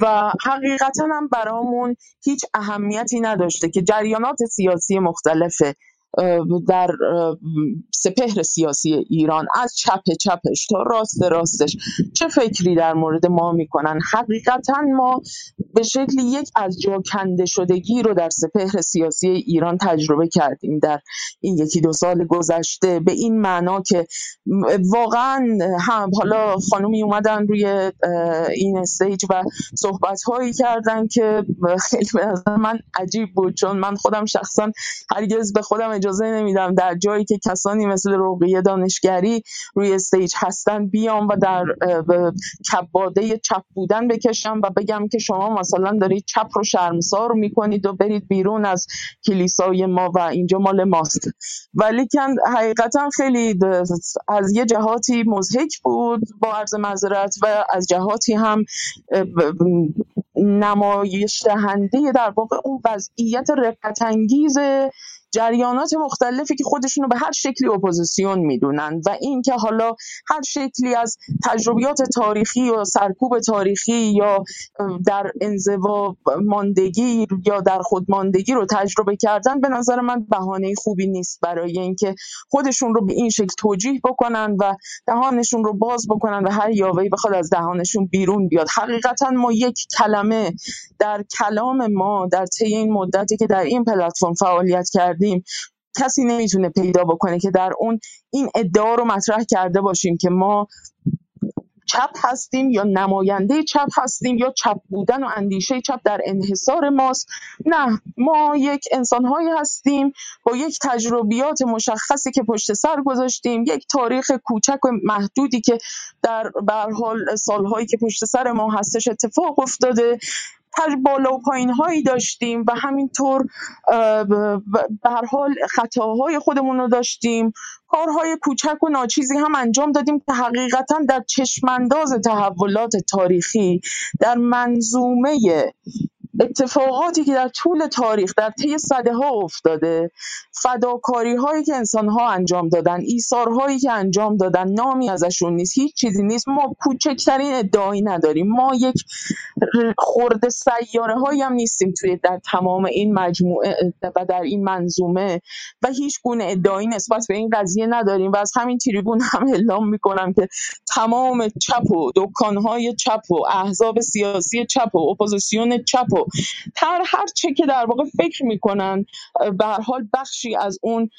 و حقیقتا هم برامون هیچ اهمیتی نداشته که جریانات سیاسی مختلف در سپهر سیاسی ایران از چپ چپش تا راست راستش چه فکری در مورد ما می‌کنن؟ حقیقتا ما به شکلی یک از جا کنده شدگی رو در سپهر سیاسی ایران تجربه کردیم در این یکی دو سال گذشته به این معنا که واقعا هم حالا خانومی اومدن روی این استیج و صحبت هایی کردن که خیلی به من عجیب بود چون من خودم شخصا هرگز به خودم اجازه نمیدم در جایی که کسانی مثل روقیه دانشگری روی استیج هستن بیام و در کباده چپ بودن بکشم و بگم که شما مثلا دارید چپ رو شرمسار می‌کنید و برید بیرون از کلیسای ما و اینجا مال ماست. ولی حقیقتا خیلی از یه جهاتی مزهک بود با عرض معذرت و از جهاتی هم نمایش دهنده در واقع اون وضعیت رقت انگیز جریانات مختلفی که خودشون رو به هر شکلی اپوزیسیون می‌دونن و اینکه حالا هر شکلی از تجربیات تاریخی و سرکوب تاریخی یا در انزوا ماندگی یا در خود ماندگی رو تجربه کردن به نظر من بهانه خوبی نیست برای اینکه خودشون رو به این شکل توجیه بکنن و دهانشون رو باز بکنن و هر یاوهی بخواد از دهانشون بیرون بیاد. حقیقتا ما یک کلمه در کلام ما در طی این مدتی که در این پلتفرم فعالیت کردیم کسی نمی‌تونه پیدا بکنه که در اون این ادعا رو مطرح کرده باشیم که ما چپ هستیم یا نماینده چپ هستیم یا چپ بودن و اندیشه چپ در انحصار ماست. نه ما یک انسانهایی هستیم با یک تجربیات مشخصی که پشت سر گذاشتیم یک تاریخ کوچک و محدودی که در حال سالهایی که پشت سر ما هستش اتفاق افتاده. بالا و پایین هایی داشتیم و همینطور به هر حال خطاهای خودمون رو داشتیم. کارهای کوچک و ناچیزی هم انجام دادیم که حقیقتا در چشمانداز تحولات تاریخی در منظومه اتفاقاتی که در طول تاریخ در طی صده ها افتاده فداکاری هایی که انسان ها انجام دادن ایثار هایی که انجام دادن نامی ازشون نیست هیچ چیزی نیست. ما کوچکترین ادعایی نداریم. ما یک خورده سیاره هایی هم نیستیم توی در تمام این مجموعه و در این منظومه و هیچ گونه ادعایی نسبت به این قضیه نداریم. و از همین تریبون هم اعلام می‌کنم که تمام چپ و چپ‌های چپ و احزاب سیاسی چپ و اپوزیسیون چپ و هر هر چه که در واقع فکر می‌کنن به هر حال بخشی از اون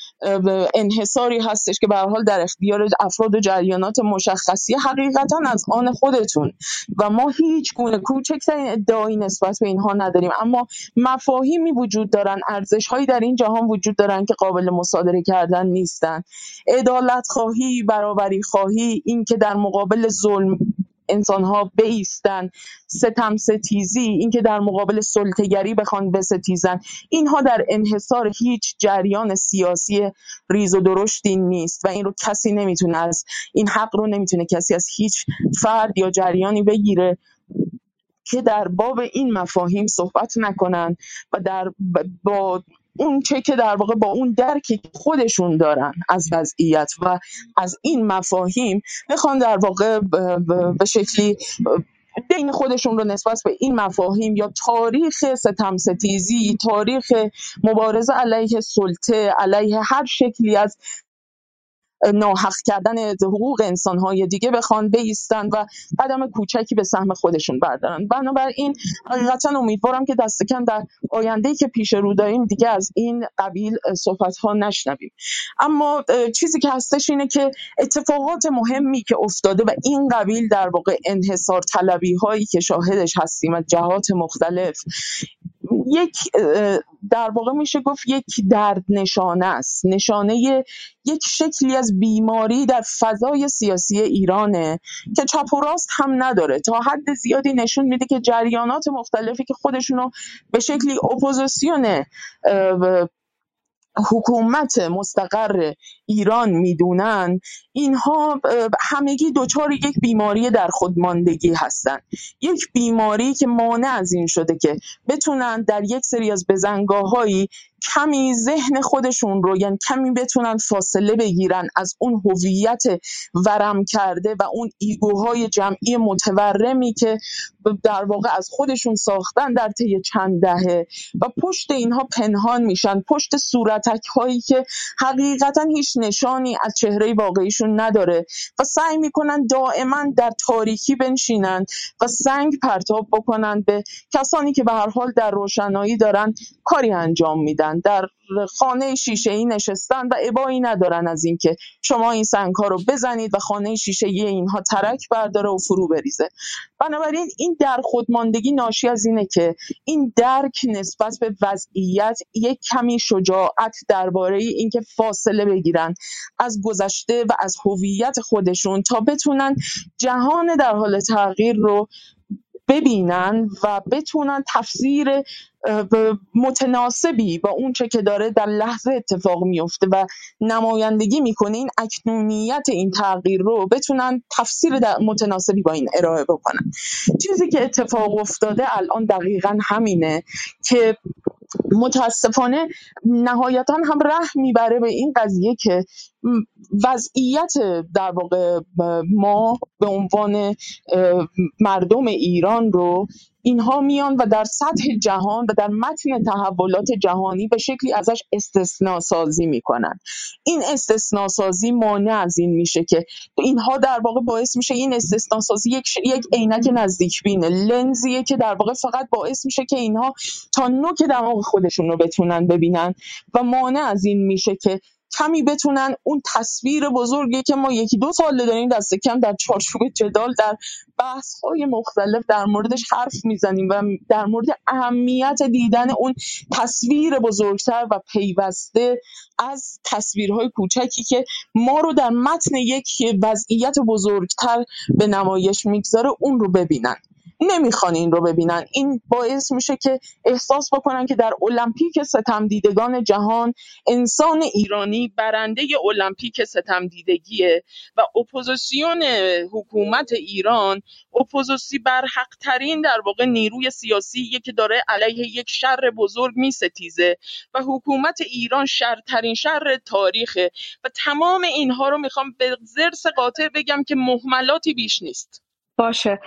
انحصاری هستش که به هر حال در اختیار افراد و جریانات مشخصی حقیقتا از آن خودتون. و ما هیچ گونه کوچکترین ادعایی نسبت به اینها نداریم. اما مفاهیمی وجود دارن ارزش هایی در این جهان وجود دارن که قابل مصادره کردن نیستن. عدالت خواهی برابری خواهی این که در مقابل ظلم انسانها بایستن ستم ستیزی اینکه در مقابل سلطه‌گری بخوان بستیزن. اینها در انحصار هیچ جریان سیاسی ریز و درشتی نیست و این رو کسی نمی‌تونه از این حق رو نمی‌تونه کسی از هیچ فرد یا جریانی بگیره که در باب این مفاهیم صحبت نکنن و در با اون چه که در واقع با اون درکی خودشون دارن از وضعیت و از این مفاهیم می‌خوان در واقع به شکلی دین خودشون رو نسبت به این مفاهیم یا تاریخ ستم ستیزی تاریخ مبارزه علیه سلطه علیه هر شکلی از ناحق کردن حقوق انسانهای دیگه بخوان بیستن و قدم کوچکی به سهم خودشون بردارن. بنابراین حقیقتا امیدوارم که دست کم در آینده که پیش رو داریم دیگه از این قبیل صحبت ها نشنویم. اما چیزی که هستش اینه که اتفاقات مهمی که افتاده و این قبیل در واقع انحصار طلبی هایی که شاهدش هستیم از جهات مختلف یک در واقع میشه گفت یک درد نشانه است. نشانه یک شکلی از بیماری در فضای سیاسی ایرانه که چپ و راست هم نداره. تا حد زیادی نشون میده که جریانات مختلفی که خودشونو به شکلی اپوزیسیون حکومت مستقر ایران می‌دونن اینها همگی دچار یک بیماری در خودماندگی هستند یک بیماری که مانع از این شده که بتونن در یک سری از بزنگاهایی کمی ذهن خودشون رو یعنی کمی بتونن فاصله بگیرن از اون هویت ورم کرده و اون ایگوهای جمعی متورمی که در واقع از خودشون ساختن در طی چند دهه. و پشت اینها پنهان میشن. پشت صورت اتک هایی که حقیقتا هیچ نشانی از چهره واقعیشون نداره و سعی می‌کنن دائما در تاریکی بنشینند و سنگ پرتاب بکنن به کسانی که به هر حال در روشنایی دارن کاری انجام میدن. در خانه شیشه ای نشستن و ابایی ندارن از اینکه شما این سنگ ها رو بزنید و خانه شیشه ای اینها ترک برداره و فرو بریزه. بنابراین این در خودماندگی ناشی از اینه که این درک نسبت به وضعیت یک کمی شجاعت درباره اینکه فاصله بگیرن از گذشته و از هویت خودشون تا بتونن جهان در حال تغییر رو ببینن و بتونن تفسیر متناسبی با اونچه که داره در لحظه اتفاق میفته و نمایندگی می‌کنه این اکنونیت این تغییر رو بتونن تفسیر متناسبی با این ارائه بکنن. چیزی که اتفاق افتاده الان دقیقا همینه که متاسفانه نهایتا هم ره می‌بره به این قضیه که وضعیت در واقع ما به عنوان مردم ایران رو اینها میان و در سطح جهان و در متن تحولات جهانی به شکلی ازش استثناء سازی می‌کنن. این استثناء سازی مانع از این میشه که اینها در واقع باعث میشه این استثناء سازی یک یک عینک نزدیک بینه لنزیه که در واقع فقط باعث میشه که اینها تا نوک دماغ خودشون رو بتونن ببینن و مانع از این میشه که کمی بتونن اون تصویر بزرگی که ما یکی دو ساله داریم دست کم در چارچوب جدال در بحث های مختلف در موردش حرف می‌زنیم و در مورد اهمیت دیدن اون تصویر بزرگتر و پیوسته از تصویرهای کوچکی که ما رو در متن یک وضعیت بزرگتر به نمایش می‌گذاره اون رو ببینن. نمی‌خوان این رو ببینن. این باعث میشه که احساس بکنن که در المپیک ستمدیدگان جهان انسان ایرانی برنده المپیک ستمدیدگیه و اپوزیسیون حکومت ایران اپوزیسیون برحق‌ترین در واقع نیروی سیاسی که داره علیه یک شر بزرگ میستیزه و حکومت ایران شرترین شر تاریخه. و تمام اینها رو می‌خوام به ضرس قاطع بگم که مهملاتی بیش نیست. باشه.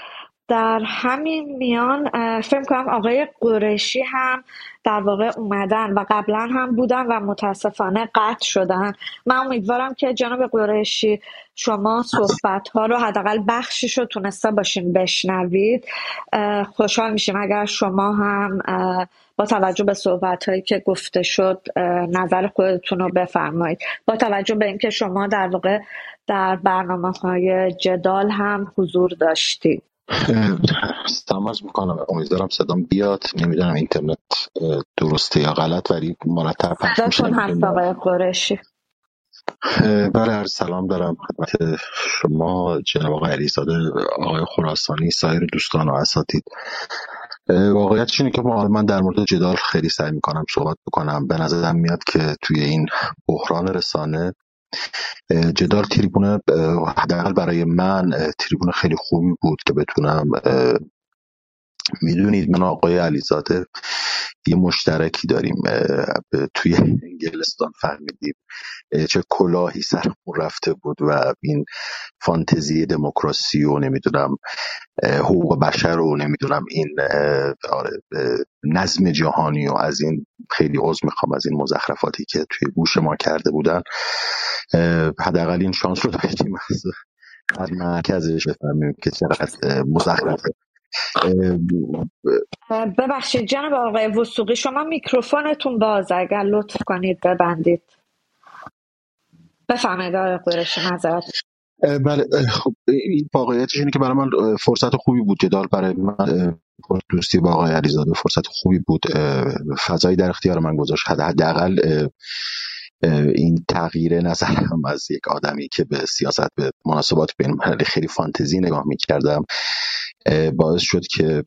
در همین میان فکر کنم آقای قریشی هم در واقع اومدن و قبلا هم بودن و متاسفانه قطع شدن. من امیدوارم که جناب قریشی شما صحبت ها رو حداقل بخشش رو تونسته باشین بشنوید. خوشحال میشیم اگر شما هم با توجه به صحبت هایی که گفته شد نظر خودتون رو بفرمایید. با توجه به اینکه شما در واقع در برنامه های جدال هم حضور داشتید. عرض می‌کنم. امیدوارم صدام بیاد. نمی‌دونم اینترنت درسته یا غلط ولی مرتب پخش میشه. هست آقای قرشی بله سلام دارم خدمت شما جناب آقای علیزاده آقای خراسانی سایر دوستان و اساتید. واقعیتش اینه که من در مورد جدال خیلی سعی می‌کنم صحبت بکنم. به نظرم میاد که توی این بحران رسانه جدال تریبونه حداقل برای من تریبون خیلی خوبی بود که بتونم می‌دونید من آقای علیزاده یه مشترکی داریم توی انگلستان فهمیدیم چه کلاهی سرمون رفته بود و این فانتزی دموکراسی و نمی‌دونم حقوق بشر و نمی‌دونم این آره نظم جهانی و از این خیلی عضو می‌خوام از این مزخرفاتی که توی گوش ما کرده بودن. حداقل این شانس رو داشتیم از مرکزش بفهمیم که چقدر مزخرفه. ببخشید جناب آقای وسوقی شما میکروفونتون باز اگر لطف کنید ببندید. بفهمید آقای قرشی نظرت بله خب این واقعیتش اینه که برای من فرصت خوبی بود جدال برای من دوستی با آقای علیزاده فرصت خوبی بود فضایی در اختیار من گذاشت حداقل این تغییر نظرم از یک آدمی که به سیاست به مناسبات بین خیلی فانتزی نگاه می‌کردم باعث شد که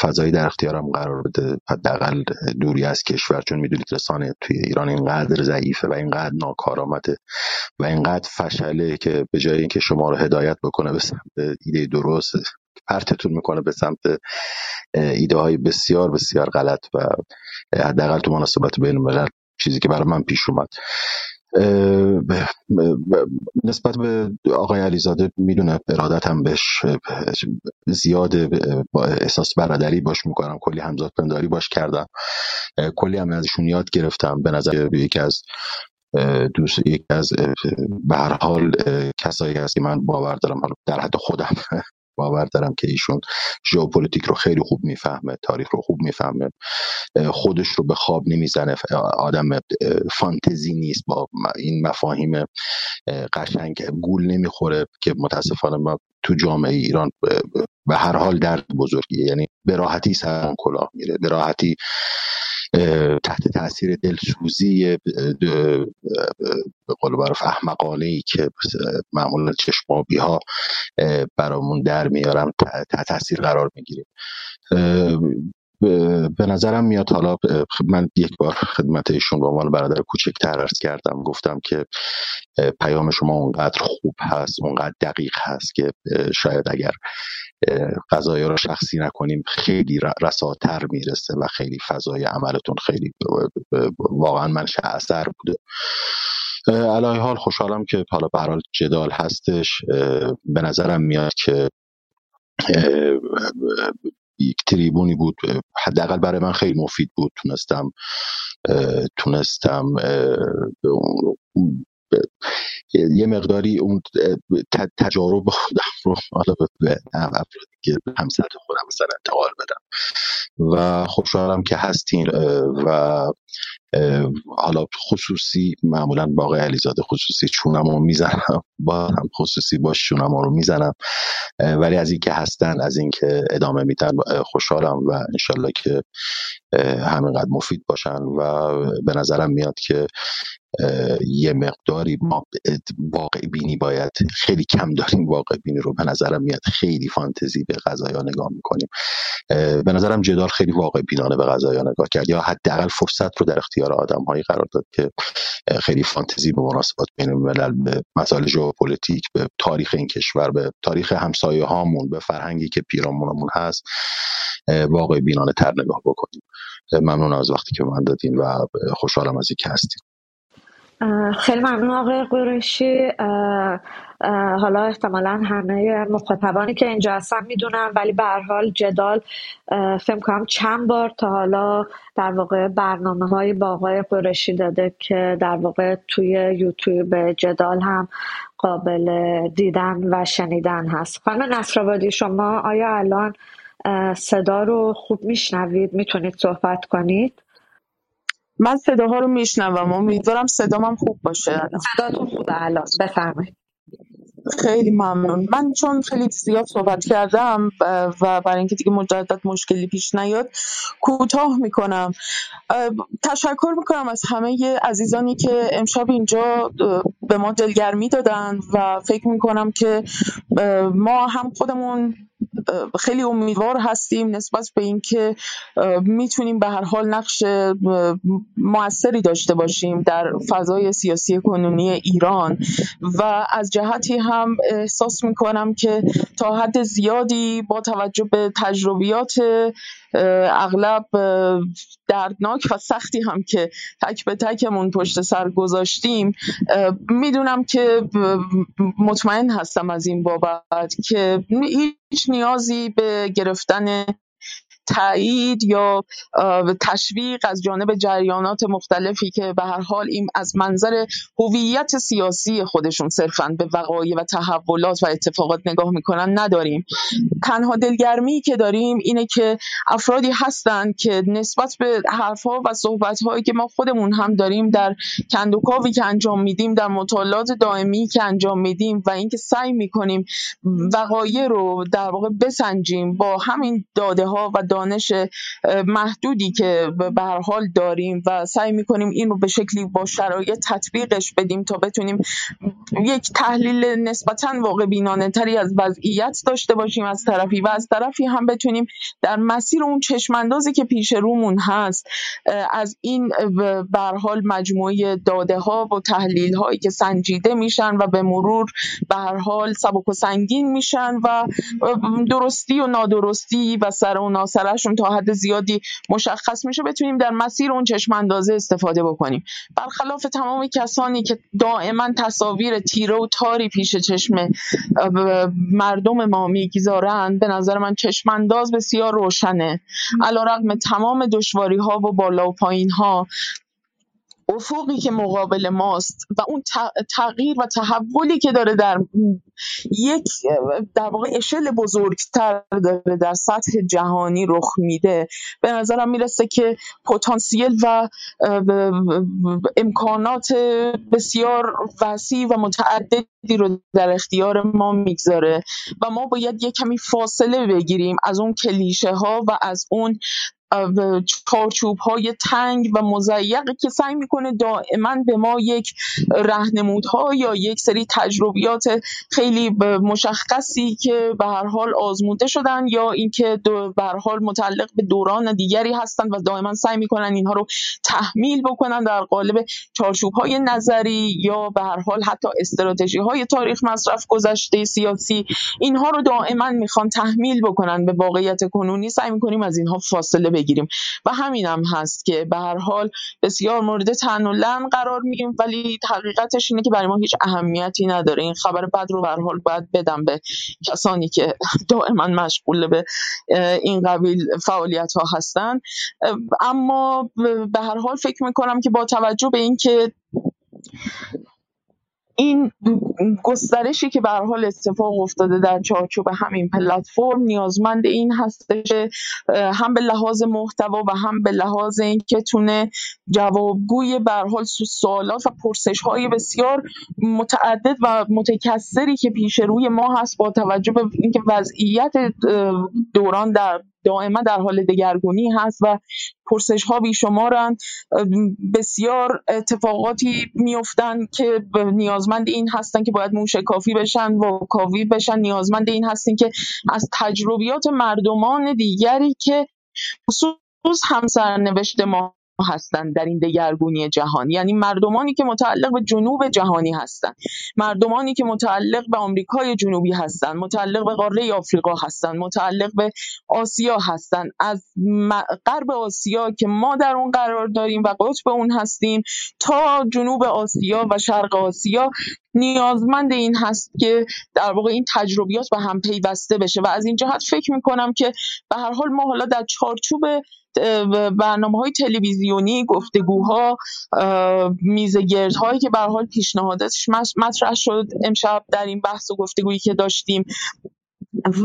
فضایی در اختیارم قرار بده. حداقل دوری از کشور چون می‌دونید رسانه توی ایران اینقدر ضعیفه و اینقدر ناکارآمده و اینقدر فشله که به جای اینکه شما رو هدایت بکنه به سمت ایده درست پرتتون می‌کنه به سمت ایده های بسیار بسیار غلط و حداقل تو مناسبات بین الملل چیزی که برای من پیش اومد. نسبت به آقای علیزاده می‌دونه ارادتم بهش زیاد با احساس برادری باش می‌کنم کلی همزاد پنداری باش کردم. کلی هم ازشون یاد گرفتم. به نظر یکی از دوست یکی از به هر حال کسایی هست که من باور دارم حالا در حد خودم. باور دارم که ایشون ژئوپلیتیک رو خیلی خوب می‌فهمه تاریخ رو خوب می‌فهمه. خودش رو به خواب نمی‌زنه آدم فانتزی نیست با این مفاهیم قشنگ گول نمی‌خوره که متاسفانه ما تو جامعه ایران به هر حال درد بزرگی یعنی به راحتی سر کلاه میره به راحتی تحت تاثیر دلسوزی به قول معروف احمقانه ای که معمولا چشمابی ها برامون در میارن تحت تاثیر قرار می‌گیریم به نظرم میاد. حالا من یک بار خدمت ایشون به عنوان برادر کوچکتر ارز کردم. گفتم که پیام شما اونقدر خوب هست اونقدر دقیق هست که شاید اگر قضایی رو شخصی نکنیم خیلی رساتر می‌رسه و خیلی فضای عملتون خیلی واقعا من اثر بوده. علای حال خوشحالم که حالا به جدال هستش. به نظرم میاد که یک تریبونی بود. حداقل برای من خیلی مفید بود. تونستم تونستم یه مقداری اون تجارب خودم رو حالا به افرادی که هم سطح خودم مثلا انتقال بدم. و خوشحالم که هستین و حالا خصوصی معمولا با آقای علیزاده خصوصی چونم رو می‌زنم. با هم خصوصی باش چونم رو می‌زنم. ولی از اینکه هستن از اینکه ادامه میدن خوشحالم و انشالله که همینقدر مفید باشن و به نظرم میاد که یه مقداری ما واقع بینی باید خیلی کم داریم واقع بینی رو به نظرم میاد خیلی فانتزی به قضایا نگاه می‌کنیم. به نظرم جدال خیلی واقع بینانه به قضایا نگاه کرد یا حداقل فرصت رو در اختیار آدم هایی قرار داد که خیلی فانتزی به مناسبات بین الملل به مسائل ژئوپلیتیک به تاریخ این کشور به تاریخ همسایه هامون به فرهنگی که پیرامونمون هست واقع بینانه تر نگاه بکنیم. ممنون از وقتی که من دادین و خوشحالم از اینکه هستیم خیلی ممنون آقای قریشی. حالا احتمالا همه مخاطبانی که اینجا هستن می‌دونم ولی به حال جدال فکر کنم چند بار تا حالا در واقع برنامه های با آقای قریشی داده که در واقع توی یوتیوب جدال هم قابل دیدن و شنیدن هست. خانم نصرآبادی شما آیا الان صدا رو خوب میشنوید می‌تونید صحبت کنید. من صداها رو میشنوم. امیدوارم صدامم خوب باشه. صداتون خوبه الان. بفرمایید. خیلی ممنون. من چون خیلی زیاد صحبت کردم و برای اینکه دیگه مجدد مشکلی پیش نیاد کوتاه می‌کنم. تشکر می‌کنم از همه عزیزانی که امشب اینجا به ما دلگرمی دادن و فکر می‌کنم که ما هم خودمون خیلی امیدوار هستیم نسبت به اینکه می‌تونیم به هر حال نقش موثری داشته باشیم در فضای سیاسی کنونی ایران. و از جهتی هم احساس می‌کنم که تا حد زیادی با توجه به تجربیات اغلب دردناک و سختی هم که تک به تکمون پشت سر گذاشتیم می‌دونم که مطمئن هستم از این بابت که هیچ نیازی به گرفتن تایید یا تشویق از جانب جریانات مختلفی که به هر حال این از منظر هویت سیاسی خودشون صرفا به وقایع و تحولات و اتفاقات نگاه می‌کنن نداریم. تنها دلگرمی که داریم اینه که افرادی هستند که نسبت به حرفها و صحبتهایی که ما خودمون هم داریم در کندوکاوی که انجام میدیم در مطالعات دائمی که انجام میدیم و اینکه سعی می‌کنیم وقایع رو در واقع بسنجیم با همین داده ها و دانش محدودی که به هر حال داریم و سعی می‌کنیم این رو به شکلی با شرایط تطبیقش بدیم تا بتونیم یک تحلیل نسبتا واقع بینانه تری از وضعیت داشته باشیم از طرفی و از طرفی هم بتونیم در مسیر اون چشماندازی که پیش رومون هست از این به حال مجموعه داده ها و تحلیل هایی که سنجیده میشن و به مرور به هر حال سبک و سنگین میشن و درستی و نادرستی و سر و ناسر براشون تا حد زیادی مشخص میشه بتونیم در مسیر اون چشم اندازه استفاده بکنیم. برخلاف تمام کسانی که دائما تصاویر تیره و تاری پیش چشم مردم ما می‌گذارند به نظر من چشم انداز بسیار روشنه. علیرغم تمام دشواری ها و بالا و پایین ها افقی که مقابل ماست و اون تغییر و تحولی که داره در یک در واقع اشل بزرگتر داره در سطح جهانی رخ میده. به نظرم می‌رسه که پتانسیل و امکانات بسیار وسیع و متعددی رو در اختیار ما می‌گذاره و ما باید یک کمی فاصله بگیریم از اون کلیشه ها و از اون چارچوب های تنگ و مزیقی که سعی می‌کنه دائما به ما یک رهنمودها یا یک سری تجربیات خیلی مشخصی که به هر حال آزموده شدن یا اینکه به هر حال متعلق به دوران دیگری هستند و دائما سعی می‌کنن اینها رو تحمیل بکنن در قالب چارچوب های نظری یا به هر حال حتی استراتژی های تاریخ مصرف گذشته سیاسی اینها رو دائما می‌خوان تحمیل بکنن. به واقعیت کنونی سعی می‌کنیم از اینها فاصله بگیریم. و همین هم هست که به هر حال بسیار مورد تن و لن قرار میگیم ولی حقیقتش اینه که برای ما هیچ اهمیتی نداره. این خبر بد رو به هر حال باید بدم به کسانی که [laughs] دائما مشغول به این قبیل فعالیت ها هستن اما به هر حال فکر می‌کنم که با توجه به اینکه این گسترشی که به حال اتفاق افتاده در چارچوب همین پلتفرم نیازمند این هستش هم به لحاظ محتوا و هم به لحاظ اینکه تونه جوابگوی به حال سوالات و پرسش های بسیار متعدد و متکثری که پیش روی ما هست با توجه به اینکه وضعیت دوران در دائما در حال دگرگونی هست و پرسش ها بیشمارن بسیار اتفاقاتی میفتن که نیازمند این هستن که باید کافی بشن و کافی بشن. نیازمند این هستن که از تجربیات مردمان دیگری که خصوص همسرنوشت ما هستند در این دگرگونی جهان یعنی مردمانی که متعلق به جنوب جهانی هستند مردمانی که متعلق به آمریکای جنوبی هستند متعلق به قاره آفریقا هستند متعلق به آسیا هستند از غرب آسیا که ما در اون قرار داریم و قطب اون هستیم تا جنوب آسیا و شرق آسیا نیازمند این هست که در واقع این تجربیات به هم پیوسته بشه. و از این جهت فکر می‌کنم که به هر حال ما حالا در چارچوب برنامه های تلویزیونی گفتگوها میز هایی که به حال پیشنهاداتش مطرح شد. امشب در این بحث و گفتگویی که داشتیم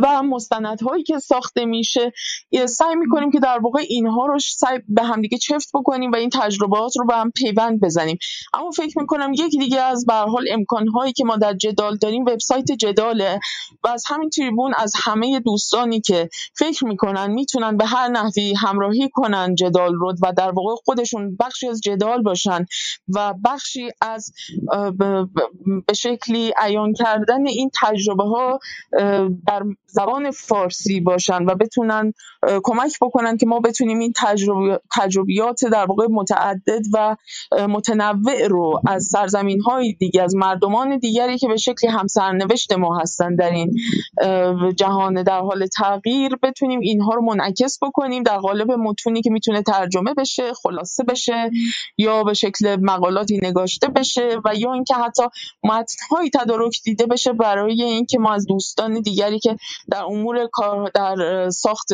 و مستندهایی که ساخته میشه سعی می‌کنیم که در واقع اینها رو سعی به همدیگه چفت بکنیم و این تجربات رو به هم پیوند بزنیم. اما فکر می‌کنم یکی دیگه از به حال امکانهایی که ما در جدال داریم وبسایت جداله و از همین تریبون از همه دوستانی که فکر می‌کنن می‌تونن به هر نحوی همراهی کنن جدال رو و در واقع خودشون بخشی از جدال باشن و بخشی از به شکلی عیان کردن این تجربه ها در زبان فارسی باشن و بتونن کمک بکنن که ما بتونیم این تجربیات در واقع متعدد و متنوع رو از سرزمین های دیگه از مردمان دیگری که به شکلی همسرنوشت ما هستن در این جهان در حال تغییر بتونیم اینها رو منعکس بکنیم در قالب متونی که می‌تونه ترجمه بشه خلاصه بشه یا به شکل مقالاتی نگاشته بشه و یا اینکه حتی متنهایی تدارک دیده بشه برای اینکه ما از دوستان دیگری که در امور کار در ساخت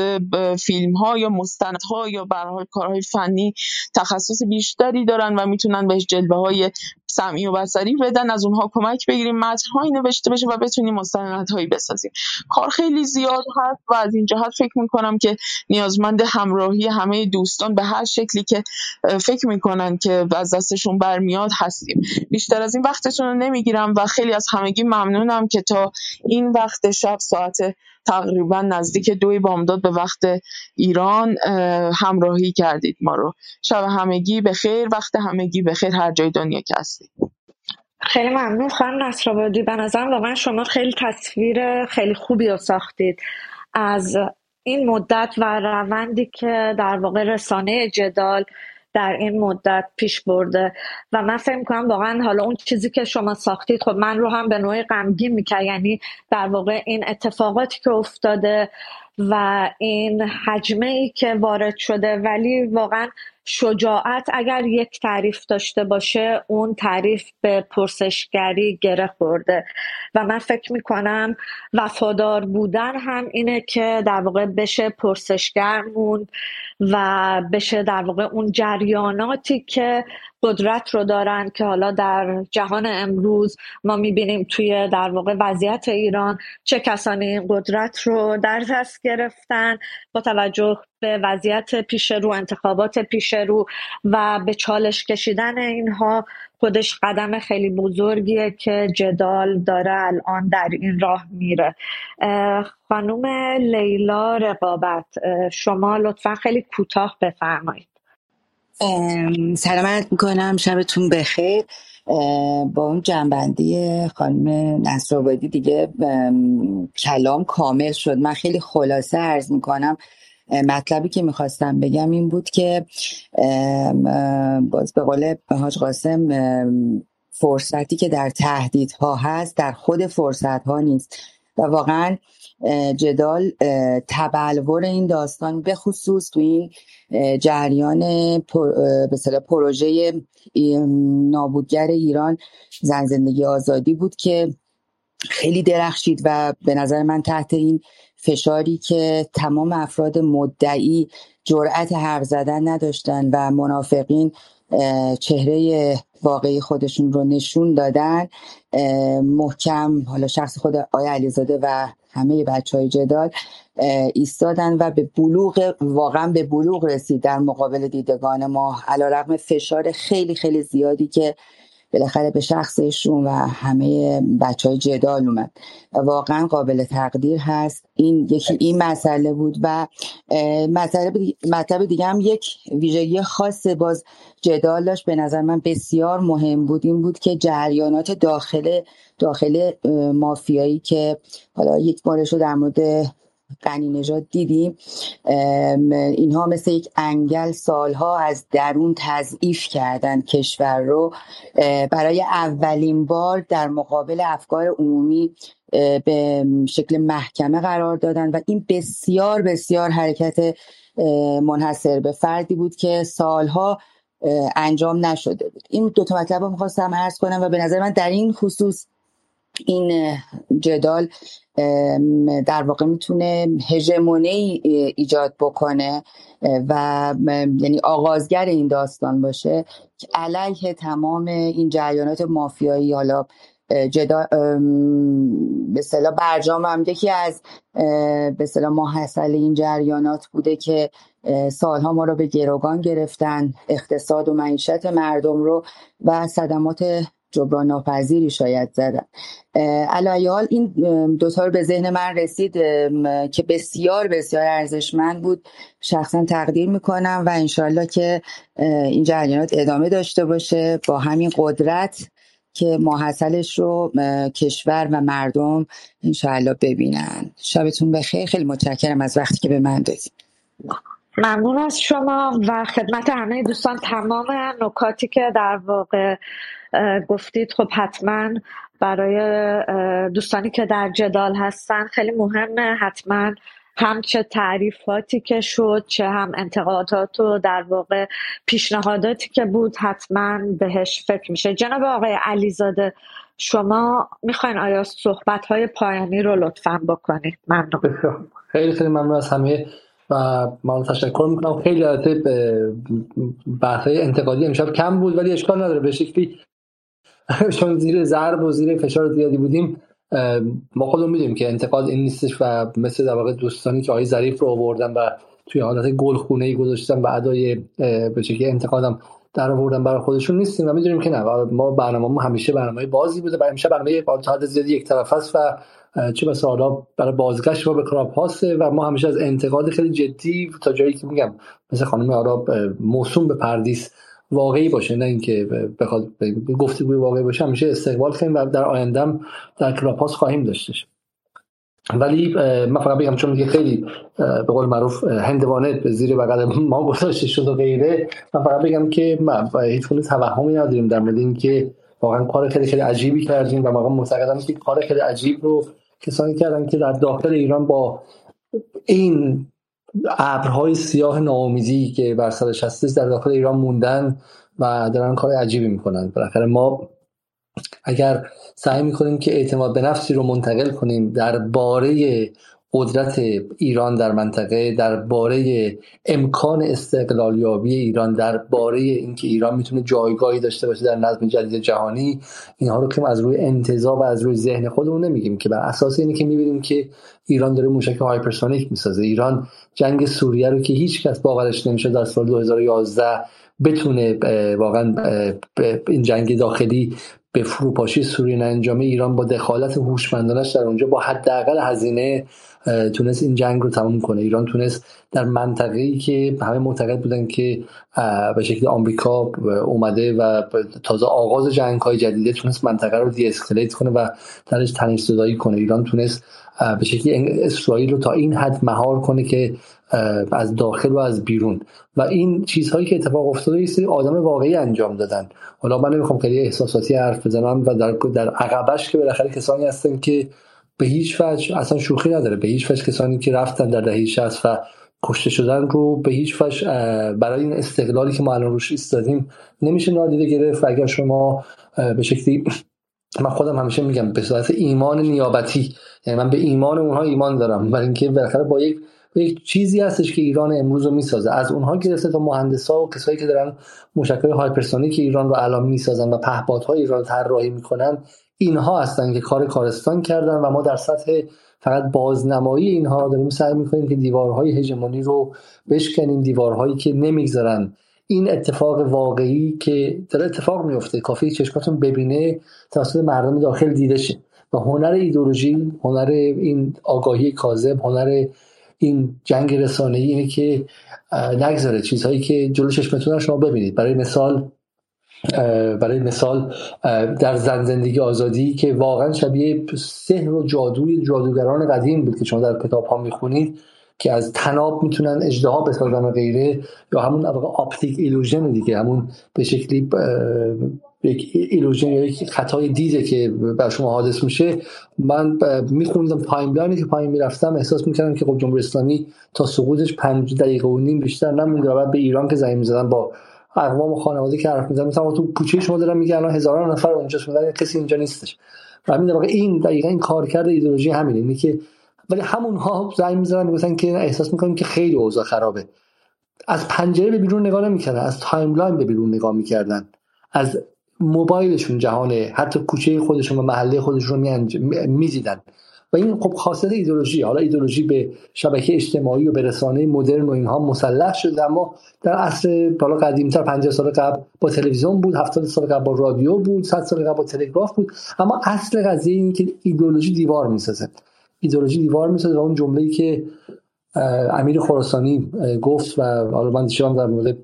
فیلم ها یا مستند ها یا برای کارهای فنی تخصص بیشتری دارن و می‌تونن بهش جلوه های سمعی و بصری بدن از اونها کمک بگیریم متنهایی نوشته بشه و بتونیم مستندهایی بسازیم. کار خیلی زیاد هست و از این جهت فکر می‌کنم که نیازمند همراهی همه دوستان به هر شکلی که فکر می‌کنن که از دستشون برمیاد هستیم. بیشتر از این وقتتون رو نمی‌گیرم و خیلی از همگی ممنونم که تا این وقت شب ساعت تقریبا نزدیک دوی بامداد به وقت ایران همراهی کردید ما رو. شب همگی به خیر وقت همگی به خیر هر جای دنیا که هستید. خیلی ممنون خانم نصرآبادی. به نظرم واقعا شما خیلی تصویر خیلی خوبی رو ساختید. از این مدت و روندی که در واقع رسانه جدال در این مدت پیش برده. و من فکر کنم واقعا حالا اون چیزی که شما ساختید خب من رو هم به نوعی غمگین می‌کرد. یعنی در واقع این اتفاقاتی که افتاده و این حجمه ای که وارد شده. ولی واقعا شجاعت اگر یک تعریف داشته باشه اون تعریف به پرسشگری گره خورده. و من فکر می‌کنم وفادار بودن هم اینه که در واقع بشه پرسشگر موند و بشه در واقع اون جریاناتی که قدرت رو دارن که حالا در جهان امروز ما می‌بینیم توی در واقع وضعیت ایران چه کسانی این قدرت رو در دست گرفتن. با توجه به وضعیت پیش رو انتخابات پیش رو و به چالش کشیدن اینها خودش قدم خیلی بزرگیه که جدال داره الان در این راه میره. خانوم لیلا رقابت شما لطفا خیلی کوتاه بفرمایید. سلامت می‌کنم. شبتون بخیر. با اون جنبندی خانم نصرآبادی دیگه کلام کامل شد. من خیلی خلاصه عرض می‌کنم. مطلبی که می‌خواستم بگم این بود که باز به قول حاج قاسم فرصتی که در تهدیدها هست در خود فرصت ها نیست. و واقعا جدال تبلور این داستان به خصوص تو این جریان به پروژه نابودگر ایران زن زندگی آزادی بود که خیلی درخشید و به نظر من تحت این فشاری که تمام افراد مدعی جرأت حرف زدن نداشتن و منافقین چهره واقعی خودشون رو نشون دادن. محکم حالا شخص خود آیا علیزاده و همه بچه های جدال ایستادن و به بلوغ واقعا به بلوغ رسید در مقابل دیدگان ما. علا رقم فشار خیلی خیلی زیادی که بالاخره به شخصشون و همه بچه های جدال اومد. واقعا قابل تقدیر هست. این یکی این مسئله بود و مطلب دیگه هم یک ویژگی خاص باز جدال داشت. به نظر من بسیار مهم بود. این بود که جریانات داخل داخل مافیایی که حالا یک بارش رو در مورد غنی نژاد دیدیم اینها مثل یک انگل سالها از درون تضعیف کردن کشور رو. برای اولین بار در مقابل افکار عمومی به شکل محکمه قرار دادن و این بسیار بسیار حرکت منحصر به فردی بود که سالها انجام نشده بود. این دو تا مطلب رو می‌خواستم عرض کنم و به نظر من در این خصوص این جدال در واقع می‌تونه هژمونی ایجاد بکنه و یعنی آغازگر این داستان باشه که علیه تمام این جریانات مافیایی. حالا جدا به صلاح برجام هم یکی از به صلاح ماحصل این جریانات بوده که سالها ما رو به گروگان گرفتن اقتصاد و معیشت مردم رو و صدمات جبران ناپذیری شاید زدن. علایال این دوتا رو به ذهن من رسید که بسیار بسیار ارزشمند بود. شخصا تقدیر می‌کنم و انشالله که این جریانات ادامه داشته باشه. با همین قدرت که ماحصلش رو کشور و مردم انشاءالله ببینن. شبتون بخیر. خیلی متشکرم از وقتی که به من دادید. ممنون از شما و خدمت همه دوستان تمام نکاتی که در واقع گفتید خب حتما برای دوستانی که در جدال هستن خیلی مهمه حتما هم چه تعریفاتی که شد چه هم انتقادات و در واقع پیشنهاداتی که بود حتما بهش فکر میشه. جناب آقای علیزاده شما می‌خواین آیا صحبت های پایانی رو لطفا بکنید؟ ممنون. خیلی خیلی ممنون از همه و من تشکر می‌کنم. خیلی البته بحث انتقادی امشب کم بود ولی اشکال نداره. به شکلی [laughs] چون زیر ضرب و زیر فشار زیادی بودیم ما خودمون می‌دونیم که انتقاد این نیستش و مثل در واقع دوستانی که آقای ظریف رو آوردن و توی حالت گلخونه ای گذاشتن و ادای به شکلی انتقادم در آوردن برای خودشون نیستیم و می‌دونیم که نه. ما برنامه همیشه برنامه بازی بوده و همیشه برنامه تا زیادی یک طرف است و چه بسا حالا برای بازگشت ما به کلاب و ما همیشه از انتقاد خیلی جدی تا جایی که میگم مثل خانم آرا موسوم به پردیس واقعی باشه نه اینکه بخواد گفتگوی واقعی باشه. همیشه استقبال کنیم و در آیندهم در کلاپاس خواهیم داشتش ولی من فقط بگم چون میگه خیلی به قول معروف هندوانه به زیر بغل ما [laughs] گذاشته شد و غیره. من فقط بگم که ما هیچ کنید توهمی نداریم در مورد اینکه واقعا کار خیلی خیلی عجیبی کردیم و واقعا معتقدم که کار خیلی عجیب رو کسانی کردن که در داخل ایران با این ابرهای سیاه ناامیدی که بر سرش هستش در داخل ایران موندن و دارن کار عجیبی می‌کنن. بالاخره ما اگر سعی می‌کنیم که اعتماد به نفسی رو منتقل کنیم درباره قدرت ایران در منطقه درباره امکان استقلالیابی ایران درباره اینکه ایران می‌تونه جایگاهی داشته باشه در نظم جدید جهانی اینها رو که از روی انتظار و از روی ذهن خودمون نمیگیم که بر اساس اینی که می‌بینیم که ایران داره موشک هایپرسونیک می‌سازه. ایران جنگ سوریه رو که هیچ کس باورش نمیشه در سال 2011 بتونه واقعا این جنگ داخلی به فروپاشی سوریه انجامه ایران با دخالت هوشمندانش در اونجا با حداقل هزینه تونست این جنگ رو تموم کنه. ایران تونست در منطقه ای که همه معتقد بودن که به شکل آمریکا اومده و تازه آغاز جنگ های جدیده تونست منطقه رو دی اسکلیت کنه و درش تنش زدایی کنه. ایران تونست به شکلی اسرائیل رو تا این حد مهار کنه که از داخل و از بیرون. و این چیزهایی که اتفاق افتاده یه آدم واقعی انجام دادن. حالا من نمی‌خوام خیلی احساساتی حرف بزنم و در در عقبش که بالاخره کسانی هستن که به هیچ وجه اصلا شوخی نداره. به هیچ وجه کسانی که رفتن در دهه 60 و کشته شدن رو به هیچ وجه برای این استقلالی که ما الان روش ایستادیم نمیشه نادیده گرفت. اگر شما به شکلی [clears throat] من خودم همیشه میگم به صورت ایمان نیابتی. یعنی من به ایمان اونها ایمان دارم. برای اینکه بالاخره با یک یک چیزی هستش که ایران امروز رو می‌سازه. از اونها گرفته تا مهندسا و کسایی که دارن موشک‌های هایپرسونیک ایران رو الان می‌سازن و پهپادهای ایران طراحی می‌کنن اینها هستن که کار کارستان کردن و ما در سطح فقط بازنمایی اینها داریم سعی می‌کنیم که دیوارهای هژمونی رو بشکنیم دیوارهایی که نمی‌گذارن. این اتفاق واقعی که داره اتفاق میفته کافی چشماتون ببینه توسط مردم داخل دیده شه. و هنر ایدولوژی هنر این آگاهی کاذب هنر این جنگ رسانه اینه که نگذاره. چیزهایی که جلو چشمتون شما ببینید. برای مثال برای مثال در زن زندگی آزادی که واقعا شبیه سحر و جادوی جادوگران قدیم بود که شما در کتاب ها می‌خونید که از تناب می‌تونن اجدها بسازن و غیره یا همون آپتیک ایلوژن دیگه همون به شکلی یک ایلوژن یک خطای دیده که بر شما حادث میشه من میخوندم پایین که پایین می‌رفتم احساس می‌کردم که خب جمهوری اسلامی تا سقوطش پنج دقیقه و نیم بیشتر نمونده و به ایران که زنگ می‌زدن با اقوام و خانواده که حرف می‌زنن مثلا تو کوچه شما دارن میگه الان هزاران نفر اونجا شدن کسی اینجا نیستش. و همین واقع این دقیقا این کارکرد ایدئولوژی همینه اینه که ولی همونها زنگ می‌زنن می‌گفتن که احساس می‌کنیم که خیلی اوضاع خرابه. از پنجره به بیرون نگاه نمی‌کردن از timeline به بیرون نگاه می‌کردن. از موبایلشون جهانه. حتی کوچه خودشون و محله خودشون رو نمی‌دیدن. و این خب خاصیت ایدئولوژی حالا ایدئولوژی به شبکه اجتماعی و به رسانه مدرن و اینها مسلح شده اما در عصر بالا قدیمتر 50 سال قبل با تلویزیون بود 70 سال قبل با رادیو بود 100 سال قبل با تلگراف بود. اما اصل قضیه این که ایدولوژی دیوار می‌سازه. ایدولوژی دیوار می‌سازه و اون جمله‌ای که امیر خراسانی گفت و حالا من دیشب در مورد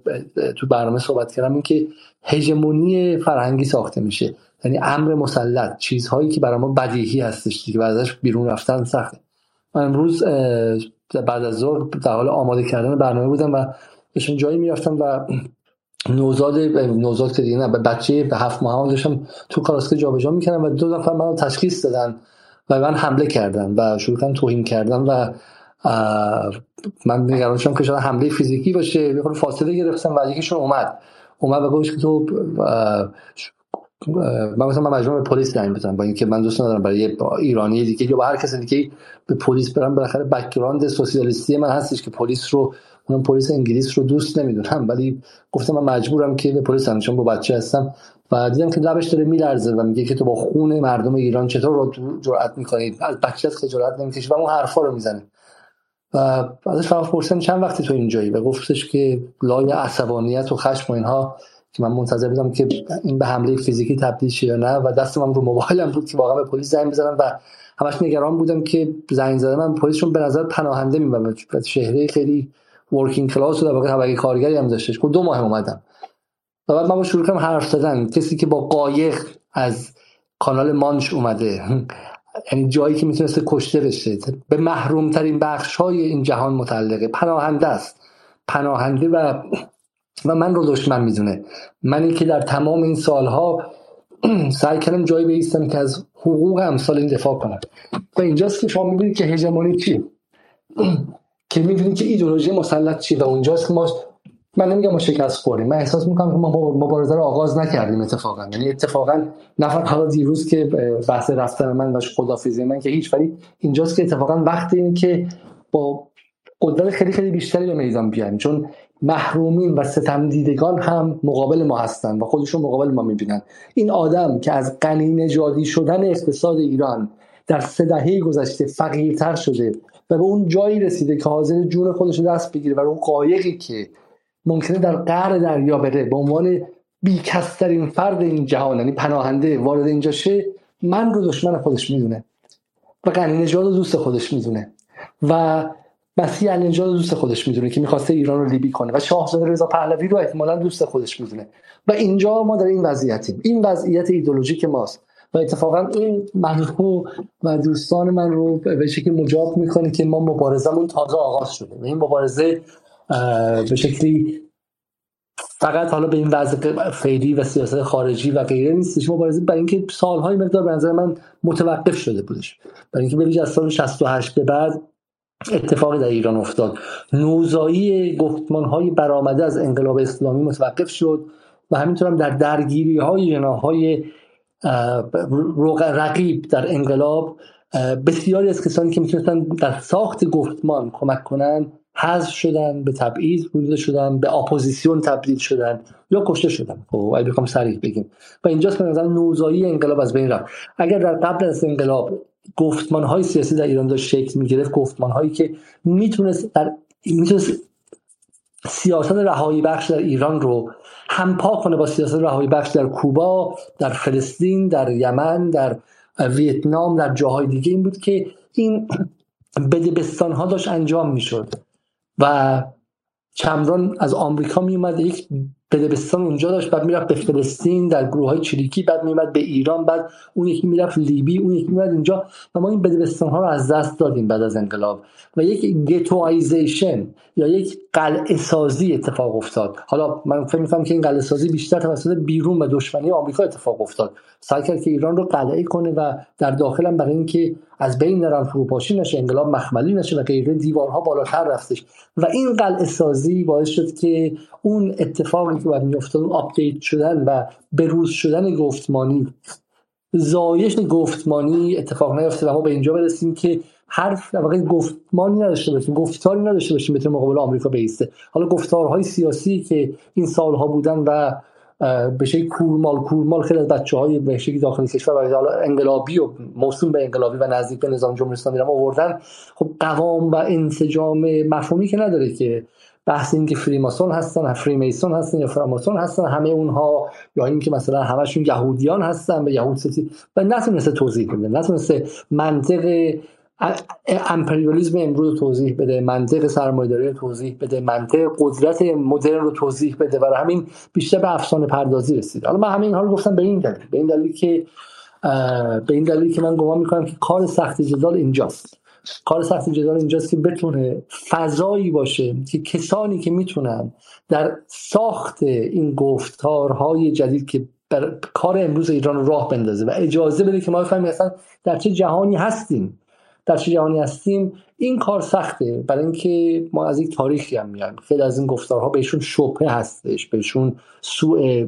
تو برنامه صحبت کردم این که هژمونی فرهنگی ساخته میشه. یعنی امر مسلط چیزهایی که برای ما بدیهی هستش دیگه بعد ازش بیرون رفتن سخته. من امروز بعد از ظهر در حال آماده کردن برنامه بودم و بهشون جایی می‌رفتم و نوزاد نوزاد که دیگه نه بچه به هفت ماه داشتم تو کاراسکه جابجا می‌کردم و دو نفر منو تشخیص دادن و من حمله کردن و شروع کردن توهین کردن و من نگران شدم که شاید حمله فیزیکی باشه یه فاصله گرفتم و یکیشون اومد. اومد و گفت که تو من مثلا من مجبورم پلیس زنگ بزنم با اینکه من دوست ندارم برای ایرانی دیگه یا با هر کسی دیگه به پلیس برم بالاخره بک‌گراند سوسیالیستی من هستش که پلیس رو اون پلیس انگلیس رو دوست نمی‌دونم ولی گفتم من مجبورم که به پلیس هم چون با بچه هستم. و دیدم که لبش داره میلرزه و میگه که تو با خون مردم ایران چطور رو جرأت می‌کنید از بچت خجالت نمی‌کشی و اون حرفا رو می‌زنه. و ازش فقط پرسیدم چند وقتی تو اینجایی؟ و گفتش که لای عصبانیت و خشم و اینها که من منتظر بودم که این به حمله فیزیکی تبدیل شه یا نه و دستم رو موبایلم بود که واقعا به پلیس زنگ بزنم و همش نگران بودم که زنگ زدم من پلیسشون به نظر پناهنده می‌برم شهره خیلی ورکینگ کلاس و در واقع طبقه کارگری هم داشتش. دو ماه اومدم. و بعد من با شروع کردم حرف زدن. کسی که با قایق از کانال مانش اومده. یعنی جایی که می‌تونسته کشته بشه. به محروم ترین بخش های این جهان متعلقه. پناهنده است. پناهنده و و من رو دشمن می‌دونه. منی که در تمام این سالها [clears throat] سعی کردم جایی بیستم که از حقوق امثال این دفاع کنم. و اینجاست که شما می‌بینید که هژمونی چیه. [clears throat] که می‌بینیم که ایدولوژی مسلط چیه و اونجاست که ما من نمیگم ما شکست خوریم من احساس می‌کنم که ما مبارزه رو آغاز نکردیم اتفاقا. یعنی اتفاقا نفر حالا دیروز که بحث رفتن من و خدافیزی من که هیچ ولی اینجاست که اتفاقا وقت این که با قدرت خیلی خیلی بیشتری به میدان بیایم. چون محرومین و ستم دیدگان هم مقابل ما هستن و خودشون مقابل ما می‌بینن. این آدم که از غنی نژادی شدن اقتصاد ایران در سه دهه گذشته فقیرتر شده و به اون جایی رسیده که حاضر جون خودش دست بگیره و اون قایقی که ممکنه در قعر دریا بره. به عنوان بیکسترین فرد این جهان یعنی پناهنده وارد اینجا شه من رو دشمن خودش می‌دونه. و غنی نژاد دوست خودش می‌دونه. و مسیح النجاد دوست خودش می‌دونه که می‌خواسته ایران رو لیبی کنه. و شاهزاده رضا پهلوی رو احتمالا دوست خودش می‌دونه. و اینجا ما در این وضعیتیم. این وضعیت ایدولوژیک ماست. و اتفاقا این مرحوم و دوستان من رو به شکلی مجاب می‌کنه که ما مبارزمون تازه آغاز شده. و این مبارزه به شکلی فقط حالا به این وضع فعلی و سیاست خارجی و غیره نیستش مبارزه برای اینکه سالهای مقدار به نظر من متوقف شده بودش. برای اینکه ببینید از سال 68 به بعد اتفاقی در ایران افتاد. نوزایی گفتمان های برآمده از انقلاب اسلامی متوقف شد و همینطور هم در درگیری های جناهای رقیب در انقلاب بسیاری از کسانی که می‌تونستن در ساخت گفتمان کمک کنن حذف شدن به تبعیض بریده شدن به اپوزیسیون تبدیل شدن یا کشته شدن. خب اگه بخوام صریح بگیم. و اینجاست به نظر نوزایی انقلاب از بین رفت. اگر در قبل از انقلاب گفتمان های سیاسی در ایران داشت شکل می‌گرفت گفتمان هایی که می‌تونست در می‌تونست سیاست رهایی بخش در ایران رو همپا کنه با سیاست رهایی بخش در کوبا در فلسطین در یمن در ویتنام در جاهای دیگه این بود که این [clears throat] بدبستان ها داشت انجام می‌شد. و چمران از آمریکا میومد یک بدبستان اونجا داشت بعد می‌رفت به فلسطین در گروه های چریکی بعد میومد به ایران بعد اون یکی می‌رفت لیبی اون یکی میومد اینجا و ما این بدبستان ها رو از دست دادیم بعد از انقلاب. و یک ghettoization یا یک قلعه سازی اتفاق افتاد. حالا من فکر می‌کنم که این قلعه سازی بیشتر توسط بیرون و دشمنی آمریکا اتفاق افتاد. سعی کرد که ایران رو قلعه کنه و در داخلم برای اینکه از بین نرن فروپاشی نشه انقلاب مخملی نشه و غیره دیوارها بالاتر رفتش. و این قلعه سازی باعث شد که اون اتفاقی که باید میافتاد اون update شدن و بروز شدن گفتمانی زایش گفتمانی اتفاق نیفته و ما به اینجا برسیم که حرف در واقع گفتمانی نداشته باشیم گفتاری نداشته باشیم بتونیم مقابل آمریکا بیسته. حالا گفتارهای سیاسی که این سالها بودن و به شکل کورمال کورمال خیلی از بچه های به شکل داخل کشور و حالا انقلابی و موسوم به انقلابی و نزدیک به نظام جمهوری اسلامی آوردن خب قوام و انسجام مفهومی که نداره که بحث این که فریماسون هستن فریمیسون هستن یا فراماسون هستن همه اونها یا اینکه مثلا همشون یهودیان هستن به یهود ستی و نتونسته توضیح بده نتونسته منطق امپریالیسم امروز توضیح بده منطق سرمایه‌داری توضیح بده منطق قدرت مدرن رو توضیح بده و همین بیشتر به افسانه پردازی رسید. حالا من همین رو گفتم به این دلیل به این دلیل که به این دلیل که من گمان می‌کنم که کار سخت جدال اینجاست. کار سخت جدال اینجاست که بتونه فضایی باشه که کسانی که می‌تونن در ساخت این گفتارهای جدید که بر کار امروز ایران راه بندازه و اجازه بده که ما بفهمیم اصلا در چه جهانی هستیم. در جهانی هستیم این کار سخته. برای اینکه ما از یک تاریخی هم میایم خیلی از این گفتارها بهشون شبهه هستش بهشون سوء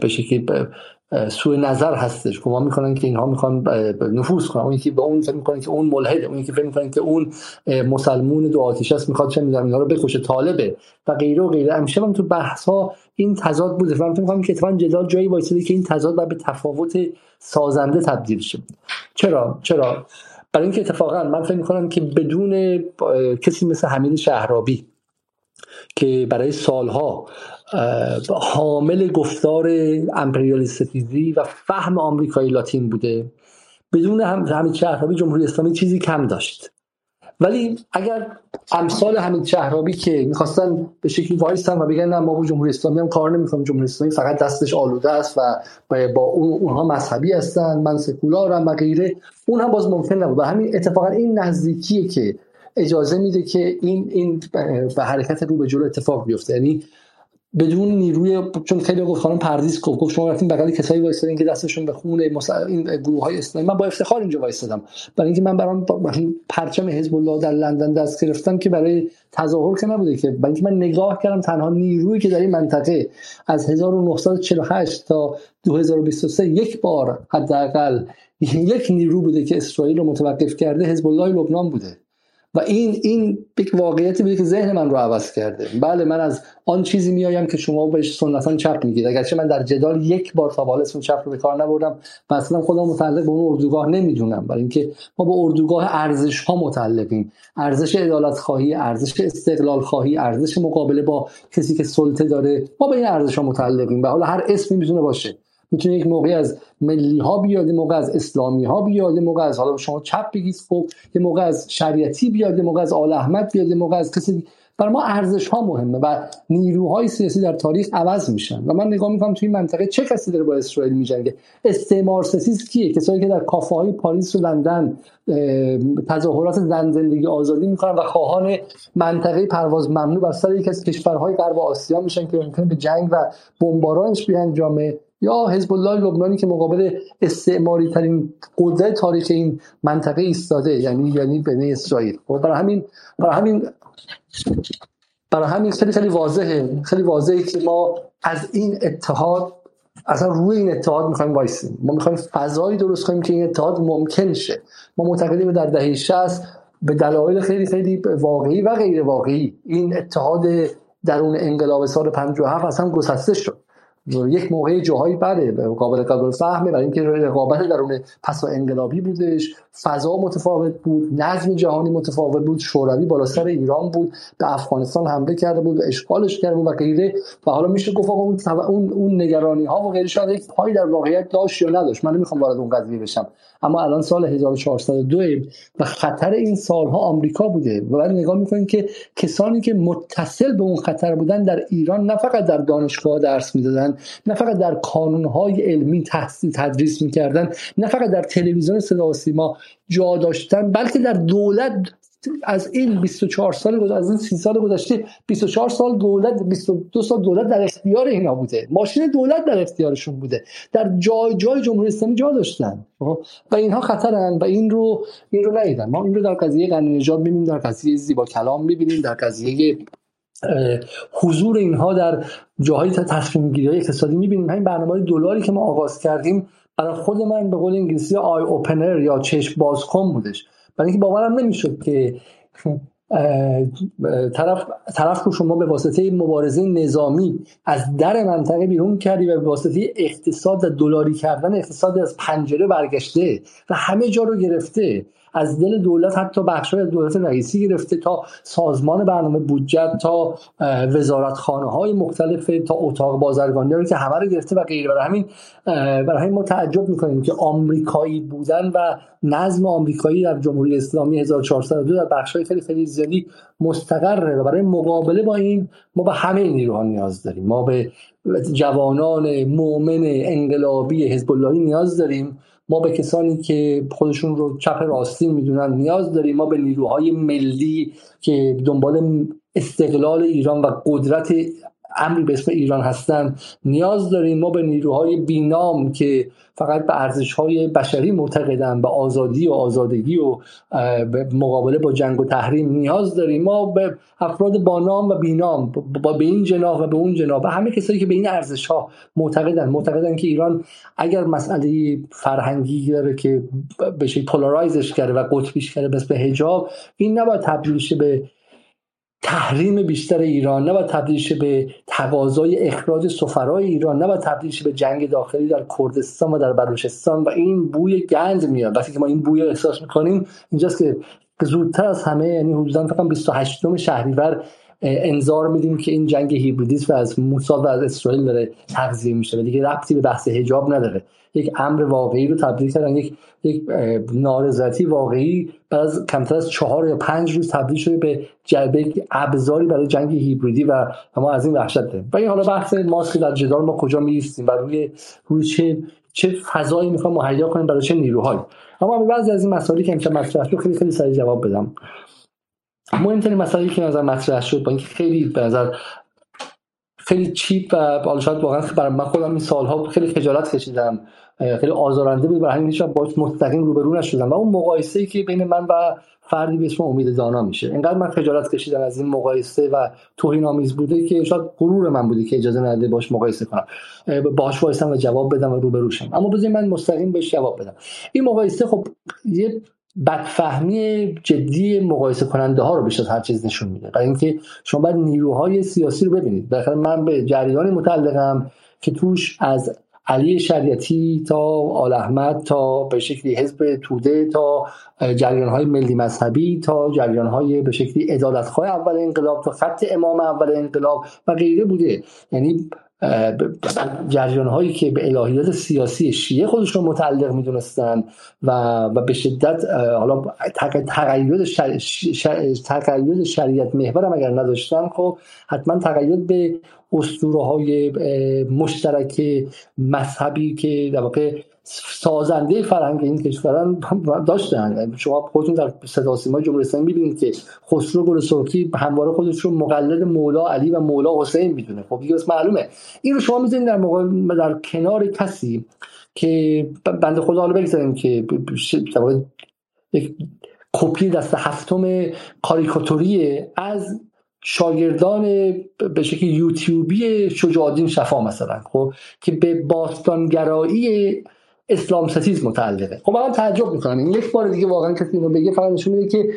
به شکلی سوء نظر هستش. گمان می‌کنن که اینها می‌خوان نفوذ کنن. اون که به اون فکر می‌کنن که اون ملحده اون که فکر می‌کنن که اون مسلمون دو آتیش است می‌خواد چه می‌دونم اینا رو بکشه طالبه و غیره و غیره. همیشه من تو بحث ها این تضاد بوده. و فکر می‌کنم که اتفاقا جدال جایی وایساده که این تضاد باید به تفاوت سازنده تبدیل شه. چرا؟ چرا؟ برای اینکه اتفاقا من فکر می‌کنم که بدون کسی مثل حمید شهرابی که برای سالها حامل گفتار امپریالی ستیزی و فهم آمریکایی لاتین بوده بدون هم حمید شهرابی جمهوری اسلامی چیزی کم داشت. ولی اگر امثال حمید شهرابی که می‌خواستن به شکلی وایستن و بگن نه ما با جمهوری اسلامی هم کار نمی‌کنیم جمهوری اسلامی فقط دستش آلوده است و با اون اونها مذهبی هستن من سکولارم و غیره اون هم باز ممکن نبود. و همین اتفاقا این نزدیکیه که اجازه میده که این این به حرکت رو به جلو اتفاق بیفته. یعنی بدون نیروی چون خیلی گفت خانم پردیس گفت گفت شما رفتین بغل کسایی وایسادین که دستشون به خون مس... این گروه های اسلامی. من با افتخار اینجا وایسادم برای اینکه من برام پرچم حزب الله در لندن دست گرفتم که برای تظاهر که نبوده که. اینکه من نگاه کردم تنها نیرویی که در این منطقه از 1948 تا 2023 یک بار حداقل یک نیرو بوده که اسرائیل رو متوقف کرده حزب الله لبنان بوده. و این این یک واقعیتی بوده که ذهن من رو عوض کرده. بله من از آن چیزی میایم که شما بهش سنتا چپ میگید اگرچه من در جدال یک بار تا حالا اسم چپ رو به کار نبردم و اصلا خودم متعلق به اون اردوگاه نمی‌دونم. برای اینکه ما به اردوگاه ارزش ها متعلقیم. ارزش عدالت خواهی ارزش استقلال خواهی ارزش مقابله با کسی که سلطه داره ما به این ارزش ها متعلقیم. و حالا هر اسمی می‌تونه باشه. می‌تونه یک موقعی از ملی ها بیاد یه موقع از اسلامی ها بیاد موقع از حالا شما چپ بگید خب یه موقع از شریعتی بیاد یه موقع از آل احمد بیاد یه موقع از کسی برای ما ارزش ها مهمه و نیروهای سیاسی در تاریخ عوض میشن. و من نگاه می‌کنم توی این منطقه چه کسی داره با اسرائیل میجنگه؟ استعمار ستیز کیه؟ کسایی که در کافه های پاریس و لندن تظاهرات زن زندگی آزادی می‌کنن و خواهان منطقه پرواز ممنوع بر سر یکی از کشورهای غرب آسیا میشن که ممکنه به جنگ و بمبارانش بیانجامه یا حزب الله لبنانی که مقابل استعماری ترین قدرت تاریخ این منطقه ایستاده یعنی یعنی بین اسرائیل. خب برای همین برای همین برای همین خیلی خیلی واضحه. خیلی واضحه که ما از این اتحاد اصلا روی این اتحاد می‌خوایم وایسیم. ما می‌خوایم فضایی درست کنیم که این اتحاد ممکن شه. ما معتقدیم در دهه 60 به دلایل خیلی خیلی واقعی و غیر واقعی این اتحاد درون انقلاب سال 57 اصلا گسسته شد. یک موقع جاهایی بله قابل قابل فهمه برای اینکه رقابت درون پس انقلابی بودش. فضا متفاوت بود نظم جهانی متفاوت بود شوروی بالا سر ایران بود به افغانستان حمله کرده بود و اشغالش کرده بود و غیره. و حالا میشه گفت اون اون اون نگرانی ها و غیره شاید یک پای در واقعیت داشت یا نداشت. من نمی‌خوام وارد اون قضیه بشم. اما الان سال 1402 و خطر این سالها آمریکا بوده و بعد نگاه می‌کنید که کسانی که متصل به اون خطر بودن در ایران نه فقط در دانشگاه درس می‌دادن نه فقط در کانونهای علمی تدریس می‌کردن نه فقط در تلویزیون صدا و سیما جا داشتن بلکه در دولت از این 24 سال گذشته از این 30 سال گذشته 24 سال دولت 22 سال دولت در اختیار اینا بوده. ماشین دولت در اختیارشون بوده. در جای جای جمهوری اسلامی جا داشتن. خب؟ و اینها خطرن و این رو این رو ندیدن. ما این رو در قضیه غنی نژاد می‌بینیم در قضیه زیبا کلام می‌بینیم در قضیه حضور اینها در جاهای تصمیم گیری اقتصادی می‌بینیم. همین برنامه دلاری که ما آغاز کردیم برای خود من به قول انگلیسی آی اوپنر یا چشم بازکن بودش. برای اینکه باورم نمی‌شد که طرف طرف رو شما به واسطه مبارزه نظامی از در منطقه بیرون کردی و به واسطه اقتصاد و دلاری کردن اقتصاد از پنجره برگشته و همه جا رو گرفته. از دل دولت حتی بخش از دولت رئیسی گرفته تا سازمان برنامه بودجه تا وزارتخانه های مختلف تا اتاق بازرگانی رو که همه رو گرفته و غیره. برای همین برای همین ما تعجب می‌کنیم که آمریکایی بودن و نظم آمریکایی در جمهوری اسلامی 1402 در بخش های خیلی خیلی زیادی مستقره و برای مقابله با این ما به همه نیروها نیاز داریم. ما به جوانان مؤمن انقلابی حزب اللهی نیاز داریم. ما به کسانی که خودشون رو چپ راستین می‌دونن نیاز داریم. ما به نیروهای ملی که دنبال استقلال ایران و قدرت امری به اسم ایران هستن. نیاز داریم ما به نیروهای بینام که فقط به ارزش های بشری معتقدن به آزادی و آزادگی و به مقابله با جنگ و تحریم نیاز داریم. ما به افراد با نام و بینام با به این جناح و به اون جناح و همه کسایی که به این ارزش ها معتقدن معتقدن که ایران اگر مسئله فرهنگی داره که بشه پولارایزش کرده و قطبیش کرده به حجاب این نباید تبدیل به تحریم بیشتر ایران نباید تبدیل شه به تقاضای اخراج سفرای ایران نباید تبدیل شه به جنگ داخلی در کردستان و در بلوچستان. و این بوی گند میاد. وقتی که ما این بوی احساس می‌کنیم اینجاست که زودتر از همه یعنی حدودا فقط 28 شهریور انظار میدیم که این جنگ هیبریدیسم از موساد و از اسرائیل داره تغذیه میشه و دیگه ربطی به بحث حجاب نداره. یک امر واقعی رو تبدیل کردن یک یک نارضایتی واقعی بعد از کمتر از چهار یا پنج روز تبدیل شده به جلبه ابزاری برای جنگ هیبریدی و ما از این وحشت داریم. و این حالا بحث ماست که در جدال ما کجا میستیم و روی روی چه چه فضایی می‌خوام مهیا کنیم برای چه نیروهایی. اما بعضی از این مسائلی که امشب مطرح شد خیلی خیلی سریع جواب بدم. مهمترین مسئله که نظر مطرح شد با اینکه خیلی به نظر خیلی چیپ و حالا شاید واقعا برای من خودم این سالها خیلی خجالت کشیدم خیلی آزارنده بود برای همین هیچ باش مستقیم روبرو نشدم و اون مقایسه ای که بین من و فردی به اسم امید دانا میشه. اینقدر من خجالت کشیدم از این مقایسه و توهین آمیز بوده که شاید غرور من بوده که اجازه نده باش مقایسه کنم. باش وایسم و جواب بدم و روبرو شم. اما بذارید من مستقیم بهش جواب بدم. این مقایسه خب یه بدفهمی جدی مقایسه کننده ها رو بیشتر از هر چیز نشون میده. برای اینکه شما باید نیروهای سیاسی رو ببینید. بالاخره من به جریانی متعلقم که توش از علی شریعتی تا آل احمد تا به شکلی حزب توده تا جریان های ملی مذهبی تا جریان های به شکلی ادالتخواه اول انقلاب تا خط امام اول انقلاب و غیره بوده. یعنی جریان هایی که به الهیات سیاسی شیعه خودشون متعلق می‌دونستن و و به شدت حالا تقید شر... شریعت محور هم اگر نداشتن خب حتما تقید به اسطوره های مشترک مذهبی که در واقع سازنده فرهنگ این کشوران داشتن. شما خودتون در صدا سیما جمهوری اسلامی می‌بینید که خسرو گل سرخی همواره خودش رو مقلد مولا علی و مولا حسین می‌دونه. خب دیگه معلومه. این رو شما می‌ذارید در موقع در کنار کسی که بنده خدا حالا بگذاریم که یک کپی دست هفتم کاریکاتوری از شاگردان به شکل یوتیوبی شجاعالدین شفا مثلا خب که به باستانگرایی اسلام ستیز متعلقه. خب من تعجب می‌کنم. این یک بار دیگه واقعا کسی اینو بگه فقط نشون میده که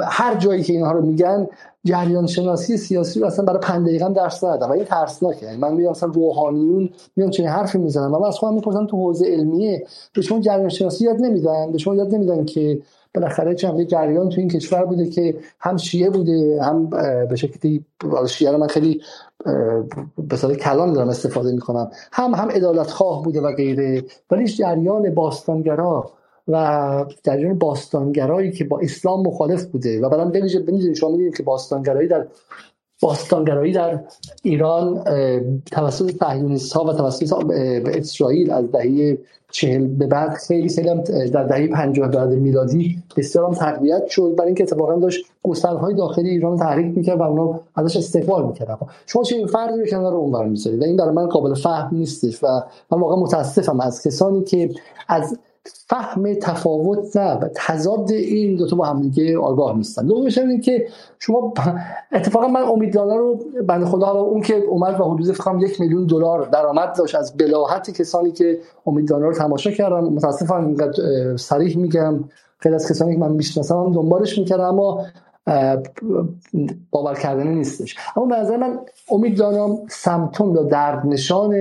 هر جایی که اینها رو میگن جریان شناسی سیاسی رو اصلا برای 5 دقیقه درس ندادم. و این ترسناکه یعنی من میگم اصلا روحانیون میان چنین حرفی می‌زنن. و من از خودم می‌پرسم تو حوزه علمیه به شما جریان شناسی یاد نمیدن؟ به شما یاد نمیدن که بالاخره چند جریان تو این کشور بوده که هم شیعه بوده هم به شکلی شیعه رو من خیلی به صورت کلان دارم استفاده می‌کنم. هم هم ادالت خواه بوده و غیره. ولی جریان باستانگرا و جریان باستانگرایی که با اسلام مخالف بوده و بعدم ببینید شما می‌دونید که باستانگرایی در باستانگرایی در ایران توسط صهیونیست ها و توسط اسرائیل از دهه چهل به بعد خیلی خیلی در دهه 50 بعد میلادی بسیار تقویت شد. برای اینکه اتفاقا داشت های داخلی ایران تحریک می‌کرد و اونا ازش استقبال می‌کرد شما چه این فردی رو کنار اونور می‌ذارید؟ و این برای من قابل فهم نیستش و من واقعا متاسفم از کسانی که از فهم تفاوت نه و تضاد این دو تا با هم دیگه آگاه نیستن. دومش این که شما اتفاقا من امیدوارم رو بنده خدا حالا اون که اومد و حدود فکر یک میلیون دلار درآمد داشت از بلاحت کسانی که امیدوارم رو تماشا کردم متاسفم اینقدر صریح میگم. خیلی از کسانی که من می‌شناسم دنبالش می‌کردم اما باور کردنی نیستش. اما به نظر من امید دارم سمتون یا درد نشان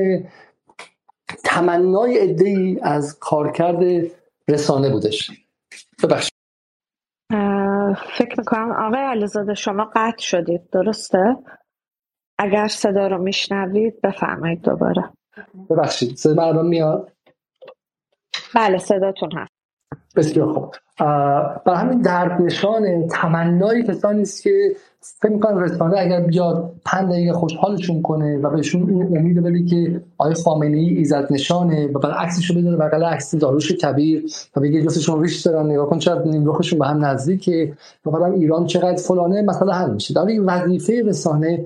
تمنای ای از کارکرد رسانه بودش. ببخشید. فکر می‌کنم آقای علیزاده شما قطع شدید درسته؟ اگر صدا رو میشنوید بفرمایید دوباره. ببخشید صدا مردم میاد؟ بله صداتون هست. بسیار خوب. برای همین درد نشان تمنای کسانی است که فکر می‌کنم رسانه اگر بیاد پنج دقیقه خوشحالشون کنه و بهشون این امید بده که آقای خامنه ای نشانه و بعد عکسشو بذاره بغل عکس داروش کبیر و بگه جفتشون ریش دارن نگاه کن چقدر نیمروخشون به هم نزدیکه. و بعد ایران چقدر فلانه مثلا حل میشه. در وظیفه رسانه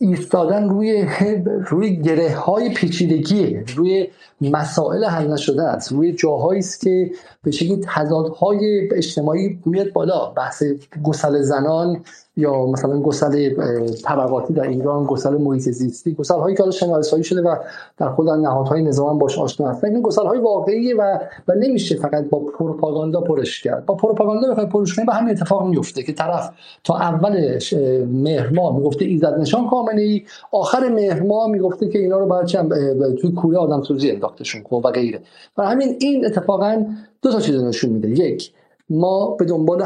ایستادن روی [laughs] روی گره های پیچیدگی روی مسائل حل نشده است. روی جاهایی است که به شکلی تضادهای اجتماعی میاد بالا. بحث گسل زنان یا مثلا گسل طبقاتی در ایران گسل محیط زیستی گسل هایی که حالا شناسایی شده و در خود نهادهای نظام باش آشنا هستن. این گسل های واقعیه و و نمیشه فقط با پروپاگاندا پرش کرد. با پروپاگاندا بخوای پرش کنی به همین اتفاق میفته که طرف تا اول مهر ماه می‌گفته ایزد نشان خامنه ای آخر مهر ماه می‌گفته که اینا رو باید توی کوره آدم سوزی انداختشون خب و غیره. و همین این اتفاقا دو تا چیز نشون میده. یک ما به دنبال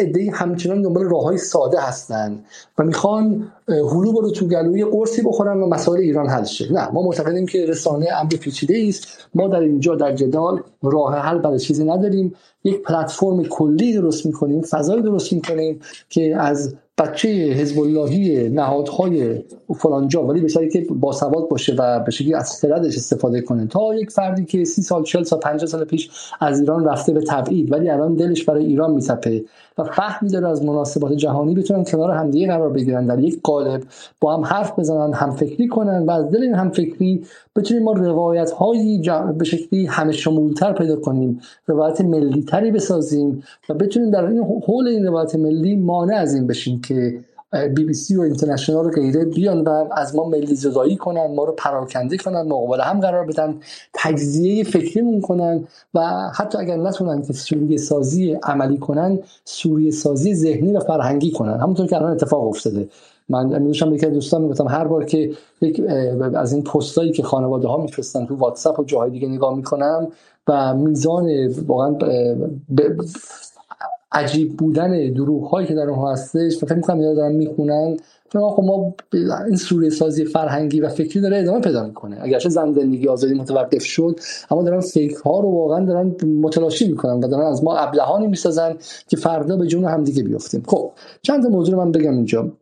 ایده همچنان دنبال راه های ساده هستن و می‌خوان هلو برو تو گلوی قرصی بخورن و مسائل ایران حل شه. نه ما معتقدیم که رسانه امر پیچیده است. ما در اینجا در جدال راه حل برای چیزی نداریم. یک پلتفرم کلی درست می‌کنیم فضای درست می‌کنیم که از بچه حزب اللهی نهادهای فلانجا ولی بسیاری که باسواد باشه و به شکلی از خردش استفاده کنه. تا یک فردی که سی سال 40 سال 50 سال پیش از ایران رفته به تبعید ولی الان دلش برای ایران میتپه و فهمی داره از مناسبات جهانی بتونن کنار همدیگه قرار بگیرن. در یک قالب با هم حرف بزنن هم فکری کنن و از دل این هم فکری بتونیم ما روایت هایی به شکلی همه شمولتر پیدا کنیم روایت ملی تری بسازیم و بتونیم در این حول این روایت ملی مانع از این بشیم که بی بی سی و اینترنشنال و غیره بیان و از ما ملی زدایی کنن ما رو پراکنده کنن مقابل هم قرار بدن تجزیه فکریمون کنن و حتی اگر نتونن که سوریه سازی عملی کنن سوریه سازی ذهنی و فرهنگی کنن. همونطور که الان اتفاق افتاده. من امروزشم یکی دوستان می‌گفتم هر بار که یک از این پستایی که خانواده ها میفرستن تو واتساپ و جاهای دیگه نگاه می‌کنم و میزان واقعا عجیب بودن دروغ هایی که در اونها هستش فکر می‌کنم اینا دارن می‌خونن. خب ما این سوریه سازی فرهنگی و فکری داره ادامه پیدا می‌کنه. اگرچه زن زندگی آزادی متوقف شد اما دارن ها رو واقعا دارن متلاشی می‌کنن و دارن از ما ابلهانی می‌سازن که فردا به جون همدیگه بیفتیم. خب چند موضوع رو من بگم اینجا.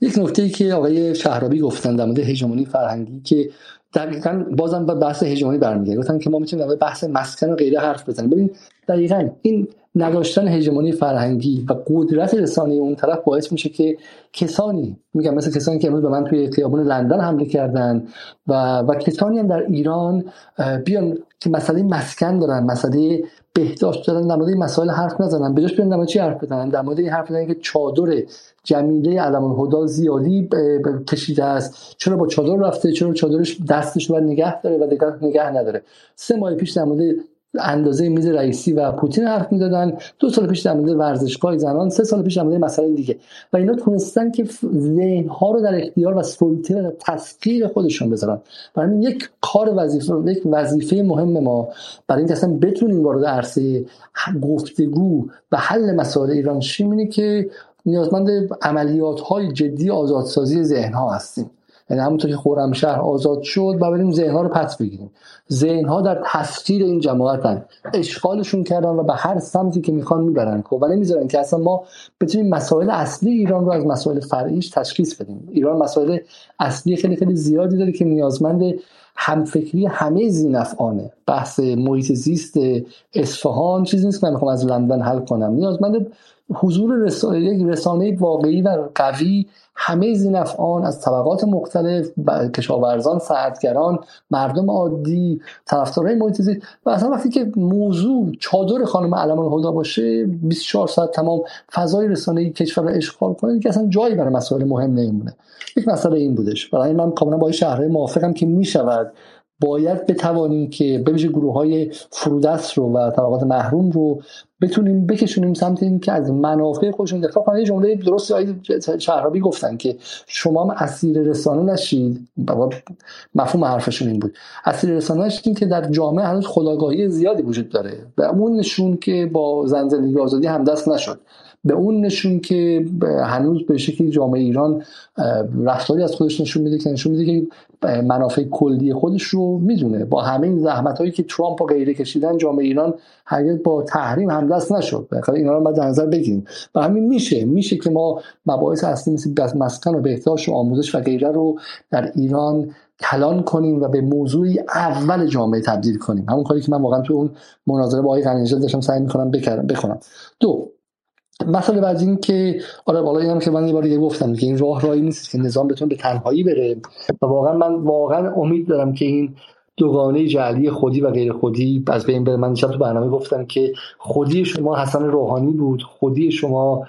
یک نکته ای که آقای شهرابی گفتن در مورد هژمونی فرهنگی که دقیقا بازم به بحث هژمونی برمیگرده. گفتن که ما می‌تونیم در بحث مسکن و غیره حرف بزنیم. ببین دقیقا این نداشتن هژمونی فرهنگی و قدرت رسانه اون طرف باعث میشه که کسانی میگم مثل کسانی که امروز به من توی خیابون لندن حمله کردن و و کسانی هم در ایران بیان که مسئله مسکن دارن مسئله بهداشت دارن در مورد این مسائل حرف نزنن بجاش بیان در چی حرف بزنن؟ در مورد این حرف بزنن که چادر جمیله علم الهدا زیادی کشیده است. چرا با چادر رفته؟ چرا چادرش دستش رو نگه داره و نگه نداره؟ سه ماه پیش در مورد اندازه میز رئیسی و پوتین حرف می‌دادن دو سال پیش در مورد ورزشگاه زنان سه سال پیش در مورد مسائل دیگه. و اینا تونستن که ذهن ها رو در اختیار و سلطه و تسخیر خودشون بذارن. برای یک کار وظیفه یک وظیفه مهم ما برای اینکه اصلا بتونیم وارد عرصه گفتگو و حل مسائل ایران شیم که نیازمند عملیات های جدی آزادسازی ذهن ها هستیم. یعنی همونطور که خرمشهر آزاد شد و بریم ذهنها رو پس بگیریم. ذهنها در تسخیر این جماعتن. اشغالشون کردن و به هر سمتی که می‌خوان می‌برن. خب و نمی‌ذارن که اصلا ما بتونیم مسائل اصلی ایران رو از مسائل فرعیش تشخیص بدیم. ایران مسائل اصلی خیلی خیلی زیادی داره که نیازمند همفکری همه زینفعانه بحث محیط زیست اصفهان چیزی نیست که من می‌خوام از لندن حل کنم. نیازمند حضور رسانه یک رسانه واقعی و قوی همه زینفعان از طبقات مختلف کشاورزان سردگران مردم عادی طرفدارای زیست و اصلا وقتی که موضوع چادر خانم علم الهدا باشه 24 ساعت تمام فضای رسانه کشور رو اشغال کنه که اصلا جایی برای مسائل مهم نمیمونه. یک مسئله این بودش. برای من کاملا با شهرهای موافقم که می‌شود باید بتوانیم که بویژه گروه های فرودست رو و طبقات محروم رو بتونیم بکشونیم سمت این که از منافع خودشون دفاع کنن. یه جمله درست های شهرابی گفتن که شما هم اسیر رسانه نشید. مفهوم حرفشون این بود. اسیر رسانه نشید که در جامعه هنوز خداگاهی زیادی وجود داره و اون نشون که با زن زندگی آزادی همدست نشد. به اون نشون که هنوز به شکلی جامعه ایران رفتاری از خودش نشون میده که نشون میده که منافع کلی خودش رو می‌دونه. با همه این زحمت هایی که ترامپ و غیره کشیدن جامعه ایران هرگز با تحریم همدست نشد. بخاطر اینا رو باید در نظر بگیریم. و همین میشه. میشه که ما مباحث اصلی مثل مسکن و بهداشت و آموزش و غیره رو در ایران کلان کنیم و به موضوعی اول جامعه تبدیل کنیم. همون کاری که من واقعا تو اون مناظره با آقای غنی‌نژاد داشتم سعی می‌کنم بکنم دو مسئله بعد این که آره بالا اینم که من یه بار گفتم که این راه راهی نیست که نظام بتونه به تنهایی بره. و واقعا من واقعا امید دارم که این دوگانه جعلی خودی و غیر خودی از بین بره. من تو برنامه گفتم که خودی شما حسن روحانی بود. خودی شما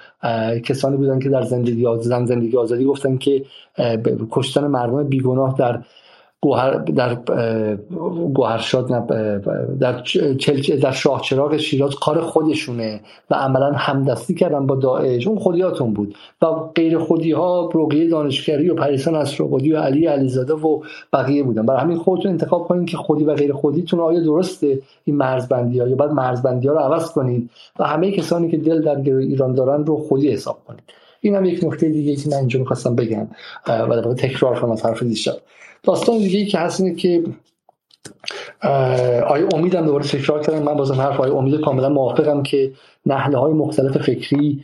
کسانی بودن که در زندگی زن زندگی آزادی گفتن که کشتن مردم بیگناه در گوهر در گوهرشاد در در شاه چراغ شیراز کار خودشونه و عملا همدستی کردن با داعش. اون خودیاتون بود. و غیر خودی ها روقیه دانشگری و پریسان اسرابادی و علی علیزاده و بقیه بودن. برای همین خودتون انتخاب کنید که خودی و غیر خودیتون آیا درسته این مرزبندی ها یا بعد مرزبندی ها رو عوض کنید و همه کسانی که دل در ایران دارن رو خودی حساب کنید این هم یک نکته دیگه که من اینجا می‌خواستم بگم و تکرار کنم طرف دیشب. داستان دیگه که هست اینه که آیا امیدم دوباره تکرار کردم من بازم حرف آیا امید کاملا موافقم که نحله های مختلف فکری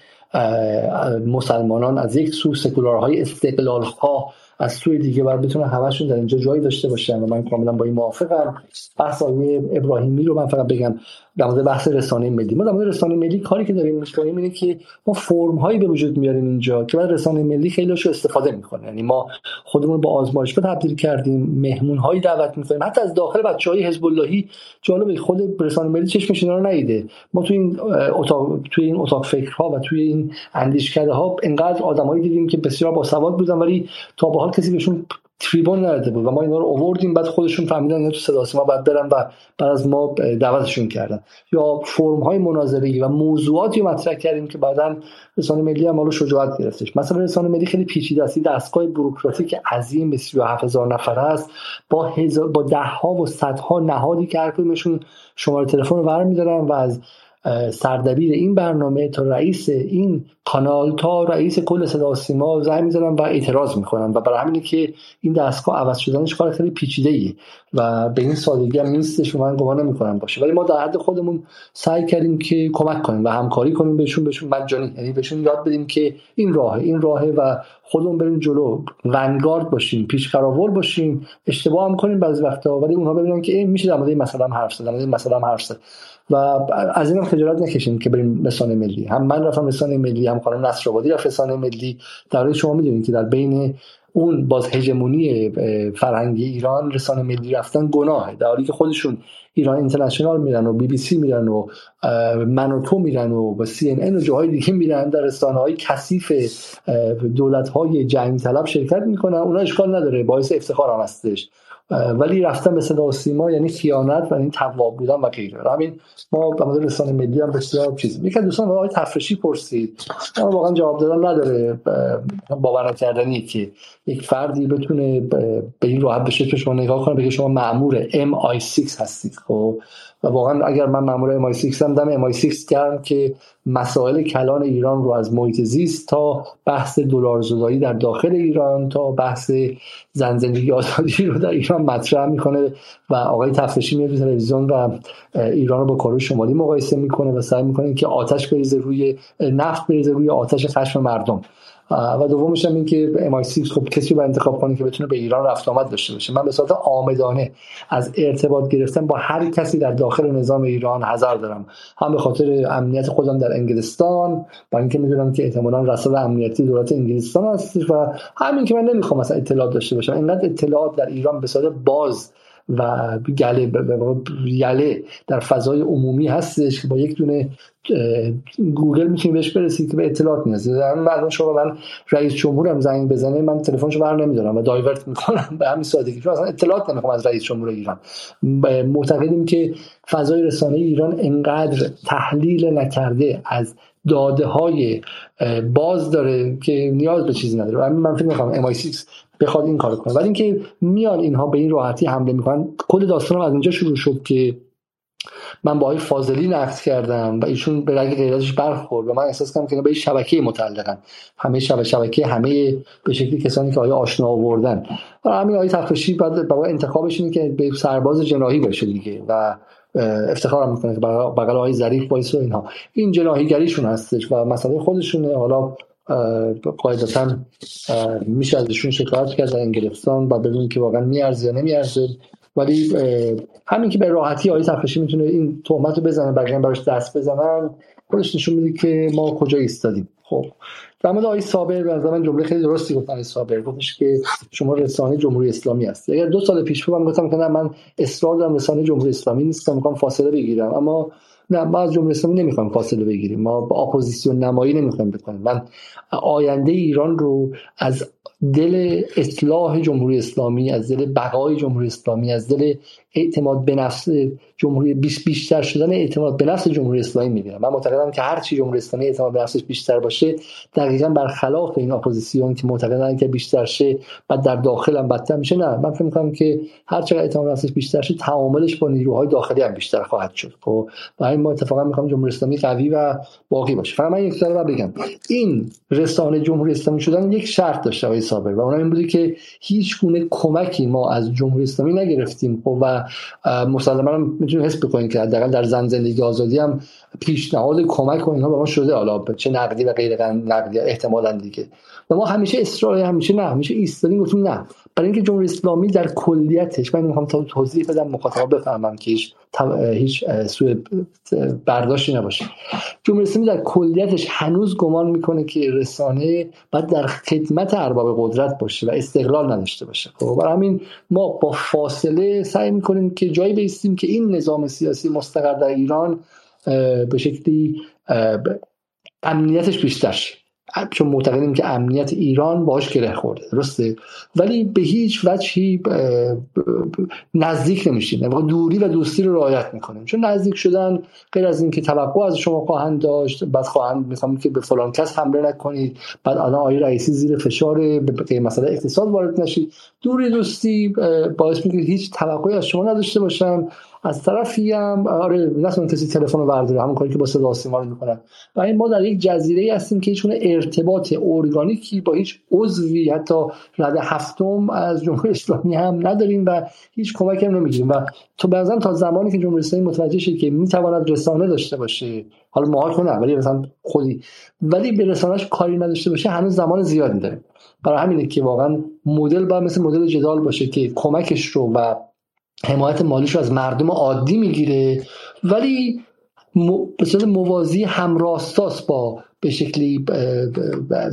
مسلمانان از یک سو سکولارهای استقلال خواه از سوی دیگه باید بتونن همشون در اینجا جایی داشته باشن و من کاملا با این موافقم. بحث آقای ابراهیمی رو من فقط بگم در مورد بحث رسانه ملی. ما در مورد رسانه ملی کاری که داریم می‌کنیم اینه که ما فرم هایی به وجود میاریم اینجا که بعد رسانه ملی خیلی رو استفاده می‌کنه یعنی ما خودمون با آزمایشگاه تبدیل کردیم مهمون هایی دعوت می‌کنیم. حتی از داخل بچه های حزب اللهی جالب خود رسانه ملی چشمش اینا رو ندیده. ما تو این اتاق توی این اتاق فکرها و توی این اندیشکده ها انقدر آدمایی دیدیم که بسیار باسواد بودن ولی تا به حال کسی بهشون تریبون نداده بود و ما اینا رو آوردیم بعد خودشون فهمیدن اینا تو صدا ما بعد برن و بعد از ما دعوتشون کردن. یا فرم های مناظره و موضوعاتی مطرح کردیم که بعدا رسانه ملی هم رو شجاعت گرفتش. مثلا رسانه ملی خیلی پیچیده است. دستگاه بوروکراتیک عظیم به 37000 نفر است با با ده ها و صدها نهادی که هر کدومشون شماره تلفن رو برمی‌دارن و از سردبیر این برنامه تا رئیس این کانال تا رئیس کل صدا سیما زنگ می‌زنن و اعتراض می‌کنن. و برای همینه که این دستگاه عوض شدنش کار خیلی پیچیده ایه و به این سادگی هم نیستش من گمان نمی‌کنم باشه. ولی ما در حد خودمون سعی کردیم که کمک کنیم و همکاری کنیم بهشون بهشون مجانی یعنی بهشون یاد بدیم که این راه این راهه و خودمون بریم جلو. ونگارد باشیم پیش قراول باشیم اشتباه هم کنیم بعضی وقتا. ولی اونها ببینن که این میشه در مورد این مثلا حرف زد مثلا حرف زد. و از اینم خجالت نکشیم که بریم رسانه ملی. هم من رفتم رسانه ملی هم خانم نصرآبادی رفت رسانه ملی. در شما می‌دونید که در بین اون باز هژمونی فرهنگی ایران رسانه ملی رفتن گناهه. در حالی که خودشون ایران اینترنشنال میرن و بی بی سی میرن و من و تو میرن و سی ان و جاهای دیگه میرن در رسانه های کثیف دولت های جنگ طلب شرکت می‌کنن. اونا اشکال نداره باعث افتخار هم هستش. ولی رفتن به صدا و سیما یعنی خیانت و این تواب بودن و غیره. همین ما به مورد رسانه ملی هم بسیار چیز یکی دوستان آقای تفرشی پرسید. اما واقعا جواب دادن نداره. باور کردنی که یک فردی بتونه به این راحت بشه شما نگاه کنه بگه شما مأمور MI6 هستید. خب و واقعا اگر من مأمور MI6 هم دم MI6 کردم که مسائل کلان ایران رو از محیط زیست تا بحث دلار زدایی در داخل ایران تا بحث زن زندگی آزادی رو در ایران مطرح می‌کنه و آقای تفرشی میاد تلویزیون و ایران رو با کره شمالی مقایسه می‌کنه و سعی می‌کنه که آتش بریزه روی نفت بریزه روی آتش خشم مردم. و دومش هم این که MI6 خب کسی رو انتخاب کنه که بتونه به ایران رفت آمد داشته باشه. من به صورت آمدانه از ارتباط گرفتن با هر کسی در داخل نظام ایران حذر دارم. هم به خاطر امنیت خودم در انگلستان با اینکه می‌دونم که احتمالاً رسال امنیتی دولت انگلستان هست و همین که من نمی‌خوام مثلا اطلاعات داشته باشم. اینقدر اطلاعات در ایران به صورت باز و گله گله در فضای عمومی هستش که با یک دونه گوگل می‌تونی بهش برسید که به اطلاعات می‌رسید بعد شما من رئیس جمهورم زنگ بزنه من تلفنشو بر نمیدارم و دایورت می‌کنم. به همین سادگی. چون اصلا اطلاعات نمی‌خوام از رئیس جمهور ایران. معتقدیم که فضای رسانه ایران انقدر تحلیل نکرده از داده های باز داره که نیاز به چیزی نداره. من فکر می‌کنم MI6 بخواد این کارو کنه. ولی اینکه میان اینها به این راحتی حمله می‌کنن کل داستان از اینجا شروع شد که من با آقای فاضلی نقد کردم و ایشون به رنگ غیرتش برخورد و من احساس کردم که به شبکه متعلقن. همه شبکه شبکه همه به شکلی کسانی که آیا آشنا آوردن. و همین آقای تخفشی بعد با انتخابش اینه که به سرباز جناحی بشه دیگه و افتخار می‌کنه که بغل آقای ظریف وایس و اینها. این جناحیگریشون هستش و مسئله خودشونه. حالا قاعدتا میشه ازشون شکایت کرد در انگلستان و ببینیم که واقعا میارزه یا نمیارزه. ولی همین که به راحتی آقای تفرشی می‌تونه این تهمت رو بزنه بقیه براش دست بزنن خودش نشون میده که ما کجا ایستادیم. خب در مورد آقای صابر به من جمله خیلی درستی گفت آقای صابر. گفتش که شما رسانه جمهوری اسلامی هست اگر دو سال پیش من گفتم که من اصرار دارم رسانه جمهوری اسلامی نیستم می‌خوام فاصله بگیرم. اما نه ما از جمهوری اسلامی نمی‌خوایم فاصله بگیریم. ما با اپوزیسیون نمایی نمی‌خوایم بکنیم. من آینده ایران رو از دل اصلاح جمهوری اسلامی از دل بقای جمهوری اسلامی از دل اعتماد به نفس جمهوری بیشتر شدن اعتماد به نفس جمهوری اسلامی می‌بینم. من معتقدم که هر چی جمهوری اسلامی اعتماد به نفسش بیشتر باشه دقیقا برخلاف این اپوزیسیون که معتقدن که بیشتر شه بعد در داخل هم بدتر میشه نه. من فکر می‌کنم که هر چقدر اعتماد به نفسش بیشتر شه تعاملش با نیروهای داخلی هم بیشتر خواهد شد. خب و این ما اتفاقا می‌خوام جمهوری اسلامی قوی و باقی باشه. فقط من یک بگم. این رسانه جمهوری اسلامی شدن یک شرط داشته صابر و اونم این بودی که هیچ گونه کمکی ما از جمهوری اسلامی نگرفتیم. خب و مسلما می‌تونیم حس بکنید که حداقل در زن زندگی آزادی هم پیشنهاد کمک و اینها به ما شده. حالا چه نقدی و غیر نقدی احتمالا دیگه. و ما همیشه اصرار همیشه نه همیشه ایستادیم گفتیم نه. برای اینکه جمهوری اسلامی در کلیتش من می‌خوام تا توضیح بدم مخاطبا بفهمم که هیچ هیچ سوء برداشتی نباشه. جمهوری اسلامی در کلیتش هنوز گمان می‌کنه که رسانه باید در خدمت ارباب قدرت باشه و استقلال نداشته باشه. خب برای همین ما با فاصله سعی می‌کنیم که جایی بیستیم که این نظام سیاسی مستقر در ایران به شکلی امنیتش بیشتر چون معتقدیم که امنیت ایران باش گره خورده درسته؟ ولی به هیچ وجهی نزدیک نمیشیم یعنی دوری و دوستی رو رعایت می‌کنیم. چون نزدیک شدن غیر از اینکه توقع از شما خواهند داشت بعد خواهند می‌خوام که به فلان کس حمله نکنید بعد الان آقای رئیسی زیر فشار به مثلا اقتصاد وارد نشید. دوری دوستی باعث میشه هیچ توقعی از شما نداشته باشن. از طرفی هم آره نتونه کسی تلفن رو برداره همون کاری که با صدا سیما رو می‌کنن. و این ما در یک جزیره هستیم که هیچ ارتباط ارگانیکی با هیچ عضوی حتی رد هفتم از جمهوری اسلامی هم نداریم و هیچ کمک هم نمی‌گیریم. و تو بعضا تا زمانی که جمهوری اسلامی متوجه شد که می‌تواند رسانه داشته باشه حالا ما نه ولی مثلا خودی ولی به رسانهش کاری نداشته باشه هنوز زمان زیادی داره. برای همینه که واقعا مدل با مثل مدل جدال باشه که کمکش رو و حمایت مالیش رو از مردم عادی می‌گیره. ولی به صورت موازی همراستاست با به شکلی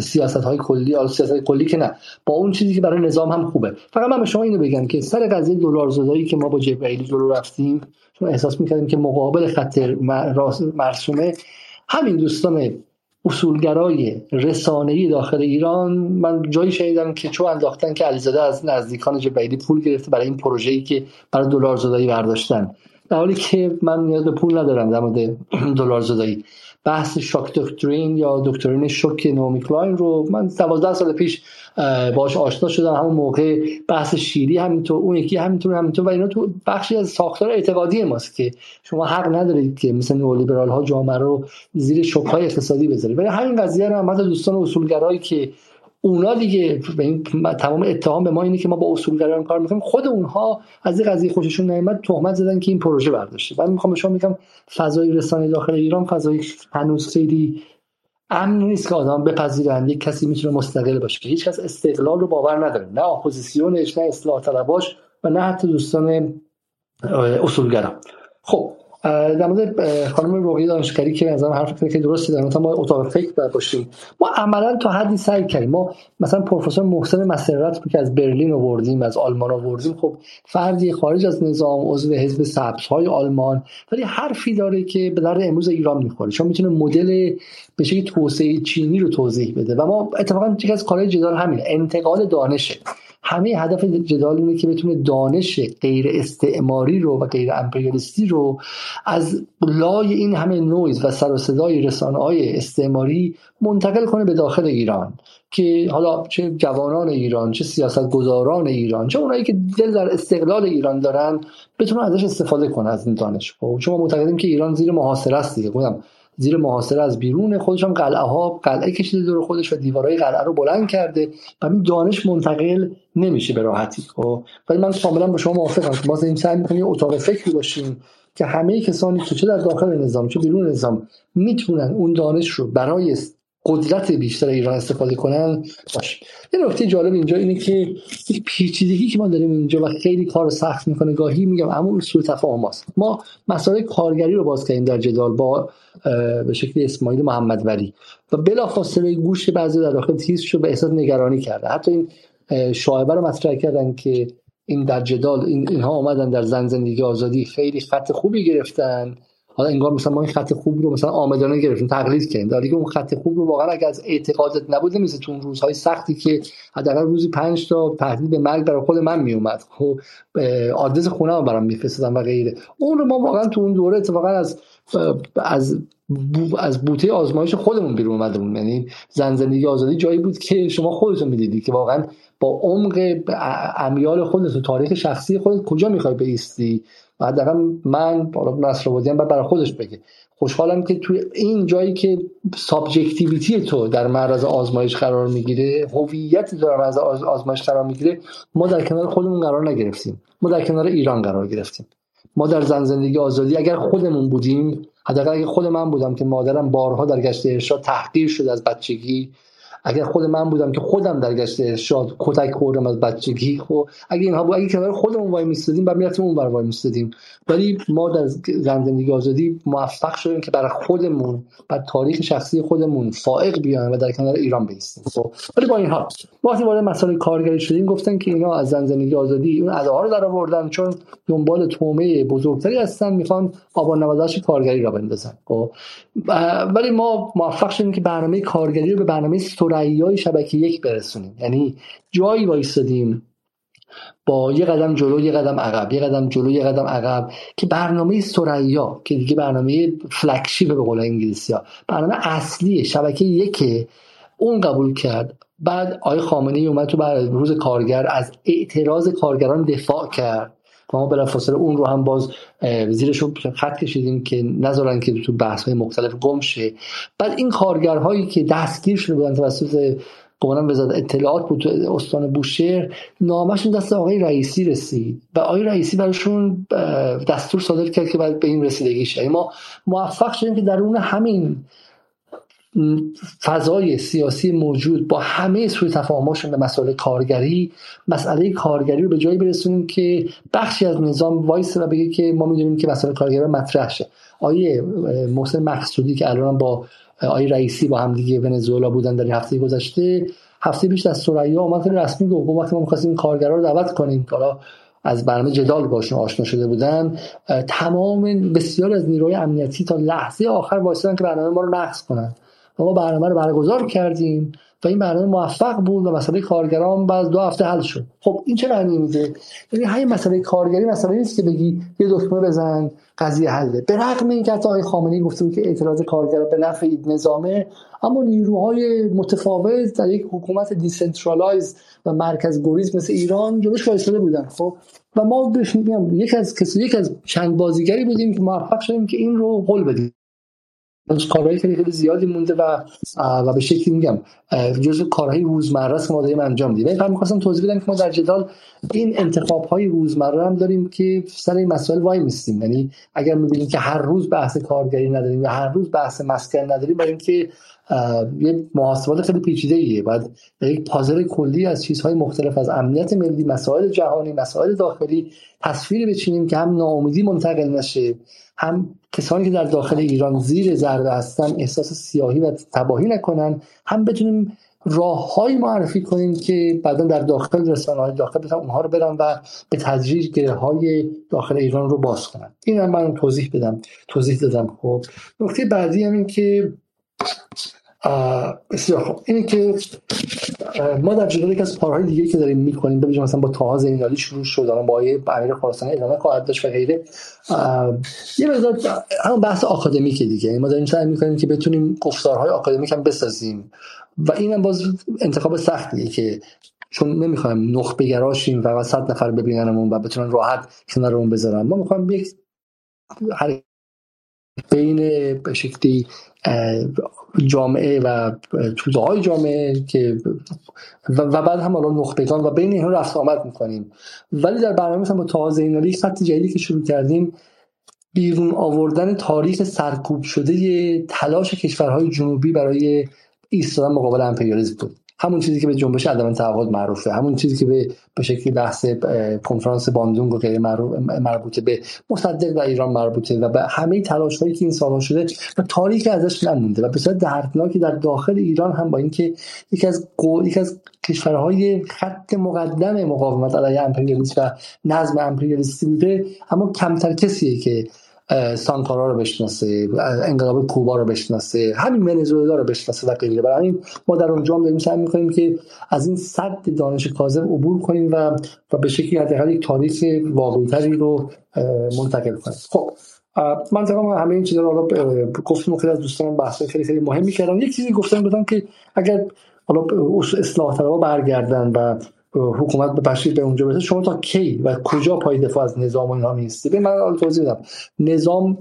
سیاست های کلی یا سیاست های کلی که نه با اون چیزی که برای نظام هم خوبه. فقط من به شما اینو بگم که سر قضیه دلار زدایی که ما با جبرئیل جلو رفتیم چون احساس می‌کردیم که مقابل خط مرسومه همین دوستان اصولگرای رسانه‌ای داخل ایران من جایی شنیدم که چون انداختن که علیزاده از نزدیکان جبرئیلی پول گرفته برای این پروژه‌ای که برای دلار زدایی برداشتن. در حالی که من نیاز به پول ندارم در مورد [clears throat] دلار زدایی بحث شاک دکترین یا دکترین شوک نومی کلاین رو من 12 سال پیش باش آشنا شدم همون موقع بحث شیری همینطور اون یکی همینطور همینطور. و اینا تو بخشی از ساختار اعتقادی ماست که شما حق ندارید که مثل نئولیبرال ها جامعه رو زیر شوک های اقتصادی بذارید. ولی همین قضیه رو هم دوستان اصولگرایی که اونا دیگه تمام اتهام به ما اینه که ما با اصولگرایان کار می‌کنیم خود اونها از این قضیه خوششون نیامد تهمت زدن که این پروژه برداشته. بعد می‌خوام به شما میگم فضای رسانه داخل ایران فضای هنوز خیلی امن نیست که آدم بپذیرن یک کسی می‌تونه مستقل باشه. که هیچ کس استقلال رو باور نداره. نه اپوزیسیونش نه اصلاح طلباش و نه حتی دوستان اصولگرا. خب در مورد خانم رقیه دانشگری که از حرف فکر درستی در ما اتاق فکر باشیم. ما عملا تا حدی سعی کردیم. ما مثلا پروفسور محسن مسرت که از برلین آوردیم از آلمان آوردیم خب فردی خارج از نظام عضو حزب سبزهای آلمان ولی حرفی داره که به در امروز ایران می‌خوره. چون می‌تونه مدل به توسعه چینی رو توضیح بده. و ما اتفاقا یکی از کارهای جدال همینه. انتقال دانشه. همه هدف جدال اینه که بتونه دانش غیر استعماری رو و غیر امپریالیستی رو از لای این همه نویز و سر و صدای رسانه های استعماری منتقل کنه به داخل ایران که حالا چه جوانان ایران چه سیاستگزاران ایران چه اونایی که دل در استقلال ایران دارن بتونن ازش استفاده کنن از این دانش خب چون ما معتقدیم که ایران زیر محاصره است دیگه. گفتم زیر محاصره از بیرون خودش هم قلعه ها قلعه کشیده دور خودش و دیوارهای قلعه رو بلند کرده و این دانش منتقل نمیشه به راحتی خب؟ ولی من کاملا با شما موافقم که ما این سعی می‌کنیم اتاق فکری باشیم که همه کسانی که چه در داخل نظام چه بیرون نظام می‌تونن اون دانش رو برای قدرت بیشتر ایران استفاده کنن باشه یه نکته جالب اینجا اینه که یک پیچیدگی که ما داریم اینجا و خیلی کار سخت می‌کنه گاهی میگم اما سوء تفاهم است ما مسائل کارگری رو باز کردیم در جدال با به شکل اسماعیل محمد ولی و بلافاصله گوش بعضی در داخل تیز شد به احساس نگرانی کرده حتی این شایبه رو مطرح کردن که این در جدال این اینها آمدن در زن زندگی آزادی خیلی خط خوبی گرفتن. حالا انگار مثلا ما این خط خوب رو مثلا آمدانه گرفتیم تقلید کردیم. در اون خط خوب رو واقعا اگه از اعتقادت نبود نمیشه تو اون روزهای سختی که حداقل روزی 5 تا تهدید به مرگ برای خود من میومد. خب آدرس خونه رو برام میفرستادن و غیره. اون رو ما واقعا تو اون دوره اتفاقا از از از بوته آزمایش خودمون بیرون اومدیم یعنی زن زندگی آزادی جایی بود که شما خودتون می‌دیدید که واقعا با عمق امیال خودت و تاریخ شخصی خودت کجا می‌خوای بیستی و حداقل من نصر هم برای خودش بگه. خوشحالم که توی این جایی که سابجکتیویتی تو در معرض آزمایش قرار می‌گیره هویت در معرض آزمایش قرار می‌گیره ما در کنار خودمون قرار نگرفتیم. ما در کنار ایران قرار گرفتیم. ما در زن زندگی آزادی اگر خودمون بودیم حداقل اگر خود من بودم که مادرم بارها در گشت ارشاد تحقیر شد از بچگی اگر خود من بودم که خودم در گشت ارشاد کتک خوردم از بچگی خب اگه اینها بود اگه کنار خودمون وای میستادیم بعد می‌رفتیم اون بر وای میستادیم. ولی ما در زندگی آزادی موفق شدیم که برای خودمون بر تاریخ شخصی خودمون فائق بیایم و در کنار ایران بیستیم. خب ولی با این حال وقتی وارد مسائل کارگری شدیم گفتن که اینا از زندگی آزادی اون ادعا رو در آوردن چون دنبال تومه بزرگتری هستن می‌خوان آبان نوازش کارگری را بندازن. خب ولی ما موفق شدیم که برنامه کارگری رو به برنامه ثریا شبکه یک برسونیم. یعنی جایی وایستادیم با یه قدم جلو یه قدم عقب یه قدم جلو یه قدم عقب که برنامه سریا که دیگه برنامه فلکشیپ به قول انگلیسی ها برنامه اصلی شبکه یک اون قبول کرد. بعد آقای خامنه ای اومد تو بعد روز کارگر از اعتراض کارگران دفاع کرد. و ما بلافاصله اون رو هم باز زیرش خط کشیدیم که نذارن که تو بحث های مختلف گم شه. بعد این کارگرهایی که دستگیر شده بودن توسط قمانم وزارت اطلاعات بود استان بوشهر نامشون دست آقای رئیسی رسید. و آقای رئیسی براشون دستور صادر کرد که باید به این رسیدگی شه. یعنی ما موفق شدیم که در اون همین فضای سیاسی موجود با همه سوی تفاهماشون به مسئله کارگری مسئله کارگری رو به جایی برسونیم که بخشی از نظام وایس و بگه که ما می‌دونیم که مسئله کارگری مطرح شه. آیه محسن مقصودی که الان با آیه رئیسی با همدیگه ونزوئلا بودن در هفته گذشته هفته پیش از سریا اومد رسمی گفت وقتی ما می‌خواستیم کارگرا رو دعوت کنیم حالا از برنامه جدال باشون آشنا شده بودن. تمام بسیار از نیروی امنیتی تا لحظه آخر وایسادن که برنامه ما رو نقض کنن. و ما برنامه رو برگزار کردیم و این برنامه موفق بود و مسئله کارگران بعد دو هفته حل شد. خب این چه معنی میده؟ یعنی همین مسئله کارگری مسئله نیست که بگی یه دکمه بزن قضیه حله به رغم اینکه حتی آقای خامنه‌ای گفته بود که اعتراض کارگر به نفع نظامه اما نیروهای متفاوت در یک حکومت decentralized و مرکز گریز مثل ایران جلوش وایساده بودن. خب و ما یک از کسی یک از چند بازیگری بودیم که موفق شدیم که این رو قول بدیم. کارهایی خیلی خیلی زیادی مونده و و به شکلی میگم جزو کارهای روزمره است که ما داریم انجام میدیم. من می‌خواستم توضیح بدم که ما در جدال این انتخاب های روزمره هم داریم که سر این مسائل وای میستیم یعنی اگر می‌بینیم که هر روز بحث کارگری نداریم و هر روز بحث مسکن نداریم برای اینکه یه محاسبات خیلی پیچیده ایه بعد یک پازل کلی از چیزهای مختلف از امنیت ملی مسائل جهانی مسائل داخلی تصویری بچینیم که هم ناامیدی منتقل نشه هم کسانی که در داخل ایران زیر ضربه هستن احساس سیاهی و تباهی نکنن هم بتونیم راههایی معرفی کنیم که بعدا در داخل رسانه های داخل بتونن اونها رو برن و به تدریج گره های داخل ایران رو باز کنن. این هم من توضیح بدم. توضیح دادم. خب نکته بعدی هم این که بسیار خوب. اینه که ما در جلوی یک از کارهای دیگه که داریم می‌کنیم ببینیم مثلا با تاها زینالی شروع شد با آیه امیر خراسانی ادامه خواهد داشت و غیره. یه مقدار همون بحث آکادمیک دیگه. یعنی ما داریم سعی می‌کنیم که بتونیم گفتارهای آکادمیک هم بسازیم. و اینم باز انتخاب سختیه که چون نمی‌خوایم نخبه گراشیم و صد نفر ببیننمون و بتونن راحت کنارمون بذارن. ما می‌خوایم یک بین به شکلی جامعه و توده های جامعه که و بعد هم حالا نخبگان و بین اینها رفت آمد می‌کنیم. ولی در برنامه با تازه اینالی خط جدیدی که شروع کردیم بیرون آوردن تاریخ سرکوب شده تلاش کشورهای جنوبی برای ایستادن مقابل امپریالیسم. بود همون چیزی که به جنبش عدم تعهد معروفه همون چیزی که به به شکلی بحث کنفرانس باندونگ و غیر مربوطه به مصدق و ایران مربوطه و به همه تلاش هایی که این سالها شده و تاریخ ازش نمونده و بسیار دردناکی در داخل ایران هم با اینکه یکی از یکی از کشورهای خط مقدم مقاومت علیه امپریالیسم و نظم امپریالیستی بوده اما کمتر کسیه که سانکارا رو بشناسه انقلاب کوبا رو بشناسه همین ونزوئلا رو بشناسه و غیره برای همین ما در اونجا هم داریم سعی می‌کنیم که از این صد دانش کاذب عبور کنیم و و به شکلی حداقل یک تاریخ واقعیتری رو منتقل کنیم. خب من تمام همه این چیزا رو گفتم خیلی از دوستان بحث خیلی خیلی مهمی کردم یک چیزی گفتم بودم که اگر حالا اصلاح طلبها برگردن و حکومت به پشیر به اونجا برسه شما تا کی و کجا پای دفاع از نظام و اینها میستی به من توضیح بدم نظام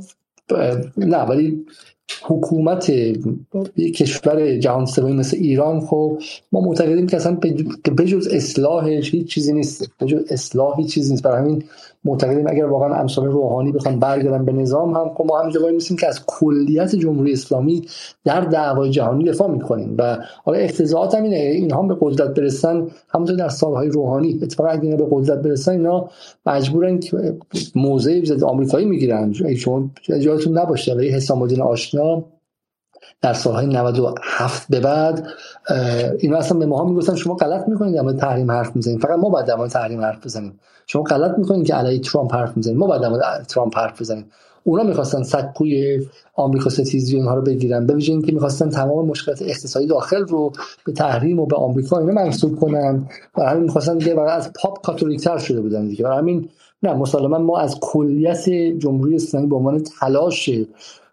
نه ولی حکومت یک کشور جهان سومی مثل ایران خب ما معتقدیم که اصلا به جز اصلاحش هیچ چیزی نیست. به جز اصلاحی چیزی نیست. برای همین معتقدیم اگر واقعا امثال روحانی بخوان برگردن به نظام هم خب ما همینجا وای میسیم که از کلیت جمهوری اسلامی در دعوای جهانی دفاع می‌کنیم. و حالا اقتضاعات هم اینه اینها به قدرت برسن همونطور در سالهای روحانی. اتفاقا اگه به قدرت برسن اینا مجبورن که موضع ضد آمریکایی می‌گیرن. شما جایتون نباشه. حسام الدین آشنا در سالهای 97 به بعد اینا اصلا به ما می‌گفتن شما غلط می‌کنید در مورد تحریم حرف می‌زنید. فقط ما باید در مورد تحریم حرف بزنیم. شما غلط می‌کنید که علیه ترامپ حرف می‌زنید. ما باید در مورد ترامپ حرف بزنیم. اونا می‌خواستن سکوی آمریکا ستیزی اونها رو بگیرن. به ویژه اینکه می‌خواستن تمام مشکلات اقتصادی داخل رو به تحریم و به آمریکا اینا منسوب کنن. و همین می‌خواستن دیگه از پاپ کاتولیک تر شده بودن دیگه. برای همین نه مسلما ما از کلیت جمهوری اسلامی به عنوان تلاش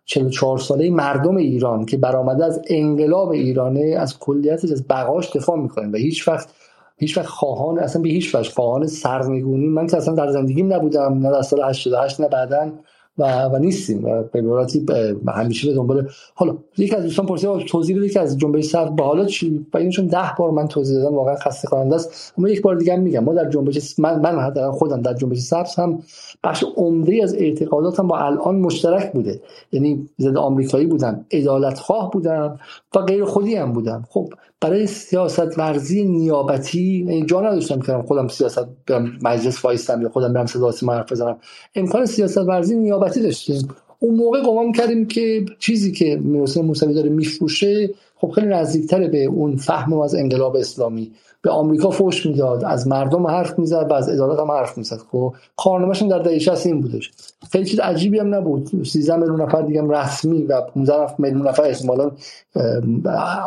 44 ساله مردم ایران که برآمده از انقلاب ایرانه از کلیتش از بقاش دفاع می‌کنیم و هیچ وقت هیچ وقت خواهان اصلا به هیچ وجه خواهان سرنگونی من که اصلا در زندگیم نبودم نه در سال 88 نه بعدن و, و نیستیم و به عبارتی همیشه به دنبال حالا یکی از دوستان پرسید توضیح بده که از جنبش سبز با حالا چی؟ و اینشون ده بار من توضیح دادم واقعا خسته کننده است. اما یک بار دیگه میگم ما در جنبش من من خودم در جنبش سبز هم بخش عمده از اعتقاداتم با الان مشترک بوده. یعنی ضد آمریکایی بودم عدالت خواه بودم و غیر خودی هم بودم. خب برای سیاست ورزی نیابتی یعنی جا نداشتم که خودم سیاست مجلس وایستم یا خودم برم صدا حرف بزنم. امکان سیاست ورزی نیابتی داشتیم. اون موقع گمان کردیم که چیزی که می‌رسه موسوی داره میفروشه خب خیلی نزدیکتره به اون فهم از انقلاب اسلامی. به آمریکا فوش می‌داد از مردم حرف می‌زد و از عدالت هم حرف می‌زد. خب کارنامه‌شون در دهه 60 این بودش. خیلی چیز عجیبی هم نبود. 13 میلیون نفر دیگه هم رسمی و 15 میلیون نفر احتمالاً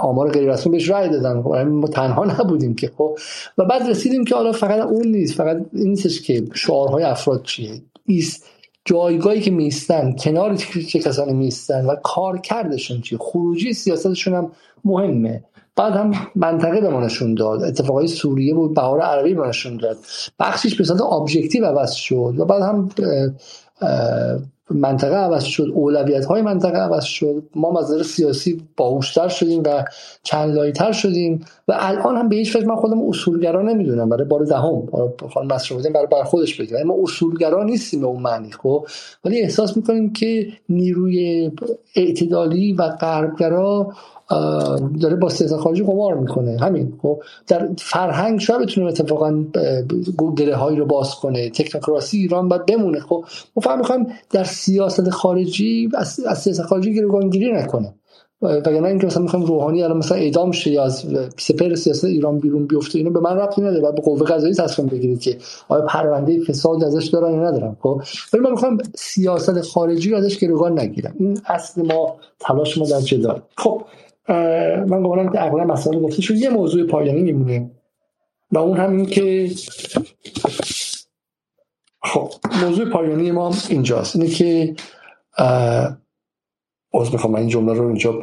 آمار غیر رسمی بهش رای دادن. خب ما تنها نبودیم که. خب و بعد رسیدیم که حالا فقط اون نیست فقط این نیستش که شعارهای افراد چیه. اینست جایگاهی که میستن کنار چه کسانی میستن و کار کردشون چیه. خروجی سیاستشون هم مهمه. بعد هم منطقه به ما نشون داد. اتفاقای سوریه بود بهار عربی به نشون داد. بخشش به صورت objective عوض شد و بعد هم منطقه عوض شد. اولویت های منطقه عوض شد. ما نظر سیاسی باهوشتر شدیم و چند تر شدیم. و الان هم به هیچ وجه من خودم اصولگرا نمی‌دونم. برای بار دهم. خانم مسعودی برای بر خودش بگه. ما اصولگرا نیستیم به اون معنی خب؟ ولی احساس می‌کنیم که نیروی اعتدالی و غربگرا داره با سیاست خارجی قمار می‌کنه. همین خب؟ در فرهنگ شاید بتونه اتفاقا گره هایی رو باز کنه. تکنوکراسی ایران باید بمونه خب؟ ما فهم می‌خوایم در سیاست خارجی از, سیاست خارجی گروگانگیری نکنه. وگرنه اینکه مثلا می‌خوایم روحانی الان مثلا اعدام شه یا از سپر سیاست ایران بیرون بیفته اینو به من ربطی نداره. بعد به قوه قضایی تصمیم بگیرید که آیا پرونده فساد ازش دارن یا ندارن خب؟ ولی ما می‌خوایم سیاست خارجی ازش گروگان نگیرم. این اصل ما تلاش ما در جدال خب من گمانم که اغلب مسائل گفته شد یه موضوع پایانی میمونه. و اون همین که خب موضوع پایانی ما اینجاست. اینه که از می‌خوام این جمله رو اینجا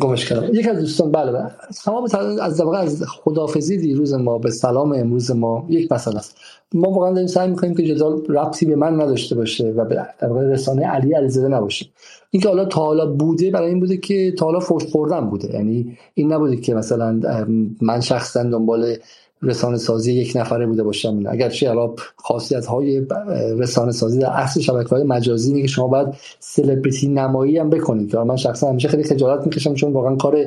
گمش کردم. یک از دوستان بله بله. تمام از واقع از خدافزی دیروز ما به سلام امروز ما یک مسئله است. ما واقعا داریم سعی می‌کنیم که جدال ربطی به من نداشته باشه و به رسانه علی علیزاده نباشه. این که حالا تا حالا بوده برای این بوده که تا حالا فوش خوردن بوده. یعنی این نبوده که مثلا من شخصا دنبال رسانه سازی یک نفره بوده باشم این اگرچه حالا خاصیت های رسانه سازی در اصل شبکه های مجازی اینه که شما باید سلبریتی نمایی هم بکنید. من شخصا همیشه خیلی خجالت می‌کشم چون واقعا کار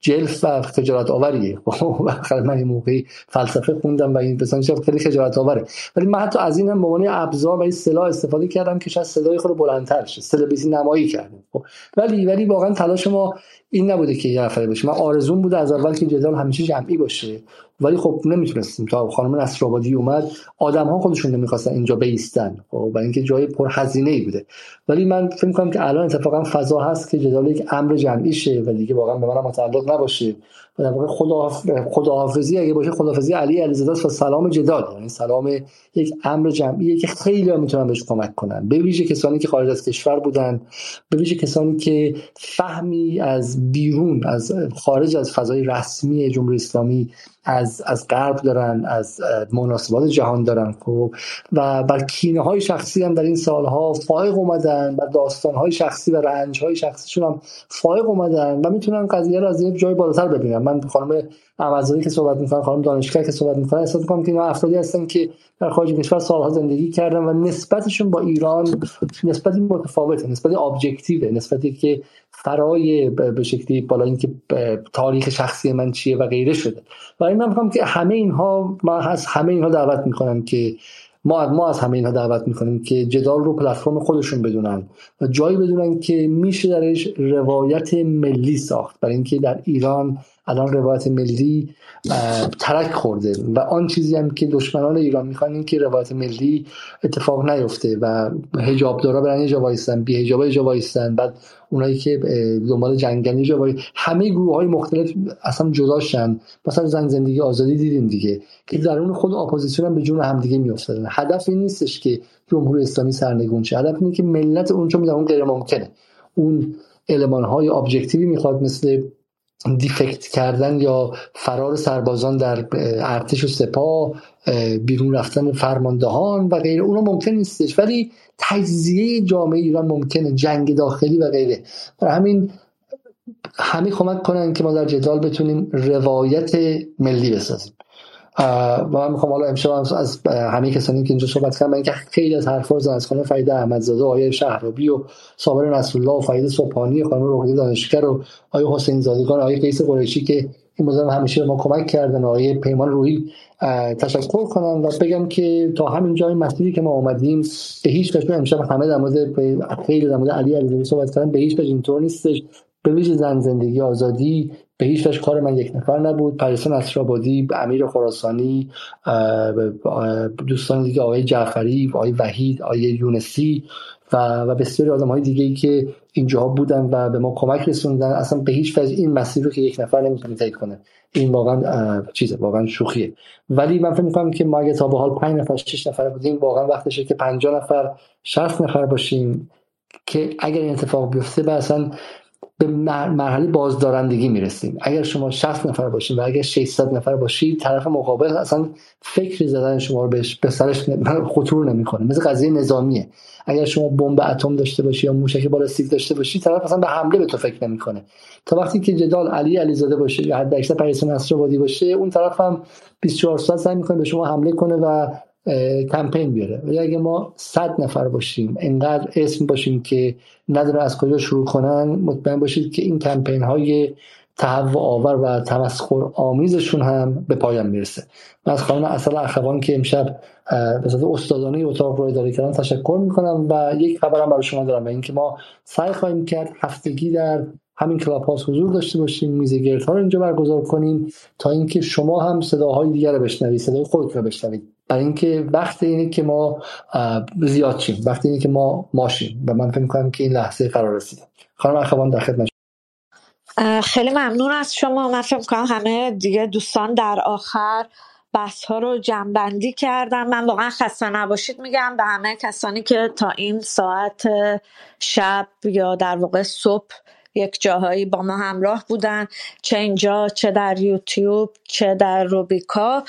جلف و خجالت آوریه. [laughs] من این موقعی فلسفه خوندم و این بسان خیلی خجالت آوره. ولی من حتی از این هم به ابزار و این سلاح استفاده کردم که شاید صدای خود بلندتر شه سلبریتی نمایی کردم. خب، ولی ولی واقعا تلاش ما این نبوده که یه نفره باشه من آرزوم بوده از اول که جدال همیشه جمعی باشه. ولی خب نمی‌تونستیم. تا خانم نصرآبادی اومد آدم ها خودشون نمی‌خواستن اینجا بیستن. خب برای اینکه جای پر هزینه ای بوده. ولی من فکر می‌کنم که الان اتفاقا فضا هست که جدال یک امر جمعی شه و دیگه واقعا به من متعلق نباشه. و در واقع خدا خداحافظی اگه باشه خداحافظی علی علیزاده و سلام جدال. یعنی سلام یک امر جمعیه که خیلی می‌تونن بهش کمک کنن. به ویژه کسانی که خارج از کشور بودن به ویژه کسانی که فهمی از بیرون از خارج از فضای رسمی جمهوری اسلامی از از غرب دارن از مناسبات جهان دارن خب و بر کینه های شخصی هم در این سالها فائق اومدن و داستان های شخصی و رنج های شخصیشون هم فائق اومدن و می‌تونن قضیه رو از یه جای بالاتر ببینن. من خانم امازانی که صحبت می‌کنن خانم دانشگر که صحبت می‌کنن احساس می‌کنم که اینا افرادی هستن که در خارج کشور سالها زندگی کردن و نسبتشون با ایران نسبتی متفاوته نسبتی objective نسبتی که فرای به شکلی بالا اینکه تاریخ شخصی من چیه و غیره شده. و این من میگم که همه اینها ما از همه اینها دعوت می‌کنم که ما ما از همه اینها دعوت می‌کنیم که جدال رو پلتفرم خودشون بدونن و جایی بدونن که میشه درش روایت ملی ساخت. برای اینکه در ایران الان روایت ملی ترک خورده و آن چیزی هم که دشمنان ایران می‌خوان این که روایت ملی اتفاق نیفته و هجاب دارا برن یه جا وایستن بی جا وایستن بعد اونایی که دنبال جنگلی جا همه گروه های مختلف اصلا جداشن. مثلا زن زندگی آزادی دیدیم دیگه که در اون خود اپوزیسیون هم به جون همدیگه میافتادن. هدف این نیستش که جمهوری اسلامی سرنگون شه. هدف اینه که ملت اونجا میدن اون غیر ممکنه اون المان های ابجکتیوی می‌خواد مثل دیفکت کردن یا فرار سربازان در ارتش و سپاه بیرون رفتن فرماندهان و غیره اونو ممکن نیستش. ولی تجزیه جامعه ایران ممکنه جنگ داخلی و غیره. برای همین همه کمک کنن که ما در جدال بتونیم روایت ملی بسازیم. و من می‌خوام حالا امشب از همه کسانی که اینجا صحبت کردن اینکه خیلی از حرفا رو از خانم فرید احمدزاده و آیه شهرابی و صابر نصرالله و فرید صبحانی خانم رقیه دانشگر و آیه حسین زادگان آیه قیس قریشی که این موضوع همیشه ما کمک کردن آیه پیمان روحی تشکر کنم و بگم که تا همین جای مسیری که ما آمدیم به هیچ وجه امشب همه در مورد خیلی در مورد علی علیزاده صحبت کردن به هیچ وجه اینطور نیستش. به ویژه زن زندگی آزادی به هیچ وجه کار من یک نفر نبود. پریسا نصرآبادی امیر خراسانی دوستان دیگه آقای جعفری آقای وحید آقای یونسی و و بسیاری آدم های دیگه ای که اینجاها بودن و به ما کمک رسوندن. اصلا به هیچ وجه این مسیر رو که یک نفر نمی‌تونه طی کنه. این واقعا چیزه واقعا شوخیه. ولی من فکر می‌کنم که ما اگه تا به حال 5 نفر 6 نفر بودیم واقعا وقتشه که 50 نفر 60 نفر باشیم که اگر این اتفاق بیفته به اصلا به مرحله بازدارندگی می‌رسیم. اگر شما 60 نفر باشید و اگر 600 نفر باشید طرف مقابل اصلا فکر زدن شما رو به سرش خطور نمی‌کنه. مثل قضیه نظامیه. اگر شما بمب اتم داشته باشی یا موشک بالستیک داشته باشی طرف اصلا به حمله به تو فکر نمی‌کنه. تا وقتی که جدال علی علیزاده باشه یا حد اکثر پریس نصرآبادی باشه اون طرف هم 24 ساعت سعی می‌کنه به شما حمله کنه و کمپین بیاره. ولی اگه ما صد نفر باشیم انقدر اسم باشیم که نداره از کجا شروع کنن مطمئن باشید که این کمپین های تهوع آور و تمسخر آمیزشون هم به پایان می‌رسه. من از خانم اصل اخوان که امشب به صورت استادانه اتاق رو اداره کردن تشکر می‌کنم و یک خبرم برای شما دارم و اینکه ما سعی خواهیم کرد هفتگی در همین کلاب هاست حضور داشته باشیم میز ها رو اینجا برگزار کنیم تا اینکه شما هم صداهای دیگر رو بشنوید صدای خودت رو بشنوید. برای اینکه وقت اینه که ما زیاد شیم. وقت اینه که ما ماشیم. و من فکر می‌کنم که این لحظه قرار رسیده. خانم اخوان در خدمت خیلی ممنون از شما. من فکر می‌کنم همه دیگه دوستان در آخر بحث ها رو جمعبندی کردم من واقعا خسته نباشید میگم. به همه کسانی که تا این ساعت شب یا در واقع صبح یک جاهایی با ما همراه بودن چه اینجا چه در یوتیوب چه در روبیکا.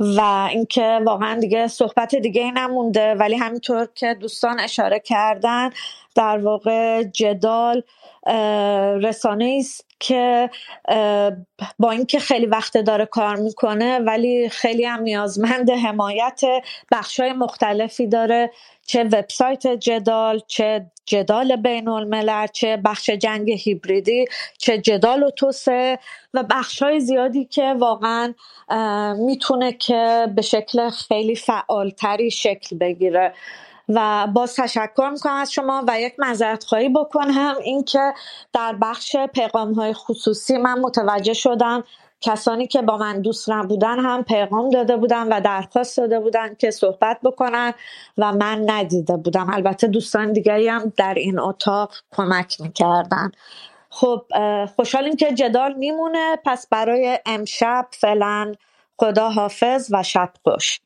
و اینکه واقعا دیگه صحبت دیگه ای نمونده ولی همینطور که دوستان اشاره کردن در واقع جدال رسانه است که با اینکه خیلی وقت داره کار می‌کنه ولی خیلی هم نیازمند حمایت بخشای مختلفی داره چه وبسایت جدال چه جدال بین الملل چه بخش جنگ هیبریدی چه جدال و توسه و بخش های زیادی که واقعا می‌تونه که به شکل خیلی فعالتری شکل بگیره. و باز تشکر می‌کنم از شما و یک معذرت خواهی بکنم اینکه در بخش پیغام های خصوصی من متوجه شدم کسانی که با من دوست نبودن هم پیغام داده بودن و درخواست داده بودن که صحبت بکنن و من ندیده بودم. البته دوستان دیگری هم در این اتاق کمک می‌کردن. خب خوشحالیم که جدال میمونه. پس برای امشب فعلا خدا حافظ و شب خوش.